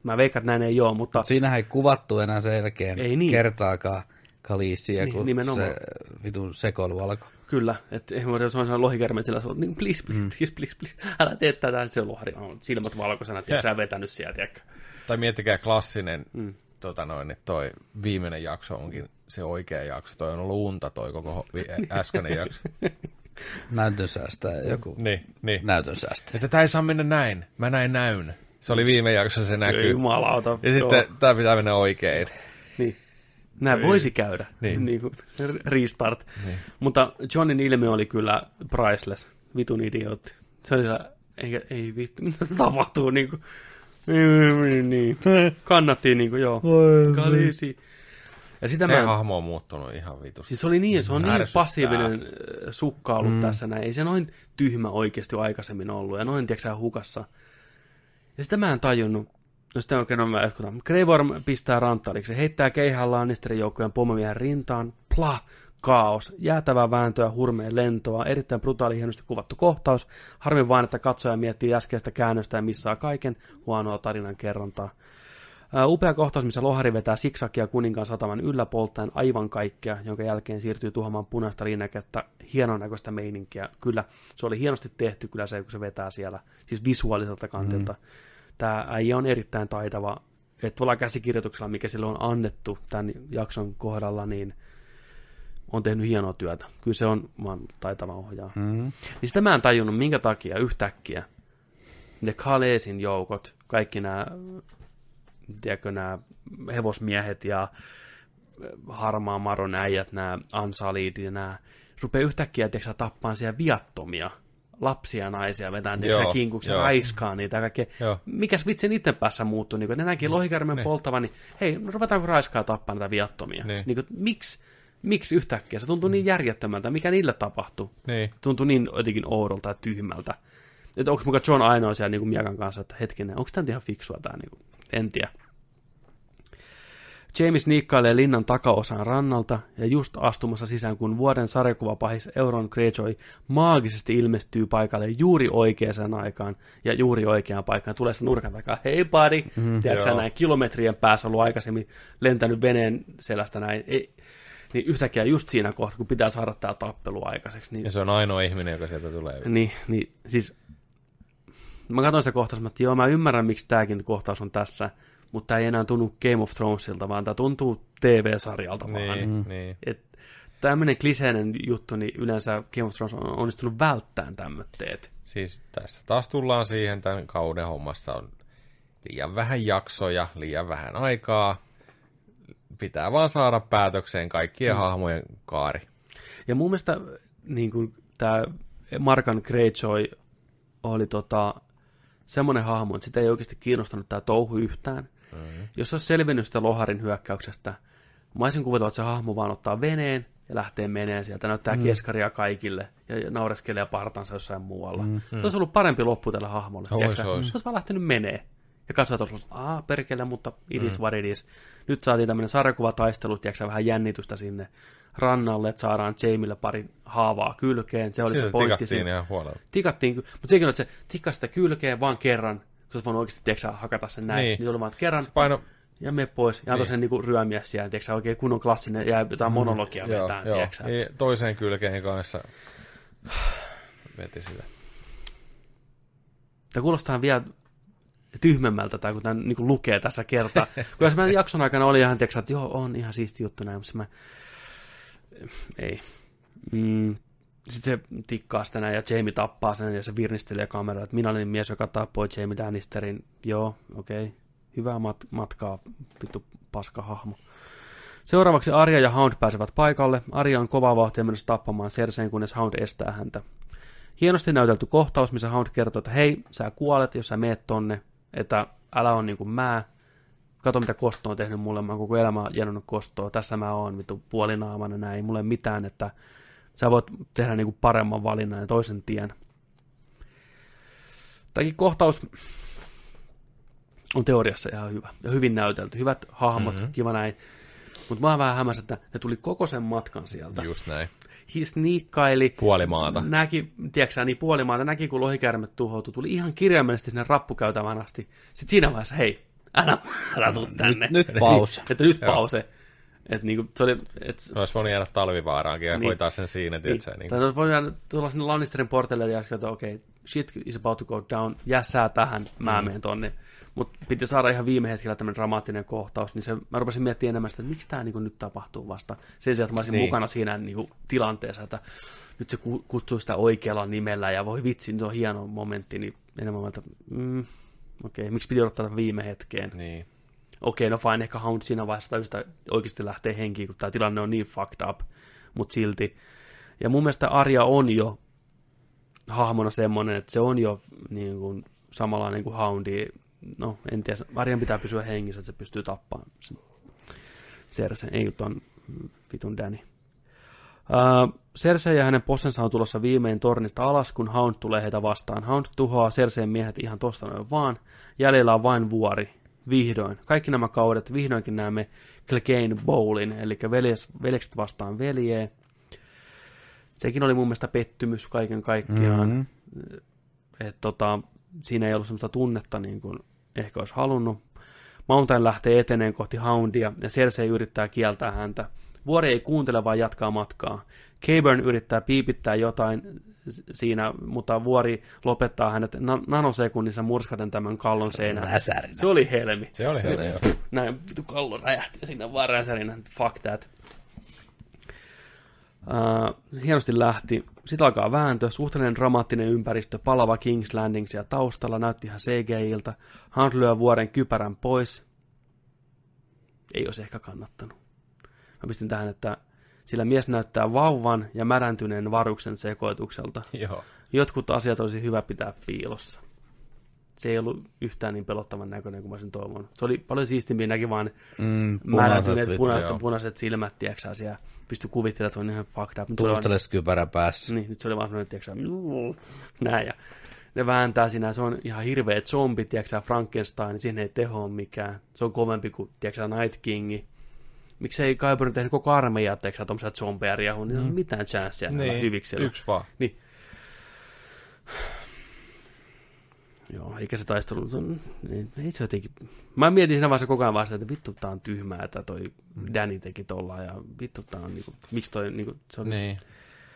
Mä veikkaan, että näin ei ole, mutta... Siinähän ei kuvattu enää selkeän Ei niin. kertaakaan Kaliissia, Niin, kun nimenomaan. se vitun sekoilu alkoi. Kyllä, että ei voi, jos on sellainen lohikärme, sillä on niin please, please, Mm. please, please, please, älä tee tätä, se lohari on silmät valkoisena, että sä vetänyt sieltä, tiedätkö? Tai miettikää klassinen, mm. tota noin, että toi viimeinen jakso onkin se oikea jakso. Toi on ollut unta toi koko äskeinen jakso. *laughs* Näytön säästää joku. niin, niin. Näytön säästää. Että tää ei saa mennä näin. Mä näin näyn. Se oli viime jaksossa se näkyy. Jumalauta. Ja sitten tää pitää mennä oikein. Niin. Näin voisi käydä. Niin. Niin. niin kuin restart. Niin. Mutta Johnin ilme oli kyllä priceless. Vitun idiootti. Se oli siellä, eikä, ei vittu, mitä tapahtuu niin kuin, niin, niin. Kannattiin niin kuin, joo. Kalisi. Ja sitä Se mä, hahmo on muuttunut ihan vitusti. Siis se oli niin, se on niin Ärsyttää. passiivinen äh, sukka ollut mm. tässä näin. Ei se noin tyhmä oikeasti ole aikaisemmin ollut. Ja noin, tiedätkö hukassa. Ja sitä mä en tajunnut. No sitten oikein on mä jatkutaan. Grey Worm pistää ranttaliksi. Se heittää keihään Lannisterin joukkojen pomomien rintaan. Pla! Kaos. Jäätävää vääntöä, hurmeen lentoa. Erittäin brutaali hienosti kuvattu kohtaus. Harmi vain, että katsoja miettii äskeistä käännöstä ja missaa kaiken. Huonoa tarinan kerrontaa. Ää, Upea kohtaus, missä lohari vetää siksakia kuninkaan sataman yllä polttaen aivan kaikkea, jonka jälkeen siirtyy tuhoamaan punaista linnaketta, hienon näköistä meininkiä. Kyllä, se oli hienosti tehty kyllä se, kun se vetää siellä, siis visuaaliselta kantilta. Mm. Tämä äijä on erittäin taitava, että tuolla käsikirjoituksella, mikä sille on annettu tämän jakson kohdalla, niin on tehnyt hienoa työtä. Kyllä se on vaan taitava ohjaa. Mm. Niin sitä mä en tajunnut, minkä takia yhtäkkiä ne Kaleesin joukot, kaikki nämä tiedätkö, nämä hevosmiehet ja harmaa maron äijät, nämä ansalid ja nämä, rupeaa yhtäkkiä tiedätkö, tappaan siellä viattomia lapsia ja naisia, vetää tiedätkö, kinkuksi raiskaa niitä ja kaikkea. Joo. Mikäs vitsi niiden päässä muuttuu, niin kun ne näki lohikärmen Niin. polttavan, niin hei, no ruvetaanko raiskaa tappaa näitä viattomia. Niin. Niin. kuin, miksi, miksi yhtäkkiä? Se tuntuu niin järjettömältä. Mikä niille tapahtui? Niin. Tuntui niin jotenkin oudolta ja tyhmältä. Että onko muka John ainoa siellä niin kuin Miakan kanssa, että hetkinen, onko tämä ihan fiksua tämä? Niin kuin, en tiedä. James niikkailee linnan takaosan rannalta ja just astumassa sisään, kun vuoden sarjakuvapahis Euron Greyjoy maagisesti ilmestyy paikalle juuri oikeaan aikaan ja juuri oikeaan paikkaan. Tulee sen nurkan takaa, hei buddy, mm, tiedätkö näin kilometrien päässä ollut aikaisemmin lentänyt veneen selästä näin. Ei, niin yhtäkkiä just siinä kohtaa, kun pitää saada tämä tappelu aikaiseksi, niin Ja se on ainoa ihminen, joka sieltä tulee. niin, niin siis mä katsoin sitä kohtaus, että joo, mä ymmärrän, miksi tämäkin kohtaus on tässä, mutta tämä ei enää tunnu Game of Thronesilta, vaan tämä tuntuu TV-sarjalta vaan. Niin, niin. Et tämmöinen kliseinen juttu, niin yleensä Game of Thrones on onnistunut välttämään tämmöitteet. Siis tässä taas tullaan siihen, tämän kauden hommassa on liian vähän jaksoja, liian vähän aikaa. Pitää vaan saada päätökseen kaikkien mm. hahmojen kaari. Ja mun mielestä niin kuin tämä Markan Greyjoy oli tota, semmoinen hahmo, että sitä ei oikeasti kiinnostanut tämä touhu yhtään. Mm-hmm. Jos se olisi selvinnyt sitä Loharin hyökkäyksestä, mä olisin kuvitellut, että se hahmo vaan ottaa veneen ja lähtee meneen sieltä, näyttää mm. keskaria kaikille ja ja naureskelee partansa jossain muualla. Mm. Se olisi ollut parempi loppu tälle hahmolle. Ois, ois. Se olisi vaan lähtenyt menee. Ja katsotaan tuossa, aah perkele, mutta it is what it is. Nyt saatiin tämmöinen sarjakuvataistelu, tiedätkö vähän jännitystä sinne rannalle, että saadaan Jamille pari haavaa kylkeen. Se oli Siitä se pointti. tikattiin siinä. ihan huolella. Tikattiin, mutta sekin oli, että se tikkasi sitä kylkeen vaan kerran, kun sä voinut oikeasti, tiedätkö, hakata sen näin. Niin. Niin, niin oli vaan, että kerran, Paino, ja me pois. Ja Niin. sen niinku ryömiä siellä, tiedätkö, oikein kunnon klassinen, ja jotain monologia joo, vetää, joo. tiedätkö, sä. Niin, toiseen kylkeen kanssa *sighs* veti sitä. Tämä kuulostaa vielä tyhmemmältä tai kun tämän niin kuin lukee tässä kertaa. *laughs* kun jos mä jakson aikana oli ihan, tiiäksä, että joo, on ihan siisti juttu näin, mutta mä, ei. Mm. Sitten se tikkaa sitä näin, ja Jamie tappaa sen, ja se virnistelee kameralla, että minä olin mies, joka tappoi Jamie Lannisterin. Joo, okei. Okay. Hyvää mat- matkaa, vittu paska hahmo. Seuraavaksi Arja ja Hound pääsevät paikalle. Arja on kovaa vauhtia menossa tappamaan Cerseen, kunnes Hound estää häntä. Hienosti näytelty kohtaus, missä Hound kertoo, että hei, sä kuolet, jos sä meet tonne, että älä on niin kuin mä. Kato, mitä kosto on tehnyt mulle, mä oon koko elämä jännyt kostoa, tässä mä oon vittu puolinaamana näin, mulle ei mitään, että sä voit tehdä niin kuin paremman valinnan ja toisen tien. Tämäkin kohtaus on teoriassa ihan hyvä ja hyvin näytelty. Hyvät hahmot, mm-hmm. kiva näin. Mutta mä oon vähän hämässä, että ne tuli koko sen matkan sieltä. Just näin. Sniikkaili. Puolimaata. Näki, tiedätkö niin puolimaata, näki kun lohikärmet tuhoutui. Tuli ihan kirjaimellisesti sinne rappukäytävään asti. Sitten siinä vaiheessa, hei, älä, älä tuu tänne. Nyt, nyt pause. että nyt pause. Että niinku, se oli, et, Se olisi voinut jäädä talvivaaraankin ja Niin. niin. hoitaa sen siinä, tiedätkö? niin, Niin, tai voi jäädä- tulla sinne Lannisterin portille ja että okei, okay, shit is about to go down, jää sää tähän, mä mm. menen tonne. Mutta piti saada ihan viime hetkellä tämmöinen dramaattinen kohtaus, niin se, mä rupesin miettimään enemmän sitä, että miksi tämä niinku nyt tapahtuu vasta. Sen sijaan, että mä olisin niin. Mukana siinä niinku, tilanteessa, että nyt se ku- kutsuu sitä oikealla nimellä ja voi vitsi, se on hieno momentti, niin enemmän mä, että mm, okei, okay, miksi piti odottaa viime hetkeen. niin. Okei, no fine, ehkä Hound siinä vaiheessa täysin oikeasti lähtee henkiin, kun tämä tilanne on niin fucked up, mutta silti. Ja mun mielestä Arja on jo hahmona semmoinen, että se on jo niin kuin, samanlainen kuin Houndi. No, en tiedä, Arjan pitää pysyä hengissä, että se pystyy tappaamaan sen Cersei, ei ton vitun Danny. Uh, Cersei ja hänen possensa on tulossa viimein tornista alas, kun Hound tulee heitä vastaan. Hound tuhoaa Cersein miehet ihan tosta noin vaan. Jäljellä on vain vuori. Vihdoin. Kaikki nämä kaudet, vihdoinkin näemme Clegane Bowlin, eli veljes, veljekset vastaan veljeä. Sekin oli mun mielestä pettymys kaiken kaikkiaan. Mhm. Et tota, siinä ei ollut semmoista tunnetta niin kuin ehkä olisi halunnut. Mountain lähtee eteneen kohti Houndia ja Cersei yrittää kieltää häntä. Vuori ei kuuntele, vaan jatkaa matkaa. Caburn yrittää piipittää jotain siinä, mutta vuori lopettaa hänet na- nanosekunnissa murskaten tämän kallon seinään. Räsärinä. Se oli helmi. Se oli helmi, joo. *laughs* Näin kallo räjähti ja siinä vaan räsärinä. Fuck that. Uh, hienosti lähti. Sitten alkaa vääntö. Suhteellinen dramaattinen ympäristö. Palava King's Landing siellä taustalla. Näytti ihan CGI-iltä. Hound lyö vuoren kypärän pois. Ei olisi ehkä kannattanut. Mä pistin tähän, että sillä mies näyttää vauvan ja märäntyneen varuksen sekoitukselta. Joo. Jotkut asiat olisi hyvä pitää piilossa. Se ei ollut yhtään niin pelottavan näköinen kuin mä olisin toivonut. Se oli paljon siistimpiä, näki vaan Mm, punaiset, punaiset, joo. punaiset silmät, tiedätkö siellä pysty kuvittelemaan, että se on ihan fucked up. Tuutteles kypärä päässä. niin, nyt se oli vaan semmoinen, tiedätkö, näin, ja ne vääntää siinä, se on ihan hirveä zombi, tiedätkö, Frankenstein, niin siihen ei teho mikään. Se on kovempi kuin, tiedätkö, Night Kingi. Miksei Kaiburin tehnyt koko armeijaa, tiedätkö, tuommoisia zombeja riahu, niin mm. ei ole mitään chanssia näillä Niin, hyviksillä. yksi vaan. Joo, eikä se taistelu, on, ei, se jotenkin... Mä mietin siinä vaiheessa koko ajan vasta, että vittu tää on tyhmää, että toi Danny teki tolla, ja vittu tää on niinku, miksi toi, niinku, se on Niin.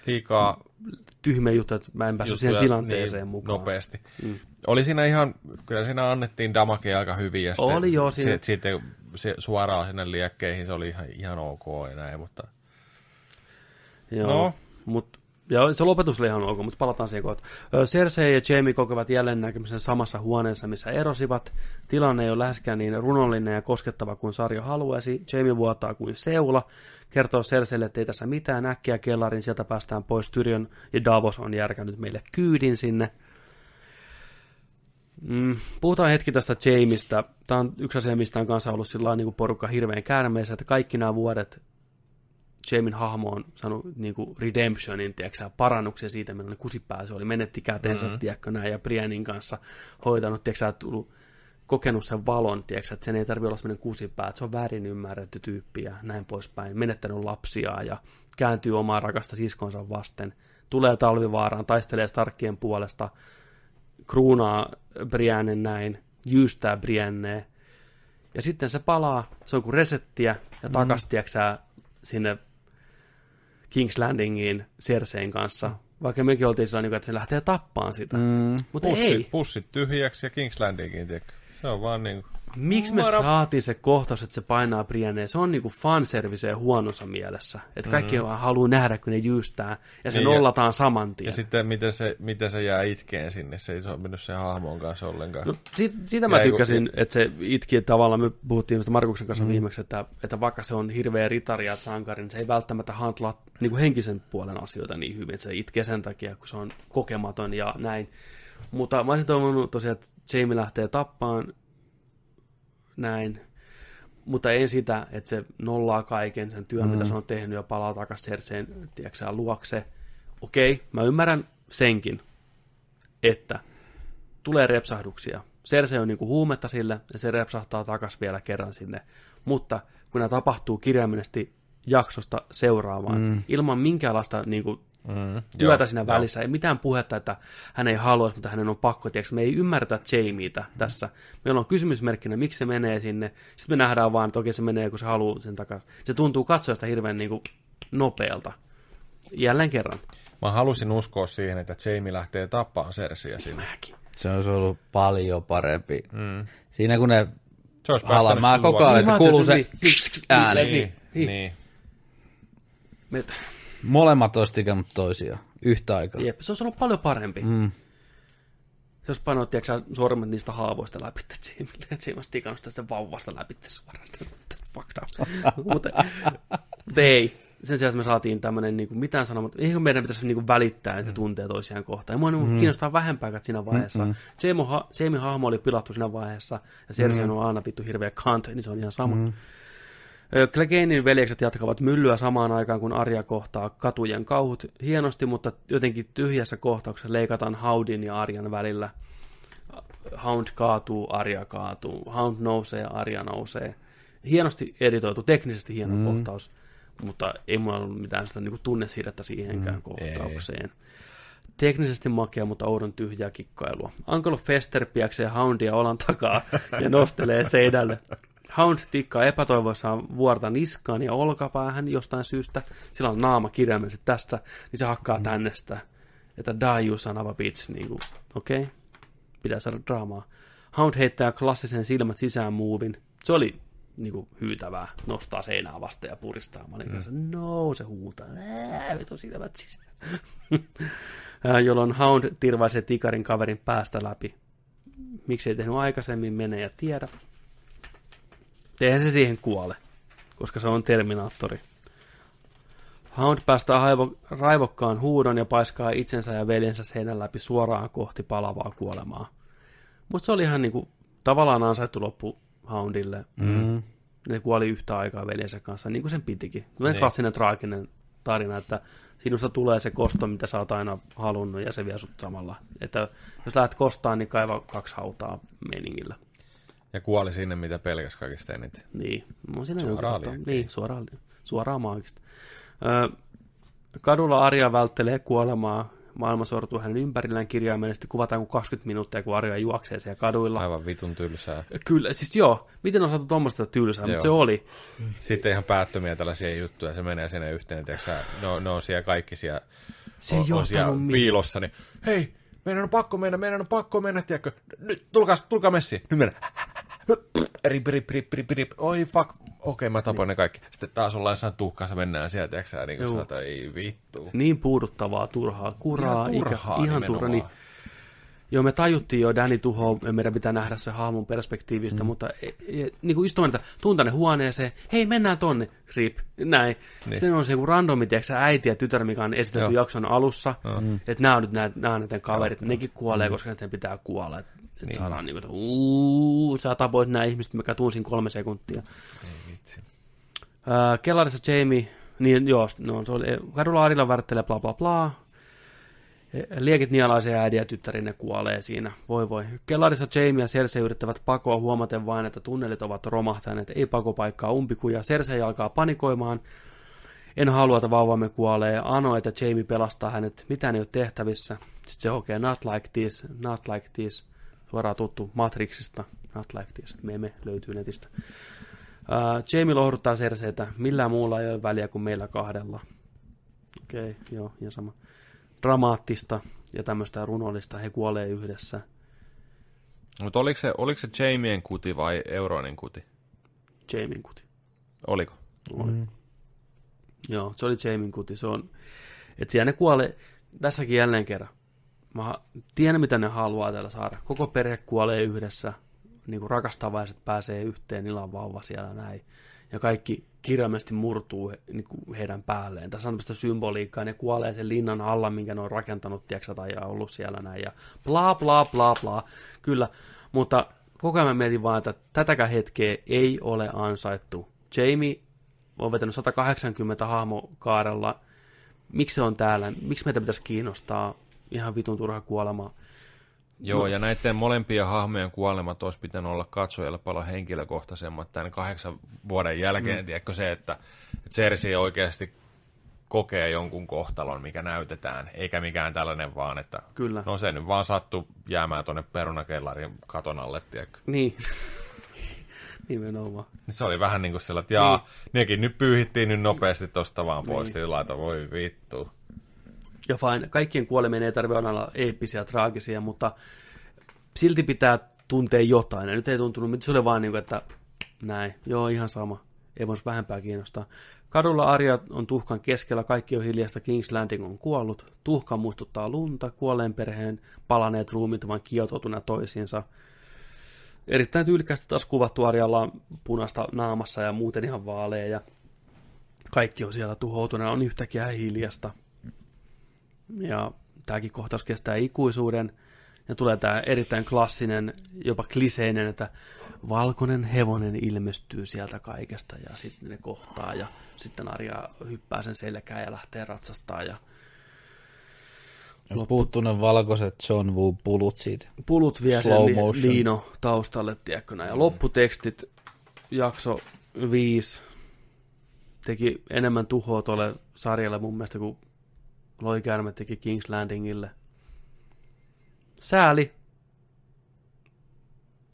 Liikaa tyhmä juttu, että mä en päässyt siihen tilanteeseen niin mukaan. Nopeasti. Mm. Oli siinä ihan, kyllä siinä annettiin damakea aika hyvin. Ja sitten, Oli joo, siinä- Sitten, sitten se, suoraan sinne liekkeihin se oli ihan, ihan ok ja näin, mutta Joo, No. mut, ja se lopetus oli ihan ok, mutta palataan siihen kohta. Cersei ja Jamie kokevat jälleen näkemisen samassa huoneessa, missä erosivat. Tilanne ei ole läheskään niin runollinen ja koskettava kuin sarja haluaisi. Jamie vuotaa kuin seula. Kertoo Cerseille, että ei tässä mitään äkkiä kellarin, sieltä päästään pois. Tyrion ja Davos on järkännyt meille kyydin sinne. Mm, puhutaan hetki tästä Jamista. Tämä on yksi asia, mistä on kanssa ollut niin porukka hirveän käärmeessä, että kaikki nämä vuodet Jamin hahmo on saanut niin kuin redemptionin, tiedätkö, parannuksia siitä, millä kusipää se oli, menetti kätensä, mm-hmm. tiedätkö, näin, ja Brianin kanssa hoitanut, tiedätkö, tullut kokenut sen valon, tiedätkö, että sen ei tarvitse olla semmoinen kusipää, että se on väärin ymmärretty tyyppi ja näin poispäin, menettänyt lapsia ja kääntyy omaa rakasta siskonsa vasten, tulee talvivaaraan, taistelee Starkien puolesta, kruunaa Brianen näin, jyystää Briannea, ja sitten se palaa, se on kuin resettiä, ja takas, mm. tiedätkö, sinne King's Landingiin Cersein kanssa, vaikka mekin oltiin sillä, että se lähtee tappaan sitä. Mm. Mutta pussit, ei. pussit tyhjäksi ja King's Landingin, tiedätkö? Se on vaan niin kuin... Miksi me saatiin se kohtaus, että se painaa Brienneen? Se on niinku fanserviceä huonossa mielessä. Että kaikki mm. vaan haluaa nähdä, kun ne jyystää, ja se Niin, niin, ja- nollataan saman tien. Ja sitten miten se, miten se jää itkeen sinne, se ei sopinut sen hahmon kanssa ollenkaan. No, siitä, siitä mä Jäi, kun- tykkäsin, että se itki että tavallaan, me puhuttiin Markuksen kanssa mm. viimeksi, että, että vaikka se on hirveä ritari ja sankari, niin se ei välttämättä handlaa niin kuin henkisen puolen asioita niin hyvin, että se itkee sen takia, kun se on kokematon ja näin. Mutta mä olisin toivonut tosiaan, että Jamie lähtee tappaan näin, mutta en sitä, että se nollaa kaiken sen työn, mm. mitä se on tehnyt ja palaa takaisin Cerseen, tiedätkö luokse. Okei, mä ymmärrän senkin, että tulee repsahduksia. Cersei on niinku huumetta sille, ja se repsahtaa takas vielä kerran sinne. Mutta kun nämä tapahtuu kirjaimellisesti jaksosta seuraavaan, mm. ilman minkäänlaista niinku, Mm, työtä joo, siinä joo. välissä, ei mitään puhetta, että hän ei haluaisi, mutta hänen on pakko, tiedätkö? me ei ymmärretä Jamieitä tässä. Meillä on kysymysmerkkinä, miksi se menee sinne. Sitten me nähdään vaan, että okei se menee, kun se haluaa sen takaisin. Se tuntuu katsojasta hirveän niinku, nopealta. Jälleen kerran. Mä halusin uskoa siihen, että Jamie lähtee tappaan Cersiä sinne. Mäkin. Se olisi ollut paljon parempi. Mm. Siinä kun ne Se olisi Hala, mä koko ajan, että Niin, kuuluu se ajattelin, niin, niin, ääni. niin, Niin, niin. Molemmat olisi tikannut toisiaan yhtä aikaa. Jep, se olisi ollut paljon parempi. Mm. Se olisi painanut, tiedätkö, sormet niistä haavoista läpi, että Jamie, *laughs* Jamie olisi tikannut sitä sitten vauvasta läpi suoraan. Sitä, up. *laughs* mutta, mutta ei. Sen sijaan, että me saatiin tämmöinen niin mitään sanomatta, eikö meidän pitäisi niin kuin, välittää, että tuntee toisiaan kohtaan. Ja mua niin mm. kiinnostaa vähempää siinä vaiheessa. Mm-hmm. Jamie, ha, Jamie hahmo oli pilattu siinä vaiheessa, ja Cersei mm-hmm. on aina vittu hirveä kant, niin se on ihan sama. Mm-hmm. Cleganein veljekset jatkavat myllyä samaan aikaan, kun Arja kohtaa katujen kauhut hienosti, mutta jotenkin tyhjässä kohtauksessa leikataan Houndin ja Arjan välillä. Hound kaatuu, Arja kaatuu. Hound nousee, Arja nousee. Hienosti editoitu, teknisesti hieno mm. kohtaus, mutta ei mulla ollut mitään sitä niin tunnesiirrettä siihenkään mm, kohtaukseen. Teknisesti makea, mutta oudon tyhjää kikkailua. Ankelo Fester piäksee Houndia olan takaa ja nostelee seinälle. *laughs* Hound tikkaa epätoivoissaan vuorta niskaan ja olkapäähän jostain syystä. Sillä on naama kirjaimellisesti tästä, niin se hakkaa mm. tänne sitä. Että die you son of a bitch, niin kuin, okei, okay. pitää saada draamaa. Hound heittää klassisen silmät sisään muuvin. Se oli niin kuin, hyytävää, nostaa seinää vasta ja puristaa. Mä olin mm. kanssa, no, se huutaa, vitu silmät sisään. *laughs* Ää, jolloin Hound tirvaisee tikarin kaverin päästä läpi. Miksi ei tehnyt aikaisemmin, mene ja tiedä. Eihän se siihen kuole, koska se on Terminaattori. Hound päästää haivo, raivokkaan huudon ja paiskaa itsensä ja veljensä seinän läpi suoraan kohti palavaa kuolemaa. Mutta se oli ihan niinku tavallaan ansaittu loppu Houndille. Mm. Ne kuoli yhtä aikaa veljensä kanssa, niin kuin sen pitikin. Niin. klassinen traaginen tarina, että sinusta tulee se kosto, mitä sä oot aina halunnut, ja se vie sut samalla. Että jos lähdet kostaan, niin kaiva kaksi hautaa meningillä. Ja kuoli sinne, mitä pelkäs kaikista eniten. Niin, on siinä Suoraan. Niin, suoraan, suoraan maagista. Öö, kadulla Arja välttelee kuolemaa. Maailma sortuu hänen ympärillään kirjaimellisesti. Kuvataan kuin 20 minuuttia, kun Arja juoksee siellä kaduilla. Aivan vitun tylsää. Kyllä, siis joo. Miten on saatu tuommoista tylsää, mutta se oli. Sitten ihan päättömiä tällaisia juttuja, se menee sinne yhteen, tiedätkö sä, ne, on, siellä kaikki siellä, Se on, on siellä piilossa, niin hei, meidän on pakko mennä, meidän on pakko mennä, tiedätkö, nyt tulkaa, tulkaa messiin, nyt mennään. Rip, rip, rip, rip, rip, oi fuck, okei mä tapoin ne kaikki. Sitten taas ollaan jossain tuhkassa, mennään sieltä, tiedätkö sä, niin kuin sanotaan, ei vittu. Niin puuduttavaa, turhaa, kuraa, Ihan turhaa ikä, ihan turha. Niin, joo, me tajuttiin jo Danny tuho, meidän pitää nähdä se hahmon perspektiivistä, mm. mutta e, e, niin kuin tommoinen, että tuun tänne huoneeseen, hei mennään tonne, rip, näin. Niin. Sitten on se joku randomi, tiedätkö, äiti ja tytär, mikä on esitelty Joo. jakson alussa, mm. että nämä on nyt nämä, nämä on näiden kaverit, Joo. nekin kuolee, koska näiden pitää kuolla. Että et niin. saadaan niin kuin, että uuu, sä tapoit nämä ihmiset, mikä tunsin kolme sekuntia. Ei vitsi. Äh, kellarissa Jamie, niin joo, no, se oli, kadulla Arilla värttelee bla bla bla. Liekit nialaisen äidin ja tyttärin ne kuolee siinä. Voi voi. Kellarissa Jamie ja Cersei yrittävät pakoa huomaten vain, että tunnelit ovat romahtaneet. Ei pakopaikkaa umpikuja. Cersei alkaa panikoimaan. En halua, että vauvamme kuolee. Ano, että Jamie pelastaa hänet. Mitään ei ole tehtävissä. Sitten se hokee not like this, not like this. Suoraan tuttu Matrixista. Not like this. Meme löytyy netistä. Uh, Jamie lohduttaa Cerseitä. Millään muulla ei ole väliä kuin meillä kahdella. Okei, okay, joo, ihan sama. Dramaattista ja tämmöistä runollista. He kuolee yhdessä. Mutta oliko se, oliko se Jamien kuti vai Euronin kuti? Jamin kuti. Oliko? Oli. Mm. Joo, se oli Jamin kuti. Se on, että siellä ne kuolee, tässäkin jälleen kerran. Mä tiedän, mitä ne haluaa täällä saada. Koko perhe kuolee yhdessä, niin kuin rakastavaiset pääsee yhteen, niillä on vauva siellä näin. Ja kaikki kirjaimellisesti murtuu niin kuin heidän päälleen. Tässä on tämmöistä symboliikkaa, ne kuolee sen linnan alla, minkä ne on rakentanut, tiedätkö, tai ollut siellä näin, ja bla bla bla bla. Kyllä, mutta koko ajan mä mietin vaan, että tätäkään hetkeä ei ole ansaittu. Jamie on vetänyt 180 hahmokaarella. Miksi se on täällä? Miksi meitä pitäisi kiinnostaa ihan vitun turha kuolema? Joo, No. ja näiden molempien hahmojen kuolemat olisi pitänyt olla katsojalle paljon henkilökohtaisemmat tämän kahdeksan vuoden jälkeen. Mm. Tiedätkö se, että, että Cersei oikeasti kokee jonkun kohtalon, mikä näytetään, eikä mikään tällainen vaan, että Kyllä. no se nyt vaan sattuu jäämään tuonne perunakellarin katon alle, tiedätkö. Niin. *laughs* Nimenomaan. Niin Se oli vähän niin kuin sellainen, että jaa, nekin nyt pyyhittiin nyt nopeasti tosta vaan pois, niin. laita, voi vittu. Ja fine, kaikkien kuolemien ei tarvitse olla eeppisiä, traagisia, mutta silti pitää tuntea jotain. Ja nyt ei tuntunut, mutta se oli vaan niin kuin, että näin, joo ihan sama. Ei voisi vähempää kiinnostaa. Kadulla Arja on tuhkan keskellä, kaikki on hiljasta, King's Landing on kuollut. Tuhka muistuttaa lunta, kuolleen perheen palaneet ruumit ovat kietoutuneet toisiinsa. Erittäin tyylikästi taas kuvattu Arjalla on punaista naamassa ja muuten ihan vaaleja. Ja kaikki on siellä tuhoutuneena, on yhtäkkiä hiljasta. Ja tämäkin kohtaus kestää ikuisuuden. Ja tulee tämä erittäin klassinen, jopa kliseinen, että valkoinen hevonen ilmestyy sieltä kaikesta ja sitten ne kohtaa ja sitten Arja hyppää sen selkään ja lähtee ratsastaa ja Loppu... Puuttuu ne valkoiset John Woo pulut siitä. pulut vie Slow sen motion. liino taustalle, tiedätkö näin. Ja lopputekstit, jakso 5, teki enemmän tuhoa tuolle sarjalle mun mielestä kuin Loikäärme teki King's Landingille. Sääli.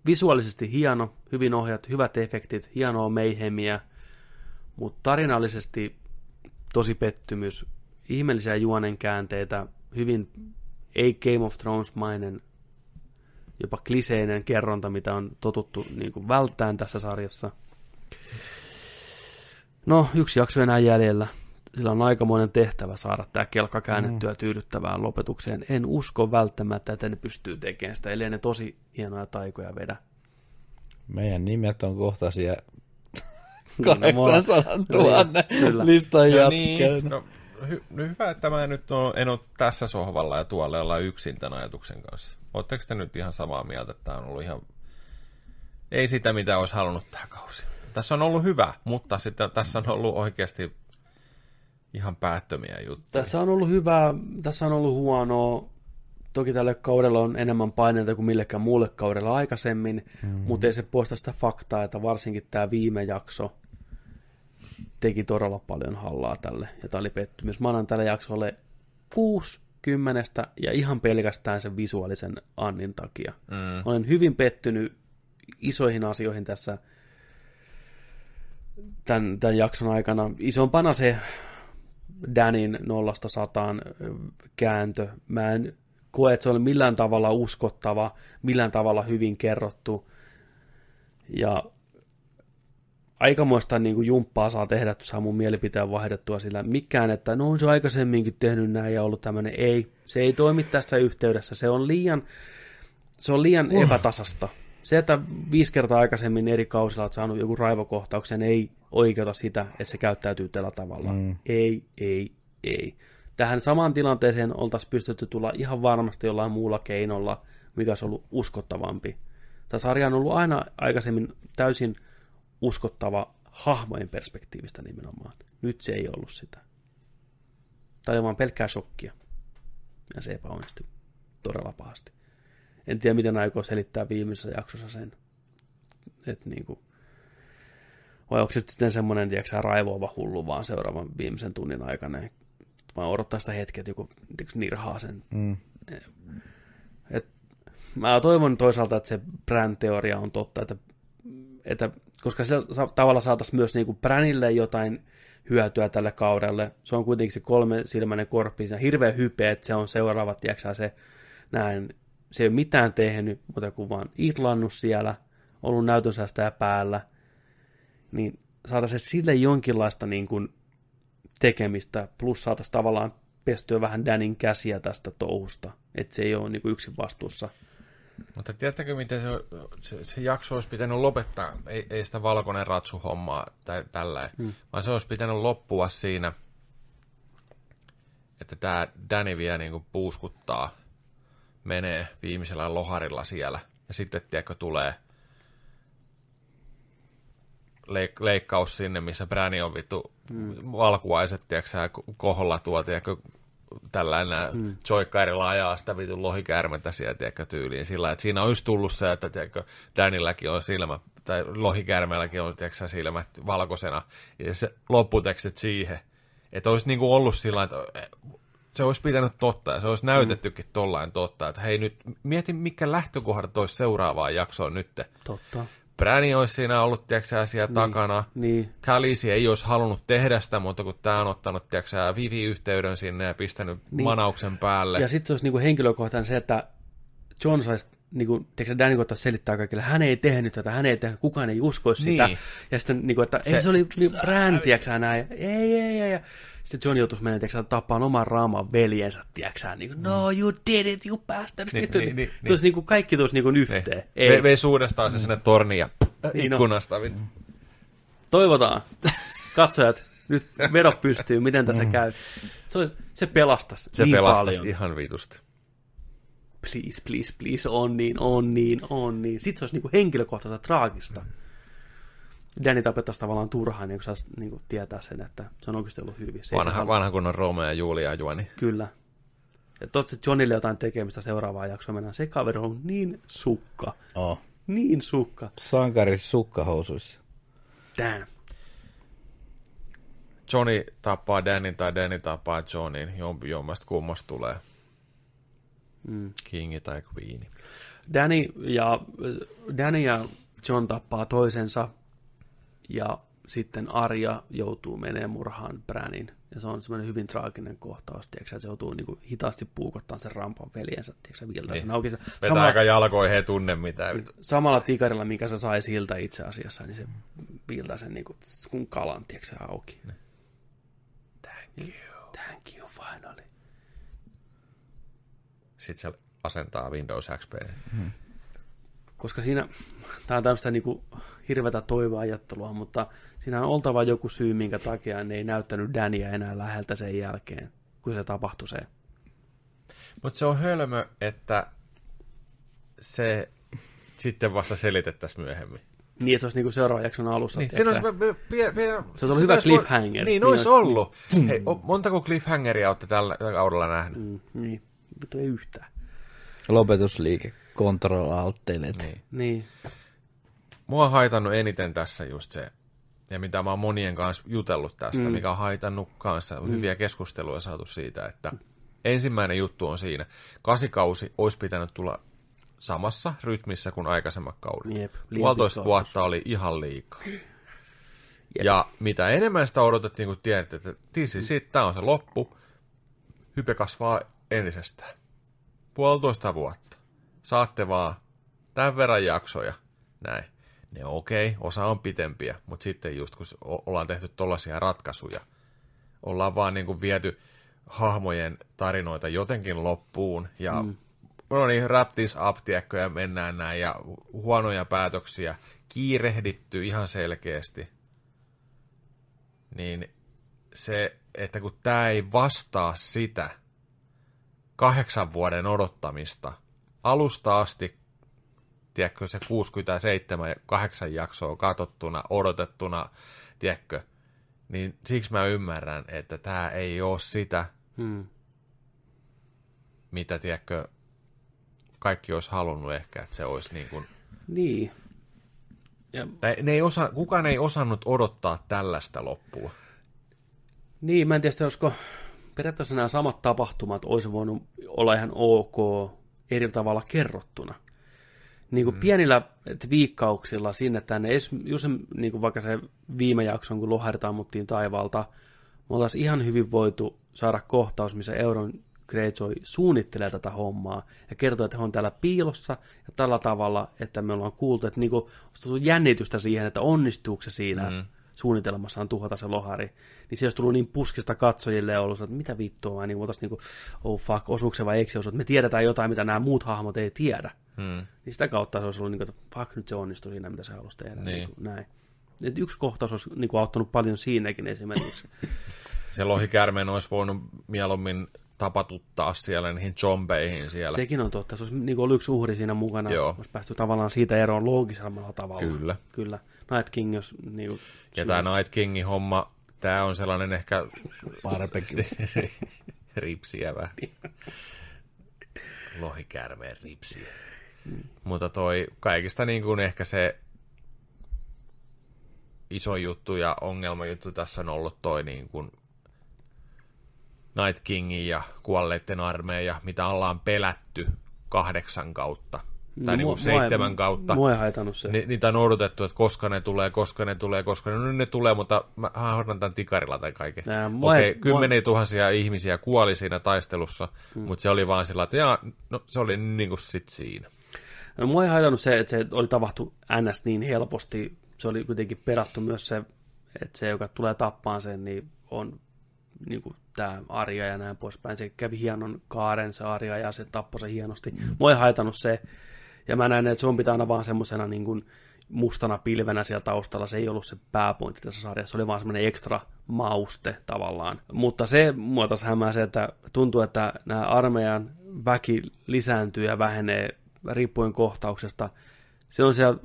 Visuaalisesti hieno, hyvin ohjat, hyvät efektit, hienoa meihemiä, mutta tarinallisesti tosi pettymys, ihmeellisiä juonenkäänteitä, hyvin ei Game of Thrones-mainen, jopa kliseinen kerronta, mitä on totuttu niin kuin välttämään tässä sarjassa. No, yksi jakso enää jäljellä. Sillä on aikamoinen tehtävä saada tämä kelkka käännettyä tyydyttävään lopetukseen. En usko välttämättä, että ne pystyy tekemään sitä, ellei ne tosi hienoja taikoja vedä. Meidän nimet on kohta siellä *laughs* Niin, no, 800 000 Niin, kyllä. listan No jatkeen. niin, no, hy, no hyvä, että mä nyt on, en ole tässä sohvalla ja tuolla olla yksin tämän ajatuksen kanssa. Oletteko te nyt ihan samaa mieltä, että tämä on ollut ihan... Ei sitä, mitä olisi halunnut tämä kausi. Tässä on ollut hyvä, mutta sitten tässä on ollut oikeasti ihan päättömiä juttuja. Tässä on ollut hyvää, tässä on ollut huonoa. Toki tälle kaudella on enemmän paineita kuin millekään muulle kaudella aikaisemmin, mm-hmm. mutta ei se poista sitä faktaa, että varsinkin tämä viime jakso teki todella paljon hallaa tälle, ja tämä oli pettymys. Mä annan tälle jaksolle 60 ja ihan pelkästään sen visuaalisen Annin takia. Mm. Olen hyvin pettynyt isoihin asioihin tässä tämän, tämän jakson aikana. Isompana se Danin nollasta sataan kääntö. Mä en koe, että se oli millään tavalla uskottava, millään tavalla hyvin kerrottu. Ja aikamoista niin kuin jumppaa saa tehdä, että saa mun mielipiteen vaihdettua sillä mikään, että no on se aikaisemminkin tehnyt näin ja ollut tämmöinen. Ei, se ei toimi tässä yhteydessä. Se on liian, se on liian uh. epätasasta. Se, että viisi kertaa aikaisemmin eri kausilla olet saanut joku raivokohtauksen, ei oikeuta sitä, että se käyttäytyy tällä tavalla. Mm. Ei, ei, ei. Tähän samaan tilanteeseen oltaisiin pystytty tulla ihan varmasti jollain muulla keinolla, mikä olisi ollut uskottavampi. Tämä sarja on ollut aina aikaisemmin täysin uskottava hahmojen perspektiivistä nimenomaan. Nyt se ei ollut sitä. Tämä oli vaan pelkkää shokkia. Ja se epäonnistui todella pahasti. En tiedä, miten aikoo selittää viimeisessä jaksossa sen. Että niinku, vai onko se nyt sitten semmoinen, tiedätkö, raivoava hullu vaan seuraavan viimeisen tunnin aikana, vai odottaa sitä hetkeä, että joku tiedätkö, nirhaa sen. Mm. Et, mä toivon toisaalta, että se brand-teoria on totta, että, että koska se sa- tavalla saataisiin myös niinku brändille jotain hyötyä tälle kaudelle. Se on kuitenkin se kolme silmäinen korppi, se on hirveä hype, että se on seuraava, tiedätkö, se näin se ei ole mitään tehnyt, mutta kun vaan irlannut siellä, ollut näytönsäästäjä päällä, niin saataisiin sille jonkinlaista niin kuin tekemistä, plus saataisiin tavallaan pestyä vähän Danin käsiä tästä touhusta, että se ei ole niin kuin yksin vastuussa. Mutta tiedättekö, miten se, se, se jakso olisi pitänyt lopettaa? Ei, ei sitä valkoinen ratsu hommaa tai tällä, hmm. vaan se olisi pitänyt loppua siinä, että tämä Danny vielä niin kuin puuskuttaa, menee viimeisellä loharilla siellä, ja sitten, tiedätkö, tulee leik- leikkaus sinne, missä Bräni on vittu hmm. valkuaiset, tiedätkö, koholla tuo, tiedätkö, tällainen hmm. joikkairilla ajaa sitä vitun lohikäärmettä siellä, tiedätkö, tyyliin sillä, että siinä olisi tullut se, että tiedätkö, Danilläkin on silmä, tai lohikäärmeelläkin on, tiedätkö, silmät valkoisena, ja se lopputekstit siihen, että olisi niinku ollut sillä että se olisi pitänyt totta, ja se olisi näytettykin mm. tollain totta, että hei nyt, mieti mikä lähtökohdat olisi seuraavaan jaksoon nyt. Totta. Bräni olisi siinä ollut, tiedätkö siellä niin, takana. Niin. Kalisi ei olisi halunnut tehdä sitä, mutta kun tämä on ottanut, tiedätkö Vivi-yhteyden sinne ja pistänyt niin. manauksen päälle. Ja sitten olisi niinku henkilökohtainen se, että John saisi niin kuin, tiedätkö, Danny koittaa selittää kaikille, hän ei tehnyt tätä, hän ei tehnyt, kukaan ei uskoisi niin. sitä. Ja sitten, niin kuin, että se, ei se oli niin, Bran, tiedätkö näin, ei, ei, ei, ja sitten John joutuisi menemään, tiedätkö, tappaan oman raaman veljensä, tiedätkö niin kuin, no you did it, you bastard. Niin, niin, niin, niin, niin. niin kuin, kaikki tuossa niin kuin yhteen. Niin. Ei. Vei suudestaan se sinne torniin ja niin ikkunasta. No. Toivotaan. Katsojat, nyt vedo pystyy, miten tässä mm. käy. Se, se pelastaisi Se niin pelastaisi paljon. ihan vitusti please, please, please, on niin, on niin, on niin. Sitten se olisi niinku henkilökohtaista traagista. Danny tapettaisiin tavallaan turhaan, niin kun saisi niin tietää sen, että se on oikeasti ollut hyvin. Se vanha, vanha kunnon Romeo ja Julia juoni. Kyllä. Ja totta, Johnille jotain tekemistä seuraavaa jaksoa mennään. Se kaveri on niin sukka. Oh. Niin sukka. Sankari sukkahousuissa. Damn. Johnny tappaa Danny tai Danny tappaa Johnin. Jommasta kummasta tulee. Mm. Kingi tai Queeni. Danny ja, Danny ja John tappaa toisensa ja sitten Arja joutuu menemään murhaan Branin. Ja se on semmoinen hyvin traaginen kohtaus, tiiäksä, että se joutuu niin kuin hitaasti puukottamaan sen rampan veljensä, tiiäksä, viiltää niin. sen auki. Vetää samalla, aika jalkoihin, he tunne mitään. Samalla tikarilla, mikä se sai siltä itse asiassa, niin se viiltää sen niin kuin, kun kalan, tiiäksä, auki. Ne. Thank you. Thank you, finally sitten se asentaa Windows XP. Hmm. Koska siinä, tämä on tämmöistä niin kuin hirveätä toiveajattelua, mutta siinä on oltava joku syy, minkä takia ne ei näyttänyt Dania enää läheltä sen jälkeen, kun se tapahtui se. Mutta se on hölmö, että se sitten vasta selitettäisiin myöhemmin. Niin, että se olisi niinku seuraavan jakson alussa. Niin, se, olisi, pie, pie, se olisi hyvä cliffhanger. Niin, niin olisi ollut. Hei, montako cliffhangeria olette tällä kaudella nähnyt? Mm, niin mutta ei yhtään. Lopetusliike, control alt Niin. niin. Mua on haitannut eniten tässä just se, ja mitä mä oon monien kanssa jutellut tästä, mm. mikä on haitannut kanssa, mm. hyviä keskusteluja saatu siitä, että ensimmäinen juttu on siinä, kasikausi olisi pitänyt tulla samassa rytmissä kuin aikaisemmat kaudet. Jep, Puolitoista vuotta oli ihan liikaa. Jep. Ja mitä enemmän sitä odotettiin, kun tiedät, että tisi, sitten tämä on se loppu, hype kasvaa entisestään. Puolitoista vuotta. Saatte vaan tämän verran jaksoja. Näin. Ne on okei, okay, osa on pitempiä, mutta sitten just kun ollaan tehty tollaisia ratkaisuja, ollaan vaan niin kuin viety hahmojen tarinoita jotenkin loppuun ja mm. no niin, wrap this up, tiedätkö, ja mennään näin ja huonoja päätöksiä, kiirehditty ihan selkeästi, niin se, että kun tämä ei vastaa sitä, kahdeksan vuoden odottamista. Alusta asti, tiedätkö, se 67 kahdeksan jaksoa katsottuna, odotettuna, tiedätkö, niin siksi mä ymmärrän, että tämä ei ole sitä, hmm. mitä, tiedätkö, kaikki olisi halunnut ehkä, että se olisi niin kuin... Niin. Ja... Ne ei osa, kukaan ei osannut odottaa tällaista loppua. Niin, mä en tiedä, olisiko periaatteessa nämä samat tapahtumat olisi voinut olla ihan ok eri tavalla kerrottuna. Niin kuin mm. pienillä viikkauksilla sinne tänne, just niin kuin vaikka se viime jakson, kun loharit ammuttiin taivaalta, me oltaisiin ihan hyvin voitu saada kohtaus, missä Euron Greyjoy suunnittelee tätä hommaa ja kertoo, että he on täällä piilossa ja tällä tavalla, että me ollaan kuultu, että on tullut jännitystä siihen, että onnistuuko se siinä mm. Suunnitelmassaan tuhota se lohari, niin se olisi tullut niin puskista katsojille ja ollut, että mitä vittua, vai niin voitaisiin niinku, oh fuck, osuuko se vai eikö se osu, että me tiedetään jotain, mitä nämä muut hahmot ei tiedä. Hmm. Niin sitä kautta se olisi ollut, niin kuin, että fuck, nyt se onnistui siinä, mitä se halusi tehdä. Niin. Niin kuin, näin. Et yksi kohtaus olisi niin kuin, auttanut paljon siinäkin esimerkiksi. *laughs* Se lohikärmeen olisi voinut mieluummin tapatuttaa siellä niihin zombeihin siellä. Sekin on totta. Se olisi niin kuin, ollut yksi uhri siinä mukana. Joo. Olisi päästy tavallaan siitä eroon loogisemmalla tavalla. Kyllä. Kyllä. Night King, jos niin kuin, Ja tämä Night Kingin homma, tämä on sellainen ehkä Barbecue. *laughs* ripsiä vähän. Lohikärmeen ripsiä. Mutta toi kaikista niin kuin ehkä se iso juttu ja ongelmajuttu tässä on ollut toi niin kuin Night Kingin ja kuolleiden armeija, mitä ollaan pelätty kahdeksan kautta. Tai niin mua- kuin seitsemän mua- kautta. Mua ei haitannut se. Ni, niitä on odotettu, että koska ne tulee, koska ne tulee, koska ne, no, ne tulee, mutta mä hoidan tämän tikarilla tai kaiken. Nää, mua Okei, ei- okay, kymmeniä tuhansia ihmisiä kuoli siinä taistelussa, hmm. mutta se oli vaan sillä, että jaa, no, se oli niin kuin sit siinä. No, mua ei haitannut se, että se oli tapahtu NS niin helposti. Se oli kuitenkin perattu myös se, että se, joka tulee tappaan sen, niin on niin kuin tämä Arja ja näin poispäin. Se kävi hienon kaaren se Arja ja se tappoi se hienosti. Mua ei haitannut se. Ja mä näen, että se on pitää aina vaan semmoisena niin kuin mustana pilvenä siellä taustalla. Se ei ollut se pääpointti tässä sarjassa. Se oli vaan semmoinen ekstra mauste tavallaan. Mutta se mua taas hämää se, että tuntuu, että nämä armeijan väki lisääntyy ja vähenee riippuen kohtauksesta. Se on siellä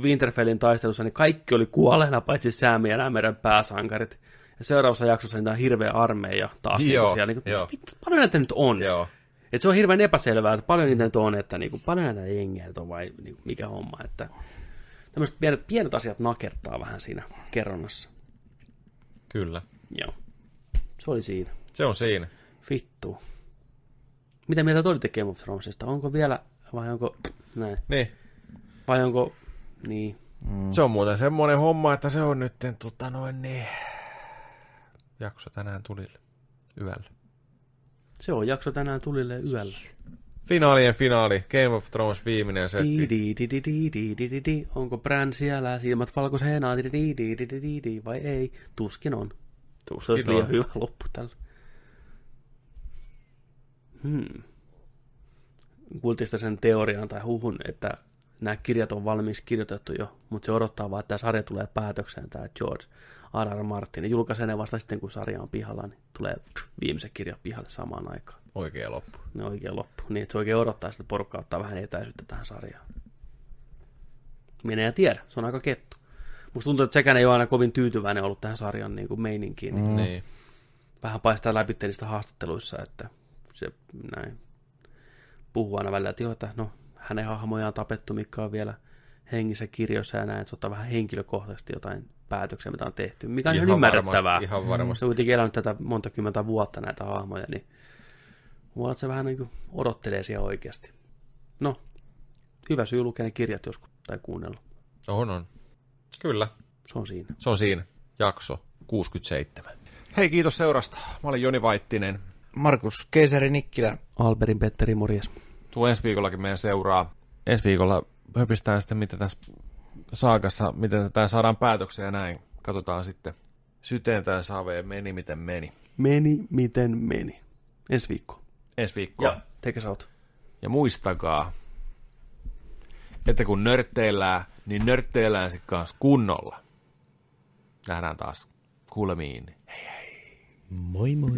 Winterfellin taistelussa, niin kaikki oli kuolleena, paitsi Sam ja nämä meidän pääsankarit. Ja seuraavassa jaksossa niin tämä hirveä armeija taas. Joo, niin siellä, niin joo. kuin, vittu, paljon näitä nyt on? Joo. Et se on hirveän epäselvää, että paljon niitä nyt on, että niinku, paljon näitä jengiä nyt on vai niinku, mikä homma. Että tämmöiset pienet, pienet asiat nakertaa vähän siinä kerronnassa. Kyllä. Joo. Se oli siinä. Se on siinä. Vittu. Mitä mieltä te olitte Game of Thronesista? Onko vielä, vai onko, näin, Niin. vai onko, niin, Mm. Se on muuten semmoinen homma, että se on nyt tota noin niin, jakso tänään tulille yöllä. Se on jakso tänään tulille yöllä. Finaalien finaali, Game of Thrones viimeinen setti. Onko Bran siellä, silmät valkoisena, vai ei? Tuskin on. Tuskin Se olisi liian hyvä loppu tällä. Hmm. Kuultista sen teoriaan tai huhun, että nämä kirjat on valmis kirjoitettu jo, mutta se odottaa vaan, että tämä sarja tulee päätökseen, tämä George. R. R. Martin. Ja julkaisee ne vasta sitten, kun sarja on pihalla, niin tulee viimeiset kirjat pihalle samaan aikaan. Oikea loppu. Ne oikein loppu. Niin, että se oikein odottaa, että porukka ottaa vähän etäisyyttä tähän sarjaan. Minä en tiedä, se on aika kettu. Musta tuntuu, että sekään ei ole aina kovin tyytyväinen ollut tähän sarjan niin kuin meininkiin. Mm. Mm. Niin. Vähän paistaa läpi niistä haastatteluissa, että se näin puhuu aina välillä, että joo, että no, hänen hahmoja on tapettu, mikä on vielä hengissä kirjoissa ja näin, että se ottaa vähän henkilökohtaisesti jotain päätöksiä, mitä on tehty, mikä on ihan, Ihan ymmärrettävää. varmasti, ihan varmasti. Se on kuitenkin elänyt tätä monta kymmentä vuotta näitä hahmoja, niin voi olla, että se vähän niin kuin odottelee siellä oikeasti. No, hyvä syy lukea ne kirjat joskus tai kuunnella. On, on. Kyllä. Se on siinä. Se on siinä. Jakso 67. Hei, kiitos seurasta. Mä olin Joni Vaittinen. Markus Keisari Nikkilä. Alberin Petteri, morjes. Tuo ensi viikollakin meidän seuraa. Ensi viikolla höpistään sitten, mitä tässä saakassa, miten tämä saadaan päätökseen ja näin. Katsotaan sitten. Syteen tämä saave meni, miten meni. Meni miten meni. Ensi viikko. Ensi viikkoa. Take us out. Ja muistakaa, että kun nörtteillään, niin nörtteillään sitten kanssa kunnolla. Nähdään taas kuulemiin. Moi moi.